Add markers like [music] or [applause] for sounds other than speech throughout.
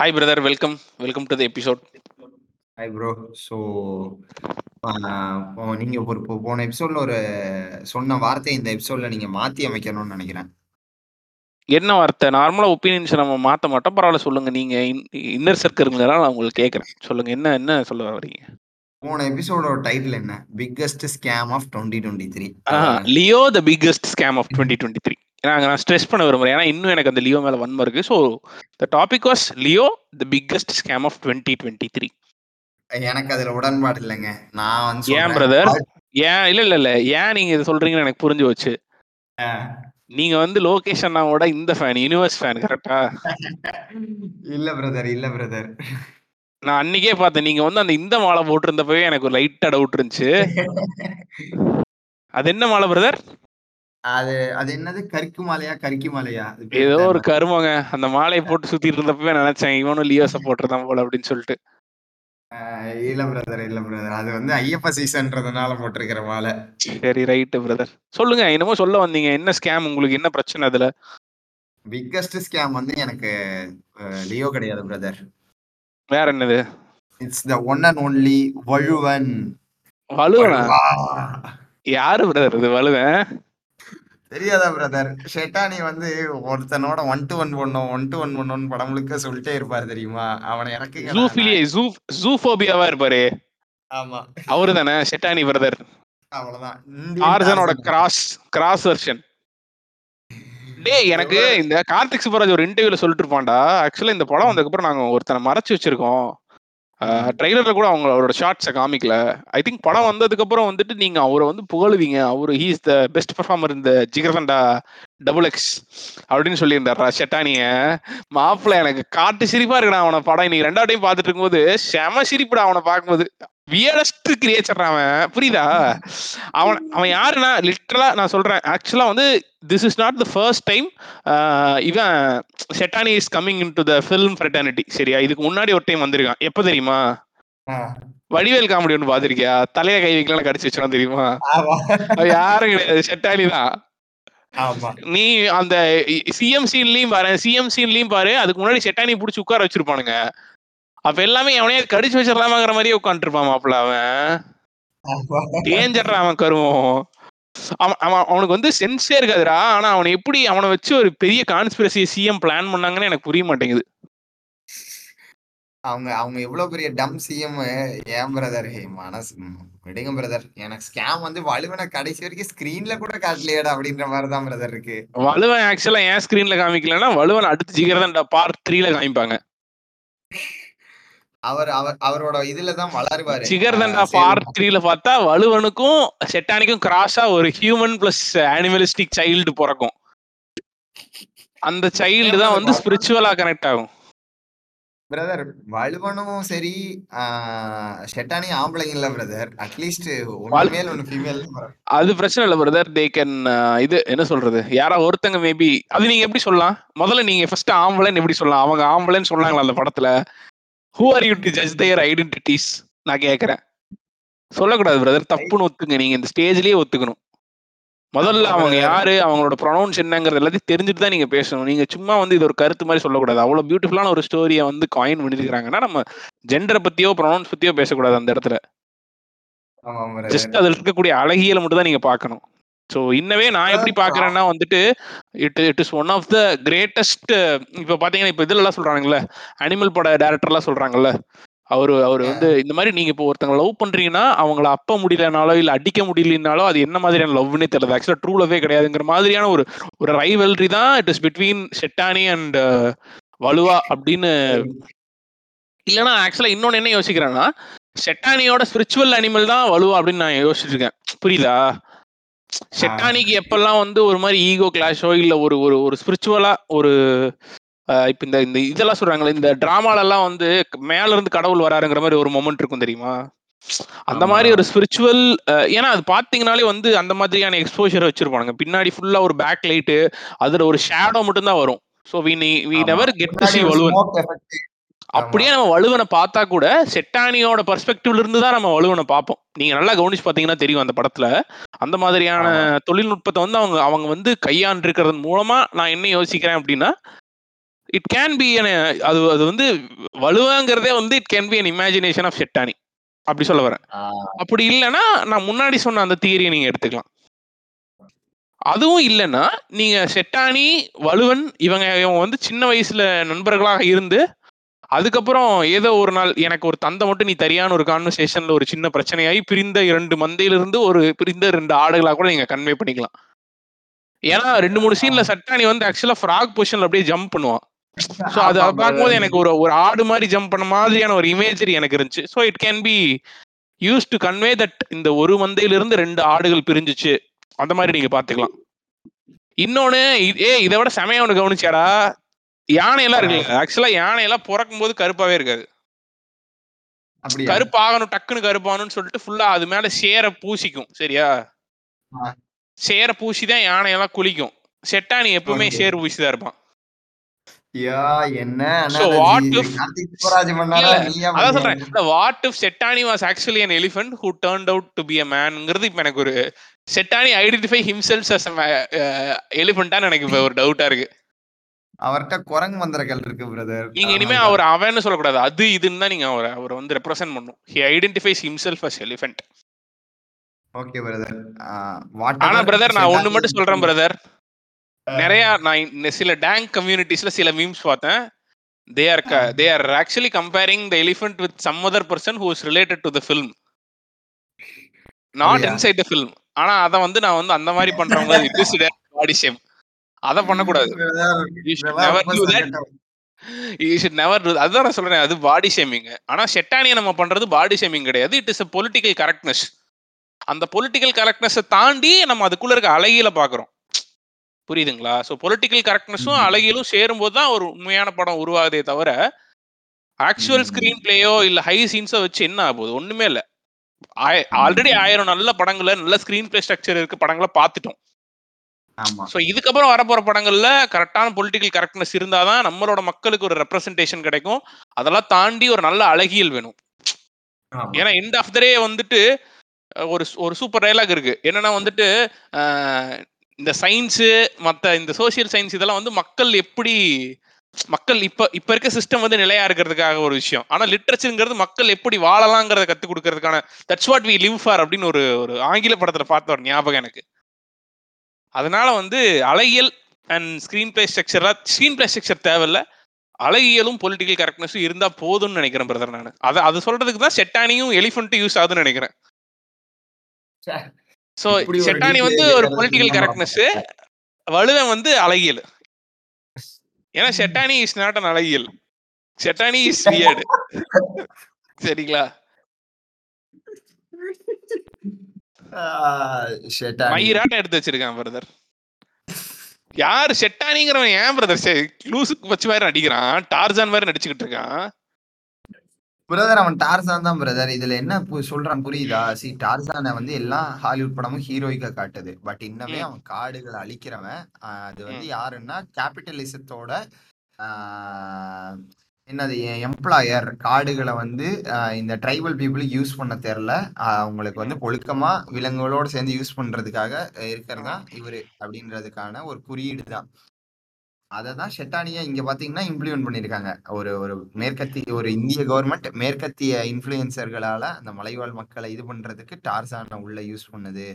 Hi brother welcome welcome to the episode hi bro so நீங்க ஒரு போன எபிசோட்ல ஒரு சொன்ன வார்த்தை இந்த எபிசோட்ல நீங்க மாத்தி அமைக்கணும்னு நினைக்கிறேன். என்ன வார்த்தை? நார்மலா ஒப்பீனியன்ஸ் நம்ம மாத்த மாட்டோம். பரவாயில்ல சொல்லுங்க. நீங்க இன்னர் சர்க்கிள்ங்கிறதா நான் உங்களுக்கு கேட்கறேன். சொல்லுங்க. என்ன என்ன சொல்ல வரீங்க போன எபிசோடோட டைட்டில் என்ன? Biggest scam of twenty twenty three Leo the biggest scam of twenty twenty three ஏன்னா நான் ஸ்ட்ரெஸ் பண்ண விரும்புறேன் ஏன்னா இன்னும் எனக்கு அந்த லியோ மேல வன்மம் இருக்கு. So the topic was Leo the biggest scam of twenty twenty three எனக்கு அதுல உடன்பாடு இல்லைங்க. நான் வந்து ஏன். பிரதர் ஏன் இல்ல இல்ல இல்ல. ஏன் நீங்க இது சொல்றீங்கன்னு எனக்கு புரிஞ்சு வச்சு. நீங்க வந்து லோகேஷ் அண்ணாவோட இந்த ஃபேன் யூனிவர்ஸ் ஃபேன் கரெக்டா இல்ல பிரதர் இல்ல பிரதர் நான் அன்னைக்கே பார்த்தேன். நீங்க வந்து அந்த இந்த மாலை போட்டிருந்தப்பவே எனக்கு ஒரு லைட்டா டவுட் இருந்துச்சு. [laughs] அது என்ன மாலை பிரதர் அது அது என்னது? கரிக்கு மாலையா? கரிக்கு மாலையா? ஏதோ ஒரு. கருமங்க. அந்த மாலையை போட்டு சுத்திட்டு இருந்தப்பவே நினைச்சேன் இவனும் லியோ சப்போர்ட்டர் [laughs] தான் போல அப்படின்னு சொல்லிட்டு. இல்ல பிரதர் இல்ல பிரதர் அது வந்து ஐயப்ப சீசன்றதுனால போட்டிருக்கிற மாலை. சரி ரைட்டு பிரதர் சொல்லுங்க என்னமோ சொல்ல வந்தீங்க. என்ன ஸ்கேம் உங்களுக்கு என்ன பிரச்சனை அதுல? பிக்கஸ்ட் ஸ்கேம் வந்து எனக்கு லியோ கிடையாது பிரதர் வேற என்னது? It's the one and only Valuvan. வலுவனா. யாரு பிரதர் இது வலுவன் தெரியாதா பிரதர் ஷெட்டானி வந்து ஒருத்தனோட ஒன் டு ஒன் பண்ணும் ஒன் டு ஒன் பண்ணும் படம் முழுக்க சொல்லிட்டே இருப்பாரு தெரியுமா? அவனை இறக்குங்க ஜூஃபிலியே ஜூ ஜூஃபோபியாவா இருப்பாரு. ஆமா. அவரு தானே ஷெட்டானி பிரதர் அவ்வளவுதான். டார்சனோட கிராஸ் கிராஸ் வெர்ஷன் டேய் எனக்கு இந்த கார்த்திக் சுப்பராஜ் ஒரு இன்டர்வியூல சொல்லிட்டு இருப்பான்டா. ஆக்சுவலா இந்த படம் வந்ததுக்கப்புறம் நாங்க ஒருத்தனை மறைச்சு வச்சிருக்கோம். ட்ரெய்லரில் கூட அவங்க அவரோட ஷார்ட்ஸை காமிக்கல. ஐ திங்க் படம் வந்ததுக்கப்புறம் வந்துட்டு நீங்கள் அவரை வந்து புகழுவீங்க. அவர் he is the best performer இந்த ஜிகர்தண்டா டபுள் எக்ஸ் அப்படின்னு சொல்லியிருந்தாரா ஷெட்டானிய. மாப்பிள்ள எனக்கு காட்டு சிரிப்பாக இருக்குடா அவனை படம். இன்னைக்கு ரெண்டாவது டைம் பார்த்துட்டு இருக்கும்போது செம சிரிப்புடா அவனை பார்க்கும்போது. வியடஸ்ட் கிரியேச்சர் அவன். புரியுதா? அவன் அவன் யாருன்னா லிட்டரலா நான் சொல்றேன். ஆக்சுவலா வந்து this is not the first time இவன் Shettani is coming in to the film fraternity சரியா? இதுக்கு முன்னாடி ஒரு டைம் வந்திருக்கான். எப்போ தெரியுமா? வடிவேல் காமெடி ஒன்று பார்த்திருக்கியா? தலையில கை வைக்கலாம் கடிச்சு வச்சிடும் தெரியுமா? யாரும் கிடையாது. ஷெட்டானி தான். நீ அந்த சிஎம் சீன்லயும் பாரு. சிஎம் சீன்லயும் பாரு. அதுக்கு முன்னாடி ஷெட்டானி புடிச்சு உட்கார வச்சிருப்பானுங்க. அப்ப எல்லாமே எவனையே கடிச்சு வச்சிடலாமாங்கிற மாதிரியே உட்காந்துருப்பான் மாப்பிள்ள அவன். ஆமா. டேஞ்சர் அவன் கருவம் அவன் அவன் அவனுக்கு வந்து சென்ஸே இருக்காதுடா. ஆனா அவனை எப்படி அவனை வச்சு ஒரு பெரிய கான்ஸ்பிரசி சிஎம் பிளான் பண்ணாங்கன்னு எனக்கு புரிய மாட்டேங்குது. அவங்க அவங்க எவ்வளவு பெரிய டம் சிஎம் ஏன் பிரதர் ஹே மனசு விடுங்க பிரதர் எனக்கு ஸ்கேம் வந்து வலுவன கடைசி வரைக்கும் ஸ்கிரீன்ல கூட காட்டலையடா அப்படின்ற மாதிரி தான் பிரதர் இருக்கு. வலுவன் ஆக்சுவலா ஏன் ஸ்கிரீன்ல காமிக்கலன்னா வலுவன் அடுத்து ஜிகர்தண்டா பார்ட் த்ரீல காமிப்பாங்க. அவர் அவர் அவரோட இதுல தான் வளருவாரு. சரி. பார்ட் த்ரீல பார்த்தா வலுவனுக்கும் செட்டானிக்கும் கிராஸா ஒரு ஹியூமன் பிளஸ் அனிமலிஸ்டிக் சைல்டு பிறக்கும். அந்த சைல்டு தான் வந்து ஸ்பிரிச்சுவலா கனெக்ட் ஆகும். பிரதர் வலுவனும் சரி ஷெட்டானி ஆம்பளைங்க இல்ல பிரதர் அட்லீஸ்ட் மேல் ஒன்னு ஃபீமேல் அது பிரச்சனை இல்லை பிரதர் தே கேன் இது என்ன சொல்றது? யாரா ஒருத்தங்க மேபி அது நீங்க எப்படி சொல்லலாம்? முதல்ல நீங்க ஃபர்ஸ்ட் ஆம்பளைன்னு எப்படி சொல்லலாம்? அவங்க ஆம்பளைன்னு சொன்னாங்களா அந்த படத்துல? Who are you to judge their identities நான் கேக்குறேன். சொல்லக்கூடாது பிரதர் தப்புன்னு ஒத்துங்க. நீங்க இந்த ஸ்டேஜ்லயே ஒத்துக்கணும். முதல்ல அவங்க யாரு அவங்களோட ப்ரொனவுன்ஸ் என்னங்கிறது எல்லாத்தையும் தெரிஞ்சுட்டு தான் நீங்க பேசணும். நீங்க சும்மா வந்து இது ஒரு கருத்து மாதிரி சொல்லக்கூடாது. அவ்வளவு பியூட்டிஃபுல்லான ஒரு ஸ்டோரியை வந்து காயின் பண்ணிருக்காங்கன்னா நம்ம ஜெண்டரை பத்தியோ ப்ரொனவுன்ஸ் பத்தியோ பேசக்கூடாது அந்த இடத்துல. ஜஸ்ட் அதுல இருக்கக்கூடிய அழகியலை மட்டும் தான் நீங்க பார்க்கணும். ஸோ இன்னவே நான் எப்படி பாக்குறேன்னா வந்துட்டு it it is one of the greatest இப்போ பாத்தீங்கன்னா இப்போ இதுல எல்லாம் சொல்றாங்கல்ல அனிமல் பட டேரக்டர்லாம் சொல்றாங்கல்ல அவரு அவர் வந்து இந்த மாதிரி நீங்க இப்போ ஒருத்தங்க லவ் பண்றீங்கன்னா அவங்கள அப்ப முடியலனாலோ இல்ல அடிக்க முடியலனாலோ அது என்ன மாதிரியான லவ்னே தெரியல. ஆக்சுவலா ட்ரூ லவ்வே கிடையாதுங்கிற மாதிரியான ஒரு ஒரு ரைவல்ரி தான் it is between Shettani and வலுவா அப்படின்னு இல்லைன்னா ஆக்சுவலா இன்னொன்னு என்ன யோசிக்கிறேன்னா ஷெட்டானியோட ஸ்பிரிச்சுவல் அனிமல் தான் வலுவா அப்படின்னு நான் யோசிச்சுட்டு இருக்கேன். புரியுதா? ஷெட்டானிக்கு எப்பெல்லாம் வந்து ஒரு மாதிரி ஈகோ கிளாஷோ இல்ல ஒரு ஒரு ஒரு ஸ்பிரிச்சுவலா ஒரு இப்ப இந்த இந்த இதெல்லாம் சொல்றாங்களே இந்த டிராமால எல்லாம் வந்து மேல இருந்து கடவுள் வராருங்கிற மாதிரி ஒரு மொமெண்ட் இருக்கும் தெரியுமா அந்த. மாதிரி ஒரு ஸ்பிரிச்சுவல் ஏன்னா அது பாத்தீங்கனாலே வந்து அந்த மாதிரியான எக்ஸ்போஷர் வச்சிருப்பானுங்க பின்னாடி ஃபுல்லா ஒரு பேக் லைட்டு அதுல ஒரு ஷேடோ மட்டும் தான் வரும் so we we. Never get to see Valuvan. அப்படியே நம்ம வலுவனை பார்த்தா கூட செட்டானியோட பர்ஸ்பெக்டிவ்ல இருந்து தான் நம்ம வலுவனை பார்ப்போம். நீங்க நல்லா கவனிச்சு பாத்தீங்கன்னா தெரியும் அந்த படத்துல. அந்த மாதிரியான. தொழில்நுட்பத்தை வந்து அவங்க அவங்க வந்து கையாண்டிருக்கிறது மூலமா நான் என்ன யோசிக்கிறேன் அப்படின்னா இட் கேன் பி அது அது வந்து வலுவாங்கிறதே வந்து it can be an imagination of Shettani அப்படி சொல்ல வரேன். அப்படி இல்லைன்னா நான் முன்னாடி சொன்ன அந்த தியரியை நீங்க எடுத்துக்கலாம். அதுவும் இல்லைன்னா நீங்க செட்டானி வலுவன் இவங்க இவங்க வந்து சின்ன வயசுல நண்பர்களாக இருந்து அதுக்கப்புறம் ஏதோ ஒரு நாள் எனக்கு ஒரு தந்தை மட்டும் நீ தரியான ஒரு கான்வர்சேஷன்ல ஒரு சின்ன பிரச்சனையாகி பிரிந்த இரண்டு மந்தையிலிருந்து ஒரு பிரிந்த ரெண்டு ஆடுகளா கூட நீங்க கன்வே பண்ணிக்கலாம். ஏன்னா ரெண்டு மூணு சீன்ல சட்டானி வந்து ஆக்சுவலா ஃப்ராக் பொசிஷன்ல அப்படியே ஜம்ப் பண்ணுவான். ஸோ அது பார்க்கும்போது எனக்கு ஒரு ஒரு ஆடு மாதிரி ஜம்ப் பண்ண மாதிரியான ஒரு இமேஜரி எனக்கு இருந்துச்சு. So it can be use to convey that இந்த ஒரு மந்தையிலிருந்து ரெண்டு ஆடுகள் பிரிஞ்சுச்சு. அந்த மாதிரி நீங்க பாத்துக்கலாம் இன்னொன்னு ஏ இதை விட செமையா ஒன்று கவனிச்சாடா யானை எல்லாம் இருக்குல்ல? ஆக்சுவலா யானை எல்லாம் பிறக்கும் போது கருப்பாவே இருக்காது. கருப்பு ஆகணும் டக்குன்னு கருப்பாகணும்னு சொல்லிட்டு ஃபுல்லா அது மேல சேர பூசிக்கும். சரியா? சேர பூசிதான் யானை எல்லாம் குளிக்கும். செட்டானி எப்பவுமே சேர் பூசிதான் இருப்பான். என்ன அதான் சொல்றேன். What if Shettani was actually an elephant who turn out to be a மேன்ங்கிறது இப்ப எனக்கு ஒரு செட்டானி ஐடென்டிஃபை ஹிம்செல்ஸ் அஸ் எலிஃபென்ட்டான்னு எனக்கு இப்ப ஒரு டவுட்டா இருக்கு. அவர்கிட்ட குரங்கு மந்திரங்கள் இருக்கு பிரதர் நீங்க இனிமே அவர் அவன்னு சொல்லக்கூடாது. அது இதுன்னு தான் நீங்க அவரை அவர் வந்து ரெப்ரசென்ட் பண்ணும். He identifies himself as elephant okay brother ஆனா பிரதர் நான் ஒண்ணு மட்டும் சொல்றேன் பிரதர் நிறைய நான் சில டேங்க் கம்யூனிட்டிஸ்ல சில மீம்ஸ் பார்த்தேன். They are they are actually comparing the elephant with some other person who is related to the film not inside the film ஆனா அத வந்து நான் வந்து அந்த மாதிரி பண்றவங்க இட் இஸ் பாடி ஷேம் அத பண்ணக்கூடாது. அதுதான் நான் சொல்றேன் அது பாடி ஷேமிங் ஆனா ஷெட்டானியை நம்ம பண்றது பாடி ஷேமிங் கிடையாது. இட் இஸ் பொலிட்டிக்கல் கரெக்ட்னஸ் அந்த பொலிட்டிக்கல் கரெக்ட்னஸை தாண்டி நம்ம அதுக்குள்ள இருக்க அழகியில பாக்குறோம். புரியுதுங்களா? ஸோ பொலிட்டிக்கல் கரெக்ட்னஸும் அழகியலும் சேரும்போது தான் ஒரு உண்மையான படம் உருவாகுதே தவிர ஆக்சுவல் ஸ்கிரீன் பிளேயோ இல்ல ஹை சீன்ஸோ வச்சு என்ன ஆகுது? ஒண்ணுமே இல்ல. ஆல்ரெடி ஆயிரம் நல்ல படங்களை நல்ல ஸ்கிரீன் பிளே ஸ்ட்ரக்சர் இருக்க படங்களை பார்த்துட்டோம். ஸோ இதுக்கப்புறம் வரப்போற படங்கள்ல கரெக்டான பொலிட்டிக்கல் கரெக்ட்னஸ் இருந்தாதான் நம்மளோட மக்களுக்கு ஒரு ரெப்ரசன்டேஷன் கிடைக்கும். அதெல்லாம் தாண்டி ஒரு நல்ல அழகியல் வேணும். ஏன்னா எண்ட் ஆஃப் த டே வந்துட்டு ஒரு ஒரு சூப்பர் டைலாக் இருக்கு. என்னன்னா வந்துட்டு இந்த சயின்ஸு மற்ற இந்த சோசியல் சயின்ஸ் இதெல்லாம் வந்து மக்கள் எப்படி மக்கள் இப்ப இப்ப இருக்க சிஸ்டம் வந்து நிலையா இருக்கிறதுக்காக ஒரு விஷயம். ஆனா லிட்ரேச்சருங்கிறது மக்கள் எப்படி வாழலாங்கிறத கத்து கொடுக்கறதுக்கான that's what we live for அப்படின்னு ஒரு ஒரு ஆங்கில படத்துல பார்த்த ஒரு ஞாபகம் எனக்கு. அதனால வந்து அழகியல் அண்ட் ஸ்கிரீன் பிளே ஸ்ட்ரக்சர்லாம் ஸ்கிரீன் பிளே ஸ்ட்ரக்சர் தேவையில்ல. அழகியலும் பொலிட்டிக்கல் கரெக்ட்னஸும் இருந்தா போதும்னு நினைக்கிறேன் பிரதர் நான். அதை அது சொல்றதுக்கு தான் செட்டானியும் எலிஃபென்ட்டும் யூஸ் ஆகுதுன்னு நினைக்கிறேன். சோ. செட்டானி வந்து ஒரு பொலிட்டிக்கல் கரெக்ட்னஸ் வலுவன் வந்து அழகியல். ஏன்னா செட்டானி இஸ் நாட் அன் அழகியல். செட்டானி இஸ் வியர்டு [laughs] சரிங்களா? மயிராட்ட எடுத்து வச்சிருக்கான் பிரதர் யாரு செட்டானிங்கிறவன் ஏன் பிரதர் லூசுக்கு வச்சு மாதிரி நடிக்கிறான். டார்ஜான் மாதிரி நடிச்சுக்கிட்டு இருக்கான். பிரதர் அவன் டார்சான் தான் பிரதர் இதுல என்ன சொல்றான் புரியுதா? சி டார்சானை வந்து எல்லா ஹாலிவுட் படமும் ஹீரோயிக்கா காட்டுது. பட் இன்னமே அவன் காடுகளை அழிக்கிறவன் அது வந்து யாருன்னா கேபிட்டலிசத்தோட என்னது எம்ப்ளாயர் காடுகளை வந்து இந்த ட்ரைபல் பீப்புளுக்கு யூஸ் பண்ண தெரில. அவங்களுக்கு வந்து ஒழுக்கமா விலங்குகளோட சேர்ந்து யூஸ் பண்றதுக்காக இருக்கிறதா இவரு அப்படின்றதுக்கான ஒரு குறியீடு தான். அதை தான் ஷெட்டானியா இங்க பாத்தீங்கன்னா இம்ப்ளிமெண்ட் பண்ணிருக்காங்க ஒரு ஒரு மேற்கத்திய ஒரு இந்திய கவர்மெண்ட் மேற்கத்திய இன்ஃபுளுசர்களால அந்த மலைவாழ் மக்களை இது பண்றதுக்கு டார்சான உள்ள யூஸ் பண்ணுது.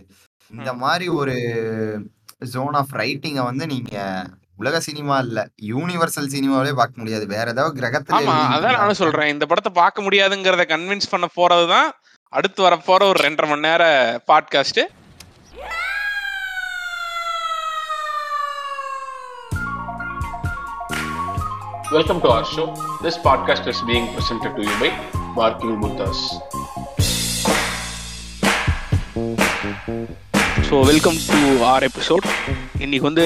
இந்த மாதிரி ஒரு ஜோன் ஆஃப் ரைட்டிங்க வந்து நீங்க உலக சினிமா இல்ல. யூனிவர்சல் சினிமாவிலே பார்க்க முடியாது. வேற ஏதாவது கிரகத்துல ஆமா அதான் நானும் சொல்றேன். இந்த படத்தை பார்க்க முடியாதுங்கிறத கன்வின்ஸ் பண்ண போறதுதான் அடுத்து வர போற ஒரு ரெண்டரை மணி நேர podcast Welcome to our show. This podcast is being presented to you by Barking Buddhas. So welcome to our episode இன்னைக்கு வந்து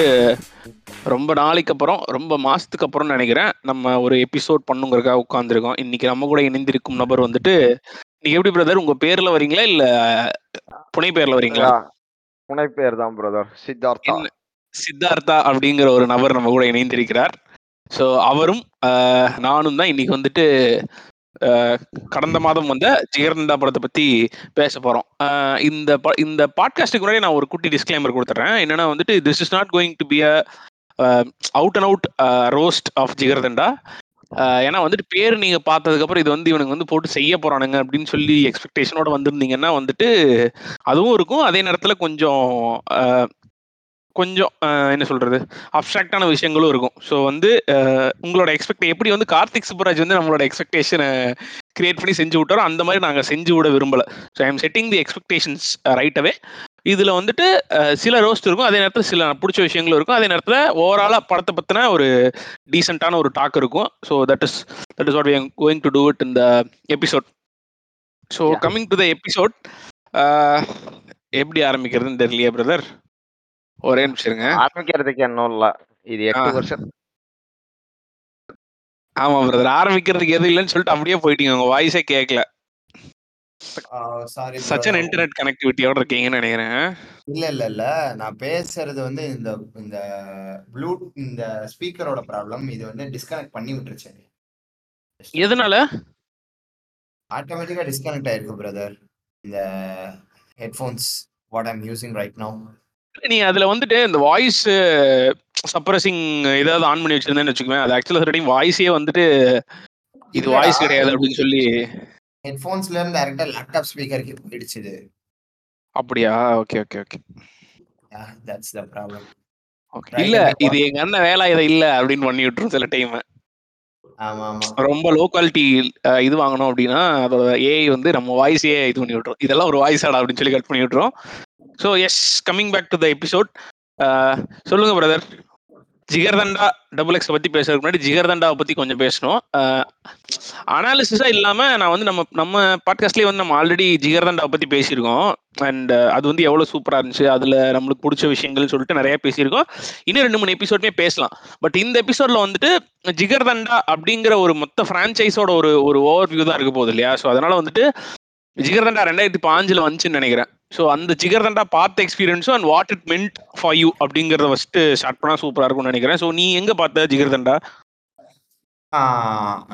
ரொம்ப நாளைக்கு அப்புறம் ரொம்ப மாசத்துக்கு அப்புறம் நினைக்கிறேன் நம்ம ஒரு எபிசோட் பண்ணுங்கிறதுக்காக உட்காந்துருக்கோம் இன்னைக்கு நம்ம கூட இணைந்திருக்கும் நபர் வந்துட்டு நீங்க எப்படி பிரதர் உங்க பேர்ல வரீங்களா? இல்ல புனை பேர்ல வரீங்களா? புனை பேர் தான் பிரதர் சித்தார்த்தா. சித்தார்த்தா அப்படிங்கிற ஒரு நபர் நம்ம கூட இணைந்திருக்கிறார். ஸோ அவரும் நானும் தான் இன்னைக்கு வந்துட்டு கடந்த மாதம் வந்த ஜெயர்ந்தா படத்தை பத்தி பேச போறோம். இந்த இந்த பாட்காஸ்டுக்கு முன்னாடி நான் ஒரு குட்டி டிஸ்கிளைமர் கொடுத்துறேன். என்னன்னா வந்துட்டு this is not going to be a out and out roast of Jigarthanda ஏன்னா வந்துட்டு பேர் நீங்க பார்த்ததுக்கப்புறம் இது வந்து இவனுக்கு வந்து போட்டு செய்ய போறானுங்க அப்படின்னு சொல்லி எக்ஸ்பெக்டேஷனோட வந்திருந்தீங்கன்னா வந்துட்டு அதுவும் இருக்கும். அதே நேரத்துல கொஞ்சம் கொஞ்சம் என்ன சொல்றது? அப்ட்ராக்டான விஷயங்களும் இருக்கும். ஸோ வந்து உங்களோட எக்ஸ்பெக்ட் எப்படி வந்து கார்த்திக் சுப்பராஜ் வந்து நம்மளோட எக்ஸ்பெக்டேஷனை கிரியேட் பண்ணி செஞ்சு விட்டாரோ அந்த மாதிரி நாங்கள் செஞ்சு விட விரும்பல. So I am setting the expectations right away இதுல வந்துட்டு சில ரோஸ்ட் இருக்கும் அதே நேரத்தில் சில பிடிச்ச விஷயங்களும் இருக்கும். அதே நேரத்தில் ஓவராலாக படத்தை பற்றின ஒரு டீசெண்டான ஒரு டாக் இருக்கும். So that is that is what we going to do it இந்த episode so. Coming to the episode எப்படி ஆரம்பிக்கிறதுன்னு தெரியலையே பிரதர் ஒரே நிமிஷம் இருங்க. ஆரம்பிக்கிறதுக்கு இன்னும் இல்ல இது எட்டு. வருஷம். ஆமா பிரதர் ஆரம்பிக்கிறதுக்கு எதுவும் இல்லைன்னு சொல்லிட்டு அப்படியே போயிட்டீங்க. உங்க வாய்ஸே கேட்கல சாரி சச் அன் இன்டர்நெட் கனெக்டிவிட்டியோட இருக்கீங்கன்னு நினைக்கிறேன். இல்ல இல்ல இல்ல. நான் பேசுறது வந்து இந்த இந்த ப்ளூ இந்த ஸ்பீக்கரோட ப்ராப்ளம் இது வந்து டிஸ்கனெக்ட் பண்ணி விட்டுருச்சு. எதனால? ஆட்டோமேட்டிக்கா டிஸ்கனெக்ட் ஆயிருக்கு பிரதர் இந்த headphones what I'm using right now நீ அதுல வந்துட்டு இந்த வாய்ஸ் சப்ரஸிங் ஏதாவது ஆன் பண்ணி வச்சிருந்தேன்னு வச்சுக்கோங்க அது ஆக்சுவலா ரெடிங் வாய்ஸே வந்துட்டு இது வாய்ஸ் கிடையாது அப்படின்னு சொல்லி. ஹெட்ஃபோன்ஸ்ல இருந்து டேரக்டா லேப்டாப் ஸ்பீக்கருக்கு போயிடுச்சு அப்படியா? Okay okay okay that's the problem இல்ல. இது எங்க அண்ணன் வேலை இதை இல்ல அப்படின்னு பண்ணி விட்டுரும் சில டைம் ஆமா ஆமா. ரொம்ப லோ குவாலிட்டி இது வாங்கணும் அப்படின்னா அதோட ஏஐ வந்து நம்ம வாய்ஸே இது பண்ணி விட்டுரும். இதெல்லாம் ஒரு வாய்ஸ் ஆடா அப்படின்னு சொல்லி கட் பண்ணி விட்டுரும். So yes coming back to the episode சொல்லுங்க பிரதர் ஜிகர்தண்டா டபுள் எக்ஸ் பத்தி பேசுறதுக்கு முன்னாடி ஜிகர்தண்டாவை பத்தி கொஞ்சம் பேசணும். Uh, அனாலிசிஸா இல்லாம நான் வந்து நம்ம நம்ம பாட்காஸ்ட்லயே வந்து நம்ம ஆல்ரெடி ஜிகர்தண்டாவை பத்தி பேசியிருக்கோம். அண்ட் uh, அது வந்து எவ்வளவு சூப்பரா இருந்துச்சு அதுல நம்மளுக்கு பிடிச்ச விஷயங்கள் சொல்லிட்டு நிறைய பேசியிருக்கோம். இன்னும் ரெண்டு மூணு எபிசோடுமே பேசலாம். பட் இந்த எபிசோட்ல வந்துட்டு ஜிகர்தண்டா அப்படிங்கிற ஒரு மொத்த ஃப்ரான்ச்சைஸோட ஒரு ஒரு ஓவர் வியூ தான் இருக்க போகுது இல்லையா? ஸோ அதனால வந்துட்டு ஜிகர்தண்டா ரெண்டாயிரத்தி பாஞ்சுல வந்துச்சுன்னு நினைக்கிறேன். ஸோ அந்த ஜிகர்தண்டா பார்த்த எக்ஸ்பீரியன்ஸும் and what it meant for you அப்படிங்கிறத ஃபர்ஸ்ட் ஸ்டார்ட் பண்ணா சூப்பரா இருக்கும்னு நினைக்கிறேன். ஸோ நீ எங்க பார்த்த ஜிகர் தண்டா?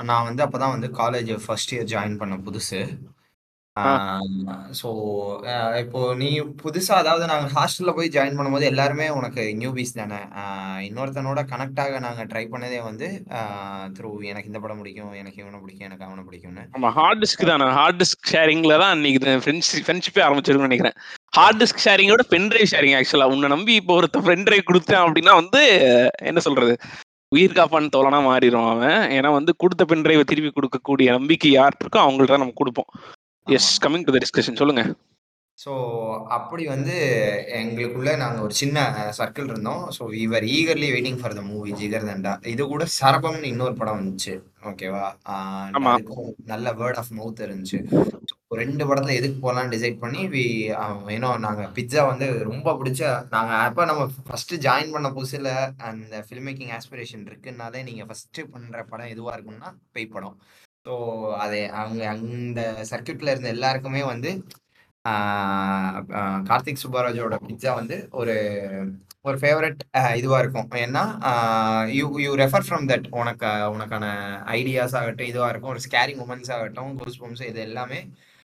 நான் வந்து அப்பதான் வந்து காலேஜ் ஃபர்ஸ்ட் இயர் ஜாயின் பண்ண புதுசு. ஸோ இப்போ நீ புதுசா அதாவது நாங்கள் ஹாஸ்டல்ல போய் ஜாயின் பண்ணும்போது எல்லாருமே உனக்கு நியூபீஸ் தானே? ஆஹ் இன்னொருத்தனோட கனெக்ட் ஆக நாங்கள் ட்ரை பண்ணதே வந்து த்ரூ எனக்கு இந்த படம் பிடிக்கும் எனக்கு இவனை பிடிக்கும் எனக்கு அவனை பிடிக்கும்னு. ஆமா ஹார்ட் டிஸ்க் தானே? ஹார்ட் டிஸ்க் ஷேரிங்ல தான் அன்னைக்கு ஃப்ரெண்ட்ஷிப் ஃப்ரெண்ட்ஷிப்பே ஆரம்பிச்சிருக்கும்னு நினைக்கிறேன். ஹார்ட் டிஸ்க் ஷேரிங்கோட பென் டிரைவ் ஷேரிங் ஆக்சுவலா உன்னை நம்பி இப்போ ஒருத்த பென் டிரைவ் கொடுத்தேன் அப்படின்னா வந்து என்ன சொல்றது? உயிர் காப்பான் தோழனா மாறிடும் அவன். ஏன்னா வந்து கொடுத்த பென் டிரைவை திருப்பி கொடுக்கக்கூடிய நம்பிக்கை யார் இருக்கோ அவங்கள்ட்ட தான் நம்ம கொடுப்போம். Yes. Coming to the discussion சொல்லுங்க. ஸோ அப்படி வந்து எங்களுக்குள்ள நாங்கள் ஒரு சின்ன சர்க்கிள் இருந்தோம். So we were eagerly waiting for the movie Jigarthanda இது கூட சரபம்னு இன்னொரு படம் வந்துச்சு. ஓகேவா நல்ல வேர்ட் ஆஃப் மவுத் இருந்துச்சு. ரெண்டு படத்துல எதுக்கு போகலான்னு டிசைட் பண்ணி வி ஏன்னோ நாங்கள் பிட்சா வந்து ரொம்ப பிடிச்ச நாங்கள் அப்போ நம்ம ஃபர்ஸ்ட் ஜாயின் பண்ண புதுசில் அந்த ஃபில்ம் மேக்கிங் ஆஸ்பிரேஷன் இருக்குன்னாலே நீங்கள் ஃபர்ஸ்ட் பண்ணுற படம் எதுவாக இருக்கும்னா பேய் படம். ஸோ அது அவங்க அந்த சர்க்கியூட்ல இருந்த எல்லாருக்குமே வந்து கார்த்திக் சுப்பராஜோட பிட்சா வந்து ஒரு ஒரு ஃபேவரட் இதுவாக இருக்கும். ஏன்னா you you refer from that உனக்கு உனக்கான ஐடியாஸ் ஆகட்டும் இதுவாக இருக்கும். ஒரு ஸ்கேரி மூமெண்ட்ஸ் ஆகட்டும் கூஸ் பம்ஸ் இது எல்லாமே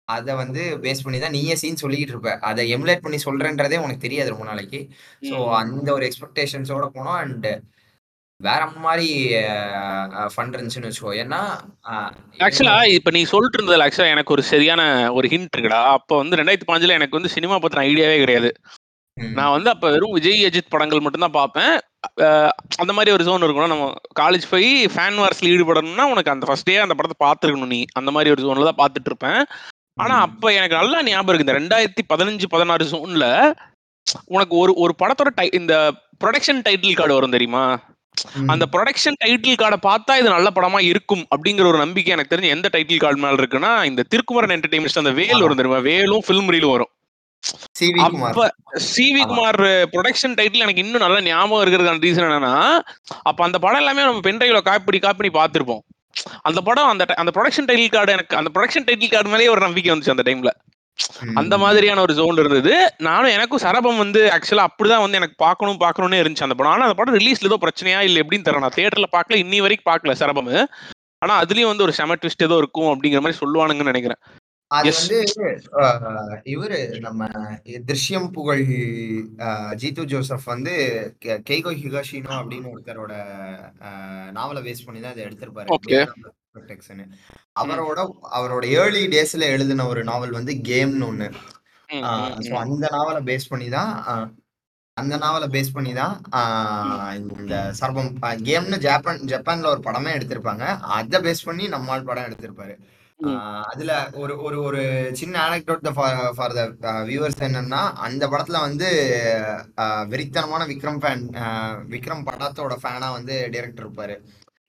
அதை வந்து பேஸ் பண்ணி தான் நீயே சீன் சொல்லிக்கிட்டு இருப்ப. அதை எமுலேட் பண்ணி சொல்றேன்றதே உனக்கு தெரியாது ரொம்ப நாளைக்கு. ஸோ அந்த ஒரு எக்ஸ்பெக்டேஷன்ஸோட போனோம். அண்ட் வேற மாதிரி ஃபண்ட் இருந்துச்சுன்னு வச்சுக்கோ. ஏன்னா ஆக்சுவலா இப்ப நீ சொல்லிட்டு இருந்ததுல ஆக்சுவலா எனக்கு ஒரு சரியான ஒரு ஹிண்ட் இருக்குடா. அப்ப வந்து ரெண்டாயிரத்தி பாஞ்சுல எனக்கு வந்து சினிமா பத்தின ஐடியாவே கிடையாது. நான் வந்து அப்ப வெறும் விஜய் அஜித் படங்கள் மட்டும்தான் பார்ப்பேன் அந்த மாதிரி ஒரு ஜோன் இருக்கணும் நம்ம காலேஜ் போய் ஃபேன் வார்ஸ்ல ஈடுபடணும்னா உனக்கு அந்த ஃபர்ஸ்ட் டே அந்த படத்தை பார்த்துருக்கணும் நீ. அந்த மாதிரி ஒரு ஜோன்ல தான் பார்த்துட்டு இருப்பேன். ஆனா. அப்ப எனக்கு நல்லா ஞாபகம் இருக்கு இந்த ரெண்டாயிரத்தி பதினஞ்சு பதினாறு ஜோன்ல உனக்கு ஒரு ஒரு படத்தோட டை- இந்த ப்ரொடக்ஷன் டைட்டில் கார்டு வரும் தெரியுமா. அந்த ப்ரொடக்ஷன் டைட்டில் கார்டை பார்த்தா இது நல்ல படமா இருக்கும் அப்படிங்கிற ஒரு நம்பிக்கை எனக்கு தெரிஞ்சு எந்த டைட்டில் கார்டு மேல இருக்குன்னா இந்த திருக்குமரன் என்டர்டைன்மெண்ட்ஸ் அந்த வேல் வரும் தெரியுமா? வேலும் ஃபிலிம் ரீலும் வரும். அப்ப சி வி ஆமா. குமார் ப்ரொடக்ஷன் டைட்டில் எனக்கு இன்னும் நல்ல ஞாபகம் இருக்கிறதுக்கான ரீசன் என்னன்னா அப்ப அந்த படம் எல்லாமே நம்ம பென்ட்ரைவ்ல காப்பி காப்பி பார்த்திருப்போம். அந்த படம் அந்த அந்த ப்ரொடக்ஷன் டைட்டில் கார்டு எனக்கு அந்த ப்ரொடக்ஷன் டைட்டில் கார்டு மேலேயே ஒரு நம்பிக்கை வந்துச்சு அந்த டைம்ல. அந்த மாதிரியான ஒரு ஜோன் இருந்தது. நானும் எனக்கும் சரபம் வந்து ஆக்சுவலா அப்படிதான் வந்து எனக்கு பார்க்கணும் பார்க்கணும்னே இருந்துச்சு அந்த படம். ஆனா அந்த படம் ரிலீஸ்ல ஏதோ பிரச்சனையா இல்ல எப்படின்னு தெரியல. நான் தியேட்டர்ல பார்க்கல இன்னி வரைக்கும் பார்க்கல சரபம். ஆனா அதுலயும் வந்து ஒரு செம ட்விஸ்ட் ஏதோ இருக்கும் அப்படிங்கிற மாதிரி சொல்லுவானுங்கன்னு நினைக்கிறேன். அது வந்து இவரு நம்ம திருஷ்யம் புகழ் ஜீத்து ஜோசப் வந்து கெ- கெய்கோ ஹிகாஷினோ அப்படின்னு ஒருத்தரோட நாவலை பேஸ் பண்ணி தான் அதை எடுத்திருப்பாரு. ப்ரொடெக்ஷன் அவரோட அவரோட ஏர்லி டேஸ்ல எழுதின ஒரு நாவல் வந்து கேம்னு ஒண்ணு. அந்த நாவலை பேஸ் பண்ணி தான் அந்த நாவலை பேஸ் பண்ணி தான் இந்த சர்வம் கேம்னு ஜப்பான் ஜப்பான்ல ஒரு படமே எடுத்திருப்பாங்க. அதை பேஸ் பண்ணி நம்மால் படம் எடுத்திருப்பாரு. அதுல ஒரு ஒரு ஒரு சின்ன ஆனக்டோட் ஃபார் த வியூவர்ஸ் என்னன்னா அந்த படத்துல வந்து ஆஹ், வெறித்தனமான விக்ரம் ஃபேன் விக்ரம் படத்தோட ஃபேனா வந்து டைரக்டர் இருப்பாரு.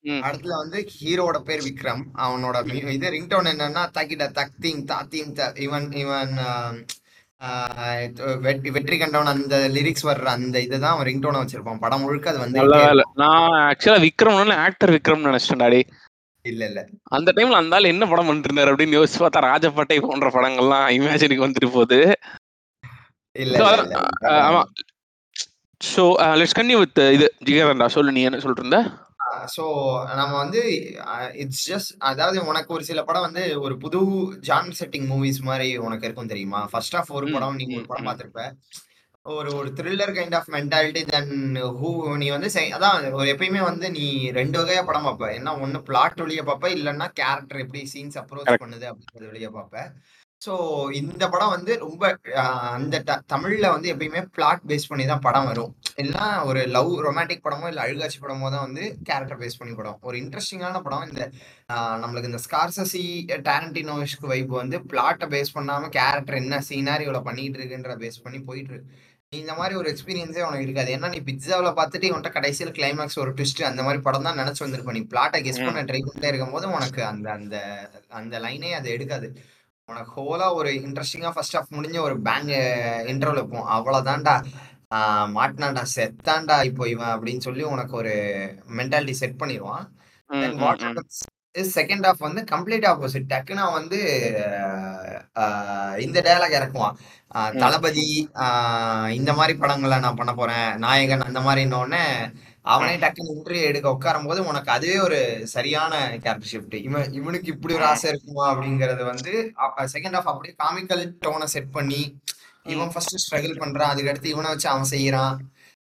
ம். படத்துல வந்து ஹீரோட பேர் விக்ரம். அவனோட இது ரிங்டோன் என்னன்னா தக்கிட தக்தீம் தாத்தீம் த இவன் இவன் வெற்றி கண்டவன் அந்த லிரிக்ஸ் வர்ற அந்த இதுதான் அவன் ரிங்டோனை வச்சிருப்பான். படம் முழுக்க அது இருக்கும். நான் ஆக்சுவலா விக்ரம் ஆக்டர் விக்ரம் நினைச்சிட்டேன் டாடி. இல்ல இல்ல. அந்த டைம்ல அந்த ஆள் என்ன படம் பண்ணிட்டு இருந்தாரு அப்படின்னு யோசிச்சு பார்த்தா ராஜபாட்டை போன்ற படங்கள்லாம் இமேஜினுக்கு வந்துட்டு போகுது. இல்ல ஆமா. ஸோ லெட்ஸ் கன்யூ வித் இது ஜிகரண்டா சொல்லு நீ என்ன சொல்லிட்டு இருந்த? ஸோ நம்ம வந்து இட்ஸ் ஜஸ்ட் அதாவது உனக்கு ஒரு சில படம் வந்து ஒரு புது ஜான் செட்டிங் மூவிஸ் மாதிரி உனக்கு இருக்கும் தெரியுமா? ஃபர்ஸ்ட் ஆஃப் ஒரு படம் நீ ஒரு படம் பார்த்திருப்ப. ஒரு ஒரு thriller kind of mentality then who நீ வந்து அதான் ஒரு எப்பயுமே வந்து நீ ரெண்டு வகையா படம் பார்ப்ப. என்ன ஒன்னு பிளாட் வழியா பார்ப்ப இல்லைன்னா கேரக்டர் எப்படி சீன்ஸ் அப்ரோச் பண்ணுது அப்படின்றது வழியா பார்ப்ப. ஸோ இந்த படம் வந்து ரொம்ப அந்த தமிழ்ல வந்து எப்பயுமே பிளாட் பேஸ் பண்ணி தான் படம் வரும். இல்லைன்னா ஒரு லவ் ரொமான்டிக் படமோ இல்லை அழுகாட்சி படமோ தான் வந்து கேரக்டர் பேஸ் பண்ணி படம். ஒரு இன்ட்ரெஸ்டிங்கான படம் இந்த நம்மளுக்கு இந்த ஸ்கார்சசி டேரண்டினோஸ்க்கு வைப் வந்து பிளாட்டை பேஸ் பண்ணாம கேரக்டர் என்ன சீனாரியோல பண்ணிட்டு இருக்குன்ற பேஸ் பண்ணி போயிட்டு இருக்கு. நீ இந்த மாதிரி ஒரு எக்ஸ்பீரியன்ஸே உனக்கு இருக்காது. ஏன்னா நீ பிட்சாவில் பார்த்துட்டு இவன்ட்ட கடைசியில் கிளைமேக்ஸ் ஒரு ட்விஸ்ட் அந்த மாதிரி படம் தான் நினைச்சு வந்திருப்ப நீ பிளாட்டை கெஸ் பண்ண ட்ரை பண்ணிட்டே இருக்கும்போது உனக்கு அந்த அந்த அந்த லைனே அது எடுக்காது. உனக்கு ஹோலா ஒரு இன்ட்ரெஸ்டிங்கா ஃபர்ஸ்ட் ஆஃப் முடிஞ்ச ஒரு பேங்க் இன்டர்வல் வைப்போம். அவ்வளவுதான்டா. மாட்டினான்டா செத்தான்டா இப்போ இவன் அப்படின்னு சொல்லி உனக்கு ஒரு மென்டாலிட்டி செட் பண்ணிடுவான் செகண்ட் ஹாஃப் வந்து கம்ப்ளீட் ஆப்போசிட் டக்குனா வந்து இந்த டயலாக் இறக்குவான். தளபதி இந்த மாதிரி படங்களை நான் பண்ண போறேன். நாயகன் அந்த மாதிரின்னொடனே அவனே டக்குன்னு இன்டர்வியூ எடுக்க உட்காரும் போது உனக்கு அதுவே ஒரு சரியான கேரக்டர் ஷிஃப்ட் இவன் இவனுக்கு இப்படி ஒரு ஆசை இருக்குமா அப்படிங்கறது வந்து செகண்ட் ஹாஃப் அப்படியே காமிக்கல் டோனை செட் பண்ணி இவன் ஃபர்ஸ்ட் ஸ்ட்ரகிள் பண்றான். அதுக்கடுத்து இவனை வச்சு அவன் செய்யறான்.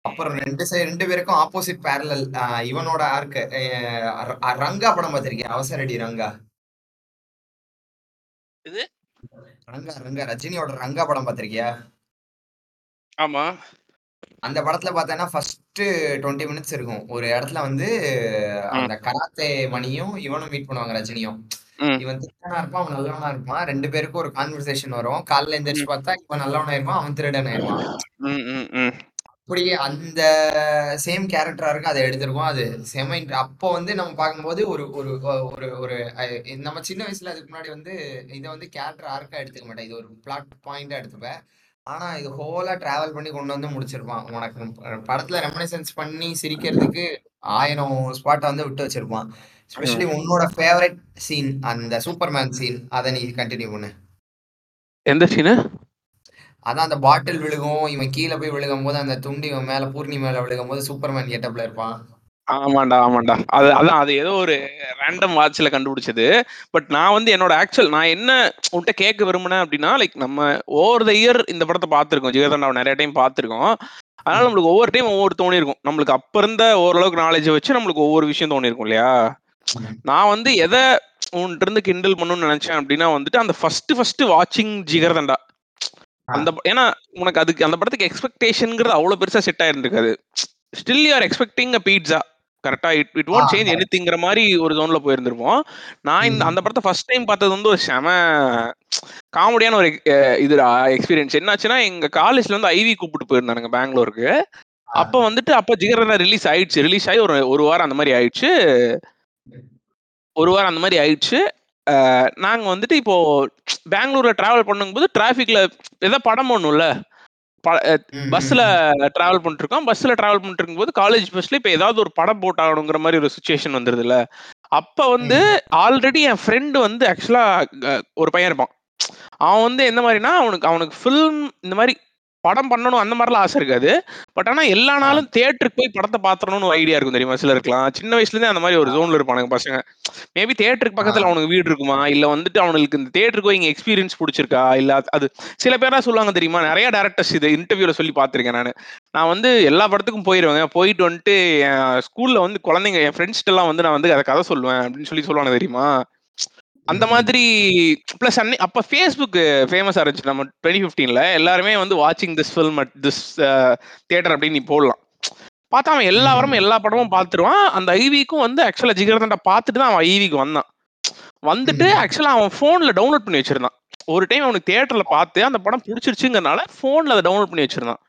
அப்புறம் ரெண்டு சைடு ரெண்டு பேருக்கும் ஆப்போசிட் பேரலல் இவனோட ஆர்க்கு ரங்கா படம் பார்த்திருக்கியா? அவசரடி ரங்கா. இது? ரங்கா ரங்கா ரஜினியோட ரங்கா படம் பார்த்திருக்கியா? ஆமா. அந்த படத்துல பார்த்தேன்னா ஃபர்ஸ்ட் டுவெண்ட்டி மினிட்ஸ் இருக்கும். ஒரு இடத்துல வந்து அந்த கராத்தே மணியும் இவனும் மீட் பண்ணுவாங்க ரஜினியும். ம். இவன் திருடனா இருப்பான் அவன் நல்லவனா இருப்பான். ரெண்டு பேருக்கும் ஒரு கான்வர்சேஷன் வரும். காலைல எந்திரிச்சு ம் பார்த்தா இவன் நல்லவனா இருப்பான் அவன் திருடன் ஆயிருவான் ம் ம் ம். அப்படியே அந்த சேம் கேரக்டரா இருக்கு அதை எடுத்திருக்கோம். அது செம அப்போ வந்து நம்ம பார்க்கும்போது ஒரு ஒரு ஒரு ஒரு நம்ம சின்ன வயசுல அதுக்கு முன்னாடி வந்து இதை வந்து கேரக்டர் ஆர்க்கா எடுத்துக்க மாட்டேன். இது ஒரு பிளாட் பாயிண்டா எடுத்துப்பேன். ஆனா இது ஹோலா டிராவல் பண்ணி கொண்டு வந்து முடிச்சிருப்பான். உனக்கு படத்துல ரெமனிசன்ஸ் பண்ணி சிரிக்கிறதுக்கு ஆயிரம் ஸ்பாட்டை வந்து விட்டு வச்சிருப்பான். ஸ்பெஷலி உன்னோட ஃபேவரட் சீன் அந்த சூப்பர்மேன் சீன் அதை நீ கண்டினியூ பண்ணு. எந்த சீனு அதான் அந்த பாட்டில் விழுகும் இவன் கீழே போய் விழுகும் போது அந்த துண்டு இவன் மேல பூர்ணி மேல விழுகும் போது சூப்பர்மேன் கெட்டப்ல இருப்பான். ஆமாண்டா ஆமாண்டா. அது அதான் அது ஏதோ ஒரு ரேண்டம் வாட்ச்ல கண்டுபிடிச்சது. பட் நான் வந்து என்னோட ஆக்சுவல் நான் என்ன உன்கிட்ட கேட்க விரும்பினேன் அப்படின்னா லைக் நம்ம ஓவர் த இயர் இந்த படத்தை பார்த்துருக்கோம். ஜிகர்தண்டாவை நிறைய டைம் பார்த்துருக்கோம். அதனால நம்மளுக்கு ஒவ்வொரு டைம் ஒவ்வொரு தோணி இருக்கும் நம்மளுக்கு அப்ப இருந்த ஓரளவுக்கு நாலேஜ் வச்சு நம்மளுக்கு ஒவ்வொரு விஷயம் தோணி இருக்கும் இல்லையா? நான் வந்து எதை இருந்து கிண்டல் பண்ணணும்னு நினைச்சேன் அப்படின்னா வந்துட்டு அந்த ஃபர்ஸ்ட் ஃபர்ஸ்ட் வாட்சிங் ஜிகர்தண்டா. அந்த ஏன்னா உனக்கு அதுக்கு அந்த படத்துக்கு எக்ஸ்பெக்டேஷன்ங்கிறது அவ்வளவு பெருசா set ஆயிருந்திருக்காது. Still you are expecting a Pizza கரெக்டா it it ah, won't change. எனிதிங்கிற மாதிரி ஒரு ஜோன்ல போயிருந்திருப்போம். நான் இந்த அந்த படத்தை ஃபர்ஸ்ட் டைம் பார்த்தது வந்து ஒரு செம காமெடியான ஒரு இது எக்ஸ்பீரியன்ஸ் என்னாச்சுன்னா எங்க காலேஜ்ல வந்து ஐவி கூப்பிட்டு போயிருந்தானுங்க பெங்களூருக்கு. அப்ப வந்துட்டு அப்ப ஜிகர்தண்டா ரிலீஸ் ஆயிடுச்சு. ரிலீஸ் ஆகி ஒரு ஒரு வாரம் அந்த மாதிரி ஆயிடுச்சு. ஒரு வாரம் அந்த மாதிரி ஆயிடுச்சு. அஹ், நாங்க வந்துட்டு இப்போ பெங்களூர்ல டிராவல் பண்ணும்போது டிராஃபிக்ல ஏதோ படம் ம், ம். டிராவல் பண்ணிட்டு இருக்கோம் பஸ்ல டிராவல் பண்ணிட்டு இருக்கும்போது காலேஜ் பஸ்ல இப்ப ஏதாவது ஒரு படம் போட்டாகணுங்கிற மாதிரி ஒரு சுச்சுவேஷன் வந்துருதுல்ல. அப்ப வந்து ஆல்ரெடி என் ஃப்ரெண்டு வந்து ஆக்சுவலா ஒரு பையன் இருப்பான். அவன் வந்து எந்த மாதிரினா அவனுக்கு அவனுக்கு ஃபில்ம் இந்த மாதிரி படம் பண்ணணும் அந்த மாதிரிலாம் ஆசை இருக்காது. பட் ஆனா எல்லா. நாளும் தியேட்டருக்கு போய் படத்தை பாத்துறணும்னு ஐடியா இருக்கும் தெரியுமா? சிலருக்குலாம் சின்ன வயசுல இருந்தே அந்த மாதிரி ஒரு ஜோன்ல இருப்பானுங்க பசங்க. மேபி தியேட்டருக்கு பக்கத்துல. அவனுக்கு வீடு இருக்குமா? இல்ல வந்துட்டு அவனுக்கு இந்த தியேட்டருக்கு போய் இங்க எக்ஸ்பீரியன்ஸ் பிடிச்சிருக்கா? இல்ல அது- சில பேரா சொல்லுவாங்க தெரியுமா? நிறைய டேரக்டர்ஸ் இது இன்டர்வியூல சொல்லி பார்த்திருக்கேன் நான். நான் வந்து எல்லா படத்துக்கும் போயிருவேங்க. போயிட்டு வந்துட்டு என் ஸ்கூல்ல வந்து குழந்தைங்க என் ஃப்ரெண்ட்ஸ்ட்டு எல்லாம் வந்து நான் வந்து அதை கதை சொல்லுவேன் அப்படின்னு சொல்லி சொல்லுவாங்க தெரியுமா? அந்த. மாதிரி பிளஸ் அன்னை அப்ப ஃபேஸ்புக் ஃபேமஸா இருந்துச்சு நம்ம டுவெண்ட்டி ஃபிஃப்டீன்ல எல்லாருமே வந்து வாட்சிங் this film at this theatre அப்படின்னு நீ போடலாம் பார்த்தா அவன் எல்லா. வாரமும் எல்லா படமும் பார்த்துருவான் அந்த ஐவிக்கும் வந்து ஆக்சுவலா ஜிகர்தண்டா பார்த்துட்டு தான் அவன் ஐவிக்கு வந்தான் வந்துட்டு. ஆக்சுவலா அவன் ஃபோன்ல டவுன்லோட் பண்ணி வச்சிருந்தான் ஒரு டைம் அவனுக்கு தியேட்டர்ல பார்த்து அந்த படம் பிடிச்சிருச்சுங்கிறனால ஃபோன்ல அதை டவுன்லோட் பண்ணி வச்சிருந்தான்.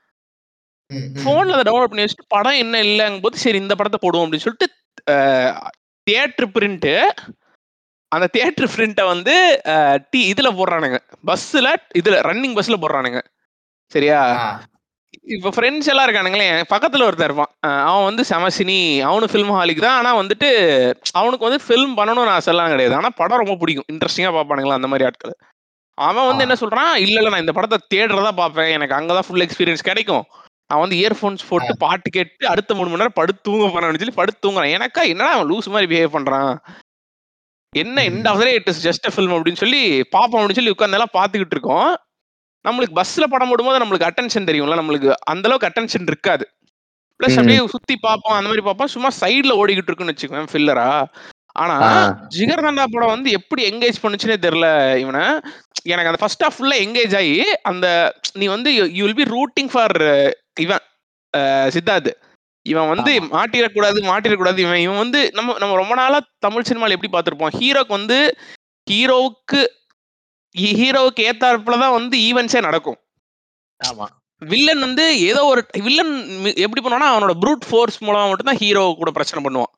ஃபோன்ல அதை டவுன்லோட் பண்ணி வச்சுட்டு படம் என்ன இல்லைங்கும் போது சரி இந்த படத்தை போடுவோம் அப்படின்னு சொல்லிட்டு தியேட்டர் பிரிண்ட் அந்த தியேட்டர் பிரிண்ட்டை வந்து டி இதுல போடுறானுங்க. பஸ்ஸில் இதுல ரன்னிங் பஸ்ல போடுறானுங்க. சரியா. இப்போ ஃப்ரெண்ட்ஸ் எல்லாம் இருக்கானுங்களே என் பக்கத்துல ஒருத்தன் இருப்பான். அவன் வந்து செமசினி அவனு ஃபில்ம் ஹாலிக் தான். ஆனா வந்துட்டு அவனுக்கு வந்து ஃபில்ம் பண்ணணும்னு ஆசைலாம் கிடையாது. ஆனா படம் ரொம்ப பிடிக்கும். இன்ட்ரெஸ்டிங்கா பார்ப்பானுங்களா அந்த மாதிரி ஆட்கள். அவன் வந்து. என்ன சொல்றான்? இல்ல இல்ல நான் இந்த படத்தை தேடுறதா பார்ப்பேன். எனக்கு அங்கதான் ஃபுல் எக்ஸ்பீரியன்ஸ் கிடைக்கும். நான் வந்து இயர்ஃபோன்ஸ் போட்டு பாட்டு கேட்டு அடுத்த மூணு மணி நேரம் படுத்து தூங்க போறேன்னு சொல்லி படுத்து தூங்குறான். எனக்கா என்னடா அவன் லூஸ் மாதிரி பிஹேவ் பண்றான்? என்ன. End of it is just film அப்படின்னு சொல்லி பாப்போம் அப்படின்னு சொல்லி உட்காந்தெல்லாம் பார்த்துக்கிட்டு இருக்கோம் நம்மளுக்கு பஸ்ல படம் போடும்போது நம்மளுக்கு அட்டென்ஷன் தெரியும்ல நம்மளுக்கு அந்த அளவுக்கு அட்டென்ஷன் இருக்காது ப்ளஸ். அப்படியே சுத்தி பார்ப்போம் அந்த மாதிரி பார்ப்போம் சும்மா சைடுல ஓடிக்கிட்டு இருக்குன்னு வச்சுக்கோங்க ஃபில்லரா ஆனா. ஜிகர்தண்டா படம் வந்து எப்படி எங்கேஜ் பண்ணுச்சுனே தெரியல இவனை எனக்கு அந்த ஃபர்ஸ்ட் ஹாஃப் ஃபுல்லா எங்கேஜ் ஆகி அந்த நீ வந்து you will be rooting for இவன் சித்தார்த் இவன் வந்து. மாட்டிடக்கூடாது மாட்டிடக்கூடாது. இவன் இவன் வந்து நம்ம நம்ம ரொம்ப நாளா தமிழ் சினிமால எப்படி பார்த்திருப்போம்? ஹீரோக்கு வந்து ஹீரோவுக்கு ஹீரோவுக்கு ஏத்தாப்புல தான் வந்து ஈவெண்ட்ஸே நடக்கும். ஆமா. வில்லன் வந்து ஏதோ ஒரு வில்லன் எப்படி பண்ணுவானா அவனோட ப்ரூட் ஃபோர்ஸ் மூலமா மட்டும் தான் ஹீரோ கூட பிரச்சனை பண்ணுவான்.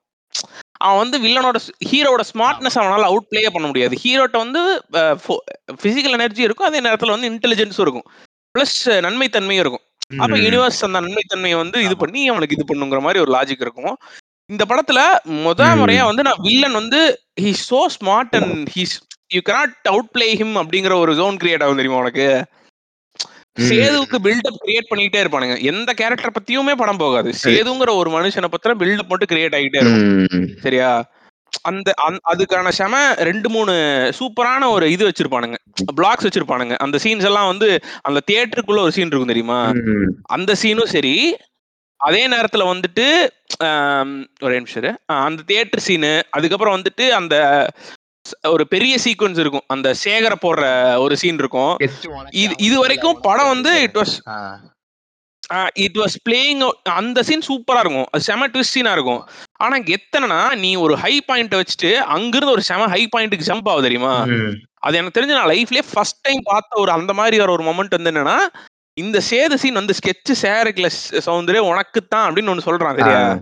அவன் வந்து வில்லனோட ஹீரோட ஸ்மார்ட்னஸ் அவனால அவுட் பிளே பண்ண முடியாது. ஹீரோட்ட வந்து பிசிக்கல் எனர்ஜி இருக்கும் அதே நேரத்துல வந்து இன்டெலிஜென்ஸும் இருக்கும். பிளஸ் நன்மைத்தன்மையும் இருக்கும். அப்ப. யூனிவர்ஸ் அந்த நன்மைத்தன்மையை வந்து இது. பண்ணி அவனுக்கு இது பண்ணுங்கிற மாதிரி ஒரு லாஜிக் இருக்கும் இந்த படத்துல முத. முறையா வந்து நான் வில்லன் வந்து he so smart and he's you cannot out play him அப்படிங்கிற ஒரு ஜோன் கிரியேட் ஆகும் தெரியுமா உனக்கு. சேதுவுக்கு பில்டப் கிரியேட் பண்ணிட்டே இருப்பானுங்க எந்த கேரக்டர் பத்தியுமே படம் போகாது சேதுங்கிற ஒரு மனுஷனை பத்தின பில்டப் மட்டும் கிரியேட் ஆகிட்டே இருக்கும். சரியா அந்த அதுக்கான செம ரெண்டு மூணு சூப்பரான ஒரு இது வச்சிருப்பானுங்க. பிளாக்ஸ் வச்சிருப்பானுங்க. அந்த சீன்ஸ் எல்லாம் வந்து அந்த தியேட்டருக்குள்ள ஒரு சீன் இருக்கும் தெரியுமா. அந்த சீனும் சரி. அதே நேரத்துல வந்துட்டு ஒரே நிமிஷம் அந்த தியேட்டர் சீனு அதுக்கப்புறம் வந்துட்டு அந்த ஒரு பெரிய சீக்வன்ஸ் இருக்கும். அந்த சேகர போடுற ஒரு சீன் இருக்கும். இது இது வரைக்கும் படம் வந்து. It was. It was playing அந்த சீன் சூப்பரா இருக்கும் அது செம ட்விஸ்ட் சீனா இருக்கும் ஆனா இங்க எத்தனைனா நீ ஒரு ஹை பாயிண்ட் வச்சுட்டு அங்கிருந்து ஒரு செம ஹை பாயிண்ட்டுக்கு ஜம்ப் ஆகுது தெரியுமா. அது எனக்கு தெரிஞ்சு நான் லைஃப்லயே ஃபர்ஸ்ட் டைம் பார்த்த ஒரு அந்த மாதிரி வர ஒரு மொமெண்ட் வந்து என்னன்னா இந்த சேது சீன் வந்து ஸ்கெட்ச் சேரக்கில சௌந்தர்ய உனக்கு தான் அப்படின்னு ஒண்ணு சொல்றான் சரியா ஆ.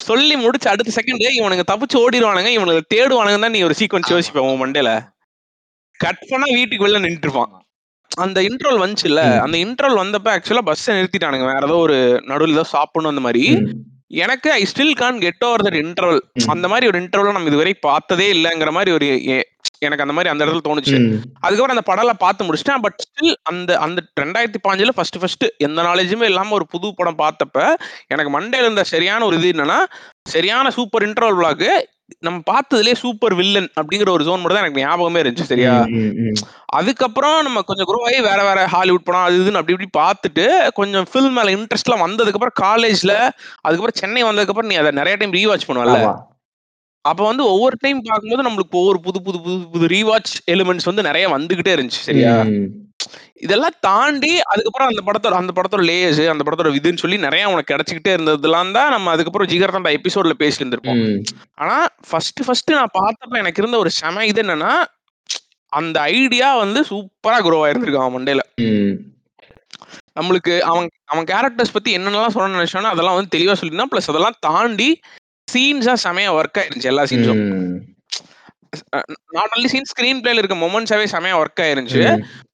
சொல்லி முடிச்சு அடுத்த செகண்ட் இவனுங்க தப்பிச்சு ஓடிடுவானுங்க இவனுக்கு தேடுவானுங்க தான் நீ ஒரு சீக்வன்ஸ் ஆமா. யோசிப்ப உன் மண்டையில கட் பண்ணா வீட்டுக்கு வெளில நின்றுட்டு இருப்பான். அந்த இன்ட்ரோல் வந்துச்சுல்ல. அந்த இன்ட்ரோல் வந்தப்ப ஆக்சுவலா பஸ் நிறுத்திட்டானுங்க வேற ஏதோ ஒரு நடுவில் ஏதோ சாப்பிடணும் அந்த மாதிரி. எனக்கு I still can't get over that interval. அந்த மாதிரி ஒரு இன்டர்வல் நம்ம இதுவரை பார்த்ததே இல்லைங்கிற மாதிரி ஒரு எனக்கு அந்த மாதிரி அந்த இடத்துல தோணுச்சு. அதுக்கப்புறம் அந்த படம்லாம் பார்த்து முடிச்சிட்டேன் பட் ஸ்டில் அந்த அந்த ரெண்டாயிரத்தி பாஞ்சுல ஃபர்ஸ்ட் ஃபர்ஸ்ட் எந்த நாலேஜுமே இல்லாம ஒரு புது படம் பார்த்தப்ப எனக்கு மண்டேல இருந்த சரியான ஒரு இது என்னன்னா சரியான சூப்பர் இன்டர்வல் விளாக் நம்ம பார்த்ததுலேயே சூப்பர் வில்லன் அப்படிங்கிற ஒரு ஜோன் மட்டும் தான் எனக்கு ஞாபகமே இருந்துச்சு சரியா. அதுக்கப்புறம் நம்ம கொஞ்சம் குரோ ஆகி வேற வேற ஹாலிவுட் படம் அது இதுன்னு அப்படி இப்படி பார்த்துட்டு கொஞ்சம் ஃபில்ம் மேல இன்ட்ரெஸ்ட்லாம் வந்ததுக்கப்புறம் காலேஜ்ல அதுக்கப்புறம் சென்னை வந்ததுக்கப்புறம் நீ அதை நிறைய டைம் ரீவாட்ச் பண்ணுவல. அப்ப வந்து ஒவ்வொரு டைம் பார்க்கும்போது நம்மளுக்கு ஒவ்வொரு புது புது புது புது ரீவாட்ச் எலிமெண்ட்ஸ் வந்து நிறைய வந்துகிட்டே இருந்துச்சு சரியா. இதெல்லாம் தாண்டி அதுக்கப்புறம் அந்த படத்தோட அந்த படத்தோட லேயர்ஸ் அந்த படத்தோட இதுன்னு சொல்லி நிறைய உனக்கு கிடைச்சிக்கிட்டே இருந்ததுலாம் தான் நம்ம அதுக்கப்புறம் ஜிகர் தான் எபிசோட்ல பேசிட்டு இருந்திருப்போம். ஆனா ஃபர்ஸ்ட் ஃபர்ஸ்ட் நான் பார்த்தப்ப எனக்கு இருந்த ஒரு செம இது என்னன்னா அந்த ஐடியா வந்து சூப்பரா குரோ ஆயிருந்திருக்கு அவன் மண்டையில ம். நம்மளுக்கு அவன் அவன் கேரக்டர்ஸ் பத்தி என்னென்னலாம் சொல்ல நினைச்சானோ அதெல்லாம் வந்து தெளிவா சொல்லியிருந்தான் ப்ளஸ் அதெல்லாம் தாண்டி சீன்ஸா செமையா ஒர்க் ஆயிருந்துச்சு எல்லா சீன்ஸும். நாட் ஒன்லி சீன் ஸ்கிரீன் பிளேல இருக்க மொமெண்ட்ஸாவே செமையா ஒர்க் ஆயிருந்துச்சு.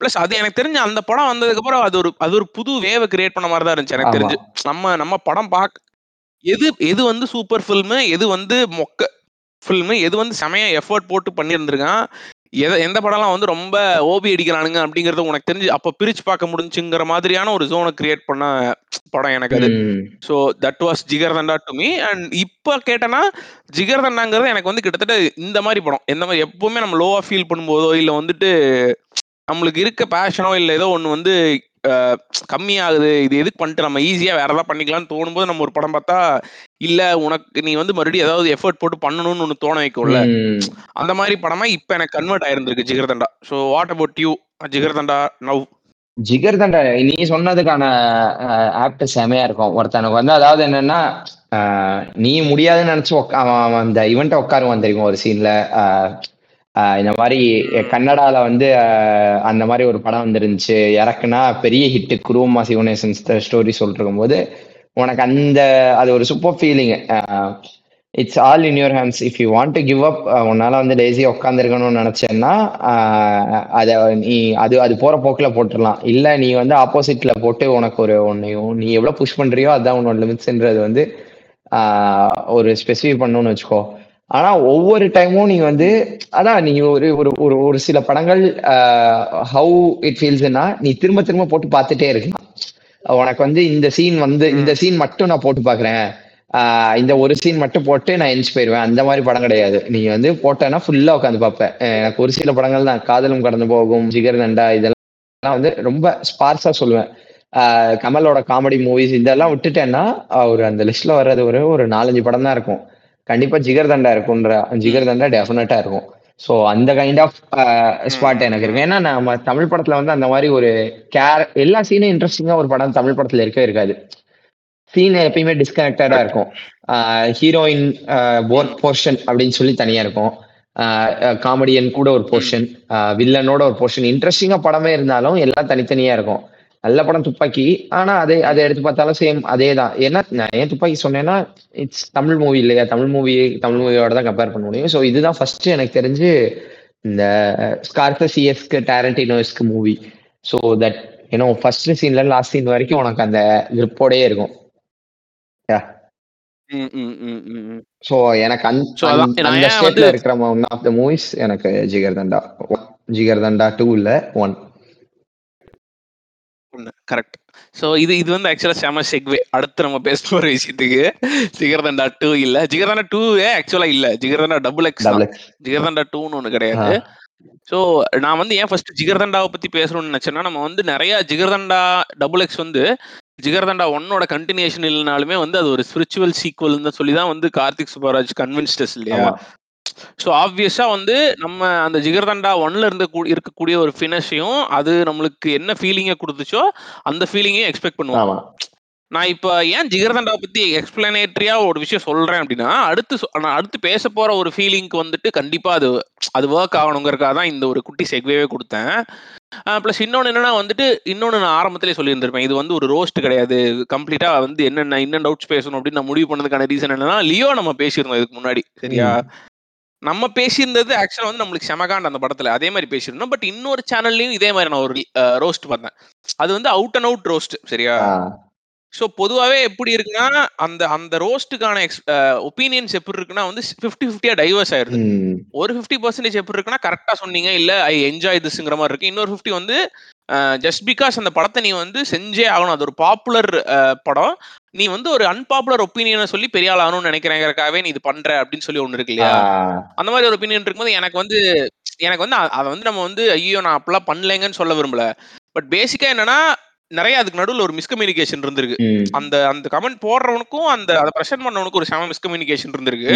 ப்ளஸ் அது எனக்கு தெரிஞ்சு அந்த படம் வந்ததுக்கு அப்புறம் அது ஒரு அது ஒரு புது வேவை கிரியேட் பண்ண மாதிரி தான் இருந்துச்சு எனக்கு. தெரிஞ்சு நம்ம நம்ம படம் பார்க்க எது எது வந்து சூப்பர் ஃபில்மு எது வந்து மொக்க ஃபில்மு எது வந்து செமையா எஃபோர்ட் போட்டு பண்ணியிருந்திருக்கான் எத எந்த படம்லாம் வந்து ரொம்ப ஓபி அடிக்கிறானுங்க அப்படிங்கறது உனக்கு தெரிஞ்சு அப்ப பிரிச்சு பார்க்க முடிஞ்சுங்கிற மாதிரியான ஒரு ஜோனை கிரியேட் பண்ண படம் எனக்கு அது. So that was Jigar Thanda to me and இப்போ கேட்டேன்னா ஜிகர் தண்டாங்கிறது எனக்கு வந்து கிட்டத்தட்ட இந்த மாதிரி படம். எந்த மாதிரி எப்பவுமே நம்ம லோவா ஃபீல் பண்ணும்போதோ இல்லை வந்துட்டு நம்மளுக்கு இருக்க பேஷனோ இல்லை ஏதோ ஒன்று வந்து கம்மியாகுது. இது எதுக்கு பண்ணிட்டு நம்ம ஈஸியாக வேற ஏதாவது பண்ணிக்கலாம்னு தோணும்போது நம்ம ஒரு படம் பார்த்தா இல்லை உனக்கு நீ வந்து மறுபடியும் ஏதாவது எஃபர்ட் போட்டு பண்ணணும்னு ஒன்று தோண வைக்கும்ல. அந்த மாதிரி படமா இப்போ எனக்கு convert ஆயிருந்திருக்கு Jigar Thanda. So what about you Jigar Thanda now Jigar Thanda நீ சொன்னதுக்கான ஆப்ட் செமையா இருக்கும். ஒருத்தனுக்கு வந்து அதாவது என்னன்னா நீ முடியாதுன்னு நினைச்சு அவன் அந்த இவன்ட்ட உட்காருவான் தெரியுமா ஒரு சீன்ல இந்த மாதிரி கன்னடால வந்து அந்த மாதிரி ஒரு படம் வந்துருந்துச்சு. இறக்குனா பெரிய ஹிட் குருமா சிவனேசன் ஸ்டோரி சொல்லிட்டு போது உனக்கு அந்த அது ஒரு super feeling it's all in your hands if you want to give up உன்னால வந்து லேசியா உட்காந்துருக்கணும்னு நினைச்சேன்னா அதை நீ அது அது போற போக்கில் போட்டுடலாம். இல்லை நீ வந்து ஆப்போசிட்ல போட்டு உனக்கு ஒரு ஒன்றையும் நீ எவ்வளோ புஷ் பண்றியோ அதுதான் உன்னோட லிமிட்ஸ்ன்றது வந்து ஒரு ஸ்பெசிஃபை பண்ணணும்னு வச்சுக்கோ. ஆனா ஒவ்வொரு டைமும் நீ வந்து அதான் நீ ஒரு ஒரு ஒரு ஒரு சில படங்கள் ஹவு இட் ஃபீல்ஸ்னா நீ திரும்ப திரும்ப போட்டு பார்த்துட்டே இருக்கலாம் உனக்கு வந்து இந்த சீன் வந்து இந்த சீன் மட்டும் நான் போட்டு பாக்குறேன் இந்த ஒரு சீன் மட்டும் போட்டு நான் எஞ்சி போயிருவேன் அந்த மாதிரி படம் கிடையாது. நீ வந்து போட்டேன்னா ஃபுல்லா உட்காந்து பார்ப்பேன் எனக்கு ஒரு சில படங்கள் தான். காதலும் கடந்து போகும் ஜிகர் தண்டா இதெல்லாம் வந்து ரொம்ப ஸ்பார்ஸா சொல்லுவேன். கமலோட காமெடி மூவிஸ் இதெல்லாம் விட்டுட்டேன்னா ஒரு அந்த லிஸ்ட்ல வர்றது ஒரு ஒரு நாலஞ்சு படம் தான் இருக்கும். கண்டிப்பா ஜிகர் தண்டா இருக்கும்ன்ற ஜிகர் தண்டா டெஃபினட்டா இருக்கும். ஸோ அந்த கைண்ட் ஆஃப் ஸ்பாட் எனக்கு இருக்கு. ஏன்னா நம்ம தமிழ் படத்துல வந்து அந்த மாதிரி ஒரு கேர் எல்லா சீனும் இன்ட்ரெஸ்டிங்கா ஒரு படம் தமிழ் படத்துல இருக்கவே இருக்காது. சீன் எப்பயுமே டிஸ்கனெக்டடா இருக்கும். ஹீரோயின் போர் போர்ஷன் அப்படின்னு சொல்லி தனியா இருக்கும். காமெடியன் கூட ஒரு போர்ஷன் வில்லனோட ஒரு போர்ஷன் இன்ட்ரெஸ்டிங்கா படமே இருந்தாலும் எல்லாம் தனித்தனியா இருக்கும். நல்ல படம் துப்பாக்கி. ஆனா அதே அதை எடுத்து பார்த்தாலும் சேம் அதே தான் ஏன்னா நான் ஏன் துப்பாக்கி சொன்னேன்னா இட்ஸ் தமிழ் மூவி இல்லையா? தமிழ் மூவி தமிழ் மூவியோட தான் கம்பேர் பண்ண முடியும். ஸோ இதுதான் ஃபர்ஸ்ட் எனக்கு தெரிஞ்சு இந்த ஸ்கார்பசியஸ்க்கு டேரண்டினோஸ்க்கு மூவி ஸோ தட் ஏன்னோ ஃபர்ஸ்ட் சீன்ல லாஸ்ட் சீன் வரைக்கும் உனக்கு அந்த கிரிப்போடயே இருக்கும். ஸோ எனக்கு அந்த ஸ்டேட்ல இருக்கிற ஒன் ஆஃப் த மூவிஸ் எனக்கு ஜிகர் தண்டா ஜிகர் தண்டா டூ இல்ல ஒன் கரெக்ட் சோ இது இது வந்து ஆக்சுவலா செம செக்வே அடுத்து நம்ம பேச போற விஷயத்துக்கு ஜிகர்தண்டா டூ இல்ல. ஜிகர்தண்டா டூ ஆக்சுவலா இல்ல. ஜிகர்தண்டா டபுள் எக்ஸ் ஜிகர்தண்டா டூன்னு ஒண்ணு கிடையாது. சோ நான் வந்து ஏன் ஃபர்ஸ்ட் ஜிகர்தண்டாவை பத்தி பேசணும்னு நினைச்சேன்னா நம்ம வந்து நிறைய ஜிகர்தண்டா டபுள் எக்ஸ் வந்து ஜிகர்தண்டா ஒன்னோட கண்டினியூஷன் இல்லைனாலுமே வந்து அது ஒரு ஸ்பிரிச்சுவல் சீக்வல் சொல்லி தான் வந்து கார்த்திக் சுப்பராஜ் கன்வின்ஸ்டஸ் இல்லையா? ஸோ ஆப்வியஸா வந்து நம்ம அந்த ஜிகர்தண்டா ஒன்ல இருந்து இருக்கக்கூடிய ஒரு ஃபினிஷையும் அது நம்மளுக்கு என்ன ஃபீலிங்கை கொடுத்துச்சோ அந்த ஃபீலிங்கையும் எக்ஸ்பெக்ட் பண்ணுவோம் ஆமா. நான் இப்போ ஏன் ஜிகர்தண்டா பத்தி எக்ஸ்பிளனேட்டரியா ஒரு விஷயம் சொல்றேன் அப்படின்னா அடுத்து நான் அடுத்து பேச போற ஒரு ஃபீலிங்க்கு வந்துட்டு கண்டிப்பா அது அது ஒர்க் ஆகணுங்கிறதுக்காக தான் இந்த ஒரு குட்டி செக்வேவே கொடுத்தேன். ப்ளஸ் இன்னொன்று என்னன்னா வந்துட்டு இன்னொன்று நான் ஆரம்பத்திலே சொல்லியிருந்திருப்பேன். இது வந்து ஒரு ரோஸ்ட் கிடையாது. கம்ப்ளீட்டா வந்து என்னென்ன இன்னும் டவுட்ஸ் பேசணும் அப்படின்னு நான் முடிவு பண்ணதுக்கான ரீசன் என்னன்னா லியோ நம்ம பேசியிருந்தோம் இதுக்கு முன்னாடி. சரியா? நம்ம பேசியிருந்தது ஆக்சுவலா வந்து நம்மளுக்கு செமகாண்ட் அந்த படத்துல அதே மாதிரி பேசியிருந்தோம். பட் இன்னொரு சேனல்லையும் இதே மாதிரி நான் ஒரு ரோஸ்ட் பார்த்தேன் அது வந்து அவுட் அண்ட் அவுட் ரோஸ்ட் சரியா? ஸோ பொதுவாகவே எப்படி இருக்குன்னா அந்த அந்த ரோஸ்ட்டுக்கான எக்ஸ் ஒப்பீனியன்ஸ் எப்படி இருக்குன்னா வந்து ஃபிஃப்டி ஃபிஃப்டியா டைவர்ஸ் ஆயிருது ஒரு ஃபிஃப்டி பர்சன்டேஜ் எப்படி இருக்குன்னா கரெக்டாக சொன்னீங்க இல்லை ஐ என்ஜாய் திஸ்ங்கிற மாதிரி இருக்கு. இன்னொரு ஃபிஃப்டி வந்து ஜஸ்ட் பிகாஸ் அந்த படத்தை நீ வந்து செஞ்சே ஆகணும். அது ஒரு பாப்புலர் படம். நீ வந்து ஒரு அன்பாப்புலர் ஒப்பீனியனை சொல்லி பெரிய ஆள் ஆகணும்னு நினைக்கிறேங்கிறக்காகவே நீ இது பண்ற அப்படின்னு சொல்லி ஒன்று இருக்கு இல்லையா? அந்த மாதிரி ஒரு ஒப்பீனியன் இருக்கும்போது எனக்கு வந்து எனக்கு வந்து அதை வந்து நம்ம வந்து ஐயோ நான் அப்பெல்லாம் பண்ணலைங்கன்னு சொல்ல விரும்பல. பட் பேசிக்கா என்னன்னா நிறைய அதுக்கு நடுவில் ஒரு மிஸ்கம்யூனிகேஷன் இருந்திருக்கு. அந்த அந்த கமெண்ட் போடுறவனுக்கும் அந்த அதை ப்ரெசென்ட் பண்ணவனுக்கும் ஒரு செம மிஸ்கம்யூனிகேஷன் இருந்திருக்கு.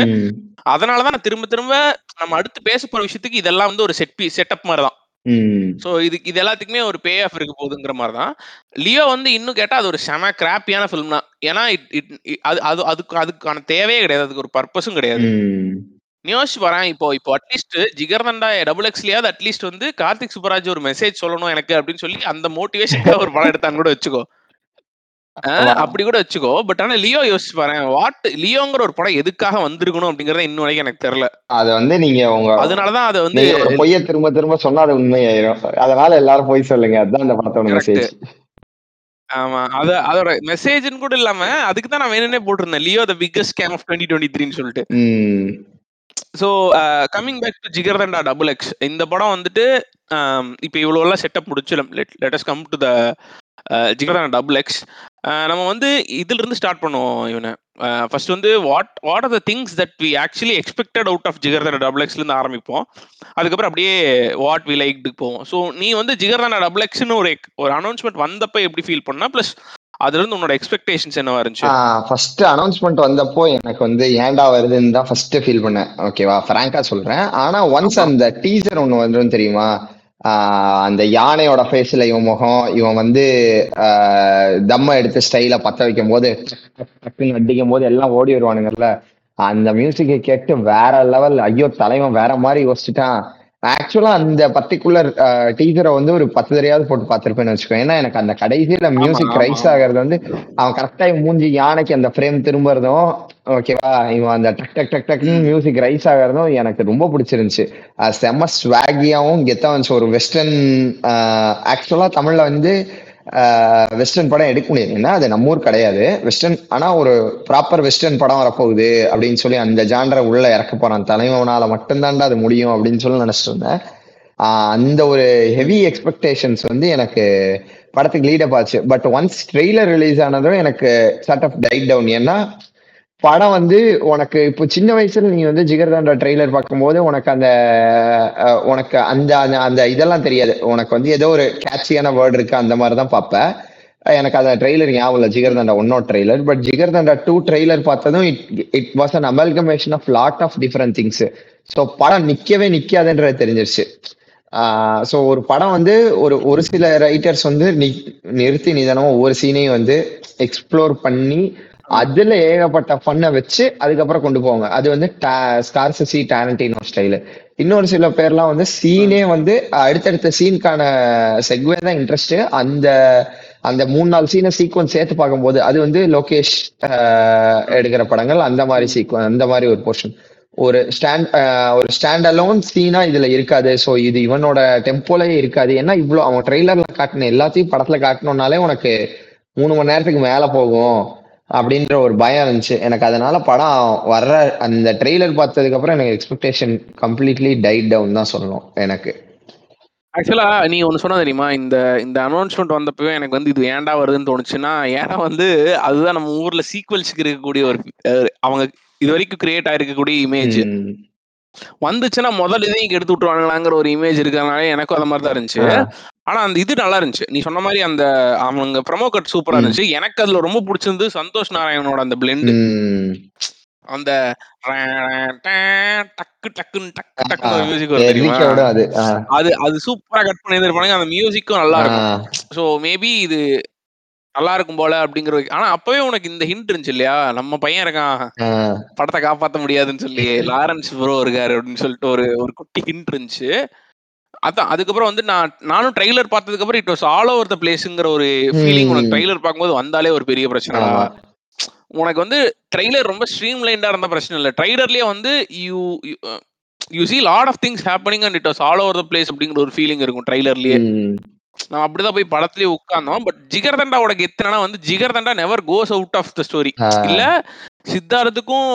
அதனாலதான் நான் திரும்ப திரும்ப நம்ம அடுத்து பேச போற விஷயத்துக்கு இதெல்லாம் வந்து ஒரு செட் பி செட்டப் மாதிரி தான் ஸோ இது இது எல்லாத்துக்குமே ஒரு பே ஆஃப் இருக்க போகுதுங்கிற மாதிரி தான் லியோ வந்து இன்னும் கேட்டா அது ஒரு செம கிராப்பியான ஃபிலிம் தான். ஏன்னா இட் இட் அது அது அதுக்கு அதுக்கான தேவையே கிடையாது. அதுக்கு ஒரு பர்பஸும் கிடையாது. ம். நீ யோசிச்சு பாரேன் இப்போ இப்போ அட்லீஸ்ட் ஜிகர்தண்டா டபுள் எக்ஸ்லயாவது அட்லீஸ்ட் வந்து கார்த்திக் சுப்பராஜ் ஒரு மெசேஜ் சொல்லணும் எனக்கு அப்படின்னு சொல்லி அந்த மோட்டிவேஷனுக்காக ஒரு படம் எடுத்தான்னு கூட வச்சுக்கோ. அப்படி கூட வச்சுக்கோ. பட் ஆனா லியோ யோசிச்சு பாரு வாட் லியோங்கிற ஒரு படம் எதுக்காக வந்திருக்கணும் அப்படிங்கறத இன்னும் வரைக்கும் எனக்கு தெரியல. அது வந்து நீங்க உங்க அதனாலதான் அதை வந்து பொய்ய திரும்ப திரும்ப சொன்னா அது உண்மையாயிரும். அதனால எல்லாரும் பொய் சொல்லுங்க. அதுதான் அந்த படத்தோட. மெசேஜ் ஆமா. அத அதோட மெசேஜ்னு கூட இல்லாம அதுக்கு தான் நான் வேணும்னே போட்டிருந்தேன். Leo the biggest scam of twenty twenty த்ரீன்னு சொல்லிட்டு so coming back to Jigarthanda double X இந்த படம் வந்துட்டு இப்போ இவ்வளோ எல்லாம் செட்டப் முடிச்சு let let's come to the Jigarthanda double X நம்ம வந்து இதுல இருந்து ஸ்டார்ட் பண்ணுவோம் இவனை. ஃபர்ஸ்ட் வந்து what what are the things that we actually expected out of Jigarthanda double எக்ஸ்ல இருந்து ஆரம்பிப்போம். அதுக்கப்புறம் அப்படியே வாட் வி லைக் போவோம். ஸோ நீ வந்து ஜிகர்தண்டா டபுள் எக்ஸ்னு ஒரு ஒரு அனௌன்ஸ்மெண்ட் வந்தப்ப எப்படி ஃபீல் பண்ணா ப்ளஸ் அதுல இருந்து உன்னோட எக்ஸ்பெக்டேஷன்ஸ் என்னவா இருந்துச்சு? ஃபர்ஸ்ட் அனௌன்ஸ்மெண்ட் வந்தப்போ எனக்கு வந்து ஏன்டா வருதுன்னு தான் ஃபர்ஸ்ட் ஃபீல் பண்ணேன். ஓகேவா ஃப்ராங்கா சொல்றேன். ஆனா ஒன்ஸ் அந்த டீசர் ஒன்னு வந்துடும் தெரியுமா? அந்த யானையோட ஃபேஸ்ல இவன் முகம் இவன் வந்து ஆஹ் தம்ம எடுத்து ஸ்டைல பத்த வைக்கும் போது டக்குன்னு அடிக்கும் போது எல்லாம் ஓடி வருவானுங்கல்ல. அந்த மியூசிக்கை கேட்டு வேற லெவல் ஐயோ தலைவன் வேற மாதிரி யோசிச்சுட்டான். ஆக்சுவலா அந்த பர்டிகுலர் டீச்சரை வந்து ஒரு பத்து தடையாவது போட்டு பார்த்திருப்பேன்னு வச்சுக்கோ ஏன்னா எனக்கு அந்த கடைசியில மியூசிக் ரைஸ். ஆகிறது வந்து அவன் கரெக்டா மூஞ்சி யானைக்கு அந்த ஃப்ரேம் திரும்புறதும் ஓகேவா இவன் அந்த டக் டக் டக் டக்னு மியூசிக் ரைஸ் ஆகிறதும் எனக்கு ரொம்ப பிடிச்சிருந்துச்சு. செம்ம ஸ்வாகியாவும் கெத்தா வந்துச்சு. ஒரு வெஸ்டர்ன் ஆக்சுவலா தமிழ்ல வந்து வெஸ்டர்ன் படம் எடுக்க முடியாதுன்னா அது நம்ம ஊர் கிடையாது. வெஸ்டர்ன் ஆனால் ஒரு ப்ராப்பர் வெஸ்டர்ன் படம் வரப்போகுது அப்படின்னு சொல்லி அந்த ஜான்ரை உள்ள இறக்க போறான் தலைவனால மட்டும்தான்டா அது முடியும் அப்படின்னு சொல்லி நினச்சிட்டு இருந்தேன். அந்த ஒரு ஹெவி எக்ஸ்பெக்டேஷன்ஸ் வந்து எனக்கு படத்துக்கு லீடப் ஆச்சு. பட் ஒன்ஸ் ட்ரெய்லர் ரிலீஸ் ஆனதும் எனக்கு சார்ட் ஆஃப் டைட் டவுன் ஏன்னா படம் வந்து உனக்கு இப்போ சின்ன வயசுல நீ வந்து ஜிகர்தாண்டா ட்ரெய்லர் பார்க்கும்போது உனக்கு அந்த உனக்கு அந்த அந்த- அந்த இதெல்லாம் தெரியாது. உனக்கு வந்து ஏதோ ஒரு கேட்சியான வேர்டு இருக்கு அந்த மாதிரி தான் பார்ப்பேன் எனக்கு அந்த ட்ரெய்லர் ஞாபகம் இல்லை. ஜிகர்தண்டா ஒன்னோ trailer but Jigarthanda two trailer பார்த்ததும் it it was an amalgamation of lot of different things so படம் நிக்கவே நிக்காதுன்றது தெரிஞ்சிருச்சு. ஸோ ஒரு படம் வந்து ஒரு ஒரு சில ரைட்டர்ஸ் வந்து நி- நிறுத்தி நிதானமாக ஒவ்வொரு சீனையும் வந்து எக்ஸ்ப்ளோர் பண்ணி அதுல ஏகப்பட்ட ஃபன்னை வச்சு அதுக்கப்புறம் கொண்டு போவாங்க. அது வந்து ஸ்கார்சி டேரண்டினோ ஸ்டைலு இன்னொரு சில பேர்லாம் வந்து சீனே வந்து அடுத்தடுத்த சீனுக்கான செக்வே தான் இன்ட்ரெஸ்ட் அந்த அந்த மூணு நாலு சீனை சீக்வன்ஸ் சேர்த்து பார்க்கும்போது அது வந்து லோகேஷ் எடுக்கிற படங்கள். அந்த மாதிரி சீக்வன் அந்த மாதிரி ஒரு போர்ஷன் ஒரு ஸ்டாண்ட் ஒரு ஸ்டாண்ட் அலோன் சீனா இதுல இருக்காது. ஸோ இது இவனோட டெம்போலயே இருக்காது. ஏன்னா இவ்வளோ அவன் ட்ரெய்லர்ல காட்டின எல்லாத்தையும் படத்துல காட்டணும்னாலே உனக்கு மூணு மணி நேரத்துக்கு மேல போகும். அப்படின்ற ஒரு பயம் இருந்துச்சு. எனக்கு அதனால படம் வர்ற அந்த ட்ரெய்லர் பார்த்ததுக்கு அப்புறம் எனக்கு எக்ஸ்பெக்டேஷன் கம்ப்ளீட்லி டைட் டவுன் தான் சொல்லணும் எனக்கு. ஆக்சுவலா நீ ஒன்னு சொன்ன தெரியுமா? இந்த இந்த அனௌன்ஸ்மெண்ட் வந்தப்பவே எனக்கு வந்து இது ஏன்டா வருதுன்னு தோணுச்சுன்னா ஏன்னா வந்து அதுதான் நம்ம ஊர்ல சீக்வல்ஸ்க்கு இருக்கக்கூடிய ஒரு அவங்க இது வரைக்கும் கிரியேட் ஆயிருக்கக்கூடிய இமேஜ். வந்துச்சுன்னா முதல் இதையும் எடுத்து விட்டுருவாங்களாங்கிற ஒரு இமேஜ் இருக்கிறதுனால எனக்கும் அந்த மாதிரி தான் இருந்துச்சு. ஆனா அந்த இது நல்லா இருந்துச்சு நீ சொன்ன மாதிரி அந்த அவங்க ப்ரமோ கட் சூப்பரா. இருந்துச்சு எனக்கு அதுல ரொம்ப பிடிச்சிருந்து சந்தோஷ் நாராயணனோட அந்த பிளெண்ட். அந்த டக்கு டக்குன்னு டக்கு டக்குன்னு மியூசிக் வரும் தெரியுமா அது. அது சூப்பரா கட் பண்ணியிருப்பானுங்க அந்த மியூசிக்கும் நல்லா இருக்கும். ஸோ மேபி இது நல்லா இருக்கும் போல அப்படிங்கிற ஆனா அப்பவே உனக்கு இந்த ஹிண்ட் இருந்துச்சு இல்லையா? நம்ம பையன் இருக்கான். படத்தை காப்பாத்த முடியாதுன்னு சொல்லி லாரன்ஸ் ப்ரோ இருக்காரு அப்படின்னு சொல்லிட்டு ஒரு ஒரு குட்டி ஹிண்ட் இருந்துச்சு. அதான் அதுக்கப்புறம் வந்து நான் நானும் ட்ரைலர் பார்த்ததுக்கு அப்புறம் it was all over the பிளேஸ்ங்கிற ஒரு ஃபீலிங் உனக்கு. ட்ரைலர் பார்க்கும்போது வந்தாலே ஒரு பெரிய பிரச்சனை. உனக்கு வந்து ட்ரைலர் ரொம்ப ஸ்ட்ரீம் லைண்டா இருந்த பிரச்சனை இல்லை. ட்ரைலர்லயே வந்து you you see lot of things happening and it was all over the place அப்படிங்கிற ஒரு ஃபீலிங் இருக்கும் ட்ரைலர்லயே நம்ம அப்படிதான் போய் படத்துலயே உட்கார்ந்தோம். பட் ஜிகர்தண்டாவோட கெத்தனா வந்து Jigarthanda never goes out of the story. இல்ல சித்தார்த்துக்கும்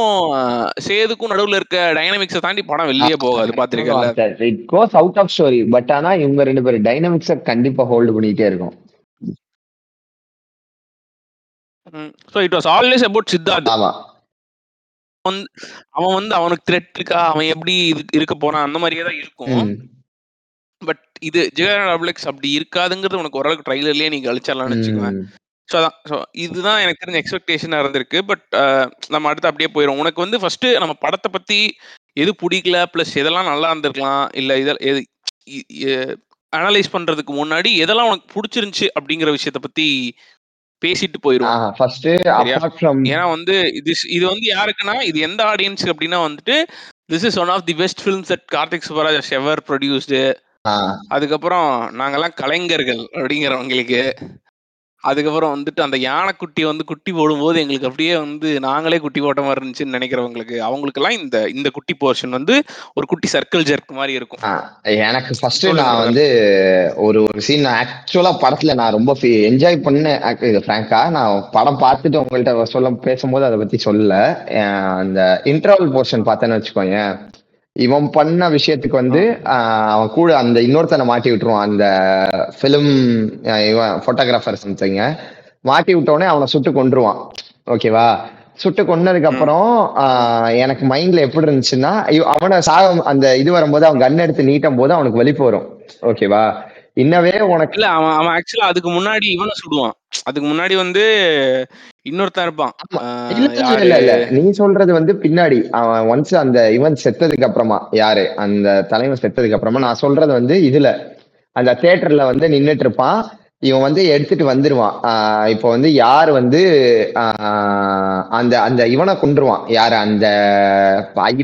சேதுக்கும் நடுவுல இருக்க டைனமிக்ஸை தாண்டி படம் வெளியே போகாது பாத்திருக்கல it goes out of story but ஆனா இவங்க ரெண்டு பேரும் டைனமிக்ஸ கண்டிப்பா ஹோல்டு பண்ணிட்டே இருக்கும். So it was always about Siddharth. ஆமா. அவன் வந்து அவனுக்கு த்ரெட் இருக்கா? அவன் எப்படி இருக்க போறான்? அந்த மாதிரியே தான் இருக்கும். இது ஜிகர் டபுள்எக்ஸ் அப்படி இருக்காதுங்கிறது உனக்கு ஓரளவுக்கு ட்ரைலர்லயே நீ கழிச்சிடலாம்னு வச்சுக்குவேன். ஸோ அதான் ஸோ இதுதான் எனக்கு தெரிஞ்ச எக்ஸ்பெக்டேஷனாக இருந்திருக்கு. பட் நம்ம அடுத்து அப்படியே போயிடும் உனக்கு வந்து ஃபர்ஸ்ட் நம்ம படத்தை பத்தி எது பிடிக்கல? ப்ளஸ் எதெல்லாம் நல்லா இருந்திருக்கலாம்? இல்லை இதெல்லாம் எது அனலைஸ் பண்றதுக்கு முன்னாடி எதெல்லாம் உனக்கு பிடிச்சிருந்துச்சு அப்படிங்கிற விஷயத்த பத்தி பேசிட்டு போயிடுவோம் ஏன்னா வந்து இது இது வந்து யாருக்குன்னா இது எந்த ஆடியன்ஸ் அப்படின்னா வந்துட்டு this is one of the best films that Karthik Subbaraj ever produced அதுக்கப்புறம் நாங்கெல்லாம் கலைஞர்கள் அப்படிங்கிறவங்களுக்கு அதுக்கப்புறம் வந்துட்டு அந்த யானைக்குட்டி வந்து குட்டி போடும்போது எங்களுக்கு அப்படியே வந்து நாங்களே குட்டி போட்ட மாதிரி இருந்துச்சுன்னு நினைக்கிறவங்களுக்கு அவங்களுக்கெல்லாம் இந்த இந்த குட்டி போர்ஷன் வந்து ஒரு குட்டி சர்க்கிள் ஜெர்க் மாதிரி இருக்கும். எனக்கு ஃபர்ஸ்ட் சொல்லுங்க நான். வந்து ஒரு ஒரு சீன் நான் ஆக்சுவலா படத்துல நான் ரொம்ப என்ஜாய் பண்ணேன். இது ஃப்ராங்கா நான் படம் பார்த்துட்டு உங்கள்ட்ட சொல்ல பேசும்போது அதை பத்தி சொல்லல. அந்த இன்டர்வல் போர்ஷன் பார்த்தேன்னு வச்சுக்கோங்க இவன் பண்ண விஷயத்துக்கு வந்து அவன் கூட அந்த இன்னொருத்தனை மாட்டி விட்டுருவான். அந்த ஃபிலிம் இவன் போட்டோகிராஃபர் சம்திங்க மாட்டி விட்டோடனே அவனை சுட்டு கொன்றுவான். ஓகேவா? சுட்டு கொன்னதுக்கு அப்புறம் எனக்கு மைண்ட்ல எப்படி இருந்துச்சுன்னா அவனை சாக அந்த இது வரும்போது அவன் கன் எடுத்து நீட்டும் போது அவனுக்கு வலிப்பு வரும். ஓகேவா? இன்னவே உனக்கு இல்ல அவன் அவன் ஆக்சுவலா அதுக்கு முன்னாடி இவனை சுடுவான். அதுக்கு முன்னாடி வந்து இன்னொருத்தன் இருப்பான். இல்ல இல்ல நீ சொல்றது வந்து பின்னாடி. அவன் ஒன்ஸ் அந்த இவன் செத்ததுக்கு அப்புறமா யாரு? அந்த தலைவன் செத்ததுக்கு அப்புறமா நான் சொல்றது வந்து இதுல. அந்த தியேட்டர்ல வந்து நின்னுட்டு இருப்பான். இவன் வந்து எடுத்துட்டு வந்துருவான். ஆஹ் இப்போ வந்து யார் வந்து ஆஹ் அந்த அந்த இவனை கொன்றுவான். யாரு? அந்த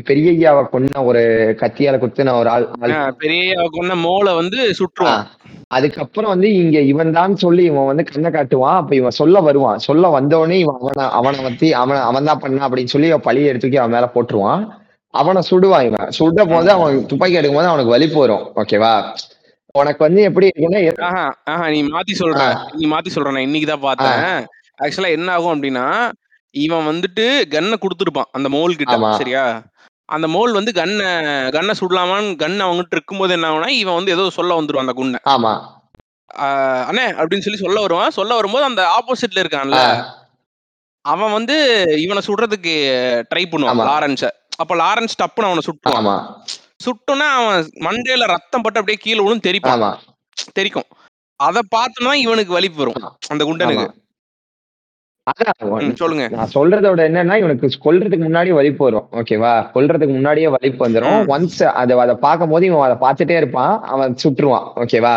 பெரிய ஐயாவை கொன்ன ஒரு கத்தியால குத்துன ஒரு ஆள் பெரிய கொன்ன மோளை வந்து சுட்டுருவான். அதுக்கப்புறம் வந்து இங்க இவன் தான் சொல்லி இவன் வந்து கண்ணை காட்டுவான். அப்ப இவன் சொல்ல வருவான். சொல்ல வந்தவனே இவன் அவனை அவனை பத்தி அவன் அவன் தான் பண்ணான் அப்படின்னு சொல்லி அவன் பழிய எடுத்துக்கி அவன் மேல போட்டுருவான். அவனை சுடுவான் இவன். சுட போது அவன் துப்பாக்கி எடுக்கும் போது அவனுக்கு வலி போயிடும் ஓகேவா? உனக்கு வந்து எப்படி இருக்குன்னா நீ மாத்தி சொல்ற. நீ மாத்தி சொல்ற நான் இன்னைக்கு தான் பார்த்தேன். ஆக்சுவலா என்ன ஆகும் அப்படின்னா இவன் வந்துட்டு கன்னை கொடுத்துருப்பான் அந்த மோல் கிட்ட. சரியா? அந்த மோல் வந்து கன்னை கன்னை சுடலாமான்னு கன் அவங்ககிட்ட இருக்கும்போது என்ன ஆகும்னா இவன் வந்து ஏதோ சொல்ல வந்துருவான் அந்த குண்ணை ஆமா. ஆஹ் அண்ணே அப்படின்னு சொல்லி சொல்ல வருவான். சொல்ல வரும்போது அந்த ஆப்போசிட்ல இருக்கான்ல அவன் வந்து இவனை சுடுறதுக்கு ட்ரை பண்ணுவான். லாரன்ஸ அப்ப லாரன்ஸ் டப்புன்னு அவனை சுட்டுவான் ஆமா சுட்டோன்னா அவன் மண்டையில ரத்தம் பட்டு அப்படியே கீழே விழுந்து தெரிப்பான். தெரிக்கும். அத பார்த்தோம்னா இவனுக்கு வலிப்பு வரும் அந்த குண்டனுக்கு. சொல்லுங்க. நான் சொல்றதோட என்னன்னா இவனுக்கு கொல்றதுக்கு முன்னாடி வலிப்பு வரும் ஓகேவா கொல்றதுக்கு முன்னாடியே வலிப்பு வந்துரும். ம். ஒன்ஸ் அதை அதை பார்க்கும் போது இவன் அதை பார்த்துட்டே இருப்பான். அவன் சுட்டுருவான். ஓகேவா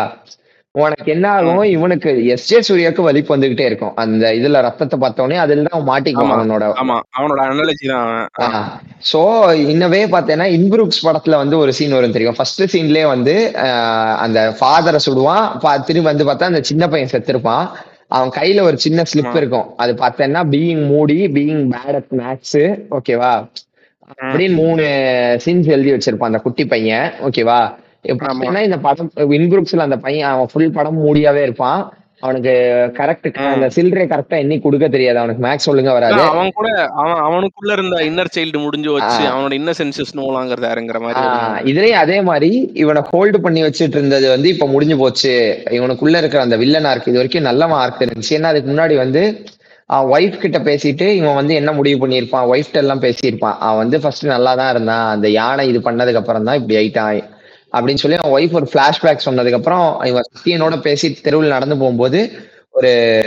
உனக்கு என்ன ஆகும் இவனுக்கு எஸ் ஜே சூர்யாவுக்கு வலிப்பு வந்துகிட்டே இருக்கும். அந்த இதுல ரத்தத்தை பார்த்தோன்னே அதுல தான் அவன் மாட்டிக்குவான். அவனோட அவனோட அனாலஜி தான். சோ இன்னவே பார்த்தேன்னா இன்ப்ரூக்ஸ் படத்துல வந்து ஒரு சீன் வரும் தெரியும்? ஃபர்ஸ்ட் சீன்லயே வந்து அந்த ஃபாதரை சுடுவான். பா- திரும்பி வந்து பார்த்தா அந்த சின்ன பையன் செத்துருப்பான். அவன் கையில ஒரு சின்ன ஸ்லிப். இருக்கும். அது பார்த்தேன்னா பீயிங் மூடி பீயிங் பேட் அட் மேக்ஸ் ஓகேவா அப்படின்னு மூணு சீன்ஸ் எழுதி வச்சிருப்பான் அந்த குட்டி பையன் ஓகேவா பார்த்தீங்கன்னா இந்த படம் இன்குரூப்ஸ்ல அந்த பையன் அவன் ஃபுல் படம் மூடியாவே இருப்பான். அவனுக்கு கரெக்ட். அந்த சில்லறை கரெக்டா எண்ணி கொடுக்க தெரியாது. அவனுக்கு மேக்ஸ் ஒழுங்கா வராது. அவன் கூட அவன் அவனுக்குள்ள இருந்த இன்னர் சைல்டு முடிஞ்சு வச்சு. அவனோட இன்னசென்சஸ் நோலாங்கிறது யாருங்கிற மாதிரி இதுலயும் அதே மாதிரி இவனை ஹோல்டு பண்ணி வச்சுட்டு இருந்தது வந்து இப்ப முடிஞ்சு போச்சு. இவனுக்குள்ள இருக்கிற அந்த வில்லன் ஆர்க் இது வரைக்கும் நல்ல ஆர்க் இருந்துச்சு ஏன்னா அதுக்கு முன்னாடி வந்து ஒய்ஃப் கிட்ட பேசிட்டு இவன் வந்து என்ன முடிவு பண்ணியிருப்பான்? ஒய்ஃப்ட எல்லாம் பேசியிருப்பான். அவன் வந்து ஃபர்ஸ்ட் நல்லா தான் இருந்தான். அந்த யானை இது பண்ணதுக்கு அப்புறம் தான் இப்படி ஆயிட்டான். அப்படின்னு சொல்லி அவன் ஒய்ஃப் ஒரு பிளாஷ்பேக் சொன்னதுக்கு அப்புறம் இவன் சத்தியனோட பேசி தெருவில் நடந்து போகும்போது ஒரு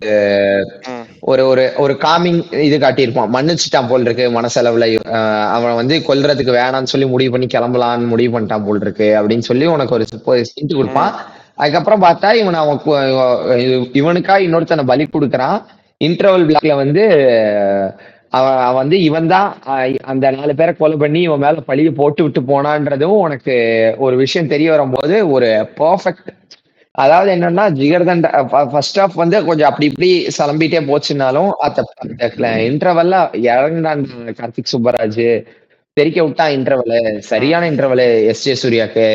ஒரு ஒரு ஒரு காமிங் இது காட்டியிருப்பான். மன்னிச்சுட்டான் போல் இருக்கு மனசளவுல. ஆஹ் அவன் வந்து கொல்றதுக்கு வேணாம்னு சொல்லி முடிவு பண்ணி கிளம்பலான்னு முடிவு பண்ணிட்டான் போல் இருக்கு அப்படின்னு சொல்லி உனக்கு ஒரு ஹிண்ட் கொடுப்பான். அதுக்கப்புறம் பார்த்தா இவன் அவன் இவனுக்கா இன்னொருத்தனை பலி கொடுக்குறான். இன்டர்வல் பிளாக்ல வந்து அவன் அவன் வந்து இவன் தான் அந்த நாலு பேரை கொலை பண்ணி இவன் மேல பழிய போட்டு விட்டு போனான்றதும் உனக்கு ஒரு விஷயம் தெரிய வரும்போது ஒரு பர்ஃபெக்ட் அதாவது என்னன்னா ஜிகர்தண்ட ஃபர்ஸ்ட் ஆஃப் வந்து கொஞ்சம் அப்படி இப்படி சிலம்பிட்டே போச்சுனாலும் அந்த இன்டர்வல்ல இறங்கினான் கார்த்திக் சுப்பராஜ். தெரிக்க விட்டான் இன்டர்வல் சரியான இன்டர்வல் எஸ் ஜே சூர்யாக்கு.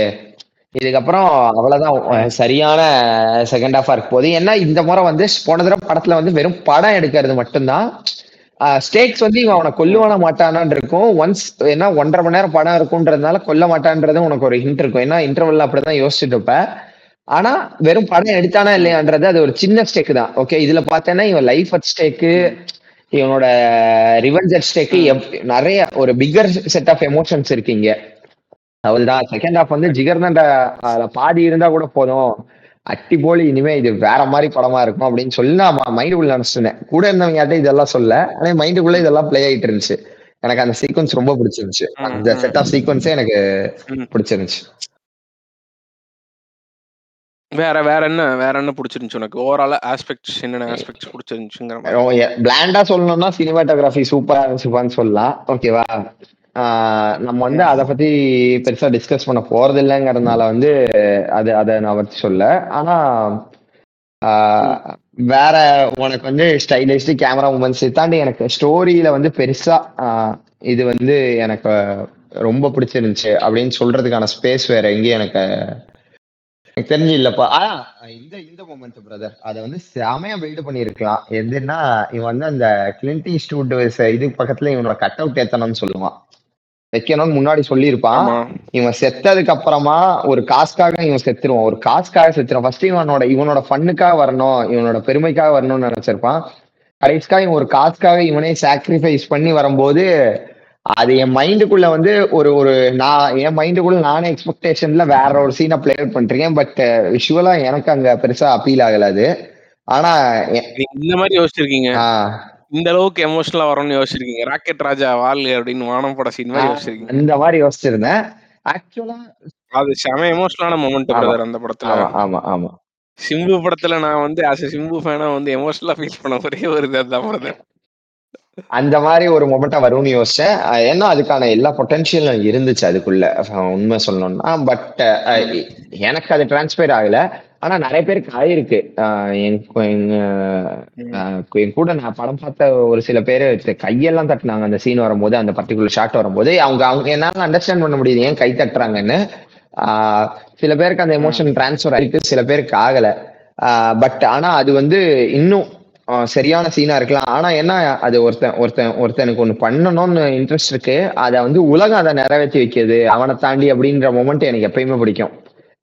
இதுக்கப்புறம் அவ்வளவுதான். சரியான செகண்ட் ஆஃபா இருக்கும் போது ஏன்னா இந்த முறை வந்து போன தடவை படத்துல வந்து வெறும் படம் எடுக்கிறது மட்டும்தான். ஸ்டேக்ஸ் வந்து இவன் அவனை கொல்லுவான மாட்டானான் இருக்கும். ஒன்ஸ் ஏன்னா ஒன்றரை மணி நேரம் படம் இருக்கும்ன்றதுனால கொல்ல மாட்டான்றதும் உனக்கு ஒரு ஹிண்ட் இருக்கும். ஏன்னா இன்டர்வல்ல அப்படிதான் யோசிச்சுட்டு இருப்ப. ஆனா வெறும் படம் எடுத்தானா இல்லையான்றது அது ஒரு சின்ன ஸ்டேக் தான். ஓகே இதுல பார்த்தேன்னா இவன் லைஃப் அட் ஸ்டேக்கு இவனோட ரிவெஞ்ச் அட் ஸ்டேக்கு நிறைய ஒரு பிக்கர் செட் ஆஃப் எமோஷன்ஸ் இருக்கீங்க அவள் தான் செகண்ட் ஹாஃப் வந்து ஜிகர் தான் பாதி இருந்தா கூட போதும். அட்டி போலி இனிமே இது வேற மாதிரி படமா இருக்கும் அப்படின்னு சொல்லி நான் மைண்டுக்குள்ள நினைச்சிட்டேன் கூட இருந்தவங்க இதெல்லாம் சொல்ல ஆனா மைண்டுக்குள்ள இதெல்லாம் பிளே ஆயிட்டு இருந்துச்சு. எனக்கு அந்த சீக்வன்ஸ் ரொம்ப பிடிச்சிருந்துச்சு. அந்த செட் ஆஃப் சீக்வன்ஸே எனக்கு பிடிச்சிருந்துச்சு. வேற வேற என்ன வேற என்ன பிடிச்சிருந்துச்சு உனக்கு? ஓவரால் ஆஸ்பெக்ட்ஸ் என்னென்ன ஆஸ்பெக்ட்ஸ் பிடிச்சிருந்துச்சுங்கிற மாதிரி. பிளாண்டா சொல்லணும்னா சினிமாட்டோகிராஃபி சூப்பரா இருந்துச்சுப்பான்னு சொல்லலாம். ஓகேவா நம்ம வந்து அதை பத்தி பெருசா டிஸ்கஸ் பண்ண போறது இல்லைங்கிறதுனால வந்து அது அதை நான் பத்தி சொல்ல. ஆனா வேற உனக்கு வந்து ஸ்டைலிஸ்ட் கேமரா மூமெண்ட்ஸ் தாண்டி எனக்கு ஸ்டோரியில வந்து பெருசா இது வந்து எனக்கு ரொம்ப பிடிச்சிருந்துச்சு அப்படின்னு சொல்றதுக்கான ஸ்பேஸ் வேற எங்கேயும் எனக்கு எனக்கு தெரிஞ்சு இல்லப்பா ஆனா இந்த இந்த மூமெண்ட் பிரதர் அதை வந்து செமையா பில்டு பண்ணிருக்கலாம் எதுன்னா இவன் வந்து அந்த கிளின்டி ஸ்டூட் இது பக்கத்துல இவனோட கட் அவுட் ஏத்தணும்னு சொல்லுவான். வைக்கணும்னு முன்னாடி சொல்லியிருப்பான். இவன் செத்ததுக்கு அப்புறமா ஒரு காசுக்காக இவன் செத்துருவான். ஒரு காசுக்காக செத்துருவான். ஃபர்ஸ்ட் இவனோட இவனோட ஃபன்னுக்காக வரணும் இவனோட பெருமைக்காக வரணும்னு நினைச்சிருப்பான். கடைசிக்காக இவன் ஒரு காசுக்காக இவனே சாக்ரிஃபைஸ் பண்ணி வரும்போது அது என் மைண்டுக்குள்ள வந்து ஒரு ஒரு நான் என் மைண்டுக்குள்ள நானே எக்ஸ்பெக்டேஷன்ல வேற ஒரு சீனை பிளே பண்ணிருக்கேன் பட் விஷுவலா எனக்கு அங்க பெருசா அப்பீல் ஆகல அது. ஆனா இந்த மாதிரி யோசிச்சிருக்கீங்க. இந்த அளவுக்கு எமோஷனலா வரும்னு யோசிச்சிருக்கீங்க. ராக்கெட் ராஜா வால் அப்படின்னு வானம் பட சீன் மாதிரி யோசிச்சிருக்கீங்க. அந்த மாதிரி யோசிச்சிருந்தேன். ஆக்சுவலா அது செம எமோஷனலான மொமெண்ட். பிரதர் அந்த படத்துல. ஆமா ஆமா ஆமா. சிம்பு படத்துல நான் வந்து ஆஸ் சிம்பு ஃபேனா வந்து எமோஷனலா ஃபீல் பண்ண ஒரே ஒரு இது அதுதான் பிரதர் அந்த மாதிரி ஒரு மொமெண்டா வரும்னு யோசிச்சேன். ஏன்னா அதுக்கான எல்லா பொட்டன்ஷியலும் இருந்துச்சு அதுக்குள்ள. உண்மை சொல்லணும்னா பட் எனக்கு அது டிரான்ஸ்பேர் ஆகல. ஆனா நிறைய பேருக்கு ஆயிருக்கு என் கூட நான் படம் பார்த்த ஒரு சில பேர் கையெல்லாம் தட்டினாங்க. அந்த சீன் வரும்போது அந்த பர்டிகுலர் ஷாட் வரும்போது அவங்க அவங்க என்னால அண்டர்ஸ்டாண்ட் பண்ண முடியுது ஏன் கை தட்டுறாங்கன்னு. சில பேருக்கு அந்த எமோஷன் டிரான்ஸ்ஃபர் ஆயிருக்கு சில பேருக்கு ஆகல. பட் ஆனா அது வந்து இன்னும் சரியான சீனா இருக்கலாம். ஆனா என்ன அது ஒருத்தன் ஒருத்தன் ஒருத்தனுக்கு ஒண்ணு பண்ணணும்னு இன்ட்ரெஸ்ட் இருக்கு. அதை வந்து உலகம் அதை நிறைவேற்றி வைக்கிது. அவனை தாண்டி அப்படின்ற மொமெண்ட் எனக்கு எப்பயுமே பிடிக்கும்.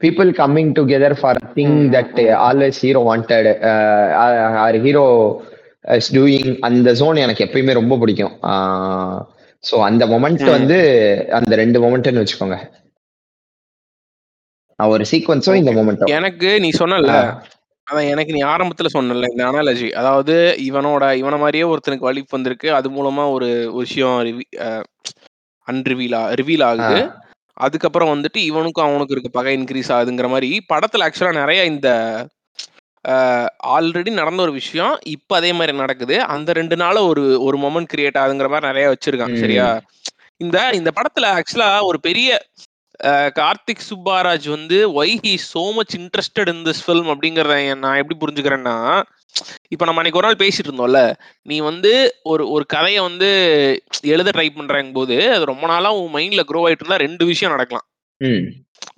People coming together for thing that always hero wanted or hero is doing அந்த ஜோன் எனக்கு எப்பயுமே ரொம்ப பிடிக்கும். ஸோ அந்த மொமெண்ட் ம். வந்து அந்த ரெண்டு மொமெண்ட்னு வச்சுக்கோங்க. ஒரு சீக்வன்ஸும் இந்த மொமெண்ட்டும் எனக்கு நீ சொன்னல அதான் எனக்கு நீ ஆரம்பத்துல சொன்னல இந்த அனாலஜி அதாவது இவனோட இவன மாதிரியே ஒருத்தனுக்கு வலிப்பு வந்திருக்கு. அது மூலமா ஒரு விஷயம் அன்ரிவீல் ரிவீல் ஆகுது. அதுக்கப்புறம் வந்துட்டு இவனுக்கும் அவனுக்கும் இருக்க பகை இன்க்ரீஸ் ஆகுதுங்கிற மாதிரி படத்துல ஆக்சுவலா நிறைய இந்த ஆல்ரெடி நடந்த ஒரு விஷயம் இப்ப அதே மாதிரி நடக்குது. அந்த ரெண்டு நாள் ஒரு ஒரு மொமெண்ட் கிரியேட் ஆகுதுங்கிற மாதிரி நிறைய வச்சிருக்கான் ம். சரியா இந்த இந்த படத்துல ஆக்சுவலா ஒரு பெரிய கார்த்திக் சுப்பாராஜ் வந்து why he so much interested in this film அப்படிங்கறத நான் எப்படி புரிஞ்சுக்கிறேன்னா இப்ப நம்ம அன்னைக்கு ஒரு நாள் பேசிட்டு இருந்தோம்ல நீ வந்து ஒரு ஒரு கதையை வந்து எழுத ட்ரை பண்றங்க போது அது ரொம்ப நாளா உன் மைண்ட்ல க்ரோ ஆயிட்டு இருந்தா ரெண்டு விஷயம் நடக்கலாம்.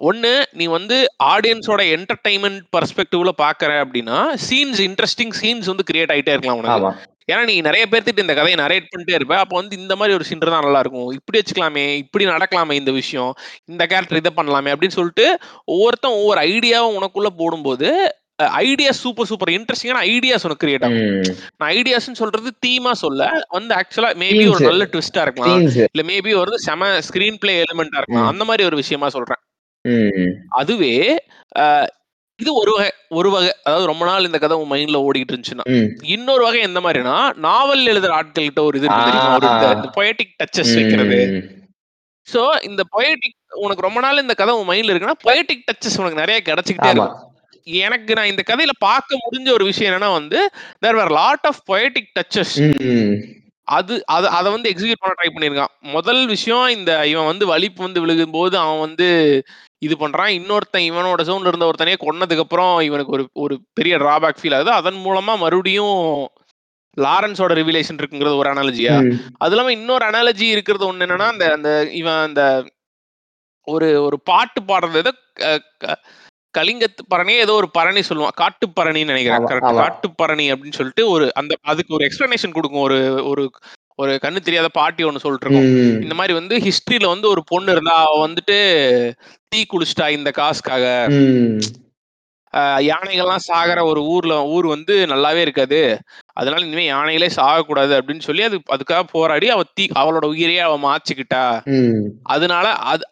ஒன்னு நீ வந்து ஆடியன்ஸோட என்டர்டைன்மெண்ட் பர்ஸ்பெக்டிவ்ல பாக்குற அப்படின்னா சீன்ஸ் இன்ட்ரெஸ்டிங் சீன்ஸ் வந்து கிரியேட் ஆயிட்டே இருக்கலாம் உனக்கு. ஏன்னா நீ நிறைய பேர்த்திட்டு இந்த கதையை நரேட் பண்ணிட்டே இருப்ப. அப்போ வந்து இந்த மாதிரி ஒரு சீன் தான் நல்லா இருக்கும் இப்படி வச்சுக்கலாமே இப்படி நடக்கலாமே இந்த விஷயம். இந்த கேரக்டர் இதை பண்ணலாமே அப்படின்னு சொல்லிட்டு ஒவ்வொருத்தன் ஒவ்வொரு ஐடியாவும் உனக்குள்ள போடும்போது ஐடியா சூப்பர் சூப்பர் இன்ட்ரெஸ்டிங்கான ஐடியாஸ் உனக்கு கிரியேட் ஆகும். நான் ஐடியாஸ்னு சொல்றது தீமா சொல்ல வந்து ஆக்சுவலா மேபி ஒரு. நல்ல ட்விஸ்டா இருக்கலாம். இல்ல மேபி ஒரு செம ஸ்கிரீன் பிளே எலிமெண்டா இருக்கலாம். அந்த மாதிரி ஒரு விஷயமா சொல்றேன். அதுவே இது ஒரு வகை ஒரு வகை அதாவது ரொம்ப நாள் இந்த கதை உன் மைண்ட்ல ஓடிட்டு இருந்துச்சுன்னா இன்னொரு வகை எந்த மாதிரினா நாவல் எழுதுற ஆட்கள்கிட்ட ஒரு இது இருக்கு தெரியுமா? ஒரு ஆ. இந்த பொயட்டிக் டச்சஸ் வைக்கிறது. சோ இந்த பொயட்டிக் உனக்கு ரொம்ப நாள் இந்த கதை உன் மைண்ட்ல இருக்குன்னா பொயட்டிக் டச்சஸ் உனக்கு நிறைய கிடைச்சிக்கிட்டே இருக்கும். எனக்கு நான் இந்த கதையில பார்க்க முடிஞ்ச ஒரு விஷயம் என்னன்னா வந்து there were lot of poetic touches அது அது அதை வந்து எக்ஸிக்யூட் பண்ண ட்ரை பண்ணியிருக்கான். முதல் விஷயம் இந்த இவன் வந்து வலிப்பு வந்து விழுகும் போது அவன் வந்து இது பண்றான். இன்னொருத்தன் இவனோட ஜோன்ல இருந்த ஒருத்தனையே கொன்னதுக்கு அப்புறம் இவனுக்கு ஒரு ஒரு பெரிய டிராபேக் ஃபீல் ஆகுது. அதன் மூலமா மறுபடியும் லாரன்ஸோட ரிவிலேஷன் இருக்குங்கிறது ஒரு அனாலஜியா. அது இல்லாம இன்னொரு அனாலஜி இருக்கிறது ஒண்ணு என்னன்னா அந்த அந்த இவன் அந்த ஒரு ஒரு பாட்டு பாடுறது கலிங்கத்து பரணி ஏதோ ஒரு பரணி சொல்லுவான். காட்டு பரணின்னு நினைக்கிறேன். கரெக்ட். காட்டு பரணி அப்படின்னு சொல்லிட்டு ஒரு அந்த அதுக்கு ஒரு எக்ஸ்பிளனேஷன் கொடுக்கும். ஒரு ஒரு ஒரு கண்ணு தெரியாத பாட்டி ஒண்ணு சொல்லிட்டு. இந்த மாதிரி வந்து ஹிஸ்டரியில வந்து ஒரு பொண்ணு இருந்தா அவ வந்துட்டு தீ குளிச்சிட்டா இந்த காசுக்காக. யானைகள்லாம் சாகிற ஒரு ஊர்ல ஊர் வந்து நல்லாவே இருக்காது அதனால இனிமே யானைகளே சாகக்கூடாது அப்படின்னு சொல்லி அது அதுக்காக போராடி அவ தீ அவளோட உயிரையே அவ மாச்சுக்கிட்டா. அதனால அது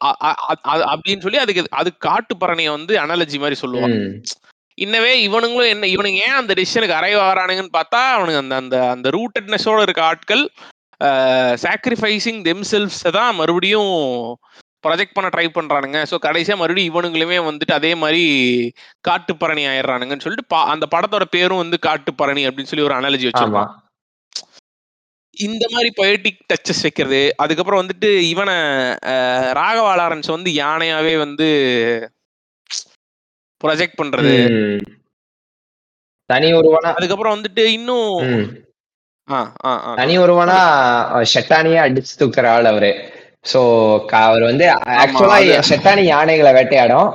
அப்படின்னு சொல்லி அதுக்கு அது காட்டு பரணியை வந்து அனாலஜி மாதிரி சொல்லுவான். இன்னவே இவனுங்களும் என்ன இவனுங்க ஏன் அந்த டிசிஷனுக்கு அரைவ வரானுங்கன்னு பார்த்தா அவனுங்க அந்த அந்த அந்த ரூட்டட்னஸோட இருக்க ஆட்கள் சாக்ரிஃபைசிங் தெம்செல்ஸ் தான் மறுபடியும் ப்ரொஜெக்ட் பண்ண ட்ரை பண்றானுங்க. ஸோ கடைசியா மறுபடியும் இவனுங்களுமே வந்துட்டு அதே மாதிரி காட்டுப்பரணி ஆயிடுறானுங்கன்னு சொல்லிட்டு பா- அந்த படத்தோட பேரும் வந்து காட்டுப்பரணி அப்படின்னு சொல்லி ஒரு அனாலஜி வச்சிருப்பான். இந்த மாதிரி பொயட்டிக் டச்சஸ் வைக்கிறது அதுக்கப்புறம் வந்துட்டு இவனை ராகவா லாரன்ஸ் வந்து யானையாவே வந்து ப்ரொஜெக்ட் பண்றது. தனி ஒருவனா அதுக்கப்புறம் வந்துட்டு இன்னும். தனி ஒருவனா ஷெட்டானியே அடிச்சு தூக்குற ஆள் அவரு. சோ அவர் வந்து ஆக்சுவலா ஷெட்டானி யானைகளை வேட்டையாடும்.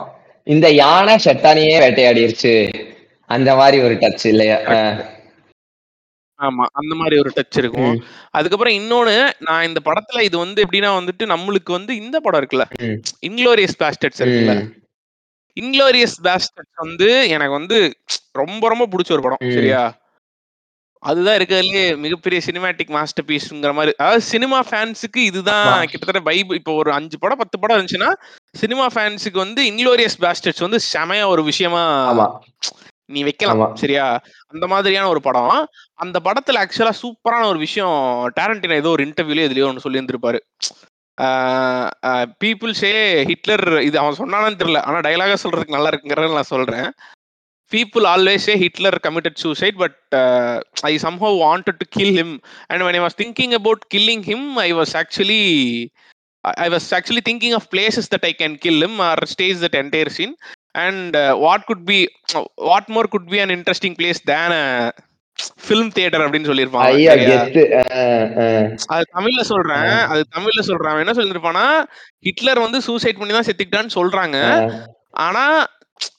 இந்த யானை ஷெட்டானியே வேட்டையாடிருச்சு. அந்த மாதிரி ஒரு டச் இல்லையா. ஆமா அந்த மாதிரி ஒரு டச் இருக்கும். அதுக்கப்புறம் இன்னொன்னு நான் இந்த படத்துல இது வந்து எப்படின்னா வந்துட்டு நம்மளுக்கு வந்து இந்த படம் இருக்குல்ல. இன்க்ளோரியஸ் பாஸ்டர்ட்ஸ் இருக்குல்ல. இன்க்ளோரியஸ் பாஸ்டர்ட்ஸ் வந்து எனக்கு வந்து ரொம்ப ரொம்ப பிடிச்ச ஒரு படம். சரியா? அதுதான் இருக்கிறதுலயே மிகப்பெரிய சினிமேட்டிக் மாஸ்டர் பீஸ்ங்கிற மாதிரி. அதாவது சினிமா ஃபேன்ஸுக்கு இதுதான். கிட்டத்தட்ட பைபிள் இப்போ ஒரு அஞ்சு படம் பத்து படம் இருந்துச்சுன்னா சினிமா ஃபேன்ஸுக்கு வந்து இன்க்ளோரியஸ் பாஸ்டர்ட்ஸ் வந்து செமையா ஒரு விஷயமா நீ வைக்கலாம். சரியா? அந்த மாதிரியான ஒரு படம். அந்த படத்துல ஆக்சுவலா சூப்பரான ஒரு விஷயம் டேரண்டினா ஏதோ ஒரு இன்டர்வியூல இதுலயோ ஒன்று சொல்லி இருந்திருப்பாரு பீப்புள் சே ஹிட்லர் இது அவன் சொன்னானு தெரியல. ஆனா டைலாக சொல்றதுக்கு நல்லா இருக்குங்கிறத நான் சொல்றேன். People always say Hitler committed suicide but I somehow wanted to kill him and when i was thinking about killing him i was actually I I was actually thinking of places that I can kill him or stage that entire scene. And uh, what could be, what more could be an interesting place than a film theater அப்படின்னு சொல்லியிருப்பான். அது தமிழ்ல சொல்றேன் அது தமிழ்ல சொல்றேன் என்ன சொல்லியிருப்பானா Hitler வந்து சூசைட் பண்ணி தான் செத்துக்கிட்டான்னு சொல்றாங்க ஆனா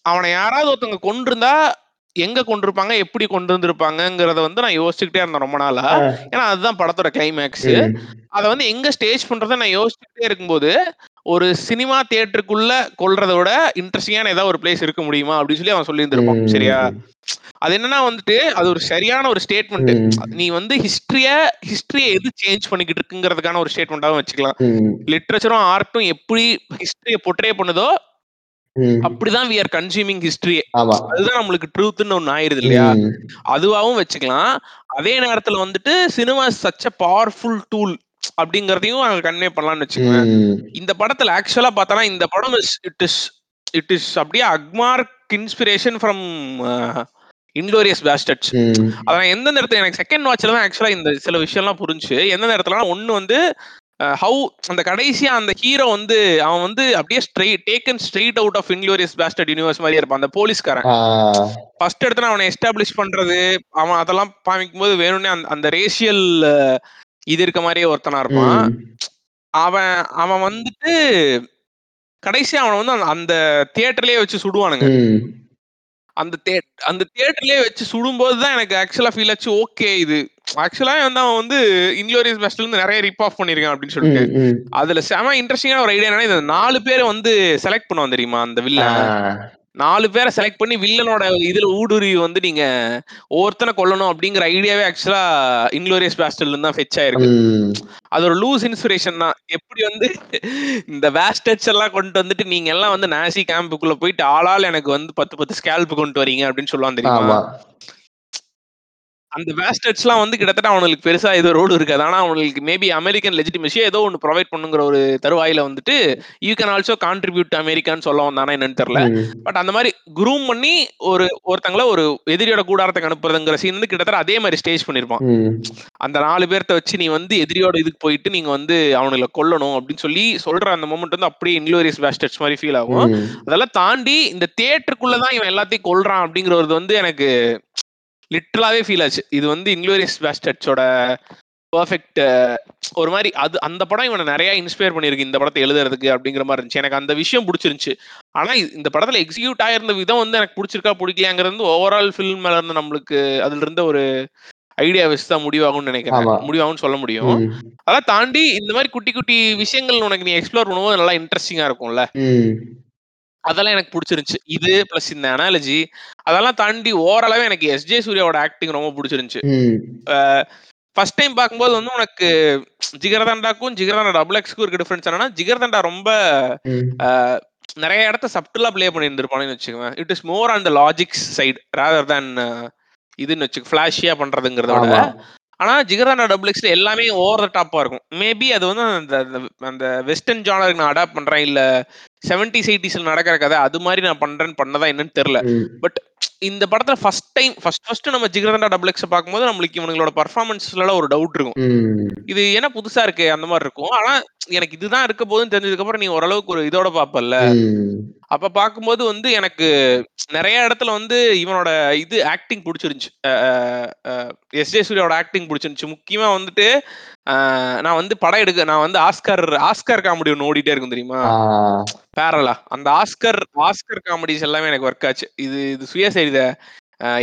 அவனை யாராவது ஒருத்தவங்க கொண்டிருந்தா எங்க கொண்டிருப்பாங்க எப்படி கொண்டு வந்திருப்பாங்கங்கிறத வந்து நான் யோசிச்சுக்கிட்டே இருந்தேன் ரொம்ப நாளா. ஏன்னா அதுதான் படத்தோட கிளைமேக்ஸ் அதை வந்து எங்க ஸ்டேஜ் பண்றதை நான் யோசிச்சுட்டே இருக்கும்போது ஒரு சினிமா தியேட்டருக்குள்ள கொல்றதை விட இன்ட்ரெஸ்டிங்கான ஏதாவது ஒரு பிளேஸ் இருக்க முடியுமா? அப்படின்னு சொல்லி அவன் சொல்லியிருந்திருப்பான். சரியா? அது என்னன்னா வந்துட்டு அது ஒரு சரியான ஒரு ஸ்டேட்மெண்ட் நீ வந்து ஹிஸ்டரிய ஹிஸ்டரிய எது சேஞ்ச் பண்ணிக்கிட்டு இருக்குங்கிறதுக்கான ஒரு ஸ்டேட்மெண்டாவும் வச்சுக்கலாம். லிட்ரேச்சரும் ஆர்ட்டும் எப்படி ஹிஸ்டரிய பொட்ரே பண்ணுதோ. அப்படிதான் வி ஆர் கன்சியூமிங் ஹிஸ்டரியே ஆமா. அதுதான் நம்மளுக்கு ட்ரூத்னு ஒண்ணு ஆயிருது இல்லையா? ம், அதுவாகவும் வச்சுக்கலாம். அதே நேரத்துல வந்துட்டு cinema such a powerful tool அப்படிங்கறதையும் அவங்க கன்வே பண்ணலாம்னு வச்சுக்கோங்க இந்த படத்துல ஆக்சுவலா பார்த்தோன்னா இந்த படம் இட் இஸ் இட் இஸ் அப்படியே Agmark inspiration from Inglourious Basterds hmm, அதான் எந்தெந்த இடத்துல எனக்கு செகண்ட் வாட்ச்ல தான் ஆக்சுவலா இந்த சில விஷயம்லாம் புரிஞ்சு எந்தெந்த இடத்துல ஒன்னு வந்து ஹவு அந்த கடைசியா அந்த ஹீரோ வந்து அவன் வந்து அப்படியே straight taken straight out of Inglourious Basterd universe மாதிரி இருப்பான் அந்த போலீஸ்காரன் ஃபர்ஸ்ட் இடத்துல அவனை எஸ்டாப்ளிஷ் பண்றது அவன் அதெல்லாம் காமிக்கும் போது வேணும்னே அந்த அந்த ரேசியல் இது இருக்க மாதிரியே ஒருத்தனா இருப்பான். அவன் அவன் வந்துட்டு கடைசியா அவனை வந்து அந்த- தியேட்டர்லயே வச்சு சுடுவானுங்க. அந்த தே அந்த தியேட்டர்லயே வச்சு சுடும்போது தான் எனக்கு ஆக்சுவலா ஃபீல் ஆச்சு ஓகே இது. ஆக்சுவலா வந்து அவன் வந்து இன்க்ளோரியஸ் பெஸ்ட்ல இருந்து நிறைய ரிப் ஆஃப் பண்ணிருக்கான் அப்படின்னு சொல்லிட்டு. அதுல செம இன்ட்ரெஸ்டிங்கான ஒரு ஐடியா என்னன்னா இந்த நாலு பேரை வந்து செலக்ட் பண்ணுவான் தெரியுமா அந்த வில்லன் ஆஹ், நாலு பேரை செலக்ட் பண்ணி வில்லனோட இதுல ஊடுருவி வந்து நீங்க ஒவ்வொருத்தனை கொல்லணும் அப்படிங்கிற ஐடியாவே ஆக்சுவலா இன்க்ளோரியஸ் இருந்து தான் ஃபெச் ஆயிருக்கு. அது ஒரு லூஸ் இன்ஸ்பிரேஷன் தான். எப்படி வந்து இந்த வேஸ்டட்ஸ் எல்லாம் கொண்டு வந்துட்டு நீங்க எல்லாம் வந்து நாசி கேம்புக்குள்ள போயிட்டு ஆளால் எனக்கு வந்து பத்து பத்து ஸ்கேல்ப் கொண்டு வரீங்க அப்படின்னு சொல்லுவான் தெரியுமா? அந்த வேஸ்டட்ஸ் எல்லாம் வந்து கிட்டத்தட்ட அவனுக்கு பெருசா ஏதோ ரோடு இருக்காது. ஆனா அவனுக்கு மேபி அமெரிக்கன் லெஜிட்டிமேசியோ ஏதோ ஒன்று ப்ரொவைட் பண்ணுங்கிற ஒரு தருவாயில வந்துட்டு யூ கேன் ஆல்சோ கான்ட்ரிபியூட் அமெரிக்கான்னு சொல்ல வந்தானா என்னன்னு தெரியல. பட் அந்த மாதிரி குரூம் பண்ணி ஒரு ஒருத்தங்கள ஒரு எதிரியோட கூடாரத்துக்கு அனுப்புறதுங்கிற சீன் வந்து கிட்டத்தட்ட அதே மாதிரி ஸ்டேஜ் பண்ணிருப்பான். அந்த நாலு பேர்த்த வச்சு நீ வந்து எதிரியோட இதுக்கு போயிட்டு நீங்க வந்து அவனுங்களை கொல்லணும் அப்படின்னு சொல்லி சொல்ற அந்த மொமெண்ட் வந்து அப்படியே இன்க்ளோரியஸ் பேஸ்டர்ஸ் மாதிரி ஃபீல் ஆகும். அதெல்லாம் தாண்டி இந்த தியேட்டருக்குள்ளதான் இவன் எல்லாத்தையும் கொல்றான் அப்படிங்கிறது வந்து எனக்கு லிட்டரலாவே ஃபீல் ஆச்சு. இது வந்து இன்க்ளோரியஸ் பேஸ்டர்ஸோட பர்ஃபெக்ட் ஒரு மாதிரி அது அந்த படம் இவனை நிறைய இன்ஸ்பயர் பண்ணியிருக்கு இந்த படத்தை எழுதுறதுக்கு அப்படிங்கிற மாதிரி இருந்துச்சு. எனக்கு அந்த விஷயம் பிடிச்சிருந்துச்சு. ஆனா இந்த படத்துல எக்ஸிக்யூட் ஆயிருந்த விதம் வந்து எனக்கு பிடிச்சிருக்கா பிடிக்கலையாங்கிறது ஓவரால் ஃபில்ம் மேல இருந்து நம்மளுக்கு அதுல இருந்த ஒரு ஐடியா வச்சு தான் முடிவாகும்னு நினைக்கிறேன். முடிவாகும்னு சொல்ல முடியும். அதெல்லாம் தாண்டி இந்த மாதிரி குட்டி குட்டி விஷயங்கள் உனக்கு நீ எக்ஸ்ப்ளோர் பண்ணும்போது நல்லா இன்ட்ரெஸ்டிங்கா இருக்கும்ல. அதெல்லாம் எனக்கு பிடிச்சிருந்துச்சு. இது பிளஸ் இந்த அனாலஜி அதெல்லாம் தாண்டி ஓரளவே எனக்கு எஸ்ஜே சூர்யாவோட ஆக்டிங் ரொம்ப பிடிச்சிருந்துச்சு. ஃபர்ஸ்ட் டைம் பார்க்கும்போது வந்து உனக்கு ஜிகர்தண்டாக்கும் ஜிகர்தண்டா டபுள் எக்ஸ்க்கும் இருக்க டிஃபரன்ஸ் என்னன்னா ஜிகர்தண்டா ரொம்ப நிறைய இடத்த சப்டிலா ப்ளே பண்ணியிருந்திருப்பானு வச்சுக்கோங்க it is more on the logics side rather than இதுன்னு வச்சு ஃபிளாஷியா பண்றதுங்கிறத விட. ஆனா ஜிகர்தாண்டா டபுள் எக்ஸ்ல எல்லாமே ஓவர் த டாப்பா இருக்கும். மேபி அது வந்து அந்த- அந்த வெஸ்டர்ன் ஜானருக்கு நான் அடாப்ட் பண்றேன் இல்ல செவன்டிஸ் எயிட்டிஸ்ல நடக்கிற கதை அது மாதிரி நான் பண்றேன்னு பண்ணதா என்னன்னு தெரியல. ம், இந்த படத்துல ஃபர்ஸ்ட் டைம் ஃபர்ஸ்ட் ஃபர்ஸ்ட் நம்ம ஜிகர்தாண்டா டபுள் எக்ஸ் பார்க்கும்போது நம்மளுக்கு இவங்களோட பர்ஃபார்மன்ஸ்ல ஒரு டவுட் இருக்கும். இது என்ன புதுசா இருக்கு அந்த மாதிரி இருக்கும். ஆனா எனக்கு இதுதான் இருக்க போதுன்னு தெரிஞ்சதுக்கு அப்புறம் நீ ஓரளவுக்கு ஒரு இதோட பாப்பல்ல அப்ப பார்க்கும்போது வந்து எனக்கு நிறைய இடத்துல வந்து இவனோட இது ஆக்டிங் பிடிச்சிருந்துச்சு. எஸ் ஜே சூர்யாவோட ஆக்டிங் பிடிச்சிருந்துச்சு. முக்கியமா வந்துட்டு நான் வந்து படம் எடுக்க நான் வந்து ஆஸ்கர் ஆஸ்கர் காமெடி ஒன்று ஓடிட்டே இருக்கும் தெரியுமா? பேரலா அந்த ஆஸ்கர் ஆஸ்கர் காமெடிஸ் எல்லாமே எனக்கு ஒர்க் ஆச்சு. இது இது சுயசரித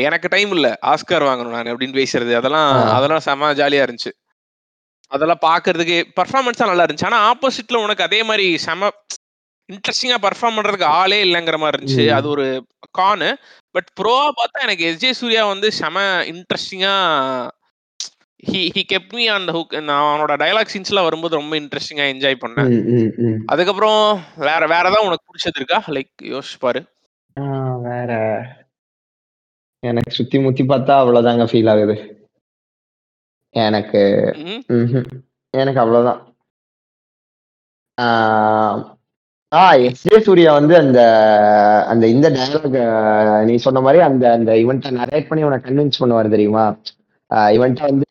எனக்கு டைம் இல்ல. ஆஸ்கார் வாங்கணும் நான் அப்படின்னு பேசுறது. அதெல்லாம். அதெல்லாம் செம ஜாலியா இருந்துச்சு. அதெல்லாம் பாக்குறதுக்கு பர்ஃபார்மன்ஸா நல்லா இருந்துச்சு. ஆனா ஆப்போசிட்ல உனக்கு அதே மாதிரி செம இன்ட்ரெஸ்டிங்கா பர்ஃபார்ம் பண்றதுக்கு ஆளே இல்லைங்கிற மாதிரி இருந்துச்சு. அது ஒரு கானு பட் ப்ரோவா பார்த்தா எனக்கு எஸ்ஜே சூர்யா வந்து செம இன்ட்ரெஸ்டிங்கா he he kept me on hook நான் அவனோட டயலாக் சீன்ஸ்லாம் வரும்போது ரொம்ப இன்ட்ரெஸ்டிங்கா என்ஜாய் பண்ணேன். அதுக்கப்புறம் வேற வேற ஏதாவது உனக்கு பிடிச்சது இருக்கா? லைக் யோசிச்சு பாரு. வேற. எனக்கு சுத்தி முத்தி பார்த்தா அவ்வளவுதாங்க ஃபீல் ஆகுது. எனக்கு. எனக்கு அவ்வளவுதான். ஆ எஸ் ஜே சூர்யா வந்து அந்த அந்த இந்த டயலாக் நீ சொன்ன மாதிரி அந்த அந்த இவன்ட்ட நரேட் பண்ணி உனக்கு கன்வின்ஸ் பண்ணுவார் தெரியுமா? இவன்ட்ட வந்து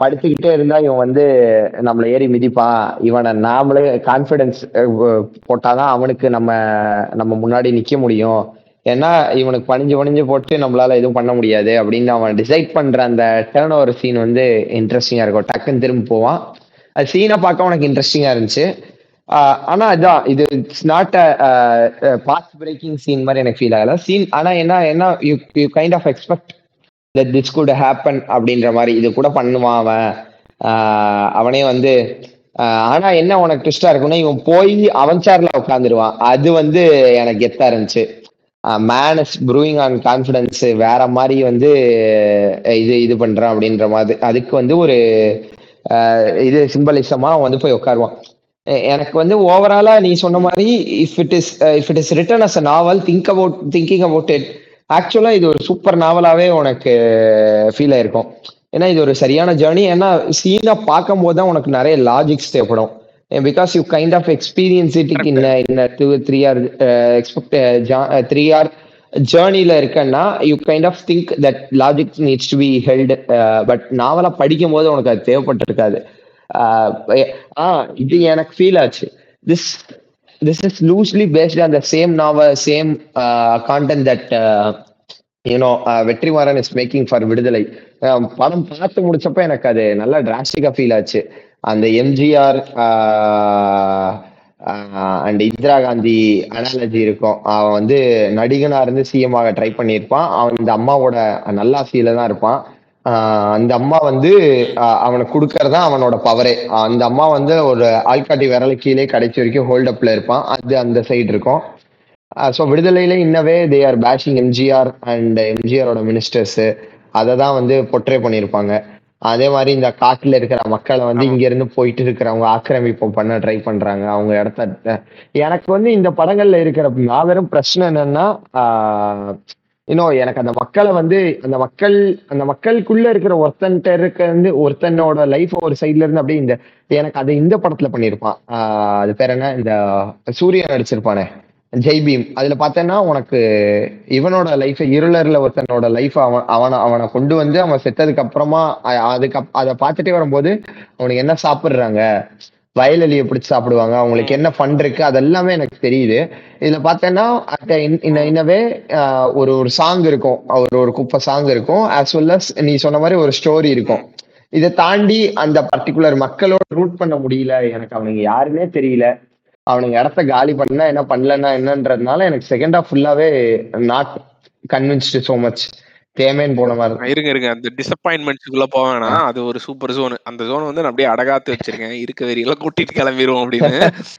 படுத்துக்கிட்டே இருந்தா இவன் வந்து நம்மளை ஏறி மிதிப்பான் இவனை நாமளே கான்பிடன்ஸ் போட்டாதான் அவனுக்கு நம்ம நம்ம முன்னாடி நிக்க முடியும். ஏன்னா இவனுக்கு பணிஞ்சு பணிஞ்சு போட்டு நம்மளால எதுவும் பண்ண முடியாது அப்படின்னு அவன் டிசைட் பண்ற அந்த டேர்ன் ஓவர் சீன் வந்து இன்ட்ரெஸ்டிங்கா இருக்கும். டக்குன்னு திரும்ப போவான். அது சீனை பார்க்க உனக்கு இன்ட்ரெஸ்டிங்கா இருந்துச்சு. ஆனா இதான் இது it's not fast breaking scene மாதிரி எனக்கு ஃபீல் ஆகல. சீன் ஆனா என்ன என்ன you you kind of expect that this could happen அப்படின்ற மாதிரி இது கூட பண்ணுவான் அவன். அவனே வந்து ஆனா என்ன உனக்கு ட்விஸ்டா இருக்குன்னா இவன் போய் அவன் சேர்ல உட்காந்துருவான் அது வந்து எனக்கு கெத்தா இருந்துச்சு. Man is proving on confidence வேற மாதிரி வந்து இது இது பண்றான் அப்படின்ற மாதிரி. அதுக்கு வந்து ஒரு இது சிம்பலிசமா அவன் வந்து போய் உட்காருவான். எனக்கு வந்து ஓவராலா நீ சொன்ன மாதிரி if it is if it is written as a novel think about thinking about it ஆக்சுவலா இது ஒரு சூப்பர் நாவலாவே உனக்கு ஃபீல் ஆயிருக்கும். ஏன்னா இது ஒரு சரியான ஜேர்னி ஏன்னா சீனா பார்க்கும் போது தான் உனக்கு நிறைய லாஜிக்ஸ் தேவைப்படும். Because you kind of experience it in in two three or expect three or ஜேர்னில இருக்கன்னா you kind of think that logic needs to be held but நாவலா படிக்கும் போது உனக்கு அது தேவைப்பட்டிருக்காது. எ- ஆ இது எனக்கு ஃபீல் ஆச்சு. This this is loosely based on the same novel same content that you know Vetrimaaran is making for Viduthalai படம் பார்த்து முடிச்சப்ப எனக்கு அது நல்லா டிராஸ்டிக்கா ஃபீல் ஆச்சு. அந்த எம்ஜிஆர் அண்ட் இந்திரா காந்தி அனாலஜி இருக்கும். அவன் வந்து நடிகனா இருந்து சிஎம் ஆக ட்ரை பண்ணியிருப்பான். அவன் இந்த அம்மாவோட நல்லாசியில தான் இருப்பான். அந்த அம்மா வந்து அவனுக்கு கொடுக்கறதா அவனோட பவரே அந்த அம்மா வந்து ஒரு ஆள்காட்டி விரல கீழே கடைசி வரைக்கும் ஹோல்ட் அப்ல இருப்பான். அது அந்த சைடு இருக்கும். ஸோ விடுதலையில இன்னவே they are bashing MGR and எம்ஜிஆரோட ministers அதை தான் வந்து பொட்ரே பண்ணியிருப்பாங்க. அதே மாதிரி இந்த காட்டுல இருக்கிற மக்களை வந்து. இங்க இருந்து போயிட்டு இருக்கிறவங்க ஆக்கிரமிப்பு பண்ண ட்ரை பண்றாங்க. அவங்க இடத்த எனக்கு வந்து இந்த படங்கள்ல இருக்கிற மாபெரும் பிரச்சனை என்னன்னா இன்னும் எனக்கு அந்த மக்களை வந்து அந்த மக்கள் அந்த மக்களுக்குள்ள இருக்கிற ஒருத்தன்ட்ட இருக்க வந்து ஒருத்தனோட லைஃப் ஒரு சைட்ல இருந்து அப்படியே இந்த எனக்கு அது இந்த படத்துல பண்ணியிருப்பான் ஆஹ் அது பேர் என்ன? இந்த சூர்யா நடிச்சிருப்பானே ஜெய் பீம் அதுல பார்த்தேன்னா உனக்கு இவனோட லைஃப் இருளர்ல ஒருத்தனோட லைஃப் அவன் அவனை அவனை கொண்டு வந்து அவன் செத்ததுக்கு அப்புறமா அதுக்கு அதை பார்த்துட்டே வரும்போது அவனுக்கு என்ன சாப்பிடுறாங்க? வயலலியை பிடிச்சி சாப்பிடுவாங்க. அவங்களுக்கு என்ன ஃபண்ட் இருக்கு அதெல்லாமே எனக்கு தெரியுது. இதுல பார்த்தேன்னா அட் இன்னவே ஒரு ஒரு சாங் இருக்கும். ஒரு ஒரு குப்பை சாங் இருக்கும். As well as நீ சொன்ன மாதிரி ஒரு ஸ்டோரி இருக்கும். இதை தாண்டி அந்த பர்டிகுலர் மக்களோட ரூட் பண்ண முடியல. எனக்கு அவனுங்க யாருன்னே தெரியல. அவனுங்க இடத்த காலி பண்ணா என்ன பண்ணலன்னா என்னன்றதுனால எனக்கு செகண்ட் ஹாஃப் ஃபுல்லாவே நாட் கன்வின்ஸ்டு so மச் தேமேன்னு போன மாதிரி. இருங்க இருங்க. அந்த டிசப்பாயின்மெண்ட்ஸ்க்குள்ள போக வேணாம். அது ஒரு சூப்பர் ஜோன் அந்த ஜோன் வந்து நான் அப்படியே அடகாத்து வச்சிருக்கேன். இருக்க வெறியெல்லாம் கூட்டிட்டு கிளம்பிடுவோம் அப்படின்னு. [laughs]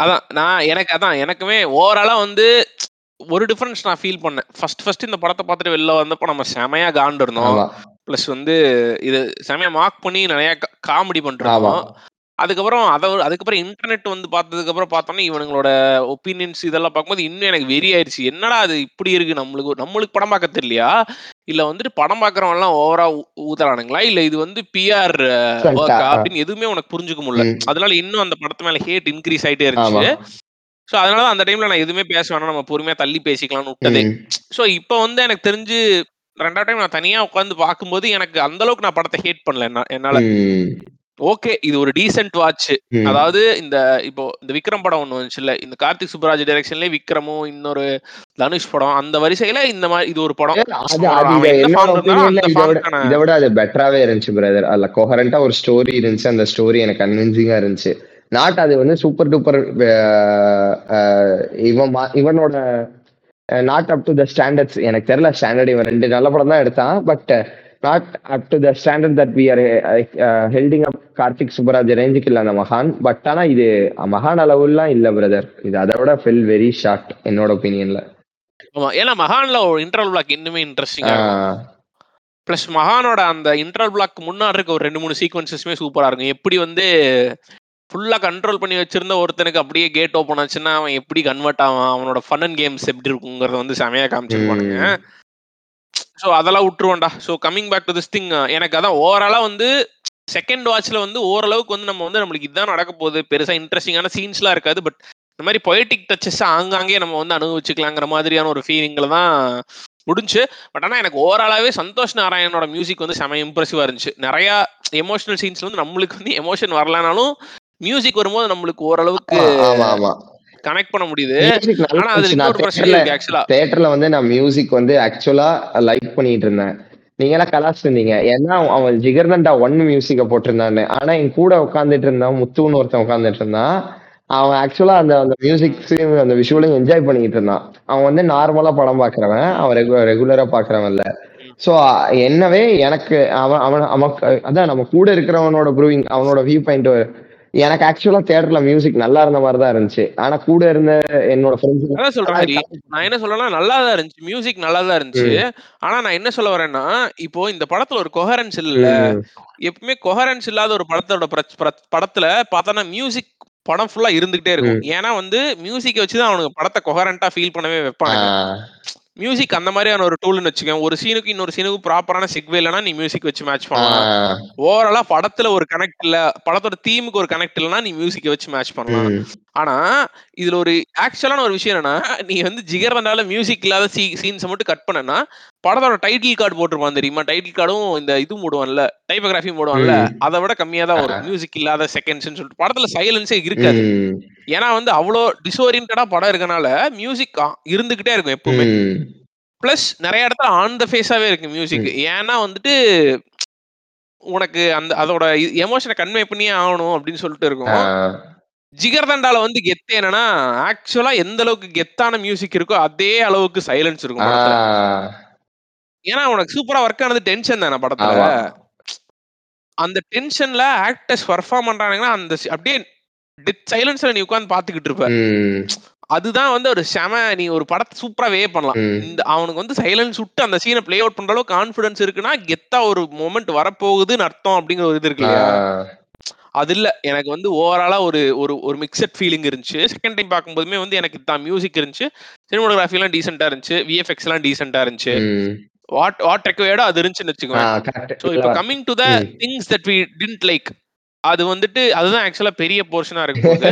அதான் நான் எனக்கு அதான் எனக்குமே ஓவராலா வந்து ஒரு டிஃபரன்ஸ் நான் ஃபீல் பண்ணேன். ஃபர்ஸ்ட் ஃபர்ஸ்ட் இந்த படத்தை பார்த்துட்டு வெளில வந்தப்போ நம்ம செமையா காண்டு இருந்தோம். ப்ளஸ் வந்து இது செமையா மார்க் பண்ணி நிறைய காமெடி பண்ணிருந்தோம் அதுக்கப்புறம் அதை அதுக்கப்புறம் இன்டர்நெட் வந்து பார்த்ததுக்கு அப்புறம் பார்த்தோம்னா இவனுங்களோட ஒப்பீனியன்ஸ் இதெல்லாம் பார்க்கும்போது இன்னும் எனக்கு வெறி ஆயிடுச்சு என்னடா அது இப்படி இருக்கு? நம்மளுக்கு நம்மளுக்கு படம் பார்க்க தெரியலையா? இல்ல வந்துட்டு படம் பார்க்கறவன் எல்லாம் ஓவரா ஊதறானுங்களா இல்ல இது வந்து பிஆர் ஆ, ஆ. அப்படின்னு எதுவுமே உனக்கு புரிஞ்சுக்க முடியல. ம். அதனால இன்னும் அந்த படத்து மேல ஹேட் இன்க்ரீஸ் ஆயிட்டே ஆமா. இருந்துச்சு சோ அதனால அந்த டைம்ல நான் எதுவுமே பேச வேணாம். நம்ம பொறுமையா தள்ளி பேசிக்கலாம்னு விட்டதே. ம். சோ இப்போ வந்து எனக்கு தெரிஞ்சு ரெண்டாவது டைம் நான் தனியா உட்காந்து பார்க்கும்போது எனக்கு அந்த அளவுக்கு நான் படத்தை ஹேட் பண்ணல என்ன- என்னால. ம். ஓகே இது ஒரு டீசென்ட் வாட்ச். அதாவது இந்த இப்போ இந்த விக்ரம் படம் ஒண்ணு வந்துச்சு இல்ல இந்த கார்த்திக் சுப்ராஜ் டைரக்ஷன்லயே விக்ரமும் இன்னொரு தனுஷ் படம் அந்த வரிசையில இந்த மாதிரி இது ஒரு படம். இத- விட அது பெட்டராவே இருந்துச்சு பிரதர் அதுல கோஹரண்டா ஒரு ஸ்டோரி இருந்துச்சு அந்த ஸ்டோரி எனக்கு கன்வின்சிங்கா இருந்துச்சு. நாட் அது வந்து சூப்பர் டூப்பர் இவன் இவனோட not up to the standards எனக்கு தெரியல ஸ்டாண்டர்ட் இவன் ரெண்டு நல்ல படம் தான் எடுத்தான் but not up to the standard that we are holding up Karthik Subbaraj ரேஞ்சுக்கு இல்லை அந்த மகான். பட் ஆனா இது மகான் அளவுலாம் இல்ல பிரதர் இது அதை விட ஃபெல் வெரி ஷார்ட் என்னோட ஒப்பீனியன்ல ஆமா ஏன்னா மகான்ல ஒரு இன்டர்வல் பிளாக் இன்னுமே இன்ட்ரெஸ்டிங்கா பிளஸ் மகானோட அந்த இன்டர்வல் பிளாக் முன்னாடி இருக்க ஒரு ரெண்டு மூணு சீக்வன்சஸ்மே சூப்பரா இருக்கும். எப்படி வந்து ஃபுல்லா கண்ட்ரோல் பண்ணி வச்சிருந்த ஒருத்தனுக்கு அப்படியே கேட் ஓப்பன் ஆச்சுன்னா அவன் எப்படி கன்வெர்ட் ஆவான்? அவனோட ஃபன் அண்ட் கேம்ஸ் எப்படி இருக்குங்கிறத வந்து செமையா காமிச்சிருப்பானுங்க. ஸோ அதெல்லாம் விட்டுருவோம்டா. So coming back to this thing எனக்கு அதான் ஓவராலா வந்து செகண்ட் வாட்ச்ல வந்து ஓரளவுக்கு வந்து நம்ம வந்து நம்மளுக்கு இதுதான் நடக்க போகுது. பெருசா இன்ட்ரெஸ்டிங்கான சீன்ஸ்லாம் இருக்காது பட் இந்த மாதிரி பொயட்டிக் டச்சஸ் ஆங்காங்கே நம்ம வந்து அனுபவிச்சுக்கலாங்கிற மாதிரியான ஒரு ஃபீலிங்கில் தான் முடிஞ்சு. பட் ஆனால் எனக்கு ஓவராலாகவே சந்தோஷ் நாராயணனோட மியூசிக் வந்து செம இம்ப்ரெசிவாக இருந்துச்சு. நிறையா எமோஷனல் சீன்ஸ்ல வந்து நம்மளுக்கு வந்து எமோஷன் வரலனாலும் மியூசிக் வரும்போது நம்மளுக்கு ஓரளவுக்கு கனெக்ட் பண்ண முடியுது. ஆனா அதுல இன்னொரு பிரச்சனை ஆக்சுவலா தேட்டர்ல வந்து நான் மியூசிக் வந்து ஆக்சுவலா லைக் பண்ணிட்டு இருந்தேன். நீங்க எல்லாம் கலாச்சிட்டு இருந்தீங்க. ஏன்னா அவன் ஜிகர்தண்டா ஒன் மியூசிக்க போட்டிருந்தான்னு. ஆனா என் கூட உட்காந்துட்டு இருந்தான் முத்துன்னு ஒருத்தன் உட்காந்துட்டு இருந்தான். அவன் ஆக்சுவலா அந்த அந்த மியூசிக்ஸையும் அந்த விஷுவலையும் என்ஜாய் பண்ணிட்டு இருந்தான். அவன் வந்து நார்மலா படம் பாக்குறவன். அவன் ரெகுலரா பாக்குறவன் இல்ல. சோ என்னவே எனக்கு அவன் அவன் நமக்கு அதான் நம்ம கூட இருக்கிறவனோட ப்ரூவிங் அவனோட வியூ பாயிண்ட் எனக்கு ஆக்சுவலா தியேட்டர்ல மியூசிக் நல்லா இருந்த மாதிரி தான் இருந்துச்சு. ஆனா கூட இருந்த என்னோட ஃப்ரெண்ட்ஸ் சொல்றேன் நான் என்ன சொல்றேன்னா நல்லா தான் இருந்துச்சு. மியூசிக் நல்லா தான் இருந்துச்சு ஆனா நான் என்ன சொல்ல வரேன்னா இப்போ இந்த படத்துல ஒரு கொஹரன்ஸ் இல்ல. எப்பவுமே கொஹரன்ஸ் இல்லாத ஒரு படத்தோட படத்துல பார்த்தோன்னா மியூசிக் படம் ஃபுல்லா இருந்துகிட்டே இருக்கும். ஏன்னா வந்து மியூசிக் வச்சுதான் அவனுக்கு படத்தை கொஹரண்டா ஃபீல் பண்ணவே வைப்பானுங்க. மியூசிக் அந்த மாதிரியான ஒரு டூல்னு வச்சுக்கோங்க ஒரு சீனுக்கு இன்னொரு சீனுக்கு ப்ராப்பரான செக்வே இல்லைன்னா நீ மியூசிக் வச்சு மேட்ச் பண்ணலாம். ஓவராலா படத்துல ஒரு கனெக்ட் இல்ல படத்தோட தீமுக்கு ஒரு கனெக்ட் இல்லைன்னா நீ மியூசிக்கை வச்சு மேட்ச் பண்ணலாம். ஆனா இதுல ஒரு ஆக்சுவலான ஒரு விஷயம் என்னன்னா நீ வந்து ஜிகர்தண்டால மியூசிக் இல்லாத சீ சீன்ஸை மட்டும் கட் பண்ணனா படத்தோட டைட்டில் கார்டு போட்டிருப்பான் தெரியுமா? டைட்டில் கார்டும் இந்த இது மூடுவான்ல டைப்போகிராஃபி மூடுவான்ல அதை விட கம்மியா தான் வரும். மியூசிக் இல்லாத செகண்ட்ஸ் சொல்லிட்டு. படத்துல சைலன்ஸே இருக்காது. ஏன்னா வந்து அவ்வளோ டிஸ்ஓரியன்டா படம் இருக்கனால மியூசிக் இருந்துகிட்டே இருக்கும் எப்பவுமே. பிளஸ் நிறைய இடத்துல ஆன் த ஃபேஸாவே இருக்கு மியூசிக் ஏன்னா வந்துட்டு உனக்கு அந்த அதோட எமோஷனை கன்வே பண்ணியே ஆகணும் அப்படின்னு சொல்லிட்டு இருக்கும். ஜிகர்தண்டால வந்து கெத்து என்னன்னா ஆக்சுவலா எந்த அளவுக்கு கெத்தான மியூசிக் இருக்கோ அதே அளவுக்கு சைலன்ஸ் இருக்கும். ஏன்னா உனக்கு சூப்பரா ஒர்க் ஆனது டென்ஷன் தானே படத்துல. அந்த டென்ஷன்ல ஆக்டர்ஸ் பர்ஃபார்ம் பண்றாங்கன்னா அந்த அப்படியே டெத் சைலன்ஸ்ல நீ உட்கார்ந்து பாத்துக்கிட்டு இருப்ப. அதுதான் வந்து ஒரு செம நீ ஒரு படத்தை சூப்பரா வே பண்ணலாம். இந்த அவனுக்கு வந்து சைலன்ஸ் விட்டு அந்த சீனை ப்ளே அவுட் பண்ற அளவுக்கு கான்ஃபிடன்ஸ் இருக்குன்னா கெத்தா ஒரு மொமெண்ட் வரப்போகுதுன்னு அர்த்தம் அப்படிங்கிற ஒரு இது இருக்கு இல்லையா? அது இல்ல. எனக்கு வந்து ஓவராலா ஒரு ஒரு ஒரு மிக்சட் ஃபீலிங் இருந்துச்சு. செகண்ட் டைம் பார்க்கும்போதுமே வந்து எனக்கு தான் மியூசிக் இருந்துச்சு. சினிமோகிராஃபி எல்லாம் டீசெண்டா இருந்துச்சு. விஎஃப்எக்ஸ் எல்லாம் டீசெண்டா இருந்துச்சு. வாட் வாட் ரெக்வயர்டோ அது இருந்துச்சுன்னு வச்சுக்கோங்க. ஸோ இப்போ coming to the things that we didn't like அது வந்துட்டு அதுதான் ஆக்சுவலா பெரிய போர்ஷனா இருக்கும் போது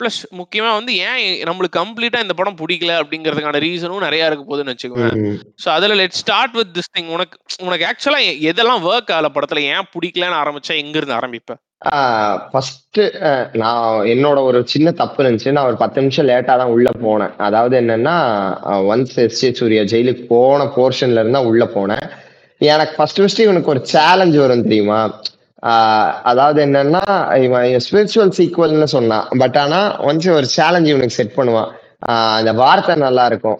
பிளஸ் [laughs] முக்கியமா வந்து ஏன் நம்மளுக்கு கம்ப்ளீட்டா இந்த படம் பிடிக்கல அப்படிங்கிறதுக்கான ரீசனும் நிறைய இருக்க போகுதுன்னு வச்சுக்கோங்க. ஸோ அதுல let start with this thing உனக்கு உனக்கு ஆக்சுவலா எதெல்லாம் ஒர்க் ஆகல படத்துல? ஏன் பிடிக்கலன்னு ஆரம்பிச்சா எங்க இருந்து ஆரம்பிப்ப? ஃபர்ஸ்ட் நான் என்னோட ஒரு சின்ன தப்பு இருந்துச்சு. நான் ஒரு பத்து நிமிஷம் லேட்டா தான் உள்ள போனேன். அதாவது என்னன்னா ஒன்ஸ் எஸ் ஜே சூர்யா ஜெயிலுக்கு போன போர்ஷன்ல இருந்தா உள்ள போனேன். எனக்கு ஃபர்ஸ்ட் ஃபர்ஸ்ட் இவனுக்கு ஒரு சேலஞ்ச் வரும் தெரியுமா? ஆஹ் அதாவது என்னன்னா இவன் ஸ்பிரிச்சுவல் சீக்வல்னு சொன்னான். பட் ஆனா ஒன்ஸ் ஒரு சேலஞ்ச் இவனுக்கு செட் பண்ணுவான். அந்த வார்த்தை நல்லா இருக்கும்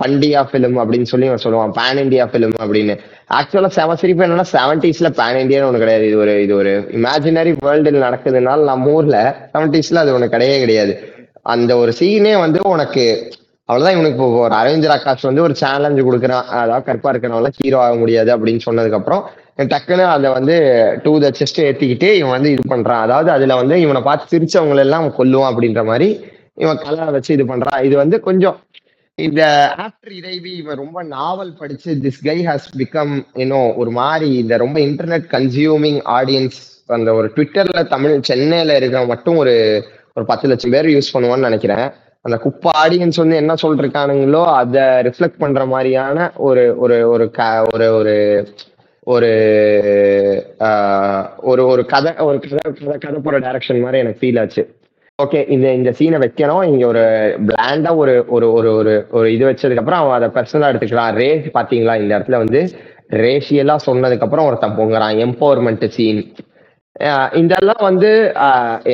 பண்டியா பிலிம் அப்படின்னு சொல்லி சொல்லுவான். பேன் இண்டியா பிலிம் அப்படின்னு. ஆக்சுவலா செவன் சிரிப்பு என்னன்னா செவன்டிஸ்ல பேன் இண்டியான்னு ஒன்று கிடையாது. இது ஒரு இது ஒரு இமேஜினரி வேர்ல்டில் நடக்குதுனால நம்ம ஊர்ல செவன்டிஸ்ல அது ஒன்று கிடையவே கிடையாது. அந்த ஒரு சீனே வந்து உனக்கு அவ்வளவுதான் இவனுக்கு இப்போ ஒரு அரவிந்த் ராகாஷ் வந்து ஒரு சேலஞ்சு கொடுக்குறான். அதாவது கருப்பா இருக்கிறவங்கள ஹீரோ ஆக முடியாது அப்படின்னு சொன்னதுக்கு அப்புறம் டக்குன்னு அதை வந்து டூ த செஸ்ட் ஏத்திக்கிட்டு இவன் வந்து இது பண்றான். அதாவது அதுல வந்து இவனை பார்த்து சிரிச்சவங்களை எல்லாம் கொல்லுவான் அப்படின்ற மாதிரி இவன் கலரை வச்சு இது பண்றான் இது வந்து கொஞ்சம் இந்த ஆஃப்டர் இறைவி இவன் ரொம்ப நாவல் படிச்சு திஸ் கை ஹாஸ் பிகம் இன்னும் ஒரு மாதிரி இந்த ரொம்ப இன்டர்நெட் கன்சியூமிங் ஆடியன்ஸ் அந்த ஒரு ட்விட்டர்ல தமிழ் சென்னையில இருக்கிற மட்டும் ஒரு ஒரு பத்து லட்சம் பேர் யூஸ் பண்ணுவான்னு நினைக்கிறேன். அந்த குப்பை ஆடியன்ஸ் வந்து என்ன சொல்றானுங்களோ அதை ரிஃப்ளெக்ட் பண்ற மாதிரியான ஒரு ஒரு ஒரு க ஒரு ஒரு ஒரு ஒரு ஒரு கதை ஒரு கதை கதை கதை போற டைரக்ஷன் மாதிரி எனக்கு ஃபீல் ஆச்சு. ஓகே இந்த இந்த சீனை வைக்கணும். இங்க ஒரு பிளாண்டா ஒரு ஒரு ஒரு ஒரு ஒரு இது வச்சதுக்கு அப்புறம் அவன் அதை பர்சனலா எடுத்துக்கலாம். ரேஸ் பாத்தீங்களா இந்த இடத்துல வந்து ரேஷியலா சொன்னதுக்கு அப்புறம் ஒருத்தன் பொங்குறான். எம்பவர்மெண்ட் சீன் இதெல்லாம் வந்து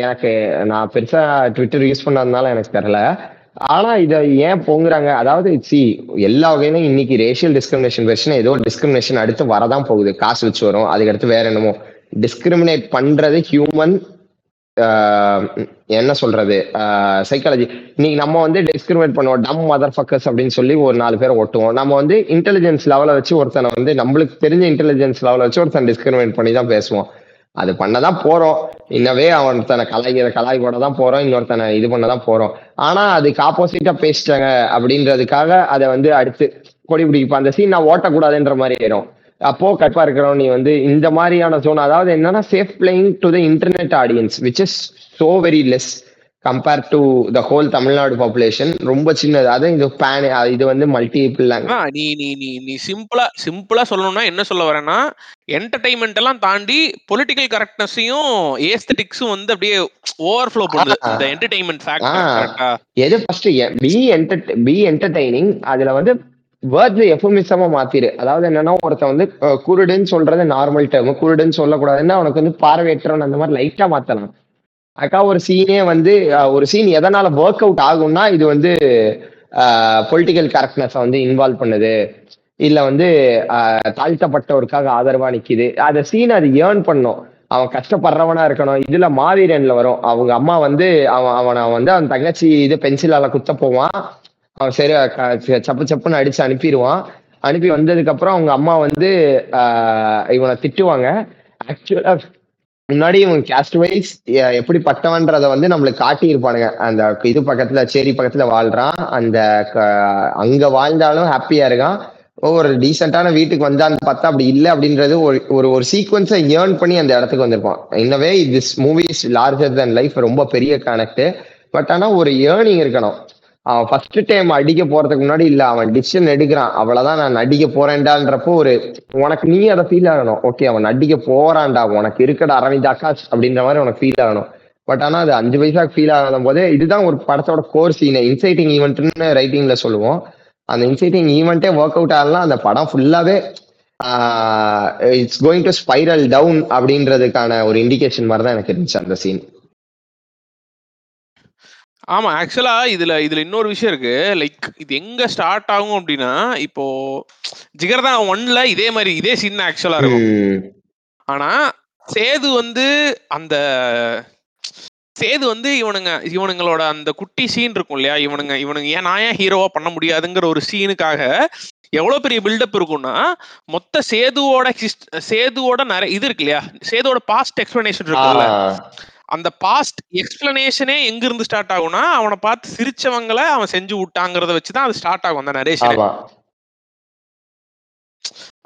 எனக்கு நான் பெருசா ட்விட்டர் யூஸ் பண்ணதுனால எனக்கு தெரியல. ஆனா இதை ஏன் பொங்குறாங்க? அதாவது சி எல்லா வகையிலும் இன்னைக்கு ரேஷியல் டிஸ்கிரிமினேஷன் பிரச்சனை ஏதோ டிஸ்கிரிமினேஷன் அடுத்து வரதான் போகுது. காசு வச்சு வரும். அதுக்கு அடுத்து வேற என்னமோ. டிஸ்கிரிமினேட் பண்றது ஹியூமன் என்ன சொல்றது? சைக்காலஜி இன்னைக்கு நம்ம வந்து டிஸ்கிரிமினேட் பண்ணுவோம். டம் மதர் ஃபக்கர்ஸ் அப்படின்னு சொல்லி ஒரு நாலு பேரை ஒட்டுவோம் நம்ம வந்து இன்டெலிஜென்ஸ் லெவலை வச்சு ஒருத்தனை வந்து நம்மளுக்கு தெரிஞ்ச இன்டெலிஜென்ஸ் லெவலை வச்சு ஒருத்தன் டிஸ்கிரிமினேட் பண்ணி தான் பேசுவோம் அது பண்ணதான் போறோம். இன்னவே அவன்தனை கலாய்கிற கலாய் போட தான் போறோம். இன்னொருத்தனை இது பண்ண தான் போறோம். ஆனா அதுக்கு ஆப்போசிட்டா பேசிட்டாங்க அப்படின்றதுக்காக அதை வந்து அடுத்து கொடி பிடிப்பா அந்த சீன் நான் ஓட்டக்கூடாதுன்ற மாதிரி ஆயிரும். அப்போ கற்பா இருக்கிறோம் நீ வந்து இந்த மாதிரியான ஜோன் அதாவது என்னன்னா safe playing to the internet audience which is so very less compare to the whole Tamil Nadu population ரொம்ப சின்னது. அது இது பேன் இது வந்து மல்டிபிள் அதான் நீ நீ நீ நீ சிம்பிளா சிம்பிளா சொல்லணும்னா என்ன சொல்ல வரேன்னா என்டர்டைன்மெண்ட் எல்லாம் தாண்டி பொலிட்டிக்கல் கரெக்ட்னஸையும் ஏஸ்தட்டிக்ஸும் வந்து அப்படியே ஓவர்ஃப்ளோ பண்ணுது. இந்த என்டர்டைன்மெண்ட் ஃபேக்டர் எது first be enter be entertaining அதுல வந்து வேர்ட்ஸ் எஃபமிசமா மாத்திரு. அதாவது என்னன்னா ஒருத்தன் வந்து குருடுன்னு சொல்றது நார்மல் டேர்ம் குருடுன்னு சொல்லக்கூடாதுன்னா அவனுக்கு வந்து பார்வையற்றவன் அந்த மாதிரி லைட்டா மாத்தலாம். அக்கா ஒரு சீனே வந்து ஒரு சீன் எதனால ஒர்க் அவுட் ஆகும்னா இது வந்து பொலிட்டிக்கல் கரெக்ட்னஸை வந்து இன்வால்வ் பண்ணுது. இல்ல வந்து தாழ்த்தப்பட்டவருக்காக ஆதரவா நிக்குது. அந்த சீன் அது ஏர்ன் பண்ணும். அவன் கஷ்டப்படுறவனா இருக்கணும். இதுல மாவீரன்ல வரும். அவங்க அம்மா வந்து அவன் அவனை வந்து அவன் தங்கச்சி இது பென்சிலால குத்த போவான். அவன் சரி சப்பு சப்புன்னு அடிச்சு அனுப்பிடுவான். அனுப்பி வந்ததுக்கு அப்புறம் அவங்க அம்மா வந்து இவனை திட்டுவாங்க. ஆக்சுவலா முன்னாடி இவன் கேஸ்ட் வைஸ் எப்படி பட்டவன்றத வந்து நம்மளுக்கு காட்டியிருப்பானுங்க. அந்த இது பக்கத்துல சேரி பக்கத்துல வாழ்றான். அந்த க- அங்க வாழ்ந்தாலும் ஹாப்பியா இருக்கான். ஒரு டீசெண்டான வீட்டுக்கு வந்தான்னு பார்த்தா அப்படி இல்லை அப்படின்றது ஒரு ஒரு சீக்வன்ஸை ஏர்ன் பண்ணி அந்த இடத்துக்கு வந்திருப்பான். In a way this movies larger than life ரொம்ப பெரிய கனெக்ட் பட் ஆனா ஒரு ஏர்னிங் இருக்கணும். அவன் ஃபர்ஸ்ட் டைம் அடிக்க போறதுக்கு முன்னாடி இல்ல அவன் டிசிஷன் எடுக்கிறான். அவ்வளவுதான் நான் அடிக்க போறேன்டான்றப்போ ஒரு உனக்கு நீ அதை ஃபீல் ஆகணும். ஓகே அவன் அடிக்க போறான்டா. உனக்கு இருக்கட அரவிந்த் ஆகாஷ் அப்படின்ற மாதிரி உனக்கு ஃபீல் ஆகணும். பட் ஆனா அது அஞ்சு வயசாக்கு ஃபீல் ஆகாத போதே இதுதான் ஒரு படத்தோட கோர் சீன் இன்சைட்டிங் ஈவெண்ட்னு ரைட்டிங்ல சொல்லுவோம். அந்த இன்சைட்டிங் ஈவெண்ட்டே ஒர்க் அவுட் ஆகலாம் அந்த படம் ஃபுல்லாவே it's going to spiral down அப்படின்றதுக்கான ஒரு இண்டிகேஷன் மாதிரி தான் எனக்கு இருந்துச்சு அந்த சீன் ஆமா ஆக்சுவலா இதுல இதுல இன்னொரு விஷயம் இருக்கு. லைக் இது எங்க ஸ்டார்ட் ஆகும் அப்படின்னா இப்போ ஜிகர்தா ஒன்ல இதே மாதிரி இதே சீன் ஆக்சுவலா இருக்கும். ஆனா சேது வந்து அந்த சேது வந்து இவனுங்க இவனுங்களோட அந்த குட்டி சீன் இருக்கும் இல்லையா? இவனுங்க இவனுங்க ஏன் நான் ஏன் ஹீரோவா பண்ண முடியாதுங்கிற ஒரு சீனுக்காக எவ்வளவு பெரிய பில்டப் இருக்கும்னா மொத்த சேதுவோட சேதுவோட நிறைய இது இருக்கு இல்லையா? சேதுவோட பாஸ்ட் எக்ஸ்பிளனேஷன் இருக்குல்ல அந்த பாஸ்ட் எக்ஸ்பிளனேஷனே எங்க இருந்து ஸ்டார்ட் ஆகும்னா அவனை பார்த்து சிரிச்சவங்கள அவன் செஞ்சு விட்டாங்கிறத வச்சுதான் அது ஸ்டார்ட் ஆகும் அந்த நரேஷன்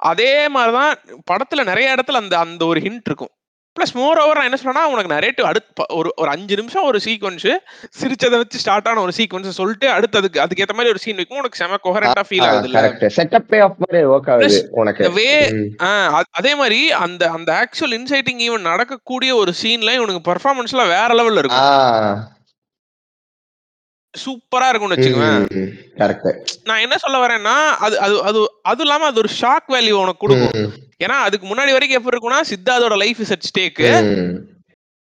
அதே மாதிரிதான் படத்துல நிறைய இடத்துல அந்த அந்த ஒரு ஹிண்ட் இருக்கும். பிளஸ் மோர் ஓவர் நான் என்ன சொன்னா உனக்கு நரேட்டிவ் அடுத்து ஒரு ஒரு அஞ்சு நிமிஷம் ஒரு சீக்வன்ஸ் சிரிச்சதை வச்சு ஸ்டார்ட் ஆன ஒரு சீக்வன்ஸ் சொல்லிட்டு அடுத்து அதுக்கு அதுக்கேத்த மாதிரி ஒரு சீன் வைக்கும். உனக்கு செம கொஹரண்டா ஃபீல் ஆகுது இல்ல செட்டப்பே ஆஃப் மாதிரி ஒர்க் ஆகுது உனக்கு. அ- அதே மாதிரி அந்த அந்த ஆக்சுவல் இன்சைட்டிங் ஈவன் நடக்கக்கூடிய ஒரு சீன்ல இவனுக்கு பெர்ஃபார்மன்ஸ்ல வேற லெவல்ல இருக்கும். சூப்பரா இருக்கும்னு வச்சுக்குவேன். கரெக்ட் நான் என்ன சொல்ல வரேன்னா அது அது அது அது இல்லாம அது ஒரு ஷாக் வேல்யூ உனக்கு கொடுக்கும். ஏன்னா அதுக்கு முன்னாடி வரைக்கும் எப்படி இருக்கும்னா சித்தார்த்தோட life is at stake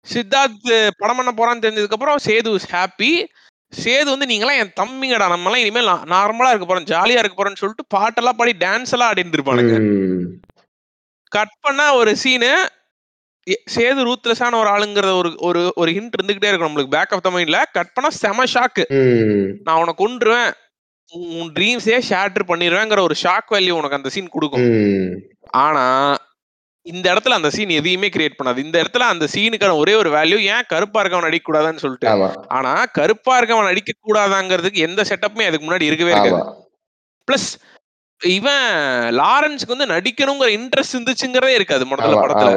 Siddharth படம் பண்ண போறான்னு தெரிஞ்சதுக்கு அப்புறம் சேது இஸ் ஹாப்பி சேது வந்து நீங்களாம் என் தம்பிங்கடா. நம்ம எல்லாம் இனிமேல் நார்மலா இருக்க போறோம் ஜாலியா இருக்க போறோம்னு சொல்லிட்டு பாட்டெல்லாம் பாடி டான்ஸ் எல்லாம் ஆடிட்டு இருப்பானுங்க கட் பண்ணா ஒரு சீனு சேது ரூத்லெஸ்ஸான ஒரு ஆளுங்கிற ஒரு ஒரு ஒரு ஹிண்ட் இருந்துகிட்டே இருக்கும் நம்மளுக்கு. பேக் ஆஃப் த மைண்ட்ல கட் பண்ணா செம ஷாக்கு நான் உன்னை கொன்றுவேன். உன் ட்ரீம்ஸே ஷேட்டர் பண்ணிடுவேங்கிற ஒரு ஷாக் வேல்யூ உனக்கு அந்த சீன் கொடுக்கும். ஆனா இந்த இடத்துல அந்த சீன் எதையுமே கிரியேட் பண்ணாது. இந்த இடத்துல அந்த சீனுக்கான ஒரே ஒரு வேல்யூ ஏன் கருப்பா இருக்கவன் நடிக்க கூடாதான்னு சொல்லிட்டு ஆனா கருப்பா இருக்கவன் நடிக்க கூடாதாங்கிறதுக்கு எந்த செட்டப்புமே அதுக்கு முன்னாடி இருக்கவே இருக்காது. பிளஸ் இவன் லாரன்ஸ்க்கு வந்து நடிக்கணுங்கிற இன்ட்ரெஸ்ட் இருந்துச்சுங்கிறதே இருக்காது முதல்ல படத்துல.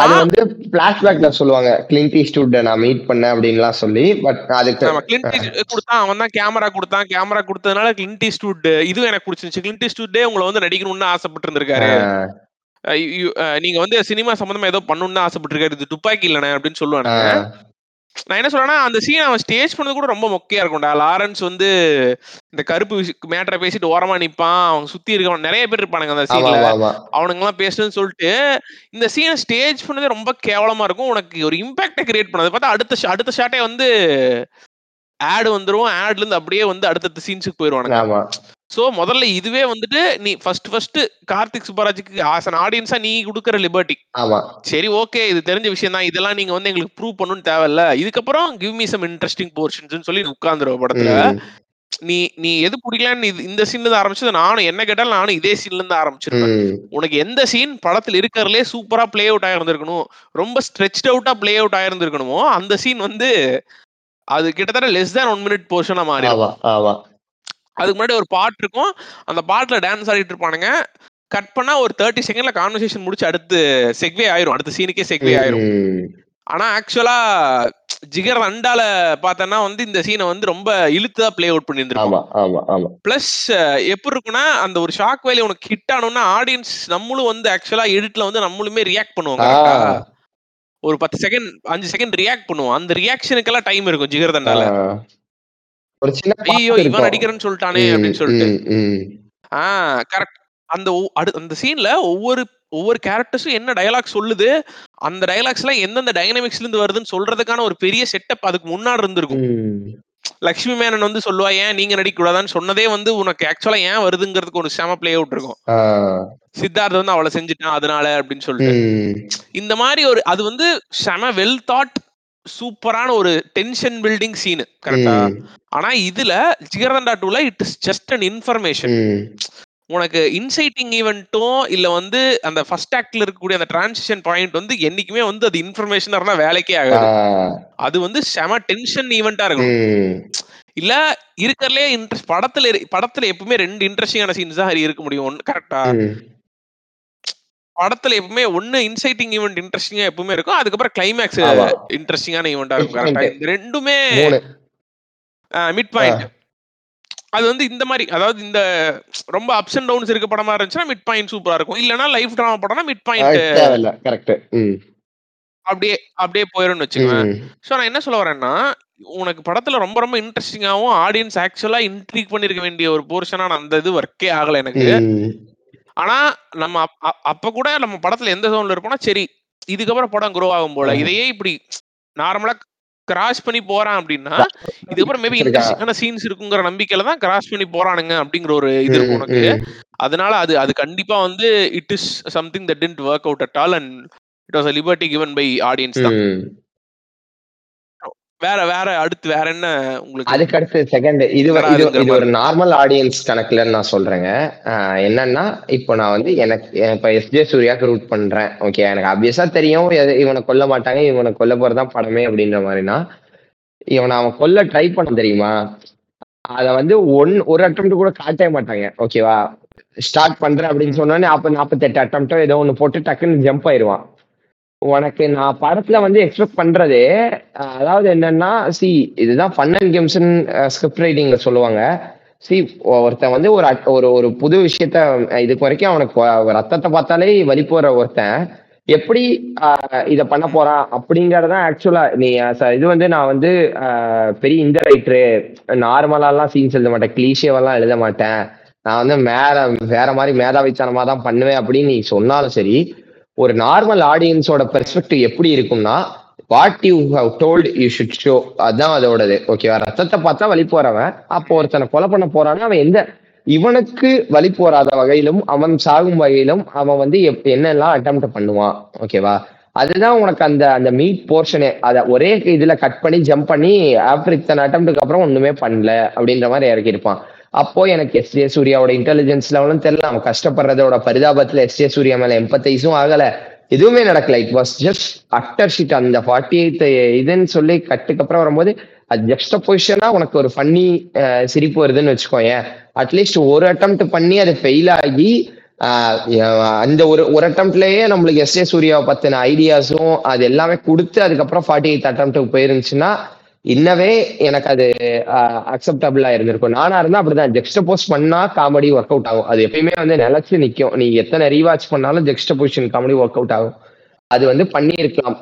அது வந்து பிளாஷ்பேக்ல சொல்லுவாங்க. கிளின்டி நான் மீட் பண்ணேன் அப்படின்லாம் சொல்லி பட் அதுக்கு ஆமா கிளின்டி கொடுத்தான். அவன் தான் கேமரா கொடுத்தான். கேமரா கொடுத்ததுனால கிளின்டி ஸ்டூட் இதுவும் எனக்கு பிடிச்சிருந்துச்சு. கிளின்டி ஸ்டூட்டே உங்களை வந்து நடிக்கணும்னு ஆசைப்பட்டு இருந்திருக்காரு நீங்க வந்து சினிமா சம்பந்தமா ஏதோ பண்ணணும்னு ஆசைப்பட்டிருக்காரு. இது துப்பாக்கி இல்லனே அப்படின்னு சொல்லுவானுங்க. ஆஹ், நான் என்ன சொல்றேன்னா அந்த சீன் அவன் ஸ்டேஜ் பண்ணது கூட ரொம்ப மொக்கையா இருக்கும்டா. லாரன்ஸ் வந்து இந்த கருப்பு மேட்டரை பேசிட்டு ஓரமா நிப்பான். அவங்க சுத்தி இருக்கவன் நிறைய பேர் இருப்பானுங்க அந்த சீன்ல அவனுங்க எல்லாம் பேசணும்னு சொல்லிட்டு இந்த சீனை ஸ்டேஜ் பண்ணதே ரொம்ப கேவலமா இருக்கும். உனக்கு ஒரு இம்பாக்டை கிரியேட் பண்ணது. பார்த்தா அடுத்த அடுத்த ஷாட்டே வந்து ஆட் வந்துரும். ஆட்ல இருந்து அப்படியே வந்து அடுத்தடுத்த சீன்ஸுக்கு போயிருவானுங்க. சோ முதல்ல இதுவே வந்துட்டு நீ ஃபர்ஸ்ட் ஃபர்ஸ்ட் கார்த்திக் சுப்பராஜுக்கு ஆஸ் அன் ஆடியன்ஸா நீ கொடுக்குற லிபர்ட்டி ஆமா. சரி ஓகே இது தெரிஞ்ச விஷயம் தான். இதெல்லாம் நீங்க வந்து எங்களுக்கு ப்ரூவ் பண்ணணும்னு தேவையில்ல. இதுக்கப்புறம் give me some interesting portions சொல்லி உட்காந்துருவ படத்துல. நீ நீ எது பிடிக்கலன்னு இந்த சீன்ல இருந்து ஆரம்பிச்சது நானும் என்ன கேட்டாலும் நானும் இதே சீன்ல இருந்து ஆரம்பிச்சிருப்பேன் ம், உனக்கு எந்த சீன் படத்துல இருக்கிறதுலே சூப்பரா ப்ளே அவுட் ஆயிருந்திருக்கணும்? ரொம்ப ஸ்ட்ரெச்ட் அவுட்டா ப்ளே அவுட் ஆயிருந்திருக்கணுமோ அந்த சீன் வந்து அது கிட்டத்தட்ட லெஸ் தேன் ஒன் மினிட் போர்ஷனா மாறி அதுக்கு முன்னாடி ஒரு பாட்டு இருக்கும். அந்த பாட்டுல டான்ஸ் ஆடிட்டு இருப்பானுங்க. கட் பண்ணா ஒரு தேர்ட்டி செகண்ட்ல கான்வர்சேஷன் முடிச்சு அடுத்து செக்வே ஆயிரும். அடுத்த சீனுக்கே செக்வே ஆயிரும். ஆனா ஆக்சுவலா ஜிகர் அண்டால பார்த்தோன்னா வந்து இந்த சீனை வந்து ரொம்ப இழுத்துதா ப்ளே அவுட் ஆமா பிளஸ் எப்படி இருக்குன்னா அந்த ஒரு ஷாக் வேலி உனக்கு ஹிட் ஆனோம்னா ஆடியன்ஸ் நம்மளும் வந்து ஆக்சுவலா எடிட்ல வந்து நம்மளுமே ரியாக்ட் பண்ணுவோம்? ஒரு பத்து செகண்ட் அஞ்சு செகண்ட் ரியாக்ட் பண்ணுவோம். அந்த ரியாக்ஷனுக்கெல்லாம் டைம் இருக்கும் ஜிகர். தண்டால ஒரு சின்ன ஐயோ இவன் இருக்கும். நடிக்கிறேன்னு சொல்லிட்டானே அப்படின்னு சொல்லிட்டு. ஆ கரெக்ட் அந்த அந்த சீன்ல ஒவ்வொரு ஒவ்வொரு கேரக்டர்ஸும் என்ன டயலாக் சொல்லுது அந்த டயலாக்ஸ் எல்லாம் எந்தெந்த டைனமிக்ஸ்ல இருந்து வருதுன்னு சொல்றதுக்கான ஒரு பெரிய செட்டப் அதுக்கு முன்னாடி இருந்திருக்கும். லக்ஷ்மி மேனன் வந்து சொல்லுவா ஏன் நீங்க நடிக்க கூடாதான்னு சொன்னதே வந்து உனக்கு ஆக்சுவலா ஏன் வருதுங்கிறதுக்கு ஒரு செம பிளே அவுட் இருக்கும். சித்தார்த் வந்து அவளை செஞ்சுட்டான் அதனால அப்படின்னு சொல்லிட்டு. இந்த மாதிரி ஒரு அது வந்து செம வெல் தாட் சூப்பரான ஒரு டென்ஷன் பில்டிங் சீனு கரெக்டா ஆனா இதுல ஜிகர்தண்டா டூல it is just an information. உனக்கு இன்சைட்டிங் ஈவெண்ட்டும் இல்ல வந்து அந்த ஃபர்ஸ்ட் ஆக்ட்ல இருக்கக்கூடிய அந்த டிரான்சிஷன் பாயிண்ட் வந்து என்னைக்குமே வந்து அது இன்ஃபர்மேஷனா இருந்தா வேலைக்கே ஆகாது. அது வந்து செம டென்ஷன் ஈவெண்டா இருக்கணும் ம், இல்ல இருக்கறதுலே இன்ட்ரெஸ்ட் படத்துல படத்துல எப்பவுமே ரெண்டு இன்ட்ரெஸ்டிங்கான சீன்ஸ் தான் இருக்க முடியும். ஒன்னு கரெக்டா. படத்துல எப்பவுமே ஒன்னு இன்சைட்டிங் ஈவெண்ட் இன்ட்ரெஸ்டிங்கா எப்பவுமே இருக்கும். அதுக்கப்புறம் கிளைமேக்ஸ். இன்ட்ரெஸ்டிங்கான ஈவெண்டா இருக்கும். கரெக்டா. இந்த ரெண்டுமே மிட் பாயிண்ட் அது வந்து இந்த மாதிரி அதாவது இந்த ரொம்ப அப்ஸ் அண்ட் டவுன்ஸ் இருக்க படமா இருந்துச்சுன்னா மிட் பாயிண்ட் சூப்பரா இருக்கும். இல்லனா லைஃப் டிராமா படம்னா மிட் பாயிண்ட் கரெக்ட் அப்படியே அப்படியே போயிரும்னு வச்சுக்கோங்க. ஸோ நான் என்ன சொல்ல வரேன்னா உனக்கு படத்துல ரொம்ப ரொம்ப இன்ட்ரெஸ்டிங்காகவும் ஆடியன்ஸ் ஆக்சுவலா இன்ட்ரீக் பண்ணிருக்க வேண்டிய ஒரு போர்ஷனான அந்த இது ஒர்க்கே ஆகல எனக்கு. ஆனா நம்ம அப்- அ- அப்ப கூட நம்ம படத்துல எந்த ஜோன்ல இருப்போம்னா சரி இதுக்கப்புறம் படம் grow ஆகும் போல. இதையே இப்படி நார்மலா கிராஸ் பண்ணி போறான் அப்படின்னா இதுக்கப்புறம் மேபி? இன்ட்ரெஸ்டிங்கான சீன்ஸ் இருக்குங்கிற நம்பிக்கையில தான் கிராஸ் பண்ணி போறானுங்க அப்படிங்கிற ஒரு இது இருக்கும் உனக்கு. அதனால அது அது கண்டிப்பா வந்து it is something that tend work out at all and it was liberty given by audience தான். வேற வேற அடுத்து வேற என்ன உங்களுக்கு? அதுக்கு அடுத்து செகண்ட் இது இது ஒரு நார்மல் ஆடியன்ஸ் கணக்குல நான் சொல்றேங்க. என்னன்னா இப்போ நான் வந்து எனக்கு இப்ப எஸ்ஜே சூர்யாக்கு ரூட் பண்றேன். ஓகே எனக்கு அபியஸா தெரியும். இவனை கொல்ல மாட்டாங்க. இவனை கொல்ல போறதுதான் படமே அப்படின்ற மாதிரினா இவனை அவன் கொல்ல ட்ரை பண்ண தெரியுமா? அத வந்து ஒன் ஒரு அட்டம் கூட காட்டவே மாட்டாங்க. ஓகேவா ஸ்டார்ட் பண்றேன் அப்படின்னு சொன்னோடனே அப்ப நாற்பத்தெட்டு அட்டம்ட்டோ ஏதோ ஒன்று போட்டு டக்குன்னு ஜம்ப் ஆயிடுவான் உனக்கு நான் படத்துல வந்து எக்ஸ்பெக்ட் பண்றது அதாவது என்னன்னா சி இதுதான் ஃபன் அண்ட் கேம்ஸ் ஸ்கிரிப்ட் ரைட்டிங்ல சொல்லுவாங்க. சி ஒருத்தன் வந்து ஒரு ஒரு ஒரு புது விஷயத்த இதுக்கு வரைக்கும் அவனுக்கு ரத்தத்தை பார்த்தாலே வலி போற ஒருத்தன் எப்படி இதை பண்ண போறான் அப்படிங்கறத ஆக்சுவலா நீ இது வந்து நான் வந்து பெரிய இந்த ரைட்டரு நார்மலாலாம் சீன்ஸ் எழுத மாட்டேன் கிளீஷேவெல்லாம் எழுத மாட்டேன். நான் வந்து மேல வேற மாதிரி மேதாவித்தனமா தான் பண்ணுவேன் அப்படின்னு நீ சொன்னாலும் சரி ஒரு நார்மல் ஆடியன்ஸோட பெர்ஸ்பெக்டிவ் எப்படி இருக்கும்னா what you have told you should show அதான் அதோடது. ஓகேவா ரத்தத்தை பார்த்தா வழி போறவன் அப்போ ஒருத்தனை கொலை பண்ண போறான்னா அவன் எந்த இவனுக்கு வழி போறாத வகையிலும் அவன் சாகும் வகையிலும் அவன் வந்து எப்- என்னெல்லாம் அட்டம் பண்ணுவான். ஓகேவா அதுதான் உனக்கு அந்த அந்த மீட் போர்ஷனே அதை ஒரே இதுல கட் பண்ணி ஜம்ப் பண்ணி இத்தனை அட்டம்ப்டுக்கு அப்புறம் ஒண்ணுமே பண்ணல அப்படின்ற மாதிரி இறக்கியிருப்பான். அப்போ எனக்கு எஸ் ஜே சூர்யாவோட இன்டெலிஜென்ஸ் லெவலும் தெரியல. அவன் கஷ்டப்படுறதோட பரிதாபத்துல எஸ் ஜே சூர்யா மேல எம்பத்தைஸும் ஆகல. எதுவுமே நடக்கல. It was just utter shit அந்த ஃபார்ட்டி எயித் இதுன்னு சொல்லி கட்டுக்கு அப்புறம் வரும்போது அது ஜஸ்ட் பொசிஷனா உனக்கு ஒரு ஃபன்னி சிரிப்பு வருதுன்னு வச்சுக்கோயேன். அட்லீஸ்ட் ஒரு அட்டம் பண்ணி அது ஃபெயில் ஆகி அந்த ஒரு ஒரு அட்டம்ப்ட்லயே நம்மளுக்கு எஸ் ஏ சூர்யாவை பத்தின ஐடியாஸும் அது எல்லாமே கொடுத்து அதுக்கப்புறம் ஃபார்ட்டி எயித் அட்டம்ப்ட்டுக்கு போயிருந்துச்சுன்னா இன்னவே எனக்கு அது அக்செப்டபிளா இருந்திருக்கும். நானா இருந்தா அப்படிதான். ஜெக்ஸ்ட போஸ்ட் பண்ணா காமெடி ஒர்க் அவுட் ஆகும். அது எப்பயுமே வந்து நிலைச்சு நிக்கும். நீ எத்தனை ரீவாச் பண்ணாலும் ஜெக்ஸ்ட பொசிஷன் காமெடி ஒர்க் அவுட் ஆகும். அது வந்து பண்ணியிருக்கலாம்.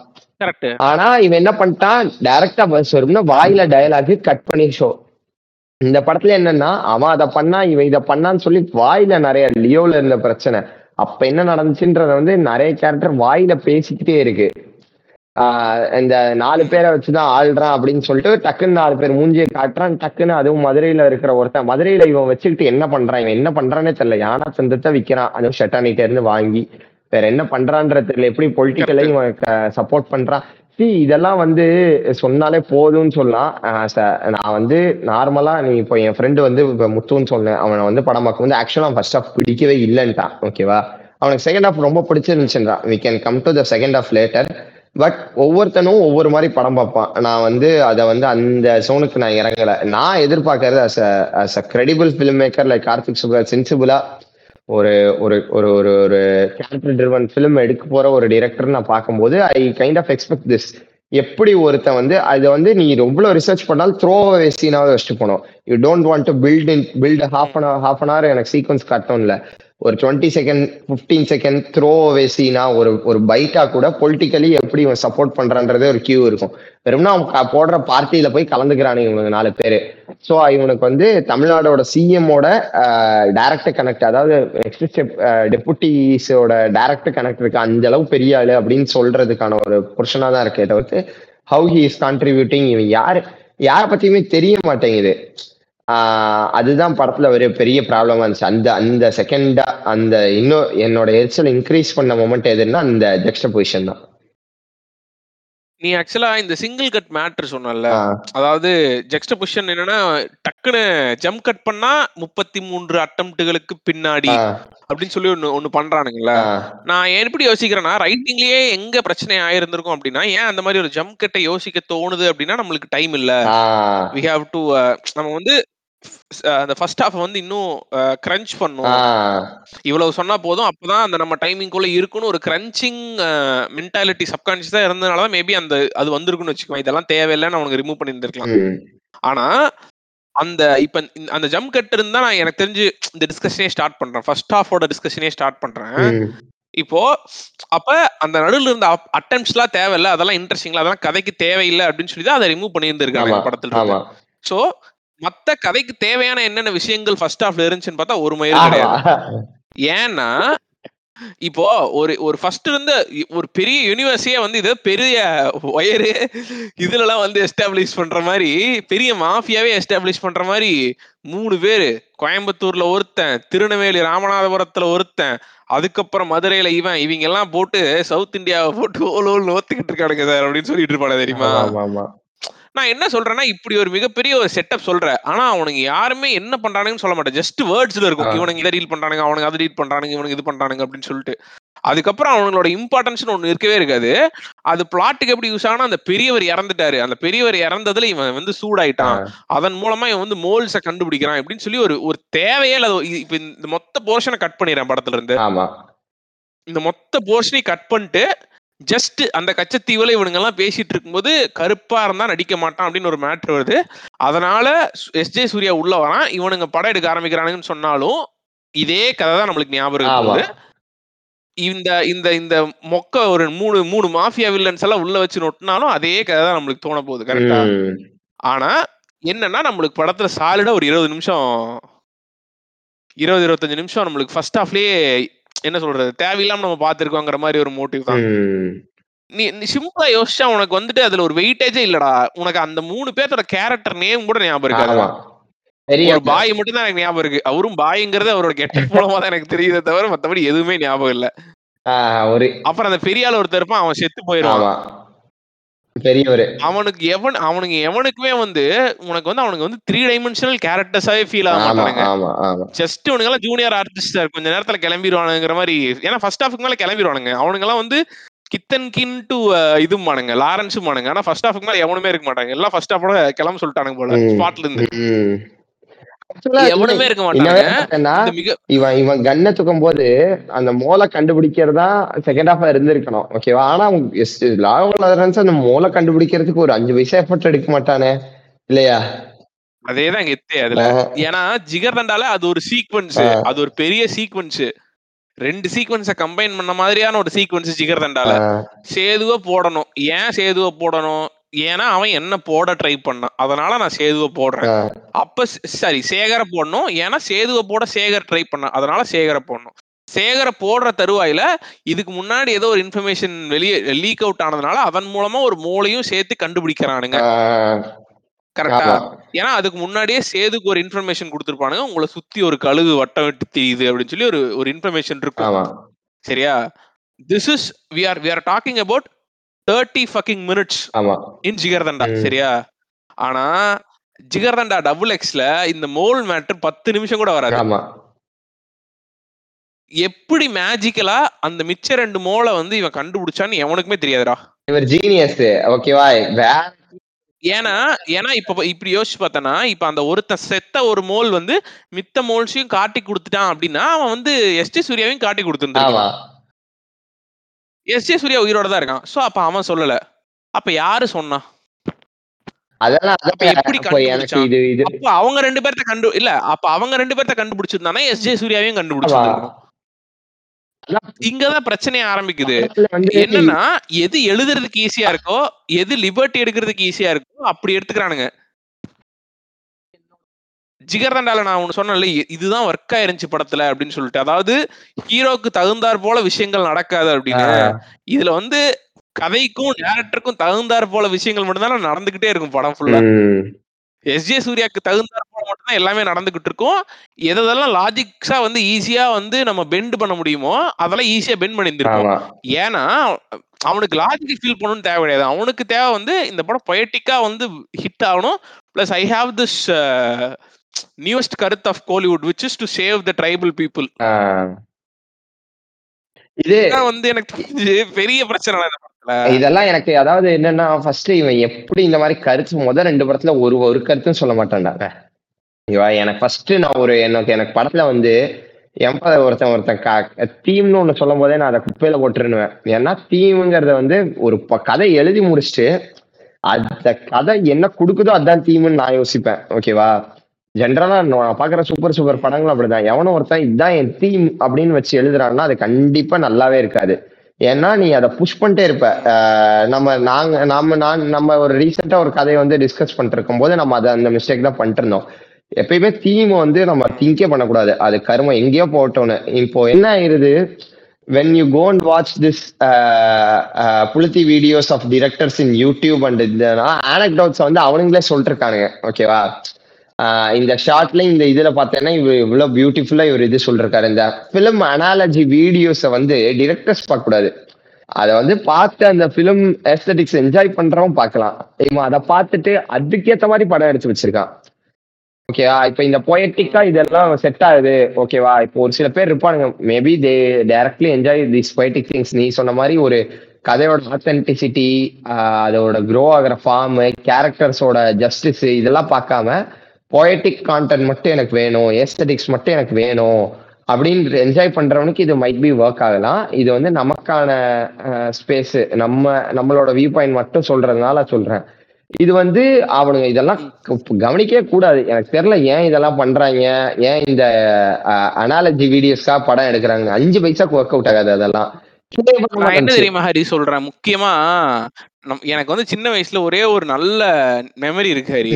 ஆனா இவன் என்ன பண்ணிட்டான்? டைரக்டா பஸ் வரும்னா வாயில டயலாக் கட் பண்ணி ஷோ இந்த படத்துல என்னன்னா அவன் அதை பண்ணா இவன் இதை பண்ணான்னு சொல்லி வாயில நிறைய லியோல இருந்த பிரச்சனை. அப்ப என்ன நடந்துச்சுன்றத வந்து நிறைய கேரக்டர் வாயில பேசிக்கிட்டே இருக்கு. இந்த நாலு பேரை வச்சுதான் ஆள்றான் அப்படின்னு சொல்லிட்டு டக்குன்னு நாலு பேர் மூஞ்சியை காட்டுறான். டக்குன்னு அதுவும் மதுரையில இருக்கிற ஒருத்தன் மதுரையில இவன் வச்சுக்கிட்டு என்ன பண்றான்? இவன் என்ன பண்றானே தெரியல. யானா சந்தத்தை விக்கிறான். அதுவும் ஷெட்டானிட்ட இருந்து வாங்கி வேற என்ன பண்றான்றது தெரியல. எப்படி பொலிட்டிக்கலை இவன் சப்போர்ட் பண்றான்? சி இதெல்லாம் வந்து சொன்னாலே போதும்னு சொல்லலாம். நான் வந்து நார்மலா நீ இப்போ என் ஃப்ரெண்டு வந்து முத்துன்னு சொன்னேன். அவனை வந்து படம் பார்க்கும் வந்து ஆக்சுவலா ஃபர்ஸ்ட் ஹாஃப் பிடிக்கவே இல்லைன்ட்டான். ஓகேவா அவனுக்கு செகண்ட் ஹாஃப் ரொம்ப பிடிச்சிருந்துச்சுன்றான். We can come to the second half later but ஒவ்வொருத்தனும் ஒவ்வொரு மாதிரி படம் பார்ப்பான். நான் வந்து அதை வந்து அந்த சோனுக்கு நான் இறங்கல. நான் எதிர்பார்க்கறது as as a credible film maker like Karthik Subbaraj சென்சிபிளா ஒரு ஒரு ஒரு ஒரு ஒரு கேரக்டர் ட்ரிவன் ஃபிலிம் எடுக்க போற ஒரு டிரெக்டர் நான் பார்க்கும்போது I kind of expect this எப்படி ஒருத்தன் வந்து அதை வந்து நீ எவ்வளோ ரிசர்ச் பண்ணாலும் த்ரோ சீனாவது வச்சுட்டு போனோம் you don't want to build in build half an half an hour எனக்கு சீக்வன்ஸ் கட்டணும் இல்லை ஒரு twenty second fifteen second throw சீனா ஒரு ஒரு பைட்டா கூட பொலிட்டிக்கலி எப்படி இவன் சப்போர்ட் பண்றான்றதே ஒரு கியூ இருக்கும். வெறும்னா அவன் போடுற பார்ட்டியில போய் கலந்துக்கிறானுங்க இவங்க நாலு பேரு. ஸோ இவனுக்கு வந்து தமிழ்நாடோட சிஎம்மோட டைரக்ட் கனெக்ட் அதாவது எக்ஸிஸ்ட் டெபுட்டிஸோட டைரக்ட் கனெக்ட் இருக்கு அந்த அளவு பெரிய ஆளு அப்படின்னு சொல்றதுக்கான ஒரு புருஷனா தான் இருக்கு தவிர்த்து ஹவு ஹி இஸ் கான்ட்ரிபியூட்டிங் இவன் யாரு யாரை பத்தியுமே தெரிய மாட்டேங்குது. அதுதான் படத்துல ஒரு பெரிய ப்ராப்ளமா இருந்துச்சு. அந்த அந்த செகண்டா அந்த இன்னும் என்னோட எரிச்சல் இன்க்ரீஸ் பண்ண மொமெண்ட் எதுன்னா அந்த ஜெக்ஸ்ட பொசிஷன் தான். நீ ஆக்சுவலா இந்த சிங்கிள் கட் மேட்டர் சொன்னல அதாவது ஜெக்ஸ்ட பொசிஷன் என்னன்னா டக்குன்னு ஜம்ப் கட் பண்ணா முப்பத்தி மூன்று அட்டம்ப்டுகளுக்கு பின்னாடி அப்படின்னு சொல்லி ஒண்ணு ஒண்ணு பண்றானுங்கல்ல. ஆஹ் நான் எப்படி யோசிக்கிறேன்னா ரைட்டிங்லயே எங்க பிரச்சனை ஆயிருந்திருக்கும் அப்படின்னா ஏன் அந்த மாதிரி ஒரு ஜம்ப் கட்டை யோசிக்க தோணுது அப்படின்னா நம்மளுக்கு டைம் இல்ல. வி ஹாவ் டு நம்ம வந்து அந்த ஃபர்ஸ்ட் ஹாஃப் வந்து இன்னும் கிரன்ச் பண்ணும். இவ்வளவு சொன்னா போதும். அப்பதான் அந்த நம்ம டைமிங்குள்ள இருக்குன்னு ஒரு கிரன்ச்சிங் மென்டாலிட்டி சப்கான்சியஸா இருந்ததுனாலதான் மேபி அந்த அது வந்திருக்குன்னு வச்சுக்கோங்க. இதெல்லாம் தேவையில்லைன்னு அவனுக்கு ரிமூவ் பண்ணியிருந்திருக்கலாம். ஆனா அந்த இப்ப அந்த ஜம்ப் கட் இருந்தா நான் எனக்கு தெரிஞ்சு இந்த டிஸ்கஷனே ஸ்டார்ட் பண்றேன். ஃபர்ஸ்ட் ஹாஃபோட டிஸ்கஷனே ஸ்டார்ட் பண்றேன். இப்போ அப்ப அந்த நடுவுல இருந்த அட்டம்ப்ட்ஸ் எல்லாம் தேவையில்ல. அதெல்லாம் இன்ட்ரெஸ்டிங்ல அதெல்லாம் கதைக்கு தேவையில்லை அப்படின்னு சொல்லி தான் அதை ரிமூவ் பண்ணியிருந்திருக்காங்க ஆமா. படத்துல சோ மத்த கதைக்கு தேவையான என்னென்ன விஷயங்கள் ஃபர்ஸ்ட் ஹாஃப்ல இருந்துச்சுன்னு பார்த்தா ஒரு மயிரும் கிடையாது. ஏன்னா இப்போ ஒரு ஒரு ஃபர்ஸ்ட் இருந்த ஒரு பெரிய யூனிவர்ஸையே வந்து இது பெரிய ஒயரு இதுலலாம் வந்து எஸ்டாப்ளிஷ் பண்ற மாதிரி பெரிய மாஃபியாவே எஸ்டாப்ளிஷ் பண்ற மாதிரி மூணு பேரு கோயம்புத்தூர்ல ஒருத்தன் திருநெல்வேலி ராமநாதபுரத்துல ஒருத்தன் அதுக்கப்புறம் மதுரையில இவன் இவங்க எல்லாம் போட்டு சவுத் இந்தியாவை போட்டு ஓல் ஓல் ஓத்துக்கிட்டு இருக்கானுங்க சார் அப்படின்னு சொல்லிட்டு இருப்பானே தெரியுமா? நான் என்ன சொல்றேன்னா இப்படி ஒரு மிகப்பெரிய ஒரு செட்டப் சொல்றேன். ஆனா அவனுங்க யாருமே என்ன பண்றானுங்கன்னு சொல்ல மாட்டேன். ஜஸ்ட் வேர்ட்ஸ்ல இருக்கும். இவனுங்க இதை டீல் பண்றானுங்க அவனுங்க அதை டீல் பண்றானுங்க இவனுக்கு இது பண்றானுங்க அப்படின்னு சொல்லிட்டு. அதுக்கப்புறம் அவங்களோட இம்பார்ட்டன்ஸ் ஒண்ணு இருக்கவே இருக்காது. அது பிளாட்டுக்கு எப்படி யூஸ் ஆனா அந்த பெரியவர் இறந்துட்டாரு. அந்த பெரியவர் இறந்ததுல இவன் வந்து சூடாயிட்டான். அதன் மூலமா இவன் வந்து மோல்ஸ கண்டுபிடிக்கிறான் அப்படின்னு சொல்லி ஒரு ஒரு தேவையே இல்லாத இப்ப இந்த மொத்த போர்ஷனை கட் பண்ணிடுறேன் படத்துல இருந்து இந்த மொத்த போர்ஷனையும் கட் பண்ணிட்டு ஜஸ்ட் அந்த கச்சத்தீவுல இவனுங்க எல்லாம் பேசிட்டு இருக்கும்போது கருப்பா இருந்தா நடிக்க மாட்டான் அப்படின்னு ஒரு மேட்ரு வருது. அதனால எஸ் ஜே சூர்யா உள்ள வரான். இவனுங்க படம் எடுக்க ஆரம்பிக்கிறானுங்கன்னு சொன்னாலும் இதே கதை தான் நம்மளுக்கு ஞாபகம் இந்த இந்த இந்த மொக்க ஒரு மூணு மூணு மாஃபியா வில்லன்ஸ் எல்லாம் உள்ள வச்சு நொட்டினாலும் அதே கதை தான் நம்மளுக்கு தோண போகுது கரெக்டா ஆனா என்னன்னா நம்மளுக்கு படத்துல சாலிடா ஒரு இருபது நிமிஷம் இருபது இருபத்தஞ்சு நிமிஷம் நம்மளுக்கு ஃபர்ஸ்ட் ஹாஃப்லயே என்ன சொல்றது? தேவையில்லாம நம்ம பார்த்திருக்கோங்கிற மாதிரி ஒரு மோட்டிவ் தான். நீ சிம்பிளா யோசிச்சா உனக்கு வந்துட்டு அதுல ஒரு வெயிட்டேஜே இல்லடா. உனக்கு அந்த மூணு பேர்த்தோட கேரக்டர் நேம் கூட ஞாபகம் இருக்காது. ஒரு பாய் மட்டும் தான் எனக்கு ஞாபகம் இருக்கு. அவரும் பாய்ங்கிறது அவரோட கெட்ட மூலமா தான் எனக்கு தெரியுதே தவிர மத்தபடி எதுவுமே ஞாபகம் இல்ல. ஒரு அப்புறம் அந்த பெரிய ஆள் ஒருத்தர் இருப்பான் அவன் செத்து போயிடுவான். ஆமா. பெரியவர். அவனுக்கு எவன் அவனுக்கு எவனுக்குமே வந்து உனக்கு வந்து அவனுக்கு வந்து த்ரீ டைமென்ஷனல் கேரக்டர்ஸாவே ஃபீல் ஆக மாட்டானுங்க. ஆமா ஜஸ்ட் இவனுங்க எல்லாம் ஜூனியர் ஆர்டிஸ்ட் கொஞ்ச நேரத்துல கிளம்பிடுவானுங்கிற மாதிரி. ஏன்னா ஃபர்ஸ்ட் ஹாஃப்க்கு மேல கிளம்பிடுவானுங்க அவனுங்க எல்லாம் வந்து கித்தன் கின் டு இதுவும் மானுங்க லாரன்ஸும் மானுங்க ஆனா ஃபர்ஸ்ட் ஹாஃப்க்கு மேல எவனுமே இருக்க மாட்டாங்க. எல்லாம் ஃபர்ஸ்ட் ஹாஃபோட கிளம்ப சொல்லிட்டானுங்க போல. ஸ்பாட்ல இருந்து. எவனுமே இருக்க மாட்டாங்க. இவன் இவன் கண்ணை தூக்கும் போது அந்த மூளை கண்டுபிடிக்கிறதா செகண்ட் ஹாஃபா இருந்திருக்கணும் ஓகேவா ஆனா அந்த மூளை கண்டுபிடிக்கிறதுக்கு ஒரு அஞ்சு பைசா எஃபர்ட் எடுக்க மாட்டானே இல்லையா? அதேதான் கெத்தே அதுல. ஏன்னா ஜிகர் தண்டால அது ஒரு சீக்வன்ஸ். அது ஒரு பெரிய சீக்வன்ஸ் ரெண்டு சீக்வன்ஸை கம்பைன் பண்ண மாதிரியான ஒரு சீக்வன்ஸ் ஜிகர்தண்டால சேதுவ போடணும். ஏன் சேதுவ போடணும்? ஏன்னா அவன் என்ன போட ட்ரை பண்ணான் அதனால நான் சேதுவ போடுறேன். அப்ப சரி சேகர போடணும். ஏன்னா சேதுவ போட சேகர் ட்ரை பண்ணான் அதனால சேகர போடணும். சேகர போடுற தருவாயில இதுக்கு முன்னாடி ஏதோ ஒரு இன்ஃபர்மேஷன் வெளியே லீக் அவுட் ஆனதுனால அதன் மூலமா ஒரு மூளையும் சேர்த்து கண்டுபிடிக்கிறானுங்க. கரெக்டா. ஏன்னா அதுக்கு முன்னாடியே சேதுக்கு ஒரு இன்ஃபர்மேஷன் கொடுத்துருப்பானுங்க. உங்களை சுத்தி ஒரு கழுகு வட்டம் விட்டு தெரியுது அப்படின்னு சொல்லி ஒரு ஒரு இன்ஃபர்மேஷன் இருக்கும். சரியா? This is we are we are talking about thirty fucking minutes in Jigarthanda. சரியா? ஆனா ஜிகர்தண்டா டபுள் எக்ஸ்ல இந்த மோல் மேட்டர் பத்து நிமிஷம் கூட வராது. எப்படி மேஜிக்கலா அந்த மிச்ச ரெண்டு மோலை வந்து இவன் கண்டுபிடிச்சான்னு எவனுக்குமே தெரியாதுடா. இவர் ஜீனியஸ் ஓகேவா ஏன்னா ஏன்னா இப்ப இப்படி யோசிச்சு பார்த்தனா இப்ப அந்த ஒருத்தன் செத்த ஒரு மோல் வந்து மித்த மோல்ஸையும் காட்டி கொடுத்துட்டான் அப்படின்னா அவன் வந்து எஸ்டி சூர்யாவையும் காட்டி கொடுத்துருந்தான் ஆமா எஸ்டி சூர்யா உயிரோட தான் இருக்கான். சோ அப்ப அவன் சொல்லல. அப்ப யாரு சொன்னா? அப்ப அவங்க ரெண்டு பேர்த்த கண்டு இல்ல அப்ப அவங்க ரெண்டு பேர்த்த கண்டுபிடிச்சிருந்தானே எஸ் ஜே சூர்யாவையும் கண்டுபிடிச்சிருக்கணும் அதான் இங்கதான் பிரச்சனையே ஆரம்பிக்குது. என்னன்னா எது எழுதுறதுக்கு ஈஸியா இருக்கோ எது லிபர்ட்டி எடுக்கிறதுக்கு ஈஸியா இருக்கோ அப்படி எடுத்துக்கிறானுங்க. ஜிகர்தண்டால நான் ஒண்ணு சொன்னேன்ல இதுதான் ஒர்க் ஆயிருந்துச்சு படத்துல அப்படின்னு சொல்லிட்டு. அதாவது ஹீரோக்கு தகுந்தாற் போல விஷயங்கள் நடக்காது அப்படின்னு. இதுல வந்து கதைக்கும் டேரக்டருக்கும் தகுந்தாற் போல விஷயங்கள் மட்டும்தான் நடந்துகிட்டே இருக்கும் படம் ஃபுல்லா எஸ். ஜே. சூர்யாக்கு தகுந்தாற் போல மட்டும்தான் எல்லாமே நடந்துகிட்டு இருக்கும். எதெல்லாம் லாஜிக்ஸா வந்து ஈஸியா வந்து நம்ம பெண்ட் பண்ண முடியுமோ அதெல்லாம் ஈஸியா பெண்ட் பண்ணியிருந்திருப்போம். ஆமா. ஏன்னா அவனுக்கு லாஜிக் ஃபீல் பண்ணணும்னு தேவை கிடையாது. அவனுக்கு தேவை வந்து இந்த படம் பொயட்டிக்கா வந்து ஹிட் ஆகணும். Plus I have this newest கருத் of Kollywood which is to save the tribal people. இது வந்து எனக்கு பெரிய பிரச்சனை இதெல்லாம் எனக்கு அதாவது என்னன்னா ஃபர்ஸ்ட் இவன் எப்படி இந்த மாதிரி கருத்து முத ரெண்டு படத்துல ஒரு ஒரு கருத்தும் சொல்ல மாட்டான்டாங்க ஓகேவா எனக்கு ஃபர்ஸ்ட் நான் ஒரு எனக்கு எனக்கு படத்துல வந்து எம்ப ஒருத்தன் ஒருத்தன் தீம்னு ஒண்ணு சொல்லும் போதே நான் அதை குப்பையில போட்டுருவேன். ஏன்னா தீமுங்கிறத வந்து ஒரு கதை எழுதி முடிச்சுட்டு அந்த கதை என்ன கொடுக்குதோ அதான் தீம்னு நான் யோசிப்பேன். ஓகேவா ஜென்ரலா நான் பாக்குற சூப்பர் சூப்பர் படங்கள் அப்படிதான். எவனும் ஒருத்தன் இதுதான் என் தீம் அப்படின்னு வச்சு எழுதுறான்னா அது கண்டிப்பா நல்லாவே இருக்காது. ஏன்னா நீ அதை புஷ் பண்ணிட்டே இருப்ப. அஹ் நம்ம நாங்க நாம நான் நம்ம ஒரு ரீசெண்டா ஒரு கதையை வந்து டிஸ்கஸ் பண்ணிட்டு இருக்கும் போது நம்ம அதை அந்த மிஸ்டேக் தான் பண்ணிட்டு இருந்தோம் எப்பயுமே தீம் வந்து நம்ம திங்கே பண்ணக்கூடாது. அது கருமம் எங்கேயோ போட்டோன்னு. இப்போ என்ன ஆயிருது? When you go and watch this புளுத்தி videos of directors in YouTube and இதுனா ஆனக்டவுட்ஸ் வந்து அவனுங்களே சொல்லிட்டு இருக்கானுங்க ஓகேவா இந்த ஷார்ட்ல இந்த இதுல பார்த்தேன்னா இவர் இவ்வளவு பியூட்டிஃபுல்லா இவர் இது சொல்லிருக்காரு. இந்த ஃபிலிம் அனாலஜி வீடியோஸை வந்து டிரெக்டர்ஸ் பார்க்க கூடாது அதை வந்து பார்த்து அந்த ஃபிலிம் எஸ்தட்டிக்ஸ் என்ஜாய் பண்றவன் பார்க்கலாம். இவன் அதை பார்த்துட்டு அதுக்கேத்த மாதிரி படம் எடுத்து வச்சிருக்கான். ஓகேவா இப்போ இந்த பொயட்டிக்கா இதெல்லாம் செட் ஆகுது. ஓகேவா இப்போ ஒரு சில பேர் இருப்பானுங்க. Maybe they directly enjoy this poetic things நீ சொன்ன மாதிரி ஒரு கதையோட ஆத்தென்டிசிட்டி அதோட க்ரோ ஆகிற ஃபார்ம் கேரக்டர்ஸோட ஜஸ்டிஸ் இதெல்லாம் பார்க்காம பொயட்டிக் கான்டென்ட் மட்டும் எனக்கு வேணும் ஏஸ்தட்டிக்ஸ் மட்டும் எனக்கு வேணும் அப்படின்னு என்ஜாய் பண்றவனுக்கு இது மைட் பி ஒர்க் ஆகலாம். இது வந்து நமக்கான ஸ்பேஸ் நம்ம நம்மளோட வியூ பாயிண்ட் மட்டும் சொல்றதுனால சொல்றேன். இது வந்து அவனுங்க இதெல்லாம் கவனிக்கவே கூடாது. எனக்கு தெரியல ஏன் இதெல்லாம் பண்றாங்க ஏன் இந்த அனாலஜி வீடியோஸ்க்கா படம் எடுக்கிறாங்க அஞ்சு பைசாக்கு ஒர்க் அவுட் ஆகாது அதெல்லாம். என்ன. தெரியுமா ஹரி சொல்றேன்? முக்கியமா எனக்கு வந்து சின்ன வயசுல ஒரே ஒரு நல்ல மெமரி இருக்கு ஹரி.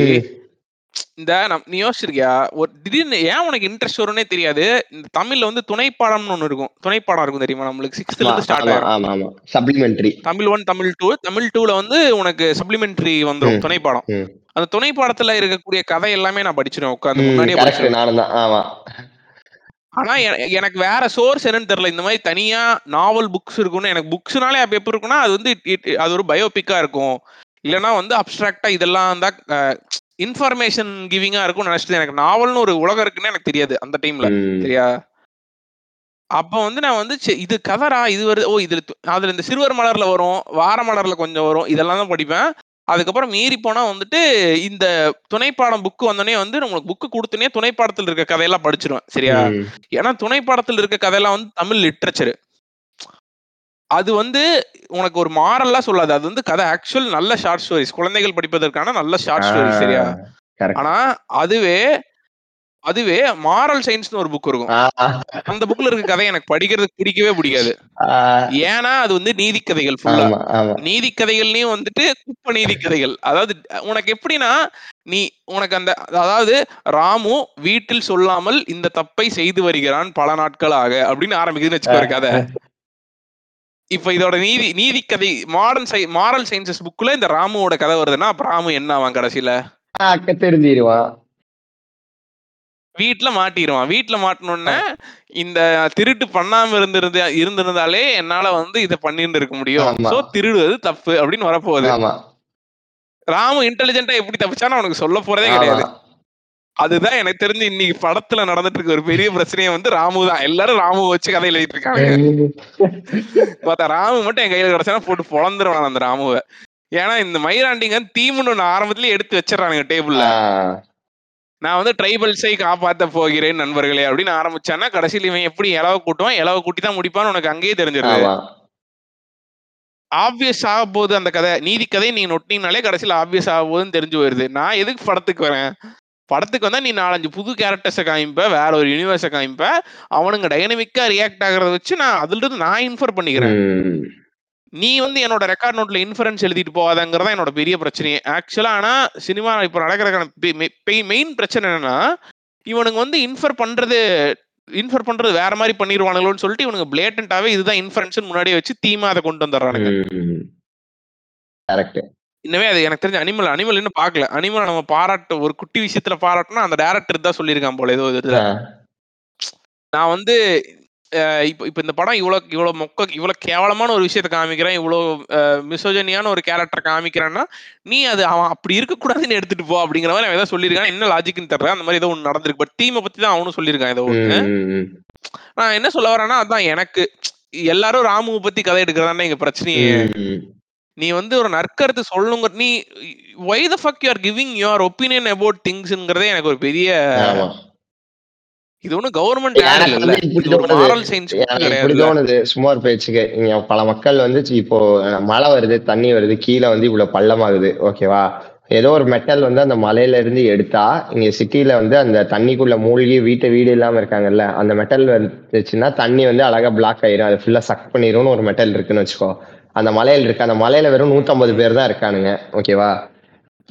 இந்த நம் நீ யோசிச்சிருக்கியா? ஒரு திடீர்னு ஏன் உனக்கு இன்ட்ரெஸ்ட் வரும்னே தெரியாது. இந்த தமிழ்ல வந்து துணைப்பாடம்னு ஒண்ணு இருக்கும். துணைப்பாடம் இருக்கும் தெரியுமா நம்மளுக்கு? சிக்ஸ்த்ல இருந்து ஸ்டார்ட் ஆமா supplementary Tamil one Tamil two Tamil டூல வந்து உனக்கு சப்ளிமெண்டரி வந்துரும் ம். துணைப்பாடம் ம். அந்த துணைப்பாடத்துல இருக்கக்கூடிய கதை எல்லாமே நான் படிச்சிருவேன். உட்காந்து முன்னாடியே படிச்சிருவேன். ஆனா எனக்கு வேற சோர்ஸ் என்னன்னு தெரியல. இந்த மாதிரி தனியா நாவல் புக்ஸ் இருக்கும்னு எனக்கு புக்ஸ்னாலே அப்ப எப்படி இருக்கும்னா அது வந்து அது ஒரு பயோபிக்கா இருக்கும். இல்லைன்னா வந்து அப்டிராக்டா இதெல்லாம் தான் இன்ஃபர்மேஷன் கிவிங்கா இருக்கும்னு நினைச்சிட்டு எனக்கு நாவல்னு ஒரு உலகம் இருக்குன்னு எனக்கு தெரியாது அந்த டைம்ல. சரியா? அப்ப வந்து நான் வந்து இது கதரா இது வருது ஓ இதுல அதுல இந்த சிறுவர் மலர்ல வரும் வார மலர்ல கொஞ்சம் வரும் இதெல்லாம் தான் படிப்பேன். அதுக்கப்புறம் மீறி போனா வந்துட்டு இந்த துணைப்பாடம் புக் வந்தோடனே வந்து உங்களுக்கு புக்கு கொடுத்தனே துணைப்பாடத்தில் இருக்க கதையெல்லாம் படிச்சிருவேன் சரியா. ஏன்னா துணைப்பாடத்தில் இருக்க கதையெல்லாம் வந்து தமிழ் லிட்ரேச்சர் அது வந்து உனக்கு ஒரு மாரல்லா சொல்லாது. அது வந்து கதை ஆக்சுவல் நல்ல ஷார்ட் ஸ்டோரிஸ் குழந்தைகள் படிப்பதற்கான நல்ல ஷார்ட் ஸ்டோரிஸ் சரியா? ஆனா அதுவே அதுவே மாரல் சயின்ஸ்னு ஒரு புக் இருக்கும். அந்த புக்ல இருக்க கதை எனக்கு படிக்கிறதுக்கு பிடிக்கவே பிடிக்காது. ஏன்னா அது வந்து நீதி கதைகள் ஃபுல்லா நீதி கதைகள்லயும் வந்துட்டு குப்ப நீதி கதைகள். அதாவது உனக்கு எப்படின்னா நீ உனக்கு அந்த அதாவது ராமு வீட்டில் சொல்லாமல் இந்த தப்பை செய்து வருகிறான் பல நாட்களாக அப்படின்னு ஆரம்பிக்குதுன்னு வச்சுக்கோ கதை. இப்ப இதோட நீதி நீதி கதை மாடர்ன் சை மாரல் சயின்சஸ் புக்ல இந்த ராமுவோட கதை வருதுன்னா அப்ப ராமு என்ன அவன் கடைசியில? தெரிஞ்சிருவான் வீட்டுல மாட்டிடுவான் வீட்டுல மாட்டினோடனே இந்த திருட்டு பண்ணாம இருந்திருந்த இருந்திருந்தாலே என்னால வந்து இதை பண்ணிட்டு இருக்க முடியும். சோ திருடுவது தப்பு அப்படின்னு வரப்போகுது. ராமு இன்டெலிஜென்ட்டா எப்படி தப்பிச்சான்னு அவனுக்கு சொல்ல போறதே கிடையாது. அதுதான் எனக்கு தெரிஞ்சு இன்னைக்கு படத்துல நடந்துட்டு இருக்க ஒரு பெரிய பிரச்சனையே வந்து ராமு தான். எல்லாரும் ராமு வச்சு கதை எழுதிட்டு இருக்காங்க பார்த்தா ராமு மட்டும் என் கையில கிடைச்சா போட்டு பொழந்துருவான் அந்த ராமுவை. ஏன்னா இந்த மயிராண்டிங்க தீமுன்னு ஒண்ணு ஆரம்பத்திலேயே எடுத்து வச்சிடறானுங்க டேபிள்ல. நான் வந்து ட்ரைபல்ஸை காப்பாத்த போகிறேன் நண்பர்களே அப்படின்னு ஆரம்பிச்சான்னா கடைசியில் இவன் எப்படி இலவ கூட்டுவான்? இலவ கூட்டி தான் முடிப்பான்னு உனக்கு அங்கேயே தெரிஞ்சிருது. ஆப்வியஸ் ஆக போகுது அந்த கதை. நீதி கதை நீங்க நொட்டினாலே கடைசியில் ஆப்வியஸ் ஆக போகுதுன்னு தெரிஞ்சு போயிருது. நான் எதுக்கு படத்துக்கு வரேன்? படத்துக்கு வந்தா நீ நாலஞ்சு புது கேரக்டர்ஸை காமிப்ப வேற ஒரு யூனிவர்ஸை காமிப்ப அவனுங்க டைனமிக்கா ரியாக்ட் ஆகுறத வச்சு நான் அதுல இருந்து நான் இன்ஃபர் பண்ணிக்கிறேன். நீ வந்து என்னோட ரெக்கார்ட் நோட்ல இன்ஃபரன்ஸ் எழுதிட்டு போகாதங்கிறதா என்னோட பெரிய பிரச்சனையே. ஆக்சுவலா ஆனா சினிமா இப்ப நடக்கிறதுக்கான மெயின் பிரச்சனை என்னன்னா இவனுங்க வந்து இன்ஃபர் பண்றது இன்ஃபர் பண்றது வேற மாதிரி பண்ணிடுவானுங்களோன்னு சொல்லிட்டு இவனுங்க பிளேட்டன்டாவே இதுதான் இன்ஃபரன்ஸ் முன்னாடியே வச்சு தீமா அதை கொண்டு வந்துடுறானுங்க. கரெக்ட் இன்னமே அது எனக்கு தெரிஞ்ச அனிமல் அனிமல் இன்னும் பார்க்கல. அனிமல் நம்ம பாராட்டு ஒரு குட்டி விஷயத்துல பாராட்டினா அந்த டேரக்டர் தான் சொல்லியிருக்கான் போல. ஏதோ இதுல. நான் வந்து இப்ப இப்ப இந்த படம் இவ்வளவு இவ்வளவு மொக்க இவ்வளவு கேவலமான ஒரு விஷயத்த காமிக்கிறேன் இவ்வளவு மிசோஜனியான ஒரு கேரக்டர் காமிக்கிறேன்னா நீ அது அவன் அப்படி இருக்கக்கூடாதுன்னு எடுத்துட்டு போ அப்படிங்கிற மாதிரி அவன் ஏதோ சொல்லியிருக்கான். என்ன லாஜிக்னு தெரியல. அந்த மாதிரி ஏதோ ஒன்று நடந்திருக்கு. பட் தீமை பத்தி தான் அவனும் சொல்லியிருக்கான் ஏதோ ஒண்ணு. நான் என்ன சொல்ல வரேன்னா அதான் எனக்கு. எல்லாரும் ராமுவை பத்தி கதை எடுக்கிறதா எங்க பிரச்சனையே. நீ வந்து ஒரு நற்கருத்து சொல்லணுங்க நீ why the fuck you are giving your opinion about திங்ஸ்ங்கிறதே எனக்கு ஒரு பெரிய இது ஒன்றும் கவர்மெண்ட் ஒரு பேச்சுக்கு. இங்க பல மக்கள் வந்து இப்போ மழை வருது தண்ணி வருது கீழே வந்து இவ்வளவு பள்ளமாகுது. ஓகேவா ஏதோ ஒரு மெட்டல் வந்து அந்த மலையில இருந்து எடுத்தா இங்க சிட்டில வந்து அந்த தண்ணிக்குள்ள மூழ்கி வீட்டை வீடு இல்லாம இருக்காங்கல்ல அந்த மெட்டல் வந்துச்சுன்னா தண்ணி வந்து அழகா பிளாக் ஆயிரும். அது ஃபுல்லா சக் பண்ணிரும்னு ஒரு மெட்டல் இருக்குன்னு வச்சுக்கோ. அந்த மலையில இருக்கு அந்த மலையில வெறும் நூத்தம்பது பேர் தான் இருக்கானுங்க. ஓகேவா?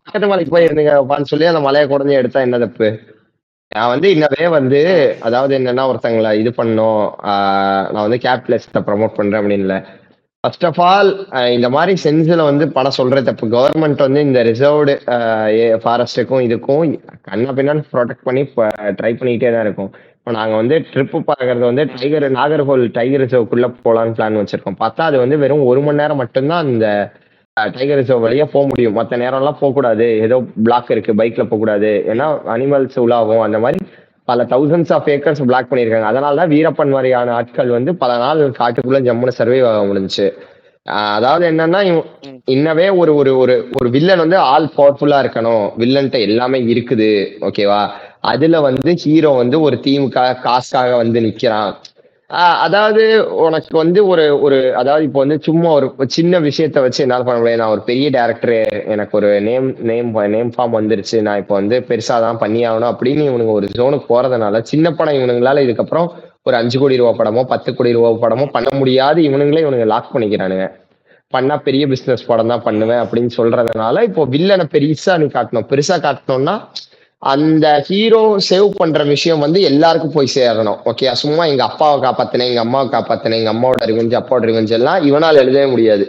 பக்கத்து மலைக்கு போய் இருந்துங்க வான்னு சொல்லி அந்த மலையை குறைஞ்சி எடுத்தா என்ன தப்பு? நான் வந்து இன்னவே வந்து அதாவது என்னன்னா ஒருத்தங்களை இது பண்ணும். நான் வந்து கேபிட்டலிஸ்ட ப்ரமோட் பண்றேன் அப்படின்னு ஃபர்ஸ்ட் ஆஃப் ஆல் இந்த மாதிரி சென்ஸ்ல வந்து படம் சொல்கிற தப்பு. கவர்மெண்ட் வந்து இந்த ரிசர்வ்டு ஃபாரஸ்ட்டுக்கும் இதுக்கும் கண்ணா பின்னான்னு ப்ரொடெக்ட் பண்ணி ட்ரை பண்ணிக்கிட்டே தான் இருக்கும். இப்போ நாங்கள் வந்து ட்ரிப்பு பார்க்கறது வந்து டைகர் நாகர்கோவில் டைகர் ரிசர்வ்க்குள்ளே போகலான்னு பிளான் வச்சுருக்கோம். பார்த்தா அது வந்து வெறும் ஒரு மணி நேரம் மட்டும்தான் அந்த டைகர் ரிசர்வ் வழியாக போக முடியும். மற்ற நேரம்லாம் போகக்கூடாது. ஏதோ பிளாக் இருக்குது பைக்கில் போகக்கூடாது. ஏன்னா அனிமல்ஸ் உலாவும். அந்த மாதிரி பல தௌசண்ட்ஸ் ஆஃப் ஏக்கர்ஸ் பிளாக் பண்ணியிருக்காங்க. அதனால தான் வீரப்பன் மாதிரியான ஆட்கள் வந்து பல நாள் காட்டுக்குள்ளே ஜம்முன்னு சர்வே ஆக முடிஞ்சுச்சு. அதாவது என்னன்னா இன்னவே ஒரு ஒரு ஒரு ஒரு வில்லன் வந்து ஆல் பவர்ஃபுல்லா இருக்கணும். வில்லன்ட்ட எல்லாமே இருக்குது. ஓகேவா அதுல வந்து ஹீரோ வந்து ஒரு தீமுக்காக காசுக்காக வந்து நிக்கிறான். ஆஹ் அதாவது உனக்கு வந்து ஒரு ஒரு அதாவது இப்போ வந்து சும்மா ஒரு சின்ன விஷயத்த வச்சு என்னால் பண்ண முடியாது நான் ஒரு பெரிய டேரக்டர் எனக்கு ஒரு நேம் நேம் நேம் ஃபார்ம் வந்துருச்சு. நான் இப்போ வந்து பெருசா தான் பண்ணி ஆகணும் அப்படின்னு இவனுங்க ஒரு ஜோனுக்கு போறதுனால சின்ன படம் இவனுங்களால இதுக்கப்புறம் ஒரு அஞ்சு கோடி ரூபா படமோ பத்து கோடி ரூபா படமோ பண்ண முடியாது. இவனுங்களே இவனுங்க லாக் பண்ணிக்கிறானுங்க. பண்ணா பெரிய பிசினஸ் படம் தான் பண்ணுவேன் அப்படின்னு சொல்றதுனால இப்போ வில்லனை பெருசா நீ காட்டணும். பெருசா காட்டணும்னா அந்த ஹீரோ சேவ் பண்ற விஷயம் வந்து எல்லாருக்கும் போய் சேரணும். ஓகே சும்மா எங்க அப்பாவை காப்பாத்தினேன் எங்க அம்மாவை காப்பாத்தினேன் எங்க அம்மாவோட ரிவெஞ்ச் அப்பாவோட ரிவெஞ்ச் எல்லாம் இவனால் எழுதவே முடியாது.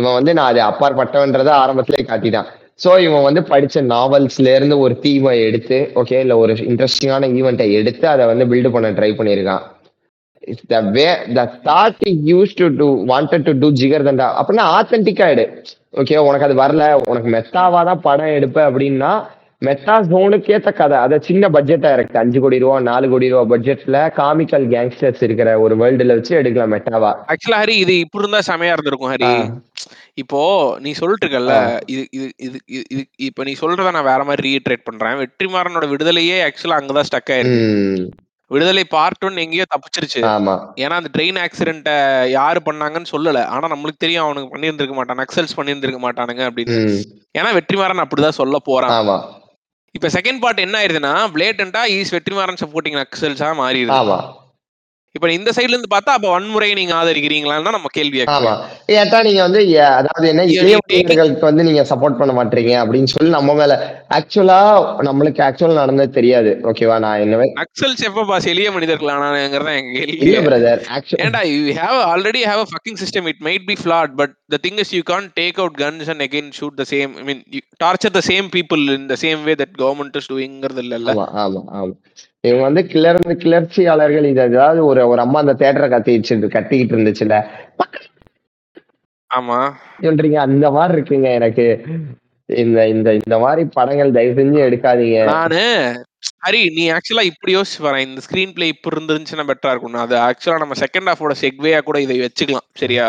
இவன் வந்து நான் அது அப்பாற்பட்டவன்றதை ஆரம்பத்திலே காட்டிட்டான். சோ இவன் வந்து படிச்ச நாவல்ஸ்ல இருந்து ஒரு தீமை எடுத்து ஓகே இல்ல ஒரு இன்ட்ரெஸ்டிங்கான ஈவெண்ட்டை எடுத்து அதை வந்து பில்டு பண்ண ட்ரை பண்ணியிருக்கான் the way the thought use to do wanted to do Jigarthanda அப்படின்னா ஆத்தென்டிக்கா எடு. ஓகே உனக்கு அது வரல உனக்கு மெத்தாவா தான் படம் எடுப்ப அப்படின்னா மெத்தா ஜோனுக்கு ஏத்த கதை. அதை சின்ன பட்ஜெட்டா இருக்கு. அஞ்சு கோடி ரூபா நாலு கோடி ரூபா பட்ஜெட்ல காமிக்கல் கேங்ஸ்டர்ஸ் இருக்கிற ஒரு வேர்ல்டுல வச்சு எடுக்கலாம் மெட்டாவா ஆக்சுவலா ஹரி இது இப்படி இருந்தா செமையா இருந்திருக்கும் ஹரி. இப்போ நீ சொல்லிட்டு இருக்கல்ல இது இது இது இது- இப்ப நீ சொல்றத நான் வேற மாதிரி ரீட்ரேட் பண்றேன். வெற்றிமாறனோட விடுதலையே ஆக்சுவலா அங்கதான் ஸ்டக் ஆயிருக்கு. விடுதலை பார்ட் ஒன் எங்கேயோ தப்பிச்சிருச்சு. ஆமா. ஏன்னா அந்த ட்ரெயின் ஆக்சிடென்ட்ட யாரு பண்ணாங்கன்னு சொல்லல. ஆனா நம்மளுக்கு தெரியும் அவனுக்கு பண்ணியிருந்திருக்க மாட்டான் நக்சல்ஸ் பண்ணியிருந்திருக்க மாட்டானுங்க அப்படின்னு. ஏன்னா வெற்றிமாறன் அப்படிதான் சொல்ல போறான். ஆமா. இப்ப செகண்ட் பார்ட் என்ன ஆயிருதுன்னா பிளேட்டண்டா ஈஸ் வெற்றிமாறன் சப்போர்ட்டிங் நக்சல்ஸா மாறிடுது. ஆமா. இப்ப இந்த சைடுல இருந்து பார்த்தா அப்ப வன்முறையை நீங்க ஆதரிக்கிறீங்களான்னு நம்ம கேள்வி ஆமா. ஏட்டா நீங்க வந்து அதாவது என்ன இளைய மனிதர்களுக்கு வந்து நீங்க சப்போர்ட் பண்ண மாட்டீங்க அப்படின்னு சொல்லி நம்ம மேல ஆக்சுவலா நம்மளுக்கு ஆக்சுவல் நடந்தது தெரியாது. ஓகேவா நான் என்ன நக்சல்ஸ் எப்ப பாஸ் எளிய மனிதர்கள் ஆனாங்கிறதா எங்க கேள்வி. இல்ல பிரதர் ஏன்டா you have already have a fucking system it might be flat but the thing is you can take out guns and again shoot the same I mean torture the same people in the same way that government is டூயிங்கிறது இல்லல்ல ஆமா ஆமா ஆமா. இவங்க வந்து கிளர்ந்து கிளர்ச்சியாளர்கள் இது ஏதாவது ஒரு ஒரு அம்மா அந்த தேட்டரை கத்திச்சு கத்திக்கிட்டு இருந்துச்சுல. ஆமா. சொல்றீங்க அந்த மாதிரி இருக்குங்க எனக்கு. இந்த இந்த இந்த மாதிரி படங்கள் தயவு செஞ்சு எடுக்காதீங்க. நானு ஹரி நீ ஆக்சுவலா இப்படி யோசிச்சு வரேன் இந்த ஸ்கிரீன் பிளே இப்ப இருந்துச்சுன்னா பெட்டரா இருக்கும் அது ஆக்சுவலா நம்ம செகண்ட் ஹாஃபோட செக்வேயா கூட இதை வச்சுக்கலாம் சரியா?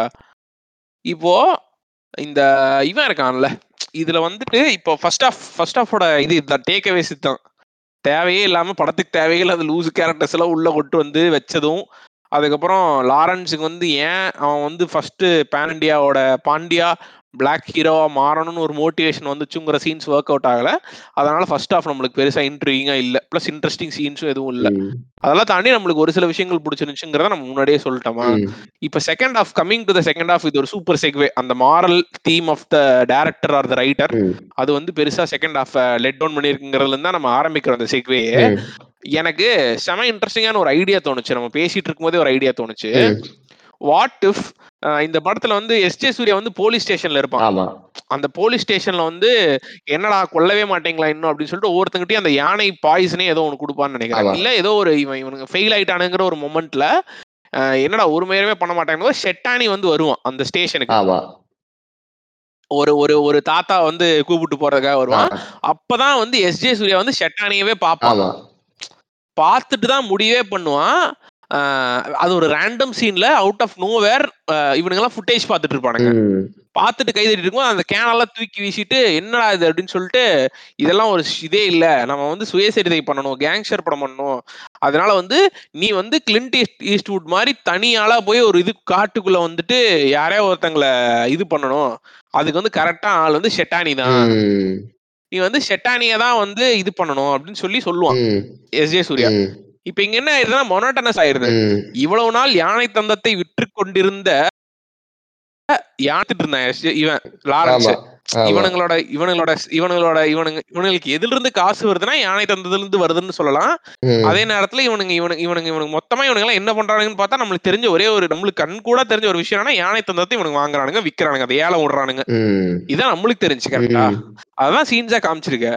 இப்போ இந்த இவன் இருக்கான்ல. இதுல வந்துட்டு இப்போ ஃபர்ஸ்ட் ஆஃப் ஃபர்ஸ்ட் ஆஃபோட இது டேக் அவே சித்தம் தேவையே இல்லாம படத்துக்கு தேவையே இல்லாத லூஸ் கேரக்டர்ஸ் எல்லாம் உள்ள கொண்டு வந்து வச்சதும் அதுக்கப்புறம் லாரன்ஸுக்கு வந்து ஏன் அவன் வந்து ஃபர்ஸ்ட் பேன் இண்டியாவோட பாண்டியா பிளாக் ஹீரோவா மாறணும்னு ஒரு மோட்டிவேஷன் வந்துச்சுங்கிற சீன்ஸ் ஒர்க் அவுட் ஆகல. அதனால ஃபர்ஸ்ட் ஆஃப் நம்மளுக்கு பெருசா இன்ட்ரீவிங்கா இல்ல. ப்ளஸ் இன்ட்ரெஸ்டிங் சீன்ஸும் எதுவும் இல்ல. அதெல்லாம் தாண்டி நம்மளுக்கு ஒரு சில விஷயங்கள் பிடிச்சிருந்துச்சுங்கிறத நம்ம முன்னாடியே சொல்லிட்டோமா? இப்ப second half coming to the second half இது ஒரு சூப்பர் செக்வே அந்த moral theme of the director or the writer அது வந்து பெருசா செகண்ட் ஆஃப் லெட் டவுன் பண்ணிருக்குங்கிறதுல இருந்தா நம்ம ஆரம்பிக்கிறோம் அந்த செக்வே ம், எனக்கு செம இன்ட்ரெஸ்டிங்கான ஒரு ஐடியா தோணுச்சு. நம்ம பேசிட்டு இருக்கும்போதே ஒரு ஐடியா தோணுச்சு. வாட் இஃப் இந்த படத்துல வந்து எஸ் ஜே சூர்யா வந்து போலீஸ் ஸ்டேஷன்ல இருப்பான். அந்த போலீஸ் ஸ்டேஷன்ல வந்து என்னடா கொல்லவே மாட்டீங்களா இன்னும் அப்படின்னு சொல்லிட்டு ஒவ்வொருத்தங்கிட்டயும் அந்த யானை பாய்சனே ஏதோ ஒன்று கொடுப்பான்னு நினைக்கிறேன். இல்ல ஏதோ ஒரு இவன் இவனுங்க ஃபெயில் ஆயிட்டானுங்கிற ஒரு மொமெண்ட்ல என்னடா ஒரு மேரவே பண்ண மாட்டாங்க ஷெட்டானி வந்து வருவான் அந்த ஸ்டேஷனுக்கு. ஒரு ஒரு ஒரு தாத்தா வந்து கூப்பிட்டு போறதுக்காக வருவான். அப்பதான் வந்து எஸ் ஜே சூர்யா வந்து ஷெட்டானியவே பார்ப்பான். பார்த்துட்டு தான் முடிவே பண்ணுவான். அது ஒரு ரேண்டம் சீன்ல அவுட் ஆஃப் நோ வேர் இவனுங்க எல்லாம் ஃபுட்டேஜ் பார்த்துட்டு இருப்பானுங்க. பார்த்துட்டு கை தட்டிட்டு இருக்கும் அந்த கேனெல்லாம் தூக்கி வீசிட்டு என்னடா இது? அப்படின்னு சொல்லிட்டு இதெல்லாம் ஒரு இதே இல்ல. நம்ம வந்து சுயசரிதை பண்ணணும் கேங்ஸ்டர் படம் பண்ணணும். அதனால வந்து நீ வந்து கிளின்ட் ஈஸ்ட் ஈஸ்ட்வுட் மாதிரி தனியாளா போய் ஒரு இது காட்டுக்குள்ள வந்துட்டு யாரையோ ஒருத்தங்கள இது பண்ணணும். அதுக்கு வந்து கரெக்டா ஆள் வந்து ஷெட்டானி தான். நீ வந்து ஷெட்டானிய தான் வந்து இது பண்ணணும் அப்படின்னு சொல்லி சொல்லுவான். எஸ் ஜே சூர்யா இப்ப இங்க என்ன ஆயிருதுன்னா மொனோட்டனஸ் ஆயிருது. இவ்வளவு நாள் யானை தந்தத்தை விற்று கொண்டிருந்த யாத்துட்டு இருந்தான். இவன் லாரன்ஸ். இவனுங்களோட இவனுங்களோட இவனுங்களோட இவனுங்க இவனுங்களுக்கு எதில இருந்து காசு வருதுன்னா யானை தந்ததுல இருந்து வருதுன்னு சொல்லலாம். அதே நேரத்துல இவனுங்க இவனுங்க இவனுங்க இவனுங்க மொத்தமா இவனுங்க எல்லாம் என்ன பண்றானுங்கன்னு பார்த்தா நம்மளுக்கு தெரிஞ்ச ஒரே ஒரு நம்மளுக்கு கண் கூட தெரிஞ்ச ஒரு விஷயம் யானை தந்தத்தை இவனுங்க வாங்குறானுங்க விக்கிறானுங்க அதை ஏலம் விடுறானுங்க இதான் நம்மளுக்கு தெரிஞ்சு கரெக்டா அதான் சீன்ஸா காமிச்சிருக்க.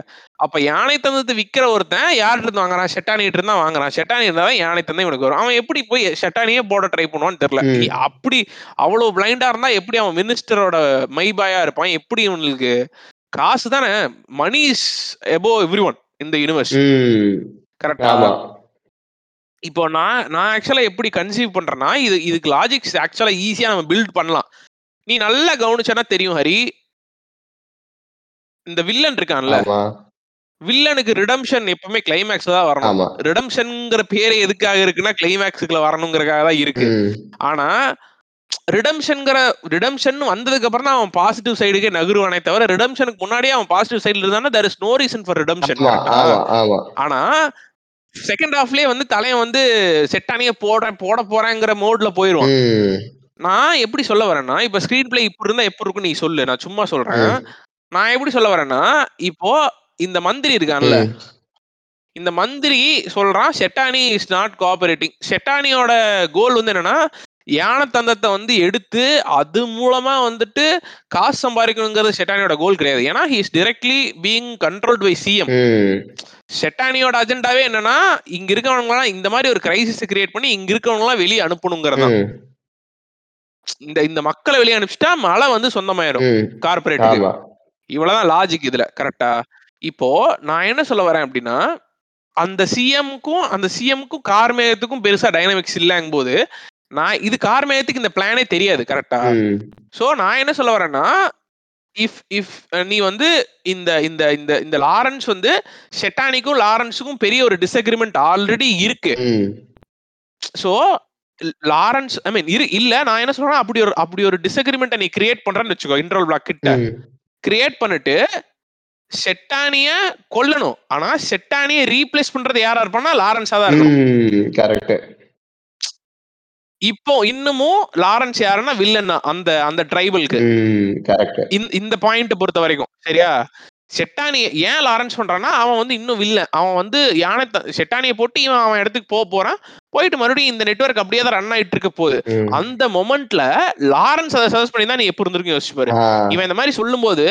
அப்ப யானை தந்தத்தை விக்கிற ஒருத்தன் யார்கிட்ட இருந்து வாங்குறான்? ஷெட்டானிட்டு இருந்தா வாங்குறான். ஷெட்டானி இருந்தா தான் யானை தந்தை இவனுக்கு வரும். அவன் எப்படி போய் ஷெட்டானியே போட ட்ரை பண்ணுவான்னு தெரியல. அப்படி அவ்வளவு பிளைண்டா இருந்தா எப்படி அவன் மினிஸ்டரோட மைபாயா இருப்பான்? எப்படி இவனுக்கு காசு தானே? Money is above every one இந்த யூனிவர்ஸ். கரெக்டா இப்போ நான் நான் ஆக்சுவலா எப்படி கன்சீவ் பண்றேன்னா இது இதுக்கு லாஜிக்ஸ் ஆக்சுவலா ஈஸியா நம்ம பில்ட் பண்ணலாம். நீ நல்லா கவனிச்சனா தெரியும் ஹரி. இந்த வில்லன் இருக்கான்ல வில்லனுக்கு ரிடம்ஷன் எப்பவுமே கிளைமேக்ஸ் தான் வரணும். ரிடம்ஷன்ங்கிற பேரு எதுக்காக இருக்குன்னா கிளைமேக்ஸுக்குள்ள வரணுங்கிறதுக்காக தான் இருக்கு. ஆனா ரிடம்ஷன்ங்கிற ரிடம்ஷன் வந்ததுக்கு அப்புறம் தான் அவன் பாசிட்டிவ் சைடுக்கே நகருவானே தவிர ரிடம்ஷனுக்கு முன்னாடியே அவன் பாசிட்டிவ் சைடுல இருந்தானா for redemption ஆமா கரெக்டா ஆமா ஆமா. ஆனா செகண்ட் ஹாஃப்லயே வந்து தலையன் வந்து செட்டானிய போடுறேன் போட போறேங்கிற மோட்ல போயிருவான். நான் எப்படி சொல்ல வரேன்னா இப்ப ஸ்கிரீன் பிளே இப்படி இருந்தா எப்படி இருக்கும் நீ சொல்லு நான் சும்மா சொல்றேன். நான் எப்படி சொல்ல வரேன்னா இப்போ இந்த மந்திரி இருக்கான்ல இந்த மந்திரி சொல்றான் ஷெட்டானி இஸ் நாட் கோஆபரேட்டிங் ஷெட்டானியோட கோல் வந்து என்னன்னா யானை தந்தத்தை வந்து எடுத்து அது மூலமா வந்துட்டு காசு சம்பாதிக்கணுங்கிறது ஷெட்டானியோட கோல் கிடையாது. ஏன்னா he is directly being controlled by CM ம், ஷெட்டானியோட அஜெண்டாவே என்னன்னா இங்க இருக்கவங்கலாம் இந்த மாதிரி ஒரு கிரைசிஸ் கிரியேட் பண்ணி இங்க இருக்கவங்கலாம் வெளியே அனுப்பணுங்கிறது இந்த இந்த மக்களை வெளியே அனுப்பிச்சிட்டா மழை வந்து சொந்தமாயிரும் ம். கார்பரேட்டுக்கு இவ்வளவுதான் லாஜிக் இதுல கரெக்டா இப்போ நான் என்ன சொல்ல வரேன் அப்படின்னா அந்த சிஎம்க்கும் அந்த சிஎம்க்கும் கார்மேகத்துக்கும் பெருசா டைனமிக்ஸ் இல்லைங்கும் போது நான் இது கார்மேகத்துக்கு இந்த பிளானே தெரியாது கரெக்டா சோ நான் என்ன சொல்ல வரேன்னா இஃப் இஃப் நீ வந்து இந்த இந்த இந்த இந்த லாரன்ஸ் வந்து ஷெட்டானிக்கும் லாரன்ஸுக்கும் பெரிய ஒரு டிஸ்அக்ரிமெண்ட் ஆல்ரெடி இருக்கு. சோ லாரன்ஸ் ஐ மீன் இரு இல்ல நான் என்ன சொல்றேன் அப்படி ஒரு அப்படி ஒரு டிஸ்அக்ரிமெண்ட்டை நீ கிரியேட் பண்றேன்னு வச்சுக்கோ இன்ட்ரோல் பிளாக் கிட்ட. கிரியேட் பண்ணிட்டு செட்டானிய கொல்லணும். ஆனா செட்டானிய ரீப்ளேஸ் பண்றது யாரா இருப்பான்னா லாரன்ஸா தான் இருக்கணும். கரெக்ட் இப்போ இன்னமும் லாரன்ஸ் யாருன்னா வில்லன் அந்த அந்த ட்ரைபலுக்கு கரெக்ட் இந்த பாயிண்ட் பொறுத்த வரைக்கும் சரியா? செட்டானி ஏன் லாரன்ஸ் பண்றான்னா அவன் வந்து இன்னும் வில்ல அவன் வந்து யானை செட்டானியை போட்டு இவன் அவன் இடத்துக்கு போக போறான். போயிட்டு மறுபடியும் இந்த நெட்வொர்க் அப்படியே தான் ரன் ஆயிட்டு இருக்க போகுது. அந்த மொமெண்ட்ல லாரன்ஸ் அதை சர்ச் பண்ணி தான் நீ எப்படி இருந்திருக்கும் யோசிச்சு பாரு. இவன் இந்த மாதிரி சொல்லும்போது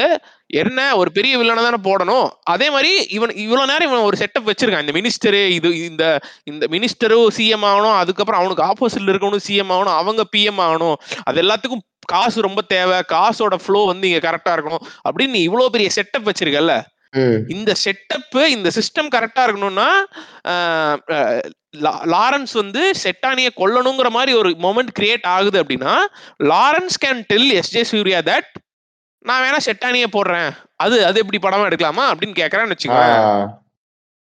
என்ன ஒரு பெரிய வில்லனை தானே போடணும்? அதே மாதிரி இவன் இவ்வளவு நேரம் இவன் ஒரு செட்டப் வச்சிருக்கான். இந்த மினிஸ்டரு இது இந்த இந்த மினிஸ்டரும் சிஎம் ஆகணும். அதுக்கப்புறம் அவனுக்கு ஆப்போசிட்ல இருக்கவனும் சிஎம் ஆகணும். அவங்க பிஎம் ஆகணும். அது எல்லாத்துக்கும் காசு ரொம்ப தேவை காசோட ஃப்ளோ வந்து இங்க கரெக்டா இருக்கணும். அப்படின்னு நீ இவ்வளவு பெரிய செட்டப் வச்சிருக்கல்ல? இந்த செட்டப் இந்த சிஸ்டம் கரெக்டா இருக்கணும்னா லாரன்ஸ் வந்து செட்டானிய கொல்லணுங்கிற மாதிரி ஒரு மொமெண்ட் கிரியேட் ஆகுது அப்படின்னா Lawrence can tell S J Surya that நான் வேணா செட்டானிய போடுறேன். அது அது எப்படி படமா எடுக்கலாமா அப்படின்னு கேக்குறேன்னு வச்சுக்கோங்க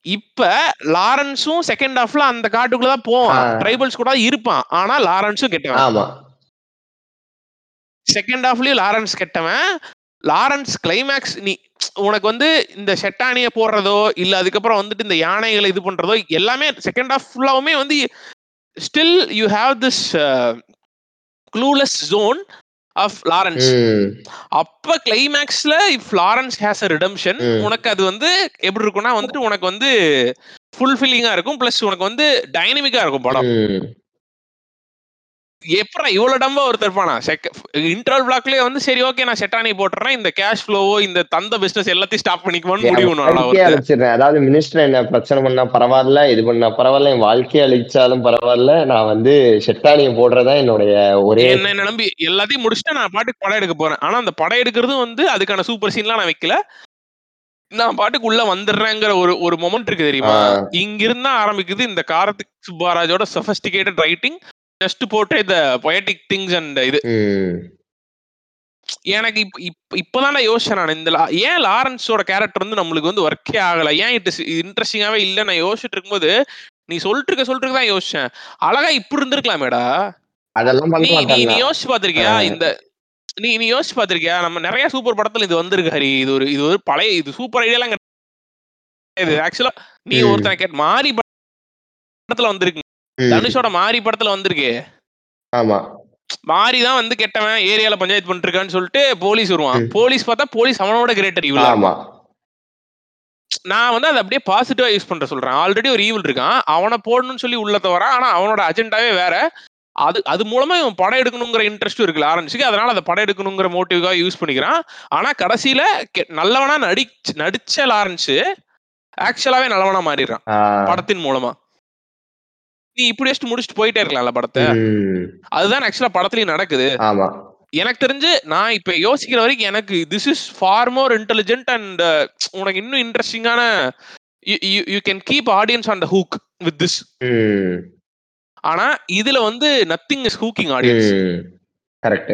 இப்ப லாரன்ஸும் செகண்ட் ஹாஃப்ல அந்த காட்டுக்குள்ள தான் போவான். ட்ரைபல்ஸ் கூட இருப்பான். ஆனா லாரன்ஸும் கெட்டவன். ஆமா. செகண்ட் ஹாஃப்லயும் லாரன்ஸ் கெட்டவன். லாரன்ஸ் கிளைமேக்ஸ் நீ உனக்கு வந்து இந்த ஷெட்டானிய போடுறதோ இல்ல அதுக்கப்புறம் வந்துட்டு இந்த யானைகளை இது பண்றதோ எல்லாமே செகண்ட் ஹாஃப் ஃபுல்லாவுமே வந்து still you have this clueless zone of Lawrence அப்ப கிளைமேக்ஸ்ல if Lawrence has a redemption. உனக்கு அது வந்து எப்படி இருக்கும்னா வந்துட்டு உனக்கு வந்து ஃபுல்ஃபில்லிங்கா இருக்கும். பிளஸ் உனக்கு வந்து டைனமிக்கா இருக்கும் படம். ம் எப்படா இவ்வளவு டம்பா ஒருத்தர் இருப்பானா? இன்டர்வல் பிளாக்லயே வந்து சரி ஓகே நான் செட்டானி போட்டுறேன். இந்த கேஷ் ஃப்ளோவோ இந்த தந்த பிசினஸ் எல்லாத்தையும் ஸ்டாப் பண்ணிக்குவோன்னு முடிவு அழிச்சிடுறேன். அதாவது மினிஸ்டர் என்ன பிரச்சனை பண்ணா பரவாயில்ல இது பண்ணா பரவாயில்ல என் வாழ்க்கையை அழிச்சாலும் பரவாயில்ல நான் வந்து செட்டானியை போடுறதா என்னுடைய ஒரே என்ன நம்பி எல்லாத்தையும் முடிச்சுட்டு நான் பாட்டுக்கு படம் எடுக்க போறேன். ஆனா அந்த படம் எடுக்கிறதும் வந்து அதுக்கான சூப்பர் சீன்லாம் நான் வைக்கல. நான் பாட்டுக்கு உள்ள வந்துடுறேங்கிற ஒரு ஒரு மொமெண்ட் இருக்கு தெரியுமா? ஆ. இங்க இருந்தா ஆரம்பிக்குது இந்த கார்த்திக் சுப்பாராஜோட சொஃபஸ்டிகேட்டட் ரைட்டிங் ஜஸ்ட் போட்டு இந்த பொயட்டிக் திங்ஸ் அண்ட் இது. எனக்கு இப்ப இப்ப இப்பதான் நான் நான். இந்த ஏன் லாரன்ஸோட கேரக்டர் வந்து நம்மளுக்கு வந்து ஒர்க்கே ஆகல? ஏன் இட் இன்ட்ரெஸ்டிங்காவே இல்ல? நான் யோசிச்சுட்டு இருக்கும்போது நீ சொல்லிட்டு இருக்க சொல்லிட்டு தான் யோசிச்சேன். அழகா இப்படி இருந்திருக்கலாமேடா. அதெல்லாம் நீ நீ யோசிச்சு பாத்திருக்கியா. இந்த நீ நீ யோசிச்சு பாத்திருக்கியா நம்ம நிறைய சூப்பர் படத்துல இது வந்திருக்கு ஹரி. இது ஒரு இது ஒரு பழைய இது சூப்பர் ஐடியாலாம் கிடையாது. ஆக்சுவலா நீ. ஒருத்தனை கேட் மாரி படத்துல வந்திருக்கு. தனுஷோட மாரி படத்துல வந்திருக்கு. ஆமா. மாரி தான் வந்து கெட்டவன் ஏரியால பஞ்சாயத்து பண்ணிட்டு இருக்கான்னு சொல்லிட்டு போலீஸ் வருவான். போலீஸ் பார்த்தா போலீஸ் அவனோட கிரேட்டர் இவ்வளவு ஆமா. நான் வந்து அதை அப்படியே பாசிட்டிவா யூஸ் பண்ற சொல்றேன். ஆல்ரெடி ஒரு ஈவில் இருக்கான். அவனை போடணும்னு சொல்லி உள்ளத வரான் ஆனா அவனோட அஜெண்டாவே வேற. அது அது மூலமா இவன் படம் எடுக்கணுங்கிற இன்ட்ரெஸ்ட் இருக்குல்ல ஆரம்பிச்சுக்கு. அதனால அதை படம் எடுக்கணுங்கிற மோட்டிவ்காக யூஸ் பண்ணிக்கிறான். ஆனா கடைசியில நல்லவனா நடிச்சு நடிச்ச லாரன்ஸ் ஆக்சுவலாவே நல்லவனா மாறிடுறான். படத்தின் மூலமா. நீ இப்படி வச்சுட்டு முடிச்சுட்டு போயிட்டே இருக்கலாம்ல படத்தை. அதுதான் ஆக்சுவலா படத்துலயும் நடக்குது. ஆமா. எனக்கு தெரிஞ்சு நான் இப்ப யோசிக்கிற வரைக்கும் எனக்கு this is far more intelligent and உனக்கு இன்னும் இன்ட்ரெஸ்டிங்கான you can keep audience on the hook with this ஆனா இதுல வந்து nothing is hooking audience correct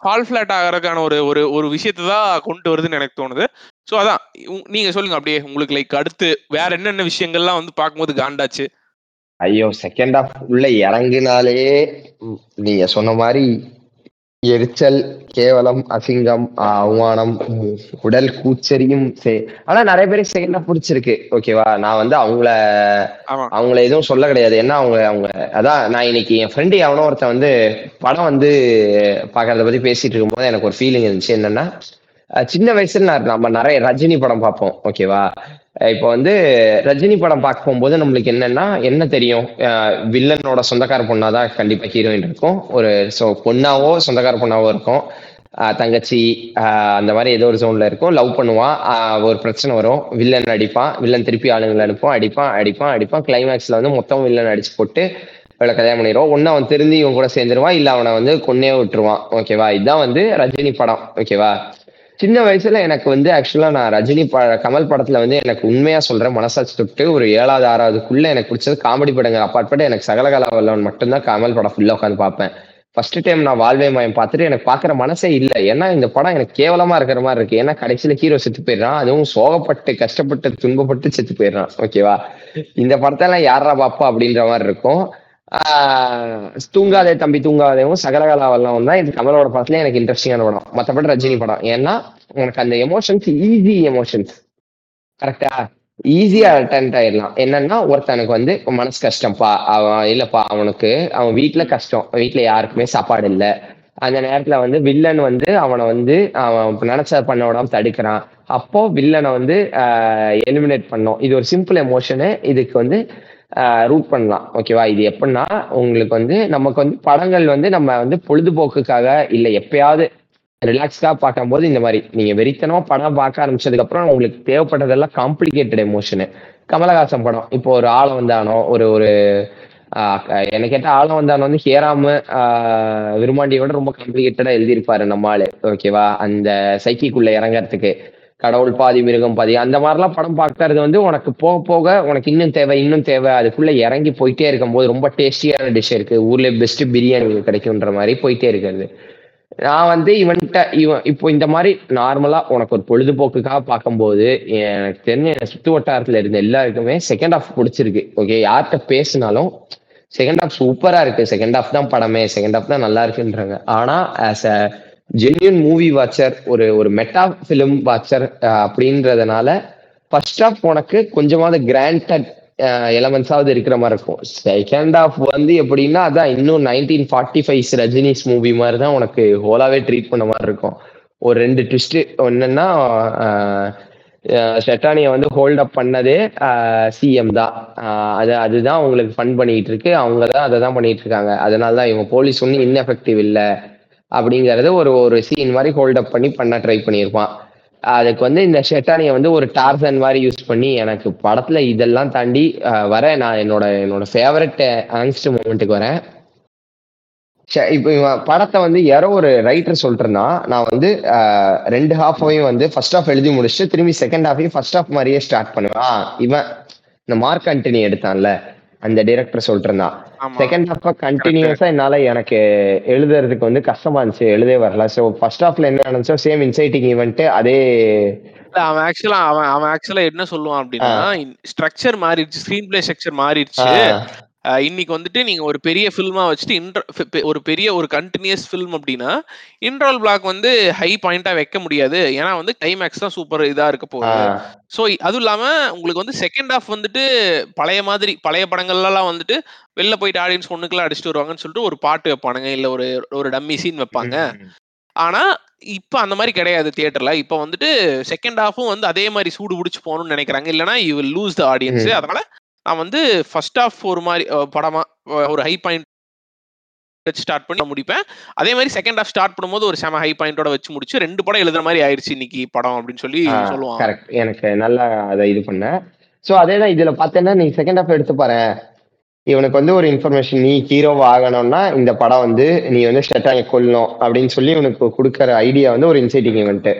hall flat ஆகிறதுக்கான ஒரு ஒரு ஒரு விஷயத்தை தான் கொண்டு வருதுன்னு எனக்கு தோணுது. ஸோ அதான் நீங்க சொல்லுங்க அப்படியே. உங்களுக்கு லைக் அடுத்து வேற என்னென்ன விஷயங்கள்லாம் வந்து பார்க்கும்போது காண்டாச்சு? ஐயோ செகண்ட் ஹாஃப் உள்ள இறங்குனாலே நீங்க சொன்ன மாதிரி எரிச்சல் கேவலம் அசிங்கம் அவமானம் உடல் கூச்சரியும் சே- ஆனா நிறைய பேருக்கு செகண்ட் பிடிச்சிருக்கு. ஓகேவா நான் வந்து அவங்கள அவங்கள எதுவும் சொல்ல கிடையாது. ஏன்னா அவங்க அவங்க அதான் நான் இன்னைக்கு என் ஃப்ரெண்டு எவனோ ஒருத்தன் வந்து படம் வந்து பாக்குறத பத்தி பேசிட்டு இருக்கும்போது எனக்கு ஒரு ஃபீலிங் இருந்துச்சு. என்னன்னா சின்ன வயசுல நான் நம்ம நிறைய ரஜினி படம் பார்ப்போம். ஓகேவா இப்போ வந்து ரஜினி படம் பார்க்க போகும்போது நம்மளுக்கு என்னன்னா என்ன தெரியும்? வில்லனோட சொந்தக்கார பொண்ணாதான் கண்டிப்பா ஹீரோயின் இருக்கும். ஒரு ஸோ பொண்ணாவோ சொந்தக்கார பொண்ணாவோ இருக்கும். தங்கச்சி அந்த மாதிரி ஏதோ ஒரு ஜோன்ல இருக்கும். லவ் பண்ணுவான் ஒரு பிரச்சனை வரும். வில்லன் அடிப்பான் வில்லன் திருப்பி ஆளுங்களை அனுப்புவான். அடிப்பான் அடிப்பான் அடிப்பான். கிளைமேக்ஸ்ல வந்து மொத்தம் வில்லன் அடிச்சு போட்டு இவளை கல்யாணம் பண்ணிடுவான். ஒன்னு அவன் திருந்தி இவன் கூட சேர்ந்துருவான். இல்ல அவனை வந்து கொன்னே விட்டுருவான். ஓகேவா இதுதான் வந்து ரஜினி படம். ஓகேவா சின்ன வயசுல எனக்கு வந்து ஆக்சுவலா நான் ரஜினி ப கமல் படத்துல வந்து எனக்கு உண்மையா சொல்றேன் மனசாட்சி தொட்டு ஒரு ஏழாவது ஆறாவதுக்குள்ள எனக்கு பிடிச்சது காமெடி படங்கள். அப்பாற்பட்டு எனக்கு சகலகலா வல்லவன் மட்டும்தான் கமல் படம் ஃபுல்லா உட்காந்து பார்ப்பேன். ஃபர்ஸ்ட் டைம் நான் வாழ்வே மயம் பார்த்துட்டு எனக்கு பார்க்குற மனசே இல்லை. ஏன்னா இந்த படம் எனக்கு கேவலமா இருக்கிற மாதிரி இருக்கு. ஏன்னா கடைசியில ஹீரோ செத்து போயிடுறான். அதுவும் சோகப்பட்டு கஷ்டப்பட்டு துன்பப்பட்டு செத்து போயிடுறான். ஓகேவா இந்த படத்தெல்லாம் யாரா பாப்பா அப்படின்ற மாதிரி இருக்கும். தூங்காதே தம்பி தூங்காதேவும் சகலகலாவெல்லாம் தான் இது கமலோட படத்துல எனக்கு இன்ட்ரெஸ்டிங்கான படம். மத்தபடி ரஜினி படம். ஏன்னா உனக்கு அந்த எமோஷன்ஸ் ஈஸி எமோஷன்ஸ் கரெக்டா ஈஸியா அட்டென்ட் ஆயிடலாம். என்னன்னா ஒருத்தனுக்கு வந்து மனசு கஷ்டம்ப்பா அவன் இல்லப்பா அவனுக்கு அவன் வீட்டுல கஷ்டம். வீட்டுல யாருக்குமே சாப்பாடு இல்லை. அந்த நேரத்துல வந்து வில்லன் வந்து அவனை வந்து அவன் நினைச்சத பண்ண விடாம தடுக்கிறான். அப்போ வில்லனை வந்து எலிமினேட் பண்ணோம். இது ஒரு சிம்பிள் எமோஷனு இதுக்கு வந்து ரூட் பண்ணலாம். ஓகேவா இது எப்படின்னா உங்களுக்கு வந்து நமக்கு வந்து படங்கள் வந்து நம்ம வந்து பொழுதுபோக்குக்காக இல்லை எப்பயாவது ரிலாக்ஸ்டாக பார்க்கும்போது இந்த மாதிரி. நீங்க வெறித்தனமா படம் பார்க்க ஆரம்பிச்சதுக்கப்புறம் உங்களுக்கு தேவைப்பட்டதெல்லாம் காம்ப்ளிகேட்டட் எமோஷனு கமலஹாசன் படம். இப்போ ஒரு ஆளம் வந்தானோ ஒரு ஒரு என்ன கேட்டா ஆளம் வந்தானோ வந்து ஹேராமு ஆஹ் ரொம்ப காம்ப்ளிகேட்டடாக எழுதியிருப்பாரு நம்ம ஆளு. ஓகேவா அந்த சைக்கிக்குள்ளே இறங்கிறதுக்கு. கடவுள் பாதி மிருகம் பாதி அந்த மாதிரிலாம் படம் பார்க்கறது வந்து உனக்கு போக போக உனக்கு இன்னும் தேவை இன்னும் தேவை. அதுக்குள்ள இறங்கி போயிட்டே இருக்கும்போது ரொம்ப டேஸ்டியான டிஷ் இருக்கு. ஊர்ல பெஸ்ட் பிரியாணி கிடைக்குன்ற மாதிரி போயிட்டே இருக்கிறது. நான் வந்து இவன்கிட்ட இவன் இப்போ இந்த மாதிரி நார்மலா உனக்கு ஒரு பொழுதுபோக்குக்காக பார்க்கும்போது எனக்கு தெரிஞ்ச என் சுத்து வட்டாரத்துல இருந்த எல்லாருக்குமே செகண்ட் ஹாஃப் பிடிச்சிருக்கு. ஓகே யார்கிட்ட பேசினாலும் செகண்ட் ஹாஃப் சூப்பரா இருக்கு. செகண்ட் ஹாஃப் தான் படமே செகண்ட் ஹாஃப் தான் நல்லா இருக்குன்றாங்க. ஆனா as a genuine movie watcher ஒரு ஒரு மெட்டா ஃபிலிம் வாட்சர் அப்படின்றதுனால ஃபர்ஸ்ட் ஆஃப் உனக்கு கொஞ்சமாவது கிராண்டட் எலமெண்ட்ஸாவது இருக்கிற மாதிரி இருக்கும். செகண்ட் ஆஃப் வந்து எப்படின்னா அதான் இன்னும் nineteen forty five Rajini's movie மாதிரி தான் உனக்கு ஹோலாவே ட்ரீட் பண்ண மாதிரி இருக்கும். ஒரு ரெண்டு ட்விஸ்ட் என்னன்னா ஷெட்டானியை வந்து ஹோல்ட் அப் பண்ணதே சிஎம் தான். அது அதுதான் உங்களுக்கு ஃபன் பண்ணிட்டு இருக்கு. அவங்க தான் அதை தான் பண்ணிட்டு இருக்காங்க. அதனால தான் இவங்க போலீஸ் ஒன்றும் இன்எஃபெக்டிவ் இல்லை. அப்படிங்கறத ஒரு ஒரு சீன் மாதிரி ஹோல்டப் பண்ணி பண்ண ட்ரை பண்ணியிருப்பான். அதுக்கு வந்து இந்த ஷெட்டானியை வந்து ஒரு டார்சன் மாதிரி யூஸ் பண்ணி எனக்கு படத்துல இதெல்லாம் தாண்டி வர வரேன். நான் என்னோட என்னோட ஃபேவரட் ஆங்ஸ்ட் மூமெண்ட்டுக்கு வரேன். இப்போ இவன் படத்தை வந்து யாரோ ஒரு ரைட்டர் சொல்லிட்டு நான் வந்து ரெண்டு ஹாஃபையும் வந்து ஃபர்ஸ்ட் ஹாஃப் எழுதி முடிச்சுட்டு திரும்பி செகண்ட் ஹாஃபையும் ஃபர்ஸ்ட் ஹாஃப் மாதிரியே ஸ்டார்ட் பண்ணுவேன். இவன் இந்த மார்க் ஆண்டனி எடுத்தான்ல. அந்த டைரக்டர் சொல்லிட்டு இருந்தான் செகண்ட் ஹாஃப் கண்டினியூஸா என்னால எனக்கு எழுதுறதுக்கு வந்து கஷ்டமா இருந்துச்சு. எழுதவே வரல. ஸோ ஃபர்ஸ்ட் ஹாஃப்ல என்ன நினைச்சோ சேம் இன்சைட்டிங் ஈவெண்ட் அதே அவன் ஆக்சுவலா அவன் அவன் ஆக்சுவலா என்ன சொல்லுவான் அப்படின்னா ஸ்ட்ரக்சர் மாறிடுச்சு ஸ்கிரீன் பிளே ஸ்ட்ரக்சர் மாறிடுச்சு இன்னைக்கு வந்துட்டு நீங்க ஒரு பெரிய ஃபில்மா வச்சுட்டு இன்ட்ர ஒரு பெரிய ஒரு கண்டினியூஸ் ஃபில்ம் அப்படின்னா இன்ட்ரோல் பிளாக் வந்து ஹை பாயிண்டா வைக்க முடியாது. ஏன்னா வந்து கிளைமேக்ஸ் தான் சூப்பர் இதா இருக்க போகுது. ஸோ அதுவும் இல்லாம உங்களுக்கு வந்து செகண்ட் ஹாஃப் வந்துட்டு பழைய மாதிரி பழைய படங்கள்லாம் வந்துட்டு வெளில போயிட்டு ஆடியன்ஸ் ஒண்ணுக்குள்ள அடிச்சுட்டு வருவாங்கன்னு சொல்லிட்டு ஒரு பாட்டு வைப்பானுங்க. இல்ல ஒரு ஒரு டம்மி சீன் வைப்பாங்க. உம் ஆனா இப்ப அந்த மாதிரி கிடையாது தியேட்டர்ல இப்ப வந்துட்டு செகண்ட் ஹாஃபும் வந்து அதே மாதிரி சூடு பிடிச்சு போகணும்னு நினைக்கிறாங்க. இல்லைன்னா you will lose the audience அதனால நான் வந்து ஃபர்ஸ்ட் ஹாஃப் ஒரு மாதிரி படமா ஒரு ஹை பாயிண்ட் வச்சு ஸ்டார்ட் பண்ணி முடிப்பேன். அதே மாதிரி செகண்ட் ஹாஃப் ஸ்டார்ட் பண்ணும்போது ஒரு செம ஹை பாயிண்டோட வச்சு முடிச்சு ரெண்டு படம் எழுதுற மாதிரி ஆயிடுச்சு இன்னைக்கு படம் அப்படின்னு சொல்லி சொல்லுவான். கரெக்ட் எனக்கு நல்லா அதை இது பண்ண. ஸோ அதே தான் இதுல பார்த்தேன்னா நீ செகண்ட் ஹாஃப் எடுத்து பாரு. இவனுக்கு வந்து ஒரு இன்ஃபர்மேஷன் நீ ஹீரோவா ஆகணும்னா இந்த படம் வந்து நீ வந்து ஷெட்டானை கொல்லணும் அப்படின்னு சொல்லி இவனுக்கு கொடுக்குற ஐடியா வந்து ஒரு இன்சைட்டிங் இவன்ட்டு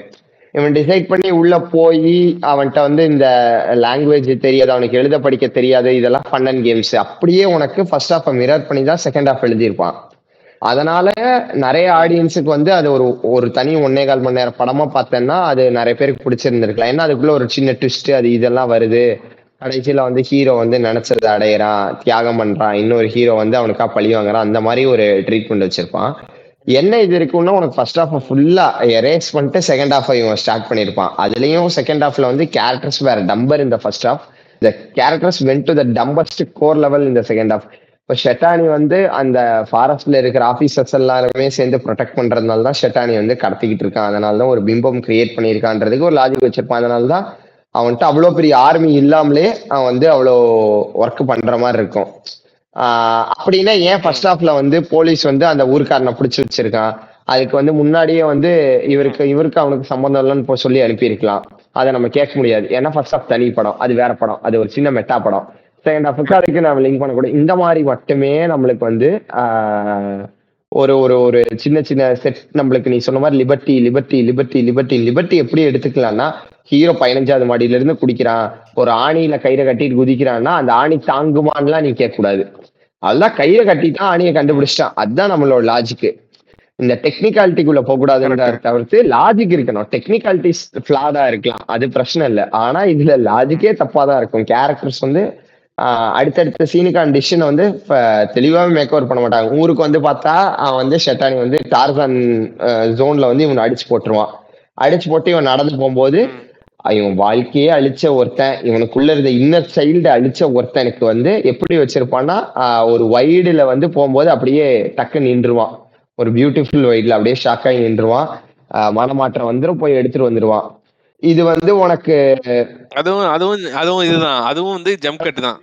இவன் டிசைட் பண்ணி உள்ள போய் அவன்கிட்ட வந்து இந்த லாங்குவேஜ் தெரியாது அவனுக்கு எழுத படிக்க தெரியாது இதெல்லாம் ஃபன் அண்ட் கேம்ஸ் அப்படியே உனக்கு ஃபர்ஸ்ட் ஹாஃப் மிரர் பண்ணி தான் செகண்ட் ஹாஃப் எழுதியிருப்பான். அதனால நிறைய ஆடியன்ஸுக்கு வந்து அது ஒரு ஒரு தனி ஒன்னே கால் மணி நேரம் படமா பார்த்தேன்னா அது நிறைய பேருக்கு பிடிச்சிருந்திருக்கலாம். ஏன்னா அதுக்குள்ள ஒரு சின்ன ட்விஸ்ட் அது இதெல்லாம் வருது. கடைசியில வந்து ஹீரோ வந்து நினைச்சதை அடையிறான் தியாகம் பண்றான். இன்னொரு ஹீரோ வந்து அவனுக்கா பழி வாங்குறான். அந்த மாதிரி ஒரு ட்ரீட்மெண்ட் வச்சிருப்பான். என்ன இது இருக்குன்னா உனக்கு ஃபர்ஸ்ட் ஹாஃப் ஃபுல்லா எரேஸ் பண்ணிட்டு செகண்ட் ஹாஃப் இவன் ஸ்டார்ட் பண்ணியிருப்பான். அதுலயும் செகண்ட் ஹாஃப்ல வந்து கேரக்டர்ஸ் வேற டம்பர் இந்த first half the characters went to the dumbest core level இந்த செகண்ட் ஹாஃப் இப்போ ஷெட்டானி வந்து அந்த ஃபாரஸ்ட்ல இருக்கிற ஆஃபீஸர்ஸ் எல்லாருமே சேர்ந்து ப்ரொடெக்ட் பண்றதுனால தான் ஷெட்டானி வந்து கடத்திக்கிட்டு இருக்கான். அதனால தான் ஒரு பிம்பம் கிரியேட் பண்ணியிருக்கான்றதுக்கு ஒரு லாஜிக் வச்சிருப்பான். அதனால தான் அவன்கிட்ட அவ்வளோ பெரிய ஆர்மி இல்லாமலே அவன் வந்து அவ்வளோ ஒர்க் பண்ற மாதிரி இருக்கும். அப்படின்னா ஏன் ஃபர்ஸ்ட் ஹாஃப்ல வந்து போலீஸ் வந்து அந்த ஊருக்காரனை பிடிச்சி வச்சிருக்கான்? அதுக்கு வந்து முன்னாடியே வந்து இவருக்கு இவருக்கு அவனுக்கு சம்மந்தம் இல்லைன்னு இப்போ சொல்லி அனுப்பியிருக்கலாம். அதை நம்ம கேட்க முடியாது. ஏன்னா ஃபர்ஸ்ட் ஹாஃப் தனி படம். அது வேற படம். அது ஒரு சின்ன மெட்டா படம். செகண்ட் ஹாஃபுக்கு அதுக்கு நம்ம லிங்க் பண்ணக்கூடாது. இந்த மாதிரி மட்டுமே நம்மளுக்கு வந்து ஒரு ஒரு ஒரு சின்ன சின்ன செட் நம்மளுக்கு நீ சொன்ன மாதிரி liberty liberty liberty liberty liberty எப்படி எடுத்துக்கலாம்னா ஹீரோ பதினஞ்சாவது மாடியில இருந்து குடிக்கிறான். ஒரு ஆணியில கயிறை கட்டிட்டு குதிக்கிறான்னா அந்த ஆணி தாங்குமான்லாம் நீ கேட்க கூடாது அதுதான் கயிறை கட்டிட்டான் ஆணியை கண்டுபிடிச்சிட்டான். அதுதான் நம்மளோட லாஜிக்கு இந்த டெக்னிக்காலிட்டிக்குள்ள போகக்கூடாதுன்ற தவிர்த்து லாஜிக் இருக்கணும். டெக்னிக்காலிட்டிஸ் ஃபிளாடா இருக்கலாம். அது பிரச்சனை இல்லை. ஆனா இதுல லாஜிக்கே தப்பா தான் இருக்கும். கேரக்டர்ஸ் வந்து அடுத்தடுத்த சீனுக்கான டிசிஷனை வந்து இப்ப தெளிவாவே மேக் ஓவர் பண்ண மாட்டாங்க. ஊருக்கு வந்து பார்த்தா அவன் வந்து ஷெட்டானி வந்து டார்சன் ஜோன்ல வந்து இவனை அடிச்சு போட்டுருவான். அடிச்சு போட்டு இவன் நடந்து போகும்போது. இவன் வாழ்க்கையே அழிச்ச ஒருத்தன் இவனுக்குள்ள இருந்த இன்னர் சைல்டு அழிச்ச ஒருத்தனுக்கு வந்து எப்படி வச்சிருப்பான்னா ஒரு வைடுல வந்து போகும்போது அப்படியே டக்கு நின்றுவான். ஒரு பியூட்டிஃபுல் வைடுல அப்படியே ஷாக் ஆகி நின்றுவான். மனமாற்றம் வந்துரும் போய் எடுத்துட்டு வந்துருவான். இது வந்து உனக்கு அதுவும் அதுவும் அதுவும் இதுதான். அதுவும் வந்து ஜம்ப் கட் தான்.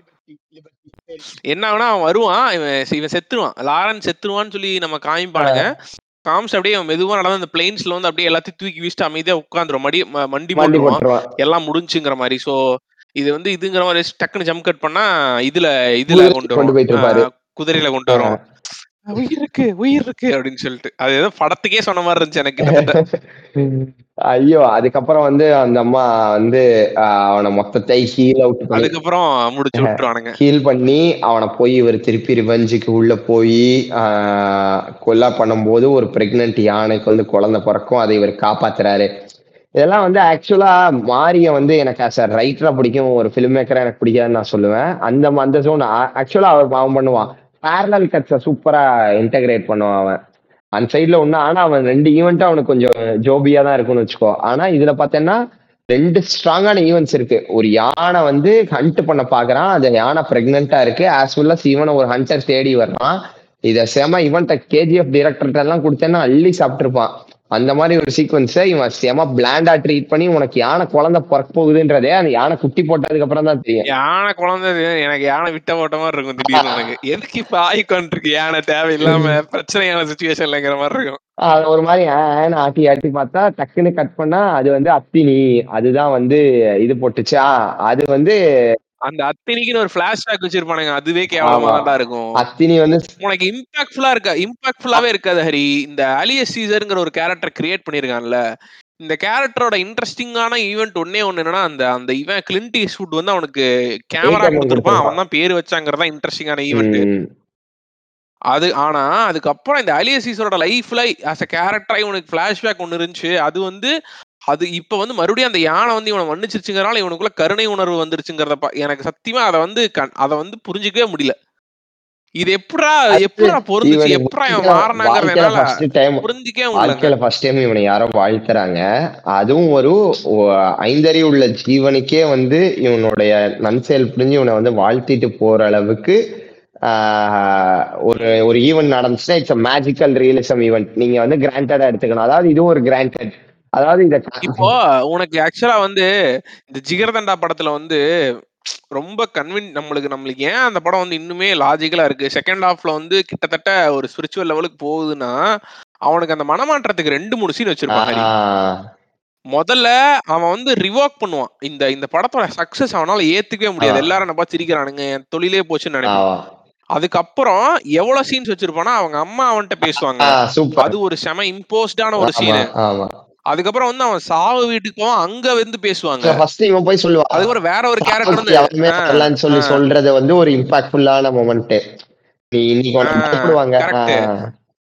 என்ன ஆகுனா அவன் வருவான் இவன் இவன் செத்துருவான். லாரன் செத்துருவான்னு சொல்லி நம்ம காமிப்பானுங்க. காமிச்சு அப்படியே மெதுவா நடந்து அந்த பிளெயின்ஸ்ல வந்து அப்படியே எல்லாத்தையும் தூக்கி வீசிட்டு அமைதியா உட்காந்துரும். மடி மண்டி போட்டுருவான். எல்லாம் முடிஞ்சுங்கிற மாதிரி. சோ இது வந்து இதுங்கிற மாதிரி டக்குன்னு ஜம்ப் கட் பண்ணா இதுல இதுல கொண்டு வரும் குதிரையில கொண்டு வரும் உயிர் இருக்கு உயிர் இருக்கு அப்படின்னு சொல்லிட்டு. அது ஏதோ படத்துக்கே சொன்ன மாதிரி இருந்துச்சு எனக்கு கிட்டத்தட்ட [laughs] ஐயோ அதுக்கப்புறம் வந்து அந்த அம்மா வந்து அவனை மொத்தத்தை ஹீல் அவுட் பண்ணி அதுக்கப்புறம் முடிச்சு விட்டுருவானுங்க. [laughs] ஹீல் பண்ணி அவனை போய் இவர் திருப்பி ரிவெஞ்சுக்கு உள்ள போய் கொல்லா பண்ணும்போது ஒரு பிரெக்னன்ட் யானைக்கு வந்து குழந்தை பிறக்கும் அதை இவர் காப்பாத்துறாரு. இதெல்லாம் வந்து ஆக்சுவலா மாரிய வந்து எனக்கு ஆஸ் அ ரைட்டரா பிடிக்கும் ஒரு ஃபிலிம் மேக்கரா எனக்கு பிடிக்காதுன்னு நான் சொல்லுவேன். அந்த அந்த ஜோன் ஆக்சுவலா அவர் அவன் பண்ணுவான். பேரலல் கட்ஸை சூப்பரா இன்டகிரேட் பண்ணுவான் அவன். அந்த சைட்ல ஒண்ணு ஆனா அவன் ரெண்டு ஈவெண்ட்டும் அவனுக்கு கொஞ்சம் ஜோபியா தான் இருக்கும்னு வச்சுக்கோ. ஆனா இதுல பாத்தீங்கன்னா ரெண்டு ஸ்ட்ராங்கான ஈவெண்ட்ஸ் இருக்கு. ஒரு யானை வந்து ஹண்ட் பண்ண பாக்குறான். அந்த யானை பிரெக்னெண்டா இருக்கு. ஆஸ் வெல் அஸ் ஈவன் ஒரு ஹண்டர் தேடி வர்றான். இத செம இவன்ட்ட கேஜிஎஃப் டிரெக்டர்கிட்ட எல்லாம் கொடுத்தேன்னா அள்ளி சாப்பிட்டுருப்பான். அந்த மாதிரி ஒரு சீக்வன்ஸை இவன் செம பிளாண்டா ட்ரீட் பண்ணி உனக்கு யானை குழந்தை பிறக்க போகுதுன்றதே அந்த யானை குட்டி போட்டதுக்கு அப்புறம் தான் தெரியும். யானை குழந்தை எனக்கு யானை விட்ட போட்ட மாதிரி இருக்கும் திடீர்னு எனக்கு. [laughs] எதுக்கு இப்ப ஆயிக்கொண்டு இருக்கு யானை தேவையில்லாம பிரச்சனையான சுச்சுவேஷன்லங்கிற மாதிரி இருக்கும். அது ஒரு மாதிரி ஆட்டி ஆட்டி பார்த்தா டக்குன்னு கட் பண்ணா அது வந்து அத்தினி. அதுதான் வந்து இது போட்டுச்சா? அது வந்து அந்த அத்தனைக்குன்னு ஒரு பிளாஷ்பேக் வச்சிருப்பானுங்க. அதுவே கேவலமா. தான்டா இருக்கும். அத்தினி வந்து உனக்கு இம்பாக்ட்ஃபுல்லா இருக்கா? இம்பாக்ட்ஃபுல்லாவே இருக்காது ஹரி. இந்த அலியஸ் சீசர்ங்கிற ஒரு கேரக்டர் கிரியேட் பண்ணிருக்கான்ல. இந்த கேரக்டரோட இன்ட்ரெஸ்டிங்கான ஈவெண்ட் ஒன்னே ஒண்ணு என்னன்னா அந்த அந்த இவன் கிளின்ட் ஈஸ்ட்வுட் வந்து அவனுக்கு கேமரா கொடுத்துருப்பான். அவன் தான் பேர் வச்சாங்கிறதா இன்ட்ரெஸ்டிங்கான ஈவெண்ட் அது ஆனா அதுக்கப்புறம் இந்த அலியஸ் சீசரோட லைஃப்ல ஆஸ் அ கேரக்டரா இவனுக்கு பிளாஷ்பேக் ஒன்னு இருந்துச்சு. அது வந்து அது இப்ப வந்து மறுபடியும் அந்த யானை வந்து இவனை மன்னிச்சிருச்சுங்கிறனால இவனுக்குள்ள கருணை உணர்வு வந்துருச்சுங்கிறத எனக்கு சத்தியமா அதை வந்து அதை வந்து புரிஞ்சுக்கவே முடியல. இது எப்படா எப்படா பொருந்துச்சு எப்படா இவன் வாழ்க்கையில மாறினாங்கிறத வாழ்க்கையில ஃபர்ஸ்ட் டைம் புரிஞ்சுக்கவே முடியல வாழ்க்கையில ஃபர்ஸ்ட் டைம் இவனை யாரோ வாழ்த்துறாங்க. அதுவும் ஒரு ஐந்தறிவு உள்ள ஜீவனுக்கே வந்து இவனுடைய நன்செயல் புரிஞ்சு இவனை வந்து வாழ்த்திட்டு போற அளவுக்கு ஒரு ஒரு ஈவெண்ட் நடந்துச்சுன்னா இட்ஸ் மேஜிக்கல் ரியலிசம் ஈவெண்ட் நீங்க வந்து கிராண்டடா எடுத்துக்கணும். அதாவது இதுவும் ஒரு கிராண்டட் அதாவது இத இப்போ உனக்கு ஆக்சுவலா வந்து இந்த ஜிகர்தண்டா படத்துல வந்து ரொம்ப கன்வின் நம்மளுக்கு நம்மளுக்கு ஏன் அந்த படம் வந்து இன்னுமே லாஜிக்கலா இருக்கு? செகண்ட் ஹாஃப்ல வந்து கிட்டத்தட்ட ஒரு ஸ்பிரிச்சுவல் லெவலுக்கு போகுதுன்னா அவனுக்கு அந்த மனமாற்றத்துக்கு ரெண்டு மூணு சீன் வச்சிருப்பான் முதல்ல அவன் வந்து ரிவோக் பண்ணுவான். இந்த இந்த படத்தோட சக்சஸ் அவனால ஏத்துக்கவே முடியாது. எல்லாரும் நம்ம சிரிக்கிறானுங்க என் தொழிலே போச்சுன்னு நினைப்பான். அதுக்கப்புறம் எவ்வளவு சீன்ஸ் வச்சிருப்பானா அவங்க அம்மா அவன்கிட்ட பேசுவாங்க. அது ஒரு செம இம்போஸ்டான ஒரு சீனு அதுக்கப்புறம் வந்து அவன் சாவு வீட்டுக்கு போவான் அங்க வந்து பேசுவாங்க. ஃபர்ஸ்ட் இவன் போய் சொல்லுவான் அதுக்கப்புறம் வேற ஒரு கேரக்டர் வந்து சொல்லி. சொல்றது வந்து ஒரு இம்பாக்ட்ஃபுல்லான மொமெண்ட்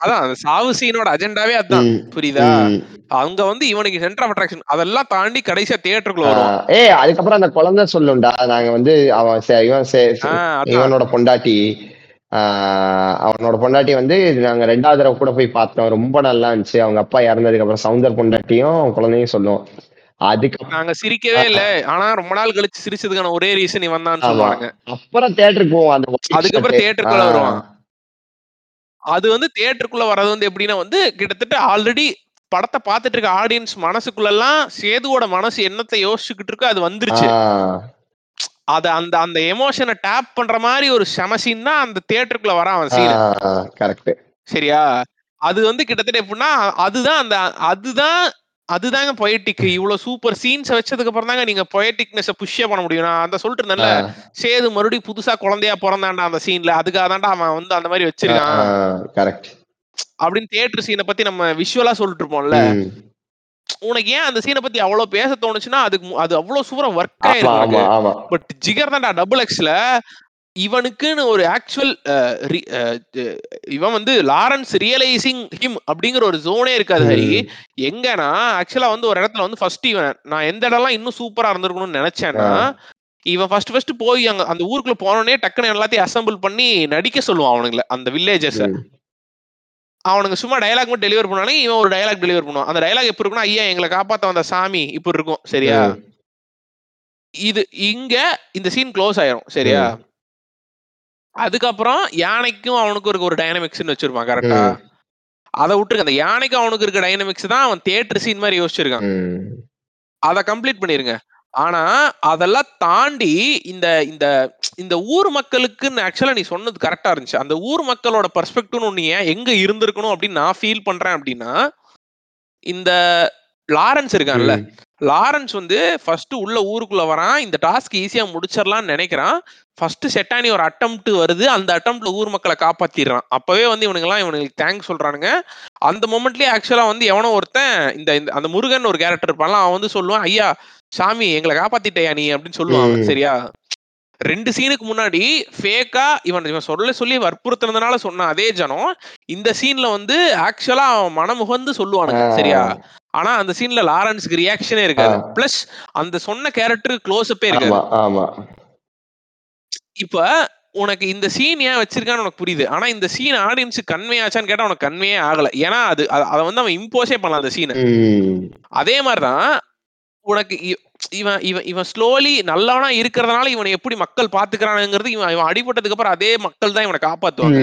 அதான் அந்த சாவு சீனோட அஜெண்டாவே அதான் புரியுதா? ம். அங்க வந்து இவனுக்கு சென்டர் ஆஃப் அட்ராக்ஷன் அதெல்லாம் தாண்டி கடைசியா தியேட்டருக்குள்ள ஆ, ஏய் அதுக்கப்புறம் அந்த குழந்தை சொல்லும்டா நாங்க வந்து அவன் இவன். இவனோட பொண்டாட்டி. அவனோட பொண்டாட்டி வந்து நாங்க ரெண்டாவது தடவை கூட போய் பார்த்தோம். ரொம்ப நல்லா இருந்துச்சு. அவங்க அப்பா இறந்ததுக்கு அப்புறம் சவுந்தர் பொண்டாட்டியும் குழந்தையும் சொல்லும் அதுக்கு நாங்க சிரிக்கவே இல்ல. ஆனா ரொம்ப நாள் கழிச்சு சிரிச்சதுக்கான ஒரே ரீசன் இவன் தான். சொல்லுவாங்க. அப்புறம் தேட்டருக்கு போவோம். அந்த அதுக்கப்புறம் ஆ, வருவான். அது வந்து தியேட்டருக்குள்ள வர்றது வந்து எப்படின்னா வந்து கிட்டத்தட்ட ஆல்ரெடி படத்தை பார்த்துட்டு இருக்க ஆடியன்ஸ் மனசுக்குள்ள எல்லாம் சேதுவோட மனசு என்னத்தை யோசிச்சுக்கிட்டு இருக்கோ அது வந்துருச்சு. அத அந்த அந்த எமோஷனை டேப் பண்ற மாதிரி ஒரு செம சீன் தான் அந்த தியேட்டருக்குள்ள வர அவன் correct. சரியா? அது வந்து கிட்டத்தட்ட எப்படின்னா அதுதான் அந்த அதுதான் அதுதாங்க பொயட்டிக் இவ்வளவு சூப்பர் சீன்ஸ் வச்சதுக்கு அப்புறம் தாங்க நீங்க பொயட்டிக்னஸ் புஷ்ஷே பண்ண முடியும். நான் அந்த சொல்லிட்டு ஆ, சேது மறுபடியும் புதுசா குழந்தையா பிறந்தான்டா அந்த சீன்ல அதுக்காக தான்டா அவன் வந்து அந்த மாதிரி வச்சிருக்கான். correct. அப்படின்னு தியேட்டர் சீனை பத்தி நம்ம விஷுவலா சொல்லிட்டு இருப்போம்ல. உனக்கு ஏன் அந்த சீனை பத்தி அவ்வளவு பேச தோணுச்சுன்னா அதுக்கு அது அவ்வளவு சூப்பரா ஒர்க் ஆயிருக்கு பட் ஜிகர் தான்டா டபுள் எக்ஸ்ல இவனுக்குன்னு ஒரு ஆக்சுவல் இவன் வந்து லாரன்ஸ் ரியலைசிங் ஹிம் அப்படிங்கிற ஒரு ஜோனே இருக்காது ஹரி. எங்கன்னா ஆக்சுவலா வந்து ஒரு இடத்துல வந்து ஃபர்ஸ்ட் இவன் நான் எந்த இடம்லாம் இன்னும் சூப்பரா இருந்திருக்கணும்னு நினைச்சேன்னா. இவன் ஃபர்ஸ்ட் ஃபர்ஸ்ட் போய் அங்க அந்த ஊருக்குள்ள போனோடனே டக்குன்னு எல்லாத்தையும் அசெம்பிள் பண்ணி நடிக்க சொல்லுவான் அவனுங்கள அந்த வில்லேஜர்ஸ் ம். அவனுங்க சும்மா டயலாக் மட்டும் டெலிவர் பண்ணாலும் இவன் ஒரு டயலாக் டெலிவர் பண்ணுவான். அந்த டயலாக் எப்படி இருக்கும்னா ஐயா எங்களை காப்பாத்த வந்த சாமி இப்படி இருக்கும் சரியா. இது இங்க இந்த சீன் க்ளோஸ் ஆயிரும் சரியா? அதுக்கப்புறம் யானைக்கும் அவனுக்கும் இருக்க ஒரு டைனமிக்ஸ்னு வச்சிருப்பான் கரெக்டா. அதை விட்டுருக்க அந்த யானைக்கும் அவனுக்கு இருக்க டைனமிக்ஸ் தான் அவன் தியேட்டர் சீன் மாதிரி யோசிச்சிருக்கான். அதை கம்ப்ளீட் பண்ணிருங்க. ஆனா அதெல்லாம் தாண்டி இந்த இந்த இந்த ஊர் மக்களுக்குன்னு ஆக்சுவலா நீ சொன்னது கரெக்டா இருந்துச்சு. அந்த ஊர் மக்களோட பர்ஸ்பெக்டிவ்னு ஒண்ணு ஏன் எங்க இருந்திருக்கணும் அப்படின்னு நான் ஃபீல் பண்றேன் அப்படின்னா இந்த லாரன்ஸ் இருக்கான்ல. லாரன்ஸ் வந்து ஃபர்ஸ்ட் உள்ள ஊருக்குள்ள வரான். இந்த டாஸ்க் ஈஸியா முடிச்சிடலாம்னு நினைக்கிறான். ஃபர்ஸ்ட் செட்டானி ஒரு அட்டம்ப்ட் வருது. அந்த அட்டம்ப்ட்ல ஊர் மக்களை காப்பாத்திடுறான். அப்பவே வந்து இவனுங்கெல்லாம் இவனுக்கு தேங்க்ஸ் சொல்றானுங்க. அந்த மொமெண்ட்லயே ஆக்சுவலா வந்து எவனோ ஒருத்தன் இந்த அந்த முருகன் ஒரு கேரக்டர் இருப்பான்ல அவன் வந்து சொல்லுவான் ஐயா சாமி எங்களை காப்பாத்திட்டயா நீ? அப்படின்னு சொல்லுவாங்க ம். சரியா? ரெண்டு சீனுக்கு முன்னாடி ஃபேக்கா இவன் இவன் சொல்ல சொல்லி வற்புறுத்தினதுனால சொன்ன அதே ஜனம் இந்த சீன்ல வந்து ஆக்சுவலா அவன் மனமுகந்து சொல்லுவானுங்க சரியா? ஆனா அந்த சீன்ல லாரன்ஸ்க்கு ரியாக்ஷனே இருக்காது. பிளஸ் அந்த சொன்ன கேரக்டர் க்ளோஸ்அப்பே இருக்காது. ஆமா ஆமா. இப்ப உனக்கு இந்த சீன் ஏன் வச்சிருக்கான்னு உனக்கு புரியுது. ஆனா இந்த சீன் ஆடியன்ஸுக்கு கன்வே ஆச்சான்னு கேட்டா உனக்கு கன்வே ஆகல. ஏன்னா அது அதை வந்து அவன் இம்போஸே பண்ணலாம் அந்த சீனை. அதே மாதிரிதான் உனக்கு இவன் இவன் இவன் ஸ்லோலி நல்லவனா இருக்கிறதுனால இவனை எப்படி மக்கள் பாத்துக்கிறானுங்கிறது இவன் இவன் அடிபட்டதுக்கு அப்புறம் அதே மக்கள் தான் இவனை காப்பாத்துவாங்க.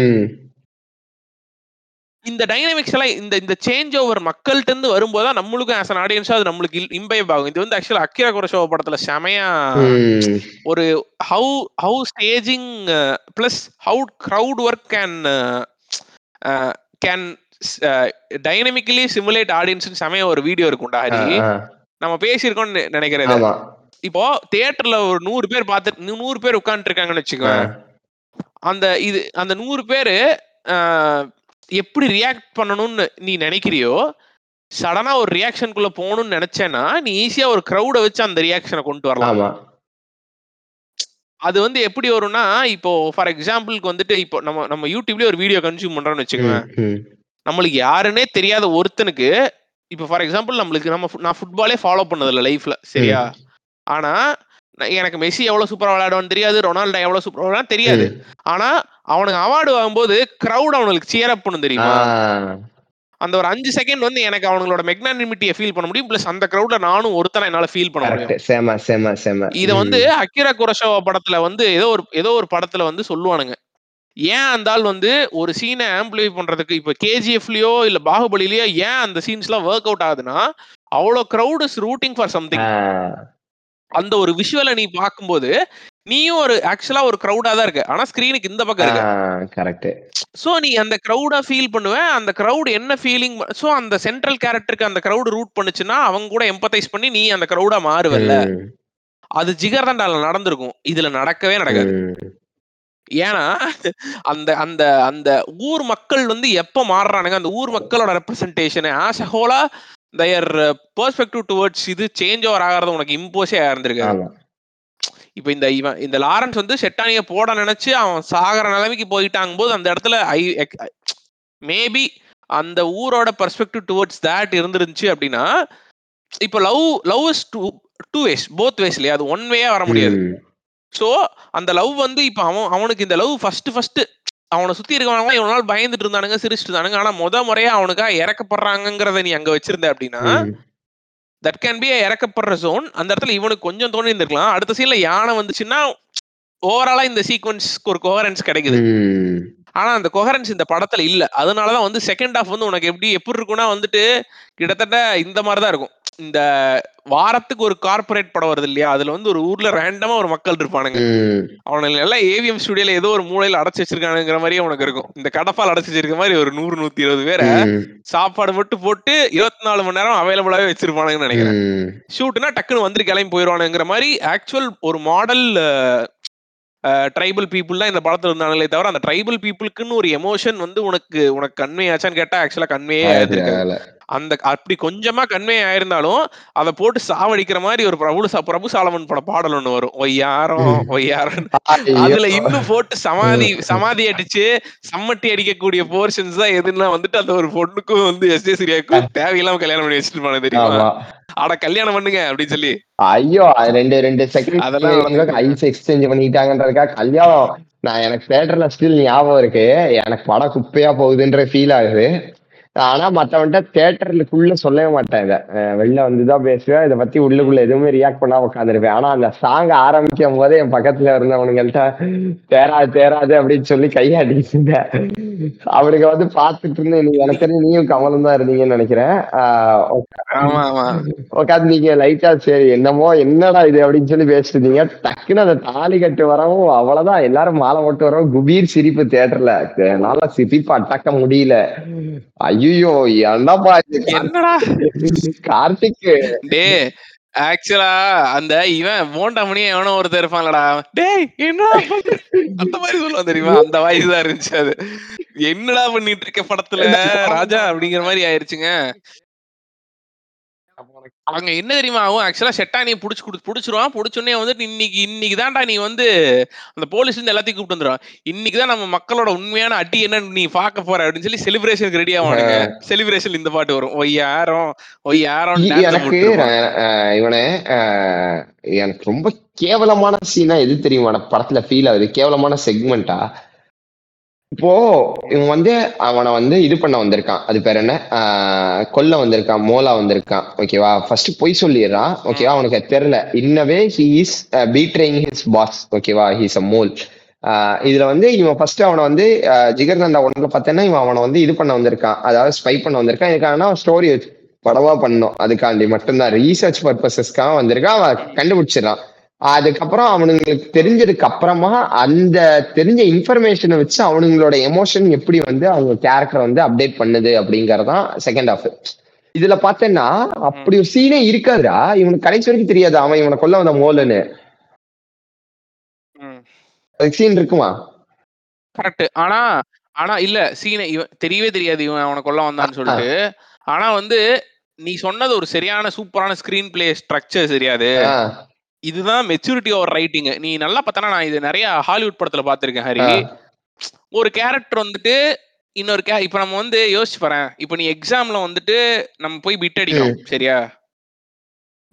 இந்த டைனமிக்ஸ் எல்லாம் இந்த இந்த சேஞ்ச் ஓவர் மக்கள்கிட்ட இருந்து வரும்போது தான் நம்மளுக்கும் ஆஸ் அன் ஆடியன்ஸா அது நம்மளுக்கு இம்பைப் ஆகும் இது வந்து ஆக்சுவலா அக்கிரா குரஷோ படத்துல செமையா. ஒரு how how staging plus how crowd work can can dynamically simulate audience செமையா ஒரு வீடியோ இருக்கும்டா ஹரி. நம்ம பேசியிருக்கோம்னு நெ- நினைக்கிறேன் இதை. ஆமா. இப்போ தியேட்டர்ல ஒரு நூறு பேர் பார்த்து நூறு பேர் உட்கார்ந்து இருக்காங்கன்னு அந்த இது அந்த நூறு பேரு எப்படி ரியாக்ட் பண்ணணும்னு நீ நினைக்கிறியோ சடனா ஒரு ரியாக்ஷனுக்குள்ள போகணும்னு நினைச்சேன்னா நீ ஈஸியா ஒரு க்ரௌட வச்சு அந்த ரியாக்ஷனை கொண்டு வரலாம். அது வந்து எப்படி வரும்னா இப்போ ஃபார் எக்ஸாம்பிளுக்கு வந்துட்டு இப்போ நம்ம நம்ம யூடியூப்லயே ஒரு வீடியோ கன்சியூம் பண்றோம்னு வச்சுக்கோங்க. நம்மளுக்கு யாருன்னே தெரியாத ஒருத்தனுக்கு இப்போ ஃபார் எக்ஸாம்பிள் நம்மளுக்கு நம்ம நான் ஃபுட்பாலே ஃபாலோ பண்ணதில்ல லைஃப்ல சரியா? ஆனா எனக்கு மெஸ்ஸி எவ்வளவு சூப்பரா விளையாடுவான்னு தெரியாது ரொனால்டோ எவ்வளவு சூப்பரா விளையாடுவான்னு தெரியாது. ஆனா அவனுக்கு அவார்டு வாங்கும்போது கிரவுட் அவனுக்கு சியர் அப் பண்ணும். தெரியுமா? அந்த ஒரு அஞ்சு செகண்ட் வந்து எனக்கு அவங்களோட மெக்னானிமிட்டியை ஃபீல் பண்ண முடியும் பிளஸ் அந்த கிரவுட்ல நானும் ஒருத்தனை என்னால ஃபீல் பண்ண முடியும். இத வந்து அக்கிரா குரஷோவா படத்துல வந்து ஏதோ ஒரு ஏதோ ஒரு படத்துல வந்து சொல்லுவானுங்க. ஏன் அந்த ஆள் வந்து ஒரு சீனை ஆம்பிளிஃபை பண்றதுக்கு இப்ப கேஜிஎஃப்லயோ இல்ல பாகுபலிலயோ ஏன் அந்த சீன்ஸ் எல்லாம் ஒர்க் அவுட் ஆகுதுன்னா அவ்வளவு crowd is rooting for something அந்த ஒரு விஷுவலை நீ பார்க்கும்போது நீயும் ஒரு ஆக்சுவலா ஒரு கிரௌடா தான் இருக்க. ஆனா ஸ்கிரீனுக்கு இந்த பக்கம் இருக்க. கரெக்ட் சோ நீ அந்த கிரௌடா ஃபீல் பண்ணுவ அந்த கிரௌட் என்ன ஃபீலிங் சோ அந்த சென்ட்ரல் கேரக்டருக்கு அந்த கிரௌட் ரூட் பண்ணுச்சுன்னா அவங்க கூட எம்பத்தைஸ் பண்ணி நீ அந்த கிரௌடா மாறுவல்ல. அது ஜிகர்தண்டால நடந்திருக்கும். இதுல நடக்கவே நடக்காது. ஏன்னா அந்த அந்த அந்த ஊர் மக்கள் வந்து எப்ப மாறுறானுங்க? அந்த ஊர் மக்களோட representation as a Hola their perspective towards இது சேஞ்ச் ஓவர் ஆகிறது உனக்கு இம்போஸே இருந்திருக்கு. ஆமா. இப்போ இந்த இவன் இந்த லாரன்ஸ் வந்து செட்டானிய போட நினைச்சு அவன் சாகிற நிலைமைக்கு போயிட்டாங்க போது அந்த இடத்துல ஐ மேபி அந்த ஊரோட பெர்ஸ்பெக்டிவ் டுவர்ட்ஸ் தேட் இருந்துருந்துச்சு அப்படின்னா இப்போ love love is two two ways both ways இல்லையா? அது ஒன் வேயா வர முடியாது. சோ அந்த லவ் வந்து இப்ப அவன் அவனுக்கு இந்த லவ் ஃபர்ஸ்ட் ஃபர்ஸ்ட் அவனை சுத்தி இருக்கவங்க இவ்வளவு நாள் பயந்துட்டு இருந்தானுங்க சிரிச்சிட்டு இருந்தானுங்க. ஆனா முத முறையா அவனுக்கா இறக்கப்படுறாங்கங்கிறத நீ அங்க வச்சிருந்த அப்படின்னா. தட் கேன் பி இறக்கப்படுற ஜோன் அந்த இடத்துல இவனுக்கு கொஞ்சம் தோணி இருந்திருக்கலாம். அடுத்த சீன்ல யானை வந்துச்சுன்னா ஓவராலா இந்த சீக்வன்ஸ்க்கு ஒரு கோஹரன்ஸ் கிடைக்குது. ஆனா அந்த கோஹரன்ஸ் இந்த படத்துல இல்ல. அதனாலதான் வந்து செகண்ட் ஹாஃப் வந்து உனக்கு எப்படி எப்படி இருக்கும்னா வந்துட்டு கிட்டத்தட்ட இந்த மாதிரிதான் இருக்கும். இந்த வாரத்துக்கு ஒரு கார்ப்பரேட் படம் வருது இல்லையா அதுல வந்து ஒரு ஊர்ல ரேண்டமா ஒரு மக்கள் இருப்பானுங்க ம். அவனுங்க எல்லாம் ஏவிஎம் ஸ்டுடியோல ஏதோ ஒரு மூலையில அடைச்சு வச்சிருக்கானுங்கிற மாதிரியே உனக்கு இருக்கும் இந்த கடப்பால் அடைச்சு வச்சிருக்க மாதிரி ஒரு நூறு நூத்தி இருபது பேரை. சாப்பாடு மட்டும் போட்டு இருபத்தி நாலு மணி நேரம் அவைலபிளாவே வச்சிருப்பானுங்கன்னு நினைக்கிறேன். ஷூட்னா டக்குன்னு வந்துட்டு கிளம்பி போயிடுவானுங்கிற மாதிரி ஆக்சுவல் ஒரு மாடல் ட்ரைபல் பீப்புள் தான் இந்த படத்துல இருந்தாங்களே தவிர அந்த ட்ரைபல் பீப்புளுக்குன்னு ஒரு எமோஷன் வந்து உனக்கு உனக்கு கன்வே ஆச்சான்னு கேட்டா ஆக்சுவலா கன்வே. அந்த அப்படி கொஞ்சமா கன்வே ஆயிருந்தாலும் அத போட்டு சாவடிக்கிற மாதிரி ஒரு பிரபு பிரபு சாலமன் பட பாடல் ஒண்ணு வரும். ஒய்யாரம் ஒய்யாரம் அதுல இன்னும் போட்டு சமாதி சமாதி அடிச்சு சம்மட்டி அடிக்கக்கூடிய போர்ஷன்ஸ் தான் எதுன்னா வந்துட்டு அந்த ஒரு பொண்ணுக்கும் வந்து எஸ் ஜே சூர்யாவுக்கும் தேவையில்லாம கல்யாணம் பண்ணி வச்சிருப்பாங்க தெரியுமா? அட கல்யாணம் பண்ணுங்க அப்படின்னு சொல்லி. ஐயோ ரெண்டு ரெண்டு அதெல்லாம் செகண்ட் நடந்துட்டு ஐஸ் எக்ஸ்சேஞ்ச் பண்ணிட்டாங்கன்றதுக்கா கல்யாணம். நான் எனக்கு தேட்டர்ல ஸ்டில் ஞாபகம் இருக்கு. எனக்கு படம் குப்பையா போகுதுன்ற ஃபீல் ஆகுது. ஆனா மத்தவன்ட்ட தேட்டருக்குள்ள சொல்லவே மாட்டேன் இதை. வெளில வந்துதான் பேசுவேன். இதை பத்தி உள்ளுக்குள்ள எதுவுமே ரியாக்ட் பண்ணாம உட்காந்துருப்பேன் ஆனா அந்த சாங் ஆரம்பிக்கும் போதே என் பக்கத்துல இருந்தவனுங்கள்ட்ட தேராது தேராது அப்படின்னு சொல்லி இருந்தேன். அவனுக்கு வந்து பாத்துட்டு இருந்தேன் நீ எனக்கு நீயும் கமலும் தான் இருந்தீங்கன்னு நினைக்கிறேன். உட்காந்து நீங்க லைட்டா சரி என்னமோ என்னடா இது அப்படின்னு சொல்லி பேசிட்டு இருந்தீங்க. டக்குன்னு அந்த தாலி கட்டு வரவும் அவ்வளவுதான். எல்லாரும் மாலை போட்டு வரவும் குபீர் சிரிப்பு தியேட்டர்ல என்னால சிரிப்பு அடக்க முடியல. ஐயோ என்னப்பா இது? [laughs] என்னடா? கார்த்திக் டே ஆக்சுவலா அந்த இவன் மோண்டாமணி எவனோ ஒருத்தர் இருப்பான்லடா. டேய் என்னடா? அந்த மாதிரி சொல்லுவான் தெரியுமா? அந்த வாய்ஸ் தான் இருந்துச்சு அது. என்னடா பண்ணிட்டு இருக்க படத்துல? ராஜா அப்படிங்கிற மாதிரி ஆயிருச்சுங்க. அவங்க என்ன தெரியுமா ஆகும்? ஆக்சுவலா செட்டானியை புடிச்சு குடு புடிச்சிருவான். புடிச்சோடனே வந்துட்டு இன்னைக்கு இன்னைக்கு தான்டா நீ வந்து அந்த போலீஸ் இருந்து எல்லாத்தையும் கூப்பிட்டு வந்துருவான். இன்னைக்கு தான் நம்ம மக்களோட உண்மையான அடி என்னன்னு நீ பார்க்க போற அப்படின்னு சொல்லி செலிப்ரேஷனுக்கு ரெடி ஆவானுங்க. செலிப்ரேஷன் இந்த பாட்டு வரும். ஒய் யாரும் ஒய் யாரும் எனக்கு இவனே எனக்கு ரொம்ப கேவலமான சீனா எது தெரியுமா? படத்துல ஃபீல் ஆகுது. கேவலமான செக்மெண்டா இப்போ இவன் வந்து அவனை வந்து இது பண்ண வந்திருக்கான். அது பேர் என்ன? ஆஹ் கொல்ல வந்திருக்கான் மோலா வந்திருக்கான். ஓகேவா ஃபர்ஸ்ட் பொய் சொல்லிடுறான். ஓகேவா அவனுக்கு தெரியல. In a way he is betraying his boss ஓகேவா ஹீஸ் அ மோல் இதுல வந்து இவன் ஃபர்ஸ்ட் அவனை வந்து ஜிகர்தண்டா ஒன்றுல பார்த்தேன்னா இவன் அவனை வந்து இது பண்ண வந்திருக்கான். அதாவது ஸ்பை பண்ண வந்திருக்கான். இதுக்கான ஸ்டோரி படமா பண்ணணும். அதுக்காண்டி மட்டும்தான். ரீசர்ச் பர்பசஸ்க்காக வந்திருக்கான். அவன் கண்டுபிடிச்சிடறான். அதுக்கப்புறம் அவனுங்களுக்கு தெரிஞ்சதுக்கு அப்புறமா அந்த தெரிஞ்ச இன்ஃபர்மேஷனை வச்சு அவனுங்களோட எமோஷன் எப்படி வந்து அவங்க கேரக்டர் வந்து அப்டேட் பண்ணுது அப்படிங்கறதான் செகண்ட் ஹாஃப் இதுல பார்த்தேன்னா அப்படி ஒரு சீனே இருக்காதுடா. இவனுக்கு கடைசி வரைக்கும் தெரியாது. அவன் இவனை கொல்ல வந்த மோலன்னு சீன் இருக்குமா? கரெக்ட் ஆனா ஆனா இல்ல. சீனை இவன் தெரியவே தெரியாது இவன் அவனை கொல்ல வந்தான்னு சொல்லிட்டு. ஆனா வந்து நீ சொன்னது ஒரு சரியான சூப்பரான ஸ்கிரீன் பிளே ஸ்ட்ரக்சர் சரியாது இதுதான் மெச்சூரிட்டி ஓவர் ரைட்டிங் நீ நல்லா பார்த்தனா? நான் இது நிறைய ஹாலிவுட் படத்துல பார்த்திருக்கேன் ஹரி. ஒரு கேரக்டர் வந்துட்டு இன்னொரு கே இப்ப நம்ம வந்து யோசிச்சு பாறேன் இப்ப நீ எக்ஸாம்ல வந்துட்டு நம்ம போய் பிட் அடிக்கிறோம் சரியா?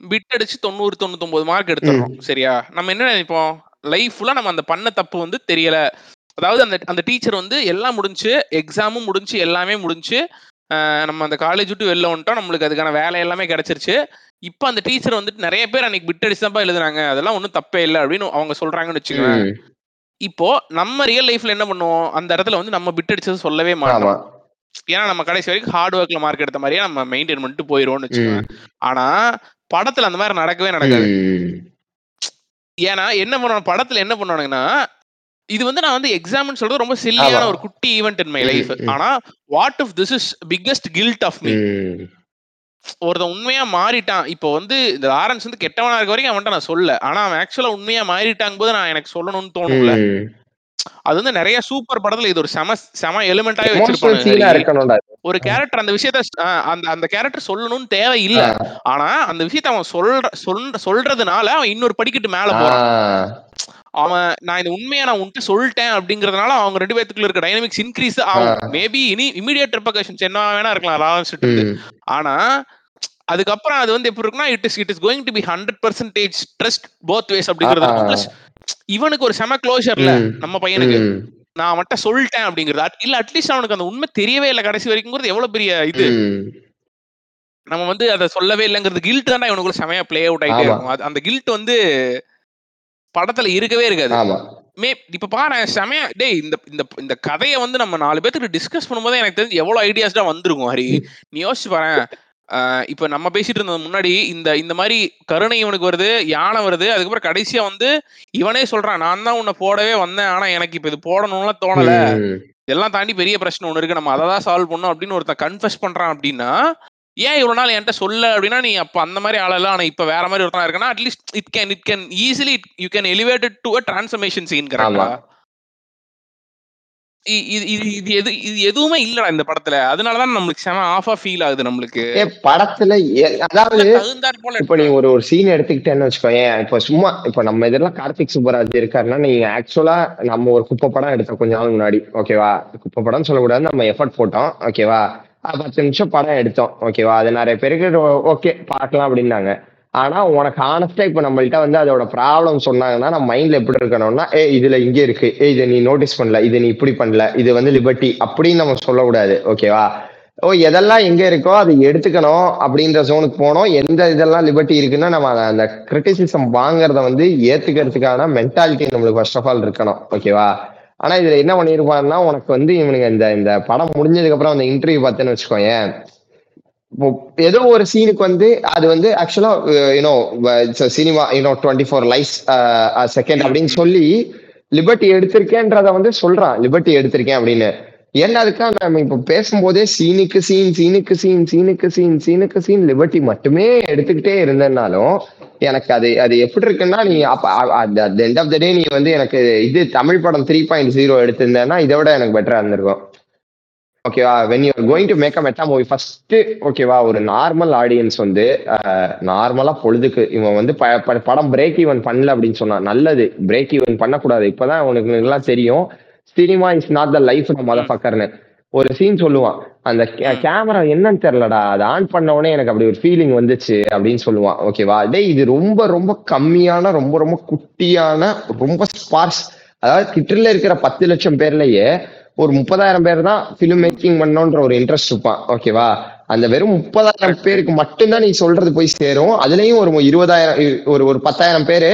பிட் அடிச்சு தொண்ணூறு தொண்ணூத்தொன்பது மார்க் எடுத்துறோம் சரியா? நம்ம என்ன நினைப்போம்? லைஃப் ஃபுல்லா நம்ம அந்த பண்ண தப்பு வந்து தெரியல. அதாவது அந்த அந்த டீச்சர் வந்து எல்லாம் முடிஞ்சு எக்ஸாமும் முடிஞ்சு எல்லாமே முடிஞ்சு நம்ம அந்த காலேஜ் விட்டு வெளில வந்துட்டோம். நம்மளுக்கு அதுக்கான வேலை எல்லாமே கிடைச்சிருச்சு. இப்போ அந்த டீச்சர் வந்துட்டு நிறைய பேர் அன்னைக்கு பிட் அடிச்சு தான்ப்பா எழுதுனாங்க அதெல்லாம் ஒன்றும் தப்பே இல்லை அப்படின்னு அவங்க சொல்றாங்கன்னு வச்சுக்கோங்க. இப்போ நம்ம ரியல் லைஃப்ல என்ன பண்ணுவோம்? அந்த இடத்துல வந்து நம்ம பிட் அடிச்சது சொல்லவே மாட்டோம். ஏன்னா நம்ம கடைசி வரைக்கும் ஹார்ட் ஒர்க்ல மார்க் எடுத்த மாதிரியே நம்ம மெயின்டைன் பண்ணிட்டு போயிடுவோம்னு வச்சுக்கோங்க. ஆனா படத்துல அந்த மாதிரி நடக்கவே நடக்காது. ஏன்னா என்ன பண்ணுவாங்க? படத்துல என்ன பண்ணுவானுங்கன்னா இது வந்து நான் வந்து எக்ஸாம்னு சொல்றது ரொம்ப சில்லியான. ஒரு குட்டி ஈவெண்ட் இன் மை லைஃப். ஆனா what if this is biggest guilt of me. ஒருத்தன் உண்மையா மாறிட்டான். இப்போ வந்து இந்த லாரன்ஸ் வந்து கெட்டவனா இருக்க வரைக்கும் அவன்கிட்ட நான் சொல்ல ஆனா அவன் ஆக்சுவலா உண்மையா மாறிட்டாங்க போது நான் எனக்கு சொல்லணும்னு தோணும்ல. அது வந்து நிறைய சூப்பர் படத்துல இது ஒரு செம செம எலிமெண்டாவே வச்சிருப்பாங்க. ஒரு கேரக்டர் அந்த விஷயத்த அந்த அந்த கேரக்டர் சொல்லணும்னு தேவை இல்ல ஆனா அந்த விஷயத்த அவன் சொல்ற சொல்ற சொல்றதுனால அவன் இன்னொரு படிக்கட்டு மேல போறான். அவன் நான் இந்த உண்மையை நான் உன்கிட்ட சொல்லிட்டேன் அப்படிங்கறதுனால அவங்க ரெண்டு பேத்துக்குள்ள இருக்க டைனமிக்ஸ் இன்க்ரீஸ் ஆகும். மேபி இனி இமீடியட் ரெப்பகேஷன்ஸ் என்ன வேணா இருக்கலாம் உம் ஆனா அதுக்கப்புறம் அது வந்து எப்படி இருக்குன்னா it is it is going to be hundred percentage trust both ways அப்படிங்கிறது இவனுக்கு ஒரு செம க்ளோஷர்ல. நம்ம பையனுக்கு. நான் அவன்கிட்ட சொல்லிட்டேன் அப்படிங்கிறது. இல்ல அட்லீஸ்ட் அவனுக்கு அந்த உண்மை தெரியவே இல்லை கடைசி வரைக்கும்ங்கிறது எவ்வளவு பெரிய இது. நம்ம வந்து அதை சொல்லவே இல்லைங்கிறது கில்ட் தானே இவனுக்குள்ள செமையா ப்ளே அவுட் ஆயிட்டே ஆமா. இருக்கும். அந்த கில்ட் வந்து படத்துல இருக்கவே இருக்காது. மே இப்ப பாரு செமையா டேய் இந்த இந்த இந்த கதையை வந்து நம்ம நாலு பேத்துக்கு டிஸ்கஸ் பண்ணும்போது எனக்கு தெரிஞ்சு எவ்வளவு ஐடியாஸ் தான் வந்திருக்கும் ஹரி. நீ யோசிச்சு பாரு இப்ப நம்ம பேசிட்டு இருந்தது முன்னாடி இந்த இந்த மாதிரி கருணை இவனுக்கு வருது யானை வருது அதுக்கப்புறம் கடைசியா வந்து இவனே சொல்றான் நான் தான் உன்னை போடவே வந்தேன் ஆனா எனக்கு இப்ப இது போடணும்லாம் தோணல. இதெல்லாம் தாண்டி பெரிய பிரச்சனை ஒண்ணு இருக்கு. நம்ம அதை தான் சால்வ் பண்ணோம் அப்படின்னு ஒருத்தன் கன்ஃபெஸ் பண்றான் அப்படின்னா ஏன் இவ்வளவு நாள் என்கிட்ட சொல்ல அப்படின்னா நீ அப்ப அந்த மாதிரி ஆளெல்லாம் ஆனா இப்ப வேற மாதிரி ஒருத்தனா இருக்கனா at least it can it can easily you can elevated to a transformation scene கரெக்டா ஆமா. இ- இது இது இது எது இது எதுவுமே இல்லடா இந்த படத்துல. அதனாலதான் நம்மளுக்கு செம ஆஃபா ஃபீல் ஆகுது நம்மளுக்கு. ஏ படத்துல அதாவது இப்ப நீ ஒரு ஒரு சீன் எடுத்துக்கிட்டேன்னு வச்சுக்கோயேன் இப்ப சும்மா இப்ப நம்ம இதெல்லாம் கார்த்திக் சுப்பராஜ் இருக்காருன்னா நீங்க ஆக்சுவலா நம்ம ஒரு குப்பை படம் எடுத்தோம் கொஞ்ச நாள் முன்னாடி ஓகேவா குப்பை படம் சொல்லக்கூடாது நம்ம எஃபர்ட் போட்டோம் ஓகேவா பத்து நிமிஷம் படம் எடுத்தோம். ஓகேவா அது நிறைய பேருக்கு ஓகே பார்க்கலாம் அப்படின்னாங்க. ஆனா உனக்கு ஆனஸ்டா இப்ப நம்மள்ட்ட வந்து அதோட ப்ராப்ளம் சொன்னாங்கன்னா நம்ம மைண்ட்ல எப்படி இருக்கணும்னா ஏ இதுல இங்க இருக்கு. ஏ இதை நீ நோட்டீஸ் பண்ணல. இதை நீ இப்படி பண்ணல. இது வந்து லிபர்ட்டி அப்படின்னு நம்ம சொல்லக்கூடாது. ஓகேவா ஓ எதெல்லாம் எங்க இருக்கோ அதை எடுத்துக்கணும் அப்படின்ற ஜோனுக்கு போனோம். எந்த இதெல்லாம் லிபர்ட்டி இருக்குன்னா நம்ம அந்த கிரிட்டிசிசம் வாங்குறத வந்து ஏத்துக்கிறதுக்கான மென்டாலிட்டி நம்மளுக்கு ஃபர்ஸ்ட் ஆஃப் ஆல் இருக்கணும். ஓகேவா ஆனா இதுல என்ன பண்ணிருப்பாருன்னா உனக்கு வந்து இவனுங்க இந்த இந்த படம் முடிஞ்சதுக்கு அப்புறம் அந்த இன்டர்வியூ பார்த்தேன்னு வச்சுக்கோங்க ஏதோ ஒரு சீனுக்கு வந்து அது வந்து ஆக்சுவலா you know cinema you know twenty four life second அப்படின்னு சொல்லி லிபர்ட்டி எடுத்திருக்கேன்றத வந்து சொல்றான். லிபர்ட்டி எடுத்திருக்கேன் அப்படின்னு. ஏன்னா அதுக்கா நம்ம இப்ப பேசும்போதே சீனுக்கு சீன் சீனுக்கு சீன் சீனுக்கு சீன் சீனுக்கு சீன் லிபர்ட்டி மட்டுமே எடுத்துக்கிட்டே இருந்தேன்னாலும் எனக்கு அது அது எப்படி இருக்குன்னா நீ அப்ப எண்ட் ஆஃப் த டே நீ வந்து எனக்கு இது தமிழ் படம் த்ரீ பாயிண்ட் ஜீரோ எடுத்திருந்தேன்னா இதை விட எனக்கு பெட்டரா இருந்திருக்கும். ஓகேவா when you going to make a meta movie first ஓகேவா ஒரு நார்மல் ஆடியன்ஸ் வந்து நார்மலா பொழுதுக்கு இவன் வந்து ப- ப- படம் பிரேக் ஈவன் பண்ணல அப்படின்னு சொன்னான். நல்லது பிரேக் ஈவன் பண்ணக்கூடாது. இப்பதான் உனக்கு எல்லாம் தெரியும். Cinema is not the life மொத பக்கர்னு ஒரு சீன் சொல்லுவான். அந்த கேமரா என்னன்னு தெரியலடா அதை ஆன் பண்ண உடனே எனக்கு அப்படி ஒரு ஃபீலிங் வந்துச்சு அப்படின்னு சொல்லுவான். ஓகேவா டேய் இது ரொம்ப ரொம்ப கம்மியான ரொம்ப ரொம்ப குட்டியான ரொம்ப ஸ்பார்ஸ் அதாவது கிட்டல இருக்கிற பத்து லட்சம் பேர்லயே ஒரு முப்பதாயிரம் பேர் தான் ஃபிலிம் மேக்கிங் பண்ணோன்ற ஒரு இன்ட்ரெஸ்ட் இருப்பான். ஓகேவா அந்த வெறும் முப்பதாயிரம் பேருக்கு மட்டும்தான் நீ சொல்றது போய் சேரும். அதுலயும் ஒரு இருபதாயிரம் ஒரு ஒரு பத்தாயிரம் பேரு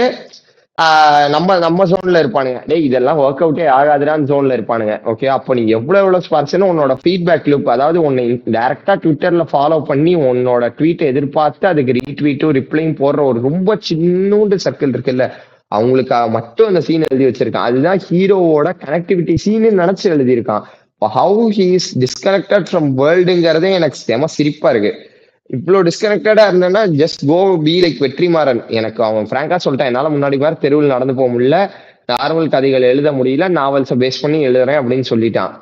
நம்ம நம்ம ஜோன்ல இருப்பானுங்க. டேய் இதெல்லாம் ஒர்க் அவுட்டே ஆகாதுடான்னு ஜோன்ல இருப்பானுங்க. ஓகே அப்போ நீ எவ்வளவு எவ்வளோ ஸ்பார்ஸ்னு உன்னோட ஃபீட்பேக் லூப் அதாவது உன்னை டேரக்டா ட்விட்டர்ல ஃபாலோ பண்ணி உன்னோட ட்வீட்டை எதிர்பார்த்து அதுக்கு ரீட்வீட்டும் ரிப்ளையும் போடுற ஒரு ரொம்ப சின்னூண்டு சர்க்கிள் இருக்குல்ல அவங்களுக்காக மட்டும் அந்த சீன் எழுதி வச்சிருக்கான். அதுதான் ஹீரோவோட கனெக்டிவிட்டி சீனு நினைச்சு எழுதியிருக்கான். How he is disconnected from வேர்ல்டுங்கிறதே எனக்கு செம சிரிப்பா இருக்கு. இவ்வளோ டிஸ்கனெக்டடா இருந்தேன்னா just go be like Vetrimaaran. எனக்கு அவன் ஃப்ராங்கா சொல்லிட்டான். என்னால முன்னாடி மாதிரி தெருவில் நடந்து போக முடியல. நார்மல் கதைகள் எழுத முடியல. நாவல்ஸை பேஸ் பண்ணி எழுதுறேன் அப்படின்னு சொல்லிட்டான்.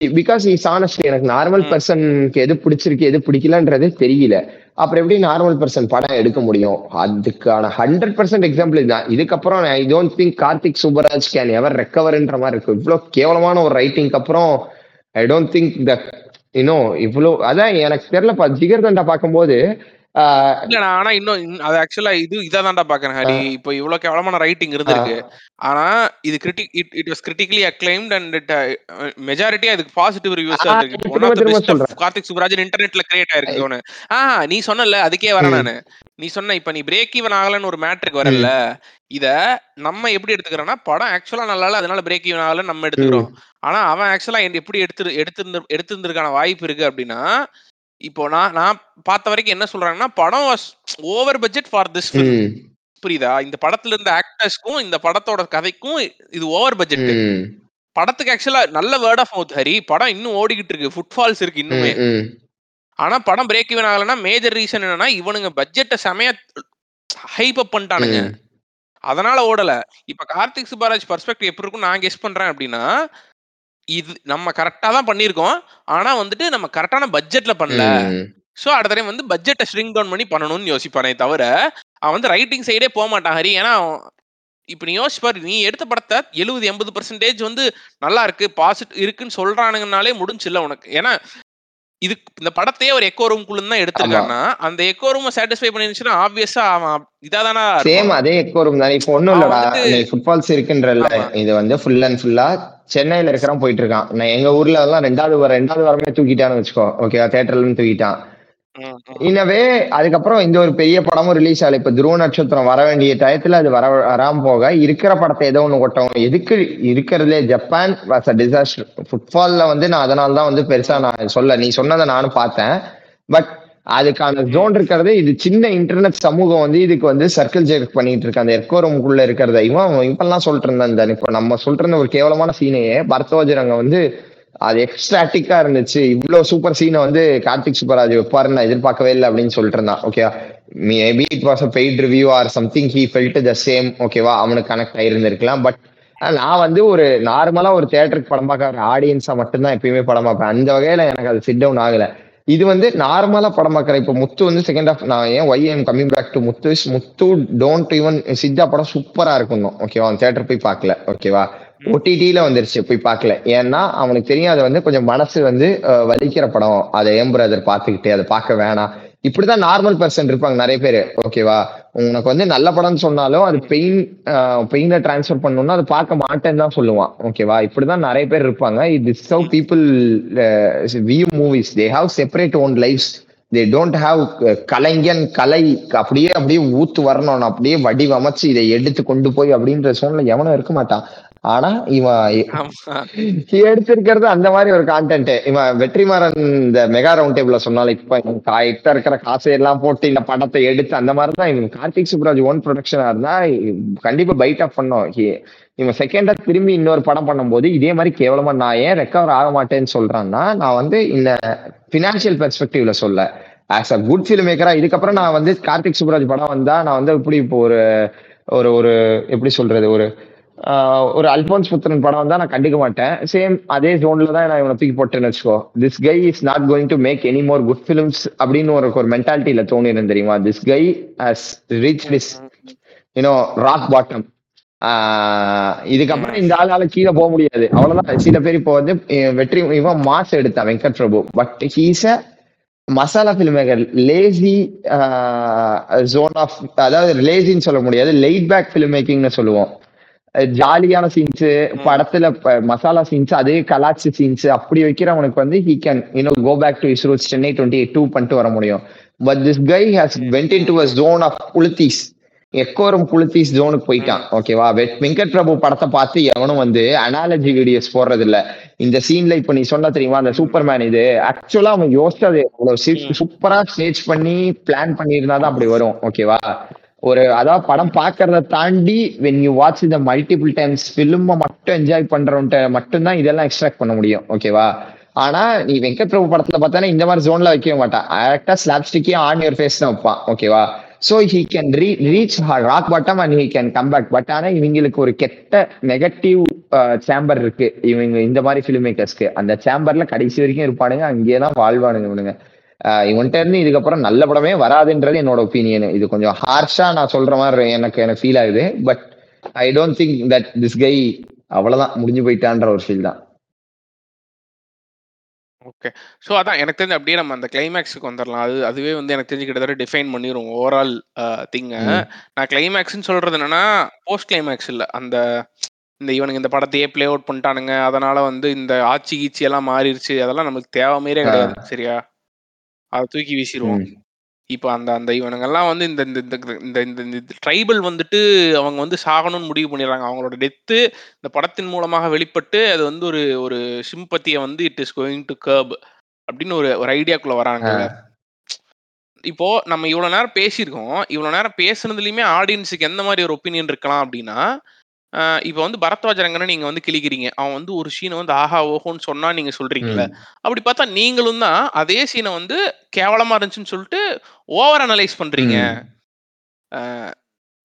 பிகாஸ் இஸ் ஆனஸ்ட் எனக்கு நார்மல் பர்சனுக்கு எது பிடிச்சிருக்கு எது பிடிக்கலன்றதே தெரியல. அப்புறம் எப்படி நார்மல் பர்சன் படம் எடுக்க முடியும்? அதுக்கான ஹண்ட்ரட் பர்சன்ட் எக்ஸாம்பிள் இதுதான். இதுக்கப்புறம் I don't think Karthik Subbaraj can ever ரெக்கவர்ன்ற மாதிரி இருக்கு இவ்வளோ கேவலமான ஒரு ரைட்டிங்க்கு அப்புறம் ஐ டோன்ட் திங்க் த இன்னும் இவ்வளோ அதான் எனக்கு தெரியலப்பா ஜிகர் தண்டா பார்க்கும்போது ஆஹ் இல்லடா ஆனா இன்னும் அது ஆக்சுவலா இது இதாதான்டா பாக்குறேன் ஹரி. இப்போ இவ்வளவு கேவலமான ரைட்டிங் இருந்திருக்கு. ஆனா இது critic it it was critically acclaimed and it majority அதுக்கு பாசிட்டிவ் ரிவ்யூஸ் இருக்கு. கார்த்திக் சுப்ராஜன் இன்டர்நெட்ல கிரியேட் ஆயிருக்கு ஒன்னு ஆ நீ சொன்னல அதுக்கே வரேன். நானு. நீ சொன்ன இப்ப நீ பிரேக் ஈவன் ஆகலன்னு ஒரு மேட்ருக்கு வரல இத நம்ம எப்படி எடுத்துக்கிறோம்னா படம் ஆக்சுவலா நல்லா இல்ல அதனால பிரேக் ஈவன் ஆகலன்னு நம்ம எடுத்துக்கிறோம். ஆனா அவன் ஆக்சுவலா எப்படி எடுத்து எடுத்திருந்த எடுத்திருந்திருக்கான வாய்ப்பு இருக்கு அப்படின்னா இப்போ நான் நான் பார்த்த வரைக்கும் என்ன சொல்றாங்கன்னா படம் was over budget for this புரியுதா? இந்த படத்துல இருந்த ஆக்டர்ஸ்க்கும் இந்த படத்தோட கதைக்கும் இது ஓவர் பட்ஜெட் படத்துக்கு ஆக்சுவலா நல்ல வேர்ட் ஆஃப் மவுத் ஹரி. படம் இன்னும் ஓடிக்கிட்டு இருக்கு. ஃபுட்ஃபால்ஸ் இருக்கு இன்னுமே. ஆனா படம் பிரேக் ஈவன் ஆகலன்னா மேஜர் ரீசன் என்னன்னா இவனுங்க பட்ஜெட்டை செமையா ஹைப் அப் பண்ணிட்டானுங்க. அதனால ஓடல. இப்ப கார்த்திக் சுப்பராஜ் பர்ஸ்பெக்டிவ் எப்படி இருக்கும் நான் கெஸ் பண்றேன் அப்படின்னா இது நம்ம கரெக்டா தான் பண்ணியிருக்கோம். ஆனா வந்துட்டு நம்ம கரெக்டான பட்ஜெட்ல பண்ணல. சோ அடுத்த டைம் வந்து பட்ஜெட்டை ஸ்ட்ரிங் டவுன் பண்ணி பண்ணணும்னு யோசிப்பானே தவிர அவன் வந்து ரைட்டிங் சைடே போக மாட்டான் ஹரி. ஏன்னா இப்ப நீ யோசிச்சு பாரு நீ எடுத்த படத்தை எழுபது எண்பது பர்சன்டேஜ் வந்து நல்லா இருக்கு பாசிட்டிவ் இருக்குன்னு சொல்றானுங்கனாலே முடிஞ்சுல்ல உனக்கு. ஏன்னா இது இந்த படத்தையே ஒரு எக்கோ ரூம்குள்ள தான் எடுத்திருக்கான்னா அந்த எக்கோ ரூம் சாட்டிஸ்ஃபை பண்ணிருந்துச்சுன்னா ஆப்வியஸா அவன் இதாதானா சேம் அதே எக்கோ ரூம் தான். இப்போ ஒண்ணும் இல்லடா. ஃபுட்பால்ஸ் இருக்குன்றல்ல. இது வந்து ஃபுல் அண்ட் ஃபுல்லா சென்னையில இருக்கிறவன் போயிட்டு இருக்கான். நான் எங்க ஊர்ல எல்லாம் ரெண்டாவது வாரம் ரெண்டாவது வாரமே தூக்கிட்டான்னு வச்சுக்கோ. ஓகே தேட்டர்ல இருந்து தூக்கிட்டான். இன்னவே அதுக்கப்புறம் இந்த ஒரு பெரிய படமும் ரிலீஸ் ஆகல. இப்ப துருவ நட்சத்திரம் வர வேண்டிய டயத்துல அது வர வராம போக இருக்கிற படத்தை ஏதோ ஒண்ணு கொட்டவும். எதுக்கு இருக்கிறதுலே ஜப்பான் வாஸ் அ டிசாஸ்டர் ஃபுட்பால்ல வந்து நான் அதனால தான் வந்து பெருசா நான் சொல்ல நீ சொன்னதை நானும் பார்த்தேன். பட் அதுக்கான ஜோன் இருக்கிறது இது சின்ன இன்டர்நெட் சமூகம் வந்து இதுக்கு வந்து சர்க்கிள் ஜெர்க் பண்ணிட்டு இருக்கு. அந்த எர்கோ ரூமுக்குள்ள இருக்கிறத. இவன் இப்பெல்லாம் சொல்லிட்டு இருந்தான் இந்த இப்ப நம்ம சொல்றது ஒரு கேவலமான சீனையே பரத்வாஜரங்க வந்து அது எக்ஸ்ட்ராட்டிக்கா இருந்துச்சு. இவ்வளவு சூப்பர் சீனை வந்து கார்த்திக் சூப்பராஜ் வைப்பாருன்னு நான் எதிர்பார்க்கவே இல்லை அப்படின்னு சொல்லிட்டு இருந்தான் okay maybe it was a paid review or something he felt the same ஓகேவா அவனுக்கு கனெக்ட் ஆயிருந்திருக்கலாம். பட் நான் வந்து ஒரு நார்மலா ஒரு தியேட்டருக்கு படம் பார்க்க ஆடியன்ஸா மட்டும்தான் எப்பயுமே படம் பார்ப்பேன். அந்த வகையில எனக்கு அது சிட் டவுன் ஆகல. இது வந்து நார்மலா படம் பார்க்கற இப்ப முத்து வந்து செகண்ட் ஆஃப் நான் ஏன் why am coming back to Muthu? Muthu don't even Chithha படம் சூப்பரா இருக்கும் ஓகேவா தியேட்டர் போய் பார்க்கல. ஓகேவா ஓடிடியில வந்துருச்சு போய் பார்க்கல. ஏன்னா அவனுக்கு தெரியும் அது வந்து கொஞ்சம் மனசு வந்து வலிக்கிற படம். அதை ஏன் பார்த்துக்கிட்டு அதை பார்க்க வேணாம். இப்படிதான் நார்மல் பர்சன் இருப்பாங்க நிறைய பேர். ஓகேவா உனக்கு வந்து நல்ல படம்னு சொன்னாலும் அது பெயின் பெயினை டிரான்ஸ்ஃபர் பண்ணணும்னா அது பார்க்க மாட்டேன்னு தான் சொல்லுவான். ஓகேவா இப்படிதான் நிறைய பேர் இருப்பாங்க. இது how people view movies they have separate own lives they don't have கலைஞன் கலை. அப்படியே அப்படியே ஊத்து வரணும். அப்படியே வடிவமைச்சு இதை எடுத்து கொண்டு போய் அப்படின்ற சூழ்நிலை எவனும் இருக்க மாட்டான். ஆனா இவன் எடுத்திருக்கிறது அந்த மாதிரி ஒரு கான்டென்ட் இவன் வெற்றிமாறன் இந்த மெகா ரவுண்ட் டேபிள்ல சொன்னால இப்ப இப்ப இருக்கிற காசை எல்லாம் போட்டு இந்த படத்தை எடுத்து அந்த மாதிரி தான் இவன் கார்த்திக் சுப்ராஜ் ஓன் ப்ரொடக்ஷனா இருந்தா கண்டிப்பா பைட் ஆஃப் பண்ணோம். இவன் செகண்டா திரும்பி இன்னொரு படம் பண்ணும்போது இதே மாதிரி கேவலமா நான் ஏன் ரெக்கவர் ஆக மாட்டேன்னு சொல்றான்னா நான் வந்து இந்த பினான்சியல் பெர்ஸ்பெக்டிவ்ல சொல்ல. ஆஸ் அ குட் ஃபிலிம் மேக்கரா இதுக்கப்புறம் நான் வந்து கார்த்திக் சுப்ராஜ் படம் வந்தா நான் வந்து இப்படி இப்போ ஒரு ஒரு ஒரு எப்படி சொல்றது ஒரு ஒரு அல்போன்ஸ் புத்திரன் படம் வந்தா நான் கண்டுக்க மாட்டேன். சேம் அதே ஜோன்ல தான் நான் இவனை தூக்கி போட்டேன்னு வச்சுக்கோ. This guy is not going to make any more good films அப்படின்னு ஒரு ஒரு மென்டாலிட்டியில தோணிருந்தேன் தெரியுமா? This guy has reach this you know rock bottom இதுக்கப்புறம் இந்த ஆளால கீழே போக முடியாது. அவ்வளவுதான். சில பேர் இப்போ வந்து வெற்றி இவன் மாஸ் எடுத்தான் Venkat Prabhu but he's a masala film maker lazy zone of அதாவது லேசின்னு சொல்ல முடியாது. லைட் பேக் ஃபில்ம் மேக்கிங்னு சொல்லுவோம். ஜாலியான சீன்ஸ் படத்துல மசாலா சீன்ஸ் அதே கலாச்சி சீன்ஸ் அப்படி வைக்கிறவனுக்கு வந்து he can you know go back to his roots Chennai twenty eight two பண்ணிட்டு வர முடியும். But this guy has went into a zone of குளுத்தீஸ் எக்கோரம் குளுத்தீஸ் ஜோனுக்கு போயிட்டான். ஓகேவா வெங்கட் பிரபு படத்தை பார்த்து எவனும் வந்து அனாலஜி வீடியோஸ் போடுறது இல்ல இந்த சீன்ல இப்ப நீ சொன்ன தெரியுமா? அந்த சூப்பர்மேன் இது. ஆக்சுவலா அவன் யோசிச்சது சூப்பரா ஸ்டேஜ் பண்ணி பிளான் பண்ணியிருந்தாதான் அப்படி வரும். ஓகேவா ஒரு அதாவது படம் பாக்குறத தாண்டி வென் யூ வாட்ச் இந்த மல்டிபிள் டைம்ஸ் ஃபிலிம் மட்டும் என்ஜாய் பண்றவன்ட்ட மட்டும்தான் இதெல்லாம் எக்ஸ்ட்ராக்ட் பண்ண முடியும். ஓகேவா ஆனா நீ வெங்கட் பிரபு படத்துல பார்த்தானே இந்த மாதிரி ஜோன்ல வைக்கவே மாட்டான். கரெக்டா ஸ்லாப்ஸ்டிக்கே ஆன் யுவர் ஃபேஸ் தான் வைப்பான். ஓகேவா so he can re reach rock bottom and he can come back but ஆனா இவங்களுக்கு ஒரு கெட்ட நெகட்டிவ் சேம்பர் இருக்கு. இவங்க இந்த மாதிரி ஃபிலிம் மேக்கர்ஸ்க்கு அந்த சேம்பர்ல கடைசி வரைக்கும் இருப்பானுங்க அங்கேயே தான் வாழ்வானுங்க இவனுங்க. ஆஹ் இவன்ட்ட இருந்து இதுக்கப்புறம் நல்ல படமே வராதுன்றது என்னோட ஒப்பீனியன் இது கொஞ்சம் ஹார்ஷா நான் சொல்ற மாதிரி எனக்கு எனக்கு ஃபீல் ஆகுது. But I don't think that this guy அவ்வளவுதான் முடிஞ்சு போயிட்டான்ற ஒரு ஃபீல் தான். ஓகே ஸோ அதான் எனக்கு தெரிஞ்சு அப்படியே நம்ம அந்த கிளைமேக்ஸுக்கு வந்துடலாம் அது அதுவே வந்து எனக்கு தெரிஞ்சு கிட்டத்தட்ட டிஃபைன் பண்ணிரும் ஓவரால் திங்க. நான் கிளைமேக்ஸ்னு சொல்றது என்னன்னா போஸ்ட் கிளைமேக்ஸ் இல்ல. அந்த இந்த இவனுங்க இந்த படத்தையே ப்ளே அவுட் பண்ணிட்டானுங்க? அதனால வந்து இந்த ஆட்சி கீச்சி எல்லாம் மாறிடுச்சு அதெல்லாம் நமக்கு தேவை மாரியே கிடையாது சரியா? அதை தூக்கி வீசிடுவோம். இப்போ அந்த அந்த இவனுங்கெல்லாம் வந்து இந்த இந்த இந்த இந்த ட்ரைபல் வந்துட்டு அவங்க வந்து சாகணும்னு முடிவு பண்ணிடுறாங்க. அவங்களோட டெத்து இந்த படத்தின் மூலமாக வெளிப்பட்டு அது வந்து ஒரு ஒரு சிம்பத்தியை வந்து it is going to curb அப்படின்னு ஒரு ஒரு ஐடியாக்குள்ள வராங்கல்ல இப்போ நம்ம இவ்வளவு நேரம் பேசியிருக்கோம். இவ்வளவு நேரம் பேசுனதுலயுமே ஆடியன்ஸுக்கு எந்த மாதிரி ஒரு ஒப்பீனியன் இருக்கலாம் அப்படின்னா இப்போ வந்து பரத்வாஜ் ரங்கனை நீங்க வந்து கிளிக்கிறீங்க அவன் வந்து ஒரு சீனை வந்து ஆஹா ஓஹோன்னு சொன்னா நீங்க சொல்றீங்கல்ல. அப்படி பார்த்தா நீங்களும் தான் அதே சீனை வந்து கேவலமா இருந்துச்சுன்னு சொல்லிட்டு ஓவர் அனலைஸ் பண்றீங்க.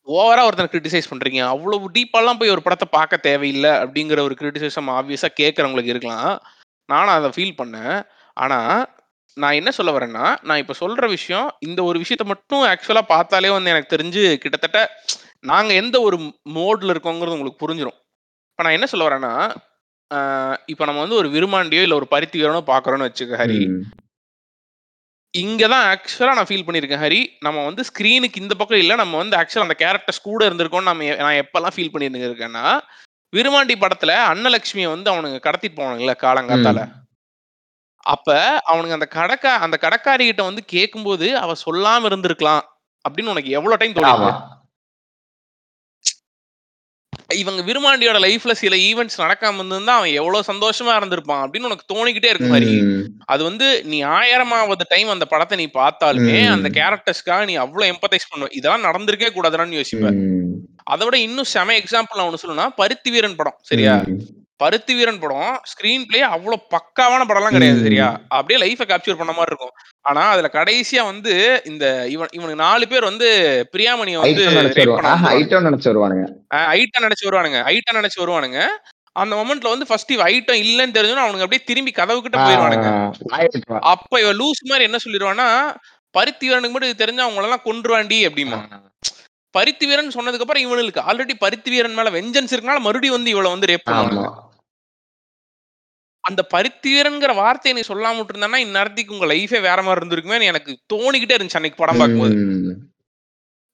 ஓவரா ஒருத்தனை கிரிட்டிசைஸ் பண்றீங்க. அவ்வளவு டீப்பாலாம் போய் ஒரு படத்தை பார்க்க தேவையில்லை அப்படிங்கிற ஒரு கிரிட்டிசிசம் ஆப்வியஸா கேட்கறவங்களுக்கு இருக்கலாம். நானும் அதை ஃபீல் பண்ணேன். ஆனா நான் என்ன சொல்ல வரேன்னா நான் இப்ப சொல்ற விஷயம் இந்த ஒரு விஷயத்த மட்டும் ஆக்சுவலா பார்த்தாலே வந்து எனக்கு தெரிஞ்சு கிட்டத்தட்ட நாங்க எந்த ஒரு மோட்ல இருக்கோங்கிறது உங்களுக்கு புரிஞ்சிடும் இப்ப நான் என்ன சொல்ல வரேன்னா இப்ப நம்ம வந்து ஒரு விருமாண்டியோ இல்ல ஒரு பருத்தி வீரனோ பாக்குறோம்னு வச்சுக்க ஹரி. இங்கதான் ஆக்சுவலா நான் ஃபீல் பண்ணியிருக்கேன் ஹரி. நம்ம வந்து ஸ்கிரீனுக்கு இந்த பக்கம் இல்ல நம்ம வந்து ஆக்சுவலா அந்த கேரக்டர்ஸ் கூட இருந்திருக்கோம் நம்ம நான் எப்பெல்லாம் ஃபீல் பண்ணிட்டு இருக்கேன்னா விருமாண்டி படத்துல அன்னலட்சுமியை வந்து அவனுங்க கடத்திட்டு போனாங்கல்ல காலங்காத்தால. அப்ப அவனுங்க அந்த கடக்கா அந்த கடைக்காரி கிட்ட வந்து கேட்கும்போது அவ சொல்லாம இருந்திருக்கலாம் அப்படின்னு உனக்கு எவ்வளவு டைம் தோணும் இவங்க விருமாண்டியோட லைஃப்ல சில ஈவெண்ட்ஸ் நடக்காம இருந்திருந்தா அவன் எவ்வளவு சந்தோஷமா இருந்திருப்பான் அப்படின்னு உனக்கு தோணிக்கிட்டே இருக்கும் ஹரி ம். அது வந்து நீ ஆயிரமாவது டைம் அந்த படத்தை நீ பார்த்தாலுமே. அந்த கேரக்டர்ஸ்க்காக நீ அவ்வளவு எம்பத்தைஸ் பண்ணுவ இதெல்லாம் நடந்திருக்கே கூடாதுன்னு யோசிப்ப. அதை விட இன்னும் செம எக்ஸாம்பிள் நான் ஒண்ணு சொல்லணும்னா பருத்தி வீரன் படம் சரியா. பருத்தி வீரன் படம் ஸ்கிரீன் பிளே அவ்வளவு பக்காவான படம்லாம் கிடையாது. சரியா? அப்படியே லைஃபை கேப்சர் பண்ண மாதிரி இருக்கும். ஆனா அதுல கடைசியா வந்து இந்த இவன் இவனுக்கு நாலு பேர் வந்து பிரியாமணியை வந்து நினைச்சு வருவானுங்க. ஐட்டம் நினைச்சு வருவானுங்க. ஐட்டம் நினைச்சு வருவானுங்க. அந்த மொமெண்ட்ல வந்து ஃபர்ஸ்ட் இவ ஐட்டம் இல்லைன்னு தெரிஞ்சோன்னா அவனுங்க அப்படியே திரும்பி கதவு கிட்ட போயிருவானுங்க. அப்ப இவ லூஸ் மாதிரி என்ன சொல்லிடுவான்னா பருத்தி வீரனுக்கு மட்டும் தெரிஞ்சா அவங்கள எல்லாம் கொன்றுவாண்டி அப்படிமா பருத்தி வீரன் சொன்னதுக்கு அப்புறம் இவனுக்கு ஆல்ரெடி பருத்தி வீரன் மேல வெஞ்சன்ஸ் இருக்கனால மறுபடியும் வந்து இவளை வந்து ரேப் பண்ணுவாங்க அந்த பருத்தி வீரன்ங்கிற வார்த்தையை நீ சொல்லாம விட்டுருந்தானா இந்நேரத்துக்கு உங்க லைஃபே வேற மாதிரி இருந்திருக்குமே எனக்கு தோணிக்கிட்டே இருந்துச்சு அன்னைக்கு படம் பார்க்கும்போது.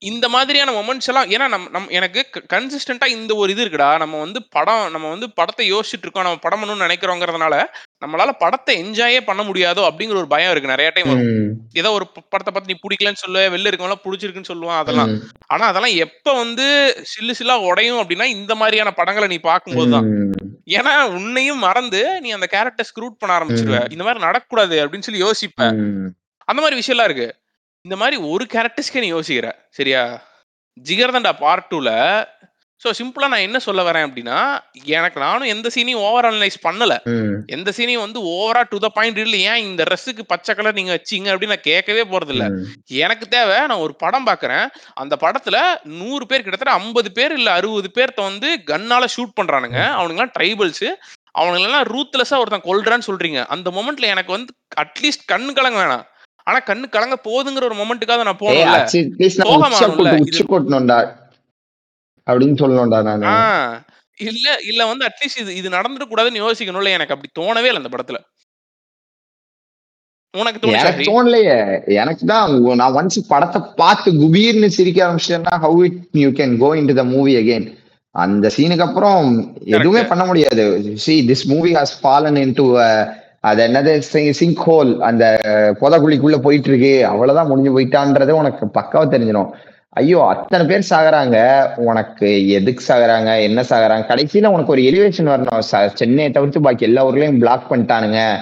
இந்த மாதிரியான மொமெண்ட்ஸ் எல்லாம் ஏன்னா நம்ம நம்ம எனக்கு கன்சிஸ்டண்டா இந்த ஒரு இது இருக்குடா. நம்ம வந்து படம் நம்ம வந்து படத்தை யோசிச்சுட்டு இருக்கோம். நம்ம படம் பண்ணணும்னு நினைக்கிறோங்கிறதுனால நம்மளால படத்தை என்ஜாயே பண்ண முடியாதோ அப்படிங்கிற ஒரு பயம் இருக்கு. நிறைய டைம். ஏதோ ஒரு படத்தை பத்தி நீ பிடிக்கலன்னு சொல்லுவ வெளில இருக்கவங்க பிடிச்சிருக்குன்னு சொல்லுவான் அதெல்லாம். ஆனா அதெல்லாம் எப்ப வந்து சில்லு சில்லா உடையும் அப்படின்னா இந்த மாதிரியான படங்களை நீ பார்க்கும்போது தான். ஏன்னா உன்னையும் மறந்து நீ அந்த கேரக்டர் ஸ்க்ரூட் பண்ண ஆரம்பிச்சிருவ. இந்த மாதிரி நடக்கக்கூடாது அப்படின்னு சொல்லி யோசிப்ப. அந்த மாதிரி விஷயம்லாம் இருக்கு. இந்த மாதிரி ஒரு கேரக்டர்ஸ்க்கே நீ யோசிக்கிற சரியா? ஜிகர்தண்டா பார்ட் டூல ஸோ சிம்பிளா நான் என்ன சொல்ல வரேன் அப்படின்னா எனக்கு நானும் எந்த சீனையும் ஓவர் அனலைஸ் பண்ணல. எந்த சீனையும் வந்து ஓவரா டு த பாயிண்ட் இல்லை. ஏன் இந்த ட்ரெஸ்ஸுக்கு பச்சை கலர் நீங்க வச்சீங்க அப்படின்னு நான் கேட்கவே போறது இல்ல. எனக்கு தேவை நான் ஒரு படம் பார்க்கறேன். அந்த படத்துல நூறு பேர் கிட்டத்தட்ட ஐம்பது பேர் இல்ல அறுபது பேர்த்த வந்து கன்னால ஷூட் பண்றானுங்க. அவனுங்கலாம் ட்ரைபல்ஸ் அவனுங்களெல்லாம் ரூத்லெஸ்ஸா ஒருத்தன் கொல்றான்னு சொல்றீங்க. அந்த மொமெண்ட்ல எனக்கு வந்து அட்லீஸ்ட் கண்ணு கலங்க வேணாம். ஆனா கண்ணு கலங்க போதுங்கிற ஒரு மொமெண்ட்டுக்காக நான் கொட்டணும்டா அப்படின்னு சொல்லணும்டா நானு. இல்ல இல்ல வந்து அட்லீஸ்ட் இது இது நடந்துட கூடாதுன்னு யோசிக்கணும்ல. எனக்கு அப்படி தோணவே இல்லை அந்த படத்துல. உனக்கு? தோணலையே. எனக்கு தான் நான் ஒன்ஸ் படத்தை பார்த்து குபீர்னு சிரிக்க ஆரம்பிச்சிட்டேன்னா how it you can go into the movie again அந்த சீனுக்கு அப்புறம் எதுவுமே பண்ண முடியாது. See this movie has fallen into அது என்னது சிங்க் ஹோல் அந்த புதக்குழிக்குள்ள போயிட்டு இருக்கு அவ்வளவுதான் முடிஞ்சு போயிட்டான்றது உனக்கு பக்காவா தெரிஞ்சிடும். ஐயோ அத்தனை பேர் சாகுறாங்க. உனக்கு எதுக்கு சாகுறாங்க? என்ன சாகுறாங்க? கடைசியில உனக்கு ஒரு எலிவேஷன் வரணும். ச- சென்னையை தவிர்த்து பாக்கி எல்லா ஊர்லயும் பிளாக் பண்ணிட்டானுங்க.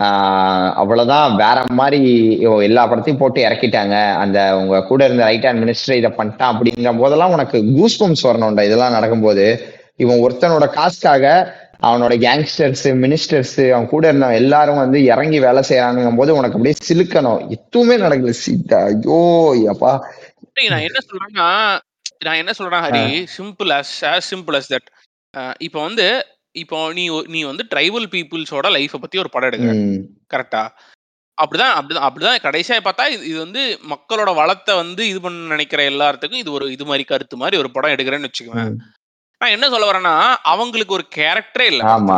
ஆஹ் அவ்வளவுதான். வேற மாதிரி எல்லா படத்தையும் போட்டு இறக்கிட்டாங்க. அந்த உங்க கூட இருந்த ரைட் ஹேண்ட் மினிஸ்டர் இதை பண்ணிட்டான் அப்படிங்கிற போதெல்லாம் உனக்கு கூஸ் பம்ஸ் வரணும்டா. இதெல்லாம் நடக்கும்போது. இவன் ஒருத்தனோட காசுக்காக அவனோட கேங்ஸ்டர்ஸ் மினிஸ்டர்ஸ் அவன் கூட இருந்த எல்லாரும் வந்து இறங்கி வேலை செய்யறானுங்கும் போது உனக்கு அப்படியே சிலுக்கணும். எதுவுமே நடக்கல. சீட்டா ஐயோ அப்பா நான் என்ன சொல்றேன்னா நான் என்ன சொல்றேன் Hari simple as as simple as that இப்போ வந்து இப்போ நீ நீ வந்து ட்ரைபல் பீப்புள்ஸோட லைஃப்பை பத்தி ஒரு படம் எடுக்கிற. கரெக்டா அப்படிதான் அப்படிதான் அப்படிதான் கடைசியா பார்த்தா இது வந்து மக்களோட வளத்தை வந்து இது பண்ண நினைக்கிற எல்லாத்துக்கும் இது ஒரு இது மாதிரி கருத்து மாதிரி ஒரு படம் எடுக்கிறேன்னு வச்சுக்குவேன். நான் என்ன சொல்ல வரேன்னா அவங்களுக்கு ஒரு கேரக்டரே இல்ல ஆமா.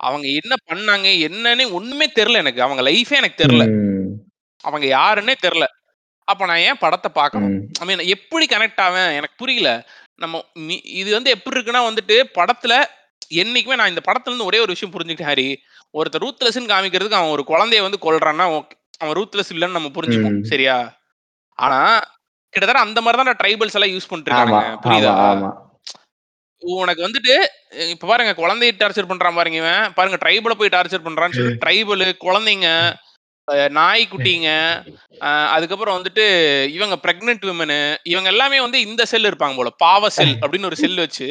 அவங்க என்ன பண்ணாங்க என்னன்னு ஒண்ணுமே தெரியல எனக்கு. அவங்க லைஃபே எனக்கு தெரியல. அவங்க யாருன்னே தெரியல. அப்ப நான் ஏன் படத்தை பார்க்கணும்? ஐ மீன் எப்படி கனெக்ட் ஆவேன்? எனக்கு புரியல. நம்ம இது வந்து எப்படி இருக்குன்னா வந்துட்டு படத்துல என்னைக்குமே நான் இந்த படத்துல இருந்து ஒரே ஒரு விஷயம் புரிஞ்சுக்கிட்டேன் ஹரி. ஒருத்தர் ரூத்லெஸ்ன்னு காமிக்கிறதுக்கு அவன் ஒரு குழந்தைய வந்து கொல்றான்னா okay. அவன் ரூத்லெஸ் இல்லைன்னு நம்ம புரிஞ்சுப்போம். சரியா? ஆனா கிட்டத்தட்ட அந்த மாதிரி தான் ட்ரைபல்ஸ் எல்லாம் யூஸ் பண்ணிட்டு இருக்காங்க புரியுதா? உனக்கு வந்துட்டு இப்ப பாருங்க குழந்தைய டார்ச்சர் பண்றான் பாருங்க இவன். பாருங்க ட்ரைபலை போய் டார்ச்சர் பண்றான்னு சொல்லி ட்ரைபல் குழந்தைங்க நாய்க்குட்டிங்க அதுக்கப்புறம் வந்துட்டு இவங்க பிரெக்னென்ட் விமனு இவங்க எல்லாமே வந்து இந்த செல் இருப்பாங்க போல பாவ செல் அப்படின்னு ஒரு செல் வச்சு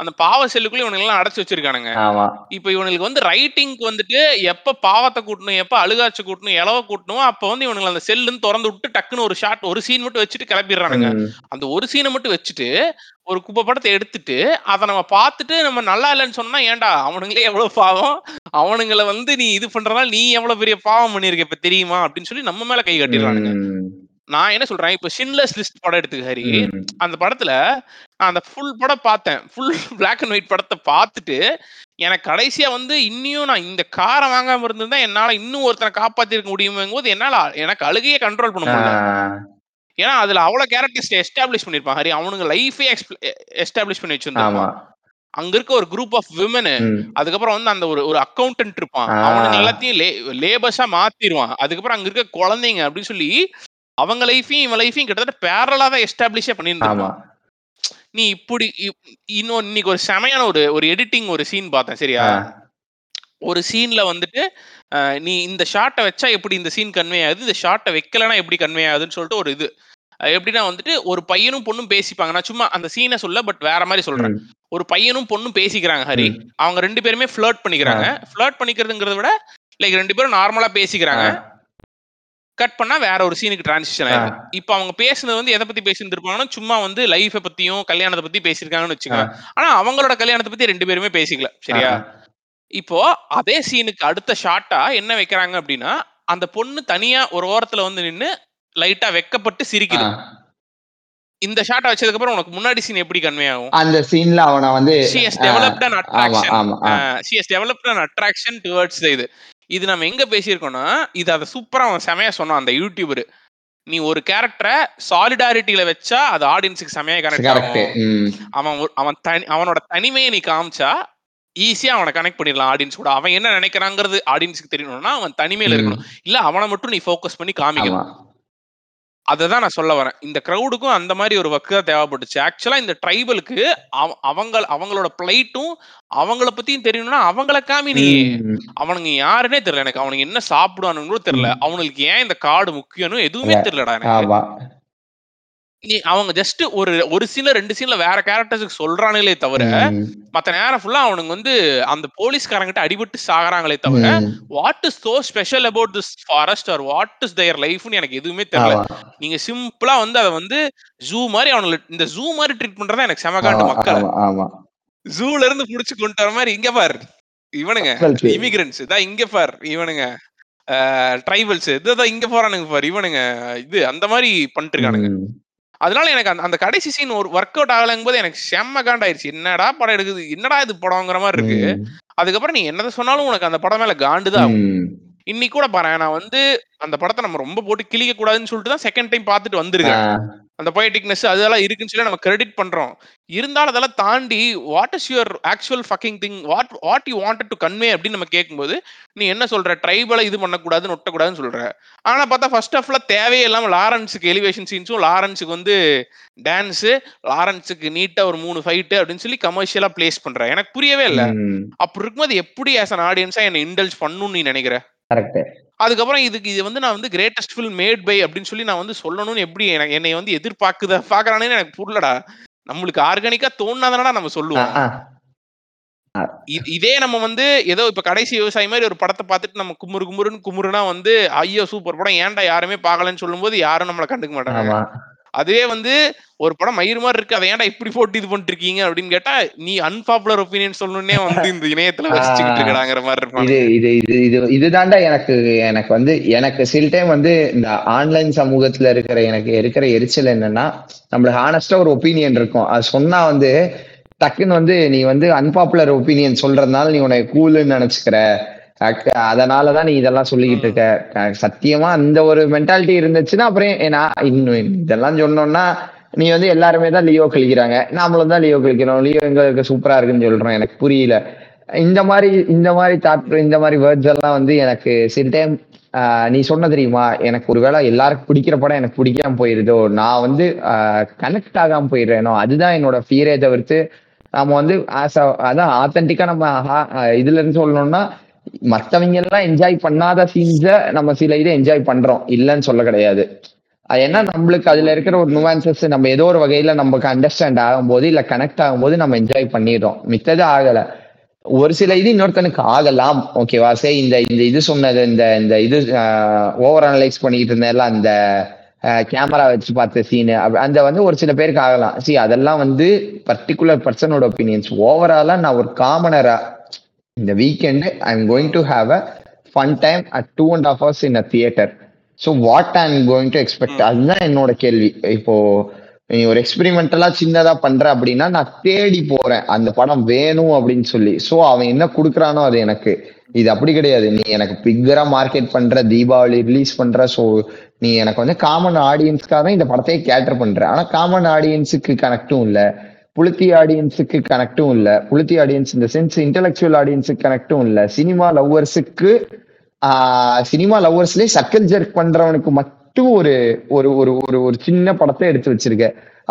அந்த பாவ செல்லுக்குள்ள இவனுங்க எல்லாம் அடைச்சு வச்சிருக்கானுங்க. ஆமா. இப்ப இவனுக்கு வந்து ரைட்டிங்க்கு வந்துட்டு எப்ப பாவத்தை கூட்டணும் எப்ப அழுகாச்சு கூட்டணும் இலவ கூட்டணும் அப்ப வந்து இவனுங்க அந்த செல்லுன்னு திறந்து விட்டு டக்குன்னு ஒரு ஷாட் ஒரு சீன் மட்டும் வச்சுட்டு கிளப்பிடுறானுங்க அந்த ஒரு சீனை மட்டும் வச்சுட்டு ஒரு குப்பை படத்தை எடுத்துட்டு அதை நம்ம பார்த்துட்டு நம்ம நல்லா இல்லைன்னு சொன்னா ஏன்டா அவனுங்களே எவ்வளவு பாவம்? அவனுங்களை வந்து நீ இது பண்றதால நீ எவ்வளவு பெரிய பாவம் பண்ணிருக்க இப்ப தெரியுமா? அப்படின்னு சொல்லி நம்ம மேல கை கட்டிடுறானுங்க. நான் என்ன சொல்றேன்? இப்ப ஷின்லஸ் லிஸ்ட் படம் எடுத்துக்க ஹரி ம், அந்த படத்துல நான் அந்த ஃபுல் படம் பார்த்தேன். ஃபுல் Black அண்ட் ஒயிட் படத்தை பார்த்துட்டு எனக்கு கடைசியா வந்து இன்னியும் நான் இந்த காரை வாங்காம இருந்திருந்தா என்னால இன்னும் ஒருத்தனை காப்பாத்திருக்க முடியுங்கும் போது என்னால எனக்கு அழுகையே கண்ட்ரோல் பண்ண முடியல. ஏன்னா அதுல அவ்வளவு கேரக்டர்ஸ் எஸ்டாப்ளிஷ் பண்ணிருப்பான். ஹரி அவனுங்க லைஃபே எஸ்டாப்ளிஷ் பண்ணி வச்சிருந்தான் அங்க இருக்க ஒரு குரூப் ஆஃப் விமனு அதுக்கப்புறம் வந்து அந்த ஒரு ஒரு அக்கௌண்டன்ட் இருப்பான். ஆ. அவனுங்க எல்லாத்தையும் லேபர்ஸா மாத்திருவான். அதுக்கப்புறம் அங்க இருக்க குழந்தைங்க அப்படின்னு சொல்லி அவங்க லைஃபையும் இவன் லைஃபையும் கிட்டத்தட்ட பேரலா தான் எஸ்டாப்ளிஷே இருப்பான் நீ இப்படி இப்- இன்னும் இன்னைக்கு ஒரு செமையான ஒரு ஒரு எடிட்டிங் ஒரு சீன் பார்த்தேன் சரியா? ஒரு சீன்ல வந்துட்டு நீ இந்த ஷாட்டை வச்சா எப்படி இந்த சீன் கன்வே ஆகுது? இந்த ஷாட்டை வைக்கலனா எப்படி கன்வே ஆகுதுன்னு சொல்லிட்டு ஒரு இது. எப்படின்னா வந்துட்டு ஒரு பையனும் பொண்ணும் பேசிப்பாங்க. நான் சும்மா அந்த சீனை சொல்ல பட் வேற மாதிரி சொல்றேன். ஒரு பையனும் பொண்ணும் பேசிக்கிறாங்க ஹரி. அவங்க ரெண்டு பேருமே ஃபிளர்ட் பண்ணிக்கிறாங்க. ஃபிளர்ட் பண்ணிக்கிறதுங்கிறத விட லைக் ரெண்டு பேரும் நார்மலா பேசிக்கிறாங்க. கட் பண்ணா வேற ஒரு சீனுக்கு டிரான்சிஷன் ஆயிடும் இப்போ அவங்க பேசுனது வந்து எதை பத்தி பேசியிருந்திருப்பாங்கன்னா சும்மா வந்து லைஃபை பத்தியும் கல்யாணத்தை பத்தி பேசியிருக்காங்கன்னு வச்சுக்கோங்க. ஆனா அவங்களோட கல்யாணத்தை பத்தி ரெண்டு பேருமே பேசிக்கல. சரியா? இப்போ அதே சீனுக்கு அடுத்த ஷாட்டா என்ன வைக்கிறாங்க அப்படின்னா அந்த பொண்ணு தனியா ஒரு ஓரத்துல வந்து நின்னு லைட்டா வெக்கப்பட்டு சிரிக்குது. இந்த ஷாட்டை வச்சதுக்கு அப்புறம் உனக்கு முன்னாடி சீன் எப்படி கன்வே ஆகும்? அந்த சீன்ல அவனை வந்து has ah, developed an attraction. she has developed an attraction the இது. இது நம்ம எங்க பேசியிருக்கோம்னா இது அதை சூப்பரா அவன் செமையா சொன்னான் அந்த யூடியூபர் நீ ஒரு கேரக்டரை சாலிடாரிட்டியில வச்சா அது ஆடியன்ஸுக்கு செமையா கனெக்ட் ஆகும். அவன் அவன் தனி அவனோட தனிமையை நீ காமிச்சா ஈஸியா அவனை கனெக்ட் பண்ணிடலாம் ஆடியன்ஸ் கூட. அவன் என்ன நினைக்கிறாங்கிறது ஆடியன்ஸுக்கு தெரியணும்னா அவன் தனிமையில இருக்கணும். இல்ல அவனை மட்டும் நீ ஃபோக்கஸ் பண்ணி காமிக்கணும். அதை நான் சொல்ல வரேன். இந்த க்ரௌடுக்கும் அந்த மாதிரி ஒரு ஒர்க் தான் தேவைப்பட்டுச்சு. ஆக்சுவலா இந்த ட்ரைபலுக்கு அவங்க அவங்களோட பிளைட்டும் அவங்கள பத்தியும் தெரியணும்னா அவங்கள காமி நீ. அவனுங்க யாருன்னே தெரியல எனக்கு. அவனுங்க என்ன சாப்பிடுவானுங்க கூட தெரியல. அவனுக்கு ஏன் இந்த கார்டு முக்கியம்னு எதுவுமே. தெரியலடா எனக்கு. நீ அவங்க ஜஸ்ட் ஒரு ஒரு சீன்ல ரெண்டு சீன்ல வேற கேரக்டர்ஸுக்கு சொல்றானுங்களே தவிர மத்த நேரம் ஃபுல்லா அவனுங்க வந்து அந்த போலீஸ்காரங்கிட்ட அடிபட்டு சாகுறாங்களே தவிர what is so special about this forest or what is their லைஃப்னு எனக்கு எதுவுமே தெரியல. நீங்க சிம்பிளா வந்து அதை வந்து ஜூ மாதிரி அவனுங்களை இந்த ஜூ மாதிரி ட்ரீட் பண்றதா எனக்கு செமகாண்டு மக்கள். ஜூல இருந்து புடிச்சு கொண்டு வர மாதிரி இங்க பார். இவனுங்க. இமிகிரன்ஸ் இதான் இங்க பார். இவனுங்க ட்ரைபல்ஸ் இதுதான் இங்க போறானுங்க பார். இவனுங்க இது அந்த மாதிரி பண்ணிட்டு இருக்கானுங்க. அதனால எனக்கு அந்த அந்த கடைசி சீன் ஒரு ஒர்க் அவுட் ஆகலங்கும் போது எனக்கு செம்ம காண்டாயிருச்சு. என்னடா படம் எடுக்குது? என்னடா இது படம்ங்கிற மாதிரி இருக்கு. அதுக்கப்புறம் நீ என்னத சொன்னாலும் உனக்கு அந்த படம் மேல ஆகும். ம், இன்னைக்கு கூட பாரு நான் வந்து அந்த படத்தை நம்ம ரொம்ப போட்டு கிளிக்க கூடாதுன்னு சொல்லிட்டு தான் செகண்ட் டைம் பார்த்துட்டு வந்திருக்கேன் அந்த பொயட்டிக்னஸ் அதெல்லாம் இருக்குன்னு சொல்லி நம்ம கிரெடிட் பண்றோம். இருந்தாலும் அதெல்லாம் தாண்டி what is your actual fucking thing what what you wanted to convey அப்படின்னு நம்ம கேட்கும்போது நீ என்ன சொல்ற? ட்ரைபலை இது பண்ணக்கூடாதுன்னு ஒட்டக்கூடாதுன்னு சொல்ற. ஆனா பார்த்தா ஃபர்ஸ்ட் ஆஃப்ல தேவையே இல்லாம லாரன்ஸுக்கு எலிவேஷன் சீன்ஸும் லாரன்ஸுக்கு வந்து டான்ஸு லாரன்ஸுக்கு நீட்டா ஒரு மூணு ஃபைட்டு அப்படின்னு சொல்லி கமர்ஷியலா பிளேஸ் பண்ற. எனக்கு புரியவே இல்லை. அப்படி இருக்கும்போது எப்படி ஆஸ் அன் ஆடியன்ஸா என்னை இன்டல்ஜ் பண்ணணும்னு நீ நினைக்கிற? Correct. அதுக்கப்புறம் இதுக்கு இது வந்து நான் வந்து கிரேட்டஸ்ட் ஃபில்ம் மேட் பை அப்படின்னு சொல்லி நான் வந்து சொல்லணும்னு எப்படி எனக்கு என்னை வந்து எதிர்பார்க்குத பாக்குறானேன்னு எனக்கு புரியலடா. நம்மளுக்கு ஆர்கானிக்கா தோணாதானடா நம்ம சொல்லுவோம். இதே நம்ம வந்து ஏதோ இப்ப கடைசி விவசாயி மாதிரி ஒரு படத்தை பார்த்துட்டு நம்ம குமுறு குமுறுன்னு குமுறுனா வந்து ஐயோ சூப்பர் படம். ஏன்டா யாருமே பார்க்கலன்னு சொல்லும்போது யாரும் நம்மளை கண்டுக்க மாட்டாங்க. அதுவே வந்து ஒரு படம் மயிர் மாதிரி இருக்கு. அதை ஏன்டா இப்படி போட்டு இது பண்ணிட்டு இருக்கீங்க அப்படின்னு கேட்டா நீ அன்பாப்புலர் ஒப்பீனியன் சொல்லணும்னே வந்து இந்த இணையத்துல வச்சுக்கிட்டு இருக்கடாங்கிற மாதிரி இருப்பாங்க. இது இது இது இது இதுதான்டா எனக்கு எனக்கு வந்து எனக்கு சில டைம் வந்து இந்த ஆன்லைன் சமூகத்துல இருக்கிற எனக்கு இருக்கிற எரிச்சல் என்னன்னா நம்மளுக்கு ஹானஸ்டா ஒரு ஒப்பீனியன் இருக்கும். அது சொன்னா வந்து டக்குன்னு வந்து நீ வந்து அன்பாப்புலர் ஒப்பீனியன் சொல்றதுனால நீ உன்னை கூலுன்னு நினைச்சுக்கிற. அதனாலதான் நீ இதெல்லாம் சொல்லிக்கிட்டு இருக்க. சத்தியமா அந்த ஒரு மென்டாலிட்டி இருந்துச்சுன்னா அப்புறம் ஏ- நான் இன்னும் இதெல்லாம் சொன்னோம்னா நீ வந்து எல்லாருமே தான் லியோ கழிக்கிறாங்க. நாமளும் தான் லியோ கழிக்கிறோம் லியோ எங்களுக்கு சூப்பரா இருக்குன்னு சொல்றோம். எனக்கு புரியல. இந்த மாதிரி இந்த மாதிரி தாட் இந்த மாதிரி வேர்ட்ஸ் எல்லாம் வந்து எனக்கு சில டைம் நீ சொன்ன தெரியுமா? எனக்கு ஒருவேளை எல்லாருக்கும் பிடிக்கிற படம் எனக்கு பிடிக்காம போயிருதோ? நான் வந்து கனெக்ட் ஆகாம போயிடுறேனோ? அதுதான் என்னோட ஃபியரே தவிர்த்து நாம வந்து ஆஸ் அதான் ஆத்தென்டிக்கா நம்ம இதுல இருந்து சொல்லணும்னா மத்தவங்க எல்லாம் என்ஜாய் பண்ணாத சீன்ஸ நம்ம சில இதை என்ஜாய் பண்றோம். இல்லைன்னு சொல்ல கிடையாது. அது என்ன? நம்மளுக்கு அதுல இருக்கிற ஒரு நுவான்சஸ் நம்ம ஏதோ ஒரு வகையில நமக்கு அண்டர்ஸ்டாண்ட் ஆகும்போது இல்ல கனெக்ட் ஆகும்போது நம்ம என்ஜாய் பண்ணிடுறோம். மித்தது ஆகல. ஒரு சில இது இன்னொருத்தனுக்கு ஆகலாம். ஓகேவா சே இந்த இந்த இது சொன்னது இந்த இந்த இது ஓவர் அனலைஸ் பண்ணிட்டு இருந்தேன்ல அந்த கேமரா வச்சு பார்த்த சீனு அந்த வந்து ஒரு சில பேருக்கு ஆகலாம். சி அதெல்லாம் வந்து பர்டிகுலர் பர்சனோட ஒப்பீனியன்ஸ் ஓவராலா நான் ஒரு காமனரா இந்த weekend I am going to have a fun time at two and half hours in a theatre so what I am going to expect அதுதான் என்னோட கேள்வி. இப்போ நீ ஒரு எக்ஸ்பெரிமெண்டலா சின்னதா பண்ற அப்படின்னா நான் தேடி போறேன். அந்த படம் வேணும் அப்படின்னு சொல்லி. ஸோ அவன் என்ன கொடுக்குறானோ அது எனக்கு. இது அப்படி கிடையாது. நீ எனக்கு பிக்கரா மார்க்கெட் பண்ற தீபாவளி ரிலீஸ் பண்ற. ஸோ நீ எனக்கு வந்து காமன் ஆடியன்ஸ்க்காக தான் இந்த படத்தையே கேட்டர் பண்ற. ஆனா காமன் ஆடியன்ஸுக்கு கனெக்டும் இல்ல. புளுத்தி ஆடியன்ஸுக்கு கனெக்டும் இல்ல. புளுத்தி ஆடியன்ஸ் இந்த சென்ஸ் இன்டெலெக்சுவல் ஆடியன்ஸுக்கு கனெக்டும் இல்ல. சினிமா லவ்வர்ஸுக்கு சினிமா லவ்வர்ஸ்லயே சர்க்கிள் ஜெர்க் பண்றவனுக்கு மட்டும் ஒரு ஒரு ஒரு ஒரு ஒரு சின்ன படத்தை எடுத்து வச்சிருக்க.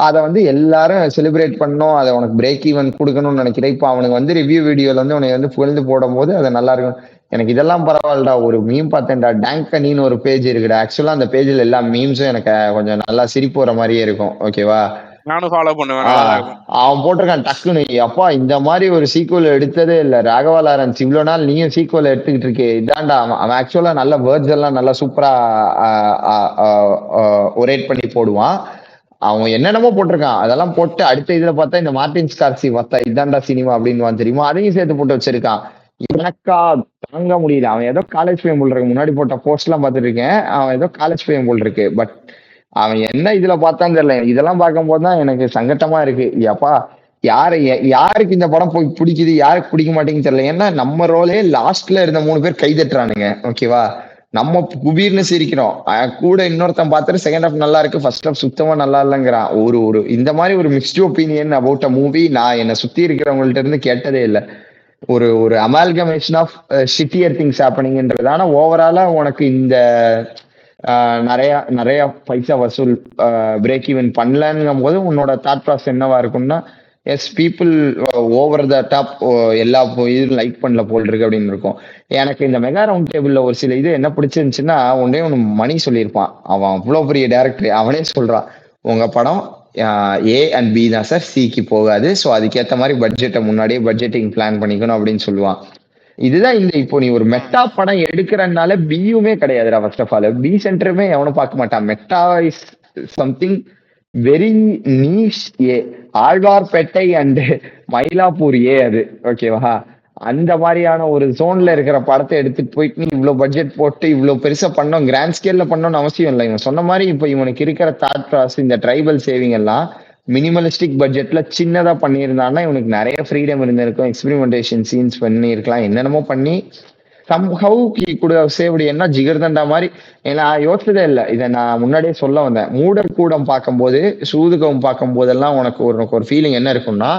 அதை வந்து எல்லாரும் செலிப்ரேட் பண்ணோம் அதை உனக்கு பிரேக் ஈவன் கொடுக்கணும்னு நினைக்கிறேன். இப்போ அவனுக்கு வந்து ரிவ்யூ வீடியோல வந்து உனக்கு வந்து புகழ்ந்து போடும் போது அது நல்லா இருக்கும். எனக்கு இதெல்லாம் பரவாயில்லடா. ஒரு மீம் பார்த்தேன்டா. டேங்கனின்னு ஒரு பேஜ் இருக்குடா. ஆக்சுவலா அந்த பேஜ்ல எல்லா மீம்ஸும் எனக்கு கொஞ்சம் நல்லா சிரிப்பு வர மாதிரியே இருக்கும். ஓகேவா நானும் ஃபாலோ பண்ணுவேன் அவன் போட்டிருக்கான் டக்குன்னு. அப்பா இந்த மாதிரி ஒரு சீக்குவல் எடுத்ததே இல்ல. ராகவா லாரன்ஸ் இவ்வளவு நாள் நீயும் சீக்குவல் எடுத்துக்கிட்டு இருக்கே. இதான்டா அவன் ஆக்சுவலா நல்ல வேர்ட்ஸ் எல்லாம் நல்லா சூப்பரா ஒரேட் பண்ணி போடுவான். அவன் என்னென்னமோ போட்டிருக்கான். அதெல்லாம் போட்டு அடுத்த இதுல பார்த்தா இந்த மார்டின் ஸ்கார்சி பார்த்தா இதான்டா சினிமா அப்படின்னு தெரியுமா? அதையும் சேர்த்து போட்டு வச்சிருக்கான். எனக்கா தாங்க முடியல. அவன் ஏதோ காலேஜ் பையன் போல் இருக்கு. முன்னாடி போட்ட போஸ்ட் எல்லாம் பார்த்துட்டு இருக்கேன். அவன் ஏதோ காலேஜ் பையன் போல் இருக்கு. பட் அவன் என்ன இதுல பார்த்தான்னு தெரியல. இதெல்லாம் பார்க்கும்போது தான் எனக்கு சங்கட்டமா இருக்கு. எப்பா யாரு யாருக்கு இந்த படம் போய் பிடிக்குது யாருக்கு பிடிக்க மாட்டேங்குன்னு தெரியல. ஏன்னா நம்ம ரோலே லாஸ்ட்ல இருந்த மூணு பேர் கை தட்டுறானுங்க ஓகேவா நம்ம குபீர்னு சிரிக்கிறோம். கூட இன்னொருத்தன் பார்த்துட்டு செகண்ட் ஹாஃப் நல்லா இருக்கு ஃபர்ஸ்ட் ஹாஃப் சுத்தமா நல்லா இல்லைங்கிறான். ஒரு ஒரு இந்த மாதிரி ஒரு mixed opinion about a movie நான் என்னை சுத்தி இருக்கிறவங்கள்ட்ட இருந்து கேட்டதே இல்லை. ஒரு ஒரு அமால்கமேஷன் ஆஃப் ஷிட்டியர் திங்ஸ் ஹேப்பனிங்ன்றது ஆனா ஓவராலா உனக்கு இந்த நிறைய நிறைய பைசா வசூல் பிரேக் ஈவன் பண்ணலங்கும் போது உன்னோட தாட் ப்ராசஸ் என்னவா இருக்கும்னா yes people over the top எல்லா இதுவும் லைக் பண்ணல போல் இருக்கு அப்படின்னு இருக்கும். எனக்கு இந்த மெகா ரவுண்ட் டேபிள்ல ஒரு சில இது என்ன பிடிச்சிருந்துச்சுன்னா ஒன்னே ஒன்று மணி சொல்லியிருப்பான். அவன் அவ்வளோ பெரிய டேரக்டர் அவனே சொல்றான். உங்க படம் ஏ அண்ட் பி தான் சார் சிக்கு போகாது. ஸோ அதுக்கேற்ற மாதிரி பட்ஜெட்டை முன்னாடியே பட்ஜெட்டிங் பிளான் பண்ணிக்கணும் அப்படின்னு சொல்லுவான். இதுதான் இந்த இப்போ நீ ஒரு மெட்டா படம் எடுக்கிறனால பியுமே கிடையாதுடா ஃபர்ஸ்ட் ஆஃப் ஆல் பி சென்டருமே எவனும் பார்க்க மாட்டான் meta is something very niche A Alwarpet and Mylapore A அது. ஓகேவா அந்த மாதிரியான ஒரு ஜோன்ல இருக்கிற படத்தை எடுத்துட்டு போயிட்டு நீ இவ்வளவு பட்ஜெட் போட்டு இவ்வளவு பெருசா பண்ணோம் கிராண்ட் ஸ்கேல்ல பண்ணணும்னு அவசியம் இல்லை. இவன் சொன்ன மாதிரி இப்போ இவனுக்கு இருக்கிற தாட் ப்ராசஸ் இந்த ட்ரைபல் சேவிங் எல்லாம் மினிமலிஸ்டிக் பட்ஜெட்ல சின்னதா பண்ணியிருந்தான்னா இவனுக்கு நிறைய ஃப்ரீடம் இருந்திருக்கும். எக்ஸ்பெரிமெண்டேஷன் சீன்ஸ் பண்ணியிருக்கலாம். என்னென்னமோ பண்ணி சம் ஹவு கூட சேவடி என்ன ஜிகர்தண்டா மாதிரி. ஏன்னா யோசிச்சதே இல்லை. இதை நான் முன்னாடியே சொல்ல வந்தேன். மூடர் கூடம் பார்க்கும்போது சூதுகம் பார்க்கும் போதெல்லாம் உனக்கு ஒரு உனக்கு ஒரு ஃபீலிங் என்ன இருக்கும்னா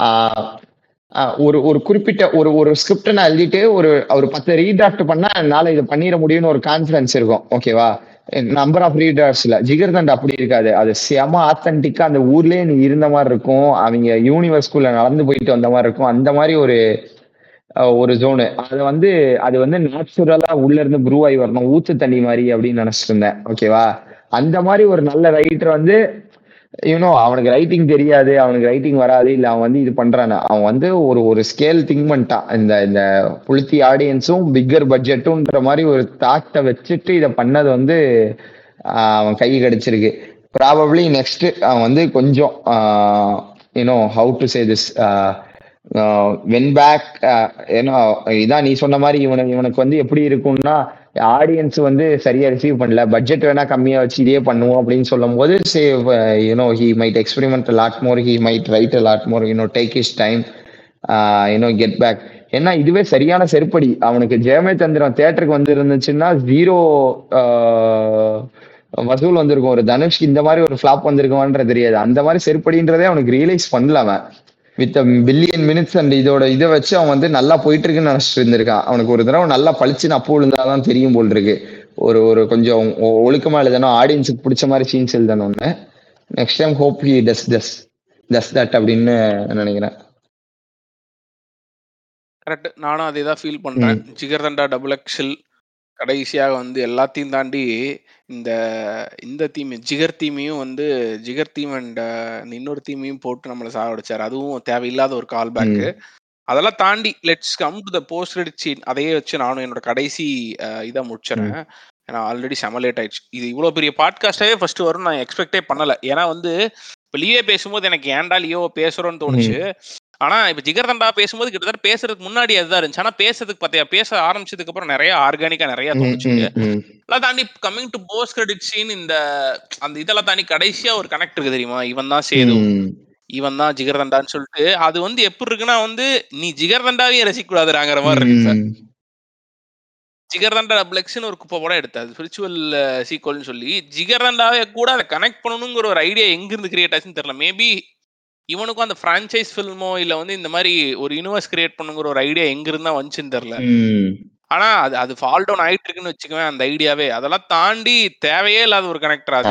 ஆஹ் ஒரு ஒரு குறிப்பிட்ட ஒரு ஒரு ஸ்கிரிப்டை நான் எழுதிட்டு ஒரு ஒரு பத்து ரீடிராஃப்ட் பண்ணா என்னால் இதை பண்ணிட முடியும்னு ஒரு கான்ஃபிடன்ஸ் இருக்கும். ஓகேவா நம்பர் ஆஃப் ரீடர்ஸ்ல ஜிகர்தண்ட் அப்படி இருக்காது. அது செம ஆத்தன்டிக்கா அந்த ஊர்லயே நீ இருந்த மாதிரி இருக்கும். அவங்க யூனிவர்ஸ்குள்ள நடந்து போயிட்டு வந்த மாதிரி இருக்கும். அந்த மாதிரி ஒரு ஒரு ஜோனு அது வந்து அது வந்து நேச்சுரலா உள்ள இருந்து ப்ரூவ் ஆகி வரணும். ஊத்து தண்ணி மாதிரி அப்படின்னு நினைச்சிட்டு இருந்தேன். ஓகேவா அந்த மாதிரி ஒரு நல்ல ரைட்டர் வந்து யூனோ அவனுக்கு ரைட்டிங் தெரியாது அவனுக்கு ரைட்டிங் வராது இல்ல அவன் வந்து இது பண்றான்? அவன் வந்து ஒரு ஒரு ஸ்கேல் திங்க் பண்ணிட்டான் இந்த இந்த புளுத்தி ஆடியன்ஸும் பிக்கர் பட்ஜெட்டும்ன்ற மாதிரி ஒரு தாட்டை வச்சுட்டு இதை பண்ணது வந்து அவன் கை கிடைச்சிருக்கு. ப்ராபப்ளி நெக்ஸ்ட் அவன் வந்து கொஞ்சம் you know how to say this when back ஏன்னா இதான் நீ சொன்ன மாதிரி இவனுக்கு இவனுக்கு வந்து எப்படி இருக்கும்னா ஆடியன்ஸ் வந்து சரியா ரிசீவ் பண்ணல. பட்ஜெட் வேணா கம்மியா வச்சு இதே பண்ணுவோம் அப்படின்னு சொல்லும் போது say you know he might experiment lot more he might write lot more you know take his time you know get back ஏன்னா இதுவே சரியான செருப்படி. அவனுக்கு ஜெயமே தந்திரம் தேட்டருக்கு வந்து இருந்துச்சுன்னா ஜீரோ uh, வசூல் வந்திருக்கும். ஒரு தனுஷ்க்கு இந்த மாதிரி ஒரு ஃபிளாப் வந்திருக்குமான்றது தெரியாது. அந்த மாதிரி செருப்படின்றதே அவனுக்கு ரியலைஸ் பண்ணல அவன். வித் பில்லியன் மினிட்ஸ் அண்ட் இதோட இதை வச்சு அவன் வந்து நல்லா போயிட்டு இருக்குன்னு நினைச்சிட்டு இருந்திருக்கான் அவனுக்கு ஒரு தடவை நல்லா பளிச்சுன்னு அப்போ விழுந்தாதான் தெரியும் போல் இருக்கு. ஒரு ஒரு கொஞ்சம் ஒழுக்கமா எழுதணும் ஆடியன்ஸுக்கு பிடிச்ச மாதிரி சீன்ஸ் எழுதணும்னு next time hope he does does does that அப்படின்னு நினைக்கிறேன். கரெக்ட் நானும் அதே தான் ஃபீல் பண்றேன் ஜிகர்தண்டா டபுள் எக்ஸில் கடைசியாக வந்து எல்லாத்தையும் தாண்டி இந்த இந்த தீம் ஜிகர் தீமையும் வந்து ஜிகர் தீம் அண்ட் இன்னொரு தீமையும் போட்டு நம்மளை சாவடிச்சார் அதுவும் தேவையில்லாத ஒரு கால் பேக் அதெல்லாம் தாண்டி let's come to the post credit scene அதையே வச்சு நானும் என்னோட கடைசி இதை முடிச்சிடறேன். ஏன்னா ஆல்ரெடி செமலேட் ஆயிடுச்சு. இது இவ்வளோ பெரிய பாட்காஸ்டாவே ஃபர்ஸ்ட் வரும் நான் எக்ஸ்பெக்டே பண்ணல. ஏன்னா வந்து இப்போ லியோ பேசும்போது எனக்கு ஏன்டா லியோ பேசுறோன்னு தோணுச்சு. ஆனா இப்ப ஜிகர்தண்டா பேசும்போது கிட்டத்தட்ட பேசுறதுக்கு முன்னாடி அதுதான் இருந்துச்சு. ஆனா பேசுறதுக்கு பாத்தியா பேச ஆரம்பிச்சதுக்கு அப்புறம் நிறைய ஆர்கானிக்கா நிறைய தோணுச்சு அதெல்லாம் தாண்டி coming to post credit scene இந்த அந்த இதெல்லாம் தாண்டி கடைசியா ஒரு கனெக்ட் இருக்கு தெரியுமா? இவன் தான் சேது. இவன் தான் ஜிகர்தண்டான்னு சொல்லிட்டு அது வந்து எப்படி இருக்குன்னா வந்து நீ ஜிகர்தண்டாவே ரசிக்க கூடாதுறாங்கிற மாதிரி இருக்கு சார். ஜிகர்தண்டா பிளெக்ஸ்னு ஒரு குப்பை படம் எடுத்தாது ஸ்பிரிச்சுவல் சீக்வல்னு சொல்லி ஜிகர்தண்டாவே கூட அதை கனெக்ட் பண்ணணுங்கிற ஒரு ஐடியா எங்க இருந்து கிரியேட் ஆச்சுன்னு தெரியல. மேபி இவனுக்கும் அந்த ஃப்ரான்ச்சைஸ் ஃபில்மோ இல்ல வந்து இந்த மாதிரி ஒரு யூனிவர்ஸ் கிரியேட் பண்ணுங்கிற ஒரு ஐடியா எங்க இருந்தா வந்துச்சுன்னு தெரியல. ஆனா அது அது ஃபால் டவுன் ஆயிட்டு இருக்குன்னு வச்சுக்கவேன் அந்த ஐடியாவே அதெல்லாம் தாண்டி தேவையே இல்லாத ஒரு கனெக்டர் அது.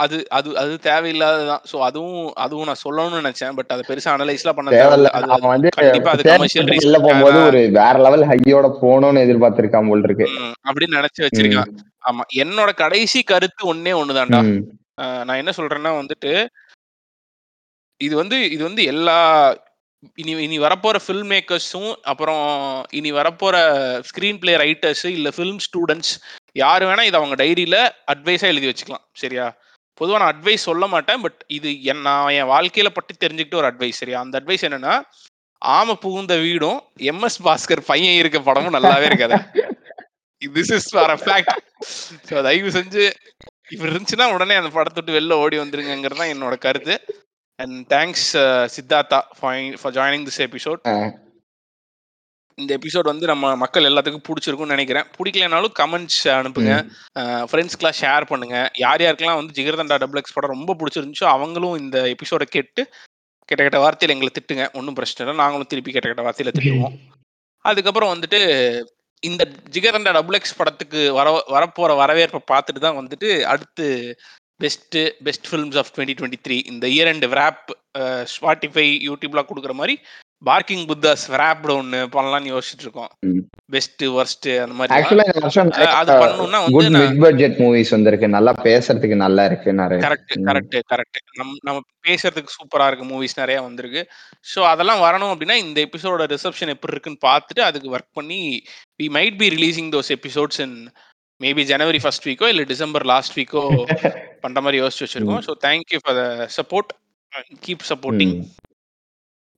அது அது அது தேவையில்லாததுதான். ஸோ அதுவும் அதுவும் நான் சொல்லணும்னு நினைச்சேன். பட் அதை பெருசா அனலைஸ்லாம் பண்ண தேவையில்ல. அவன் வந்து கண்டிப்பா அது கமர்ஷியல் போகும்போது ஒரு வேற லெவல் ஹையோட போகணும்னு எதிர்பார்த்திருக்கான் போல் இருக்கு. அப்படின்னு நினைச்சு வச்சிருக்கான். ஆமா என்னோட கடைசி கருத்து ஒன்னே ஒண்ணுதான்டா. நான் என்ன சொல்றேன்னா வந்துட்டு இது வந்து இது வந்து எல்லா இனி இனி வரப்போற ஃபில்ம் மேக்கர்ஸும் அப்புறம் இனி வரப்போற ஸ்கிரீன் பிளே ரைட்டர்ஸ் இல்ல ஃபிலிம் ஸ்டூடெண்ட்ஸ் யாரு வேணா இதை அவங்க டைரியில அட்வைஸா எழுதி வச்சுக்கலாம் சரியா? பொதுவா நான் அட்வைஸ் சொல்ல மாட்டேன் பட் இது என் நான் என் வாழ்க்கையில பற்றி தெரிஞ்சுக்கிட்ட ஒரு அட்வைஸ் சரியா? அந்த அட்வைஸ் என்னன்னா ஆம புகுந்த வீடும் எம்எஸ் பாஸ்கர் பையன் இருக்க படமும் நல்லாவே இருக்காது. This is for a fact so தயவு செஞ்சு இவர் இருந்துச்சுன்னா உடனே அந்த படத்தை விட்டு வெளில ஓடி வந்துருங்கிறது தான் என்னோட கருத்து. And thanks Siddhartha for joining this episode. இந்த எபிசோட் வந்து நம்ம மக்கள் எல்லாத்துக்கும் பிடிச்சிருக்கும்னு நினைக்கிறேன். பிடிக்கலனாலும் கமெண்ட்ஸ் அனுப்புங்க. ஃப்ரெண்ட்ஸ்க்குலாம் ஷேர் பண்ணுங்க. யார் யாருக்கெல்லாம் வந்து ஜிகர்தண்டா டபுள் எக்ஸ் படம் ரொம்ப பிடிச்சிருந்துச்சோ அவங்களும் இந்த எபிசோட கேட்டு கெட்ட கெட்ட வார்த்தையில எங்களை திட்டுங்க. ஒன்றும் பிரச்சனை இல்லை. நாங்களும் திருப்பி கெட்ட கெட்ட வார்த்தையில திட்டுவோம். அதுக்கப்புறம் வந்துட்டு இந்த ஜிகரண்டா டபுள் எக்ஸ் படத்துக்கு வர வரப்போற வரவேற்பை பார்த்துட்டு தான் வந்துட்டு அடுத்து best best films of twenty twenty three இந்த இயர் அண்ட் ரேப் ஸ்பாட்டிஃபை யூடியூப்லாம் கொடுக்குற மாதிரி பார்க்கிங் புத்தாஸ் ரேப்டு ஒன்று பண்ணலாம்னு யோசிச்சுட்டு இருக்கோம். பெஸ்ட் ஒர்ஸ்ட் அந்த மாதிரி ஆக்சுவலா இந்த வருஷம் அஹ் அது பண்ணணும்னா வந்து மிட் பட்ஜெட் மூவிஸ் வந்திருக்கு. நல்லா பேசுறதுக்கு நல்லா இருக்கு நிறைய. கரெக்ட். கரெக்ட் கரெக்ட் நம் நம்ம பேசுறதுக்கு சூப்பரா இருக்கு மூவிஸ் நிறைய வந்திருக்கு. ஸோ அதெல்லாம் வரணும் அப்படின்னா இந்த எபிசோட ரிசப்ஷன் எப்படி இருக்குன்னு பார்த்துட்டு அதுக்கு ஒர்க் பண்ணி we might be releasing those episodes in maybe January first வீக்கோ இல்லை டிசம்பர் லாஸ்ட் வீக்கோ பண்ற மாதிரி யோசிச்சு வச்சிருக்கோம். So thank you for the support keep supporting.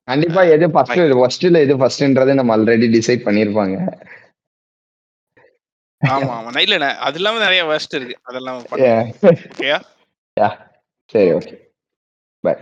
கண்டிப்பா எது ஃபர்ஸ்ட் ஃபர்ஸ்ட்ல எது ஃபர்ஸ்ட்ன்றது நம்ம ஆல்ரெடி டிசைட் பண்ணிருப்பாங்க. ஆமா ஆமா. இல்ல அது இல்லாம நிறைய வேஸ்ட் இருக்கு. அதெல்லாம். ஓகேயா. சரி ஓகே பை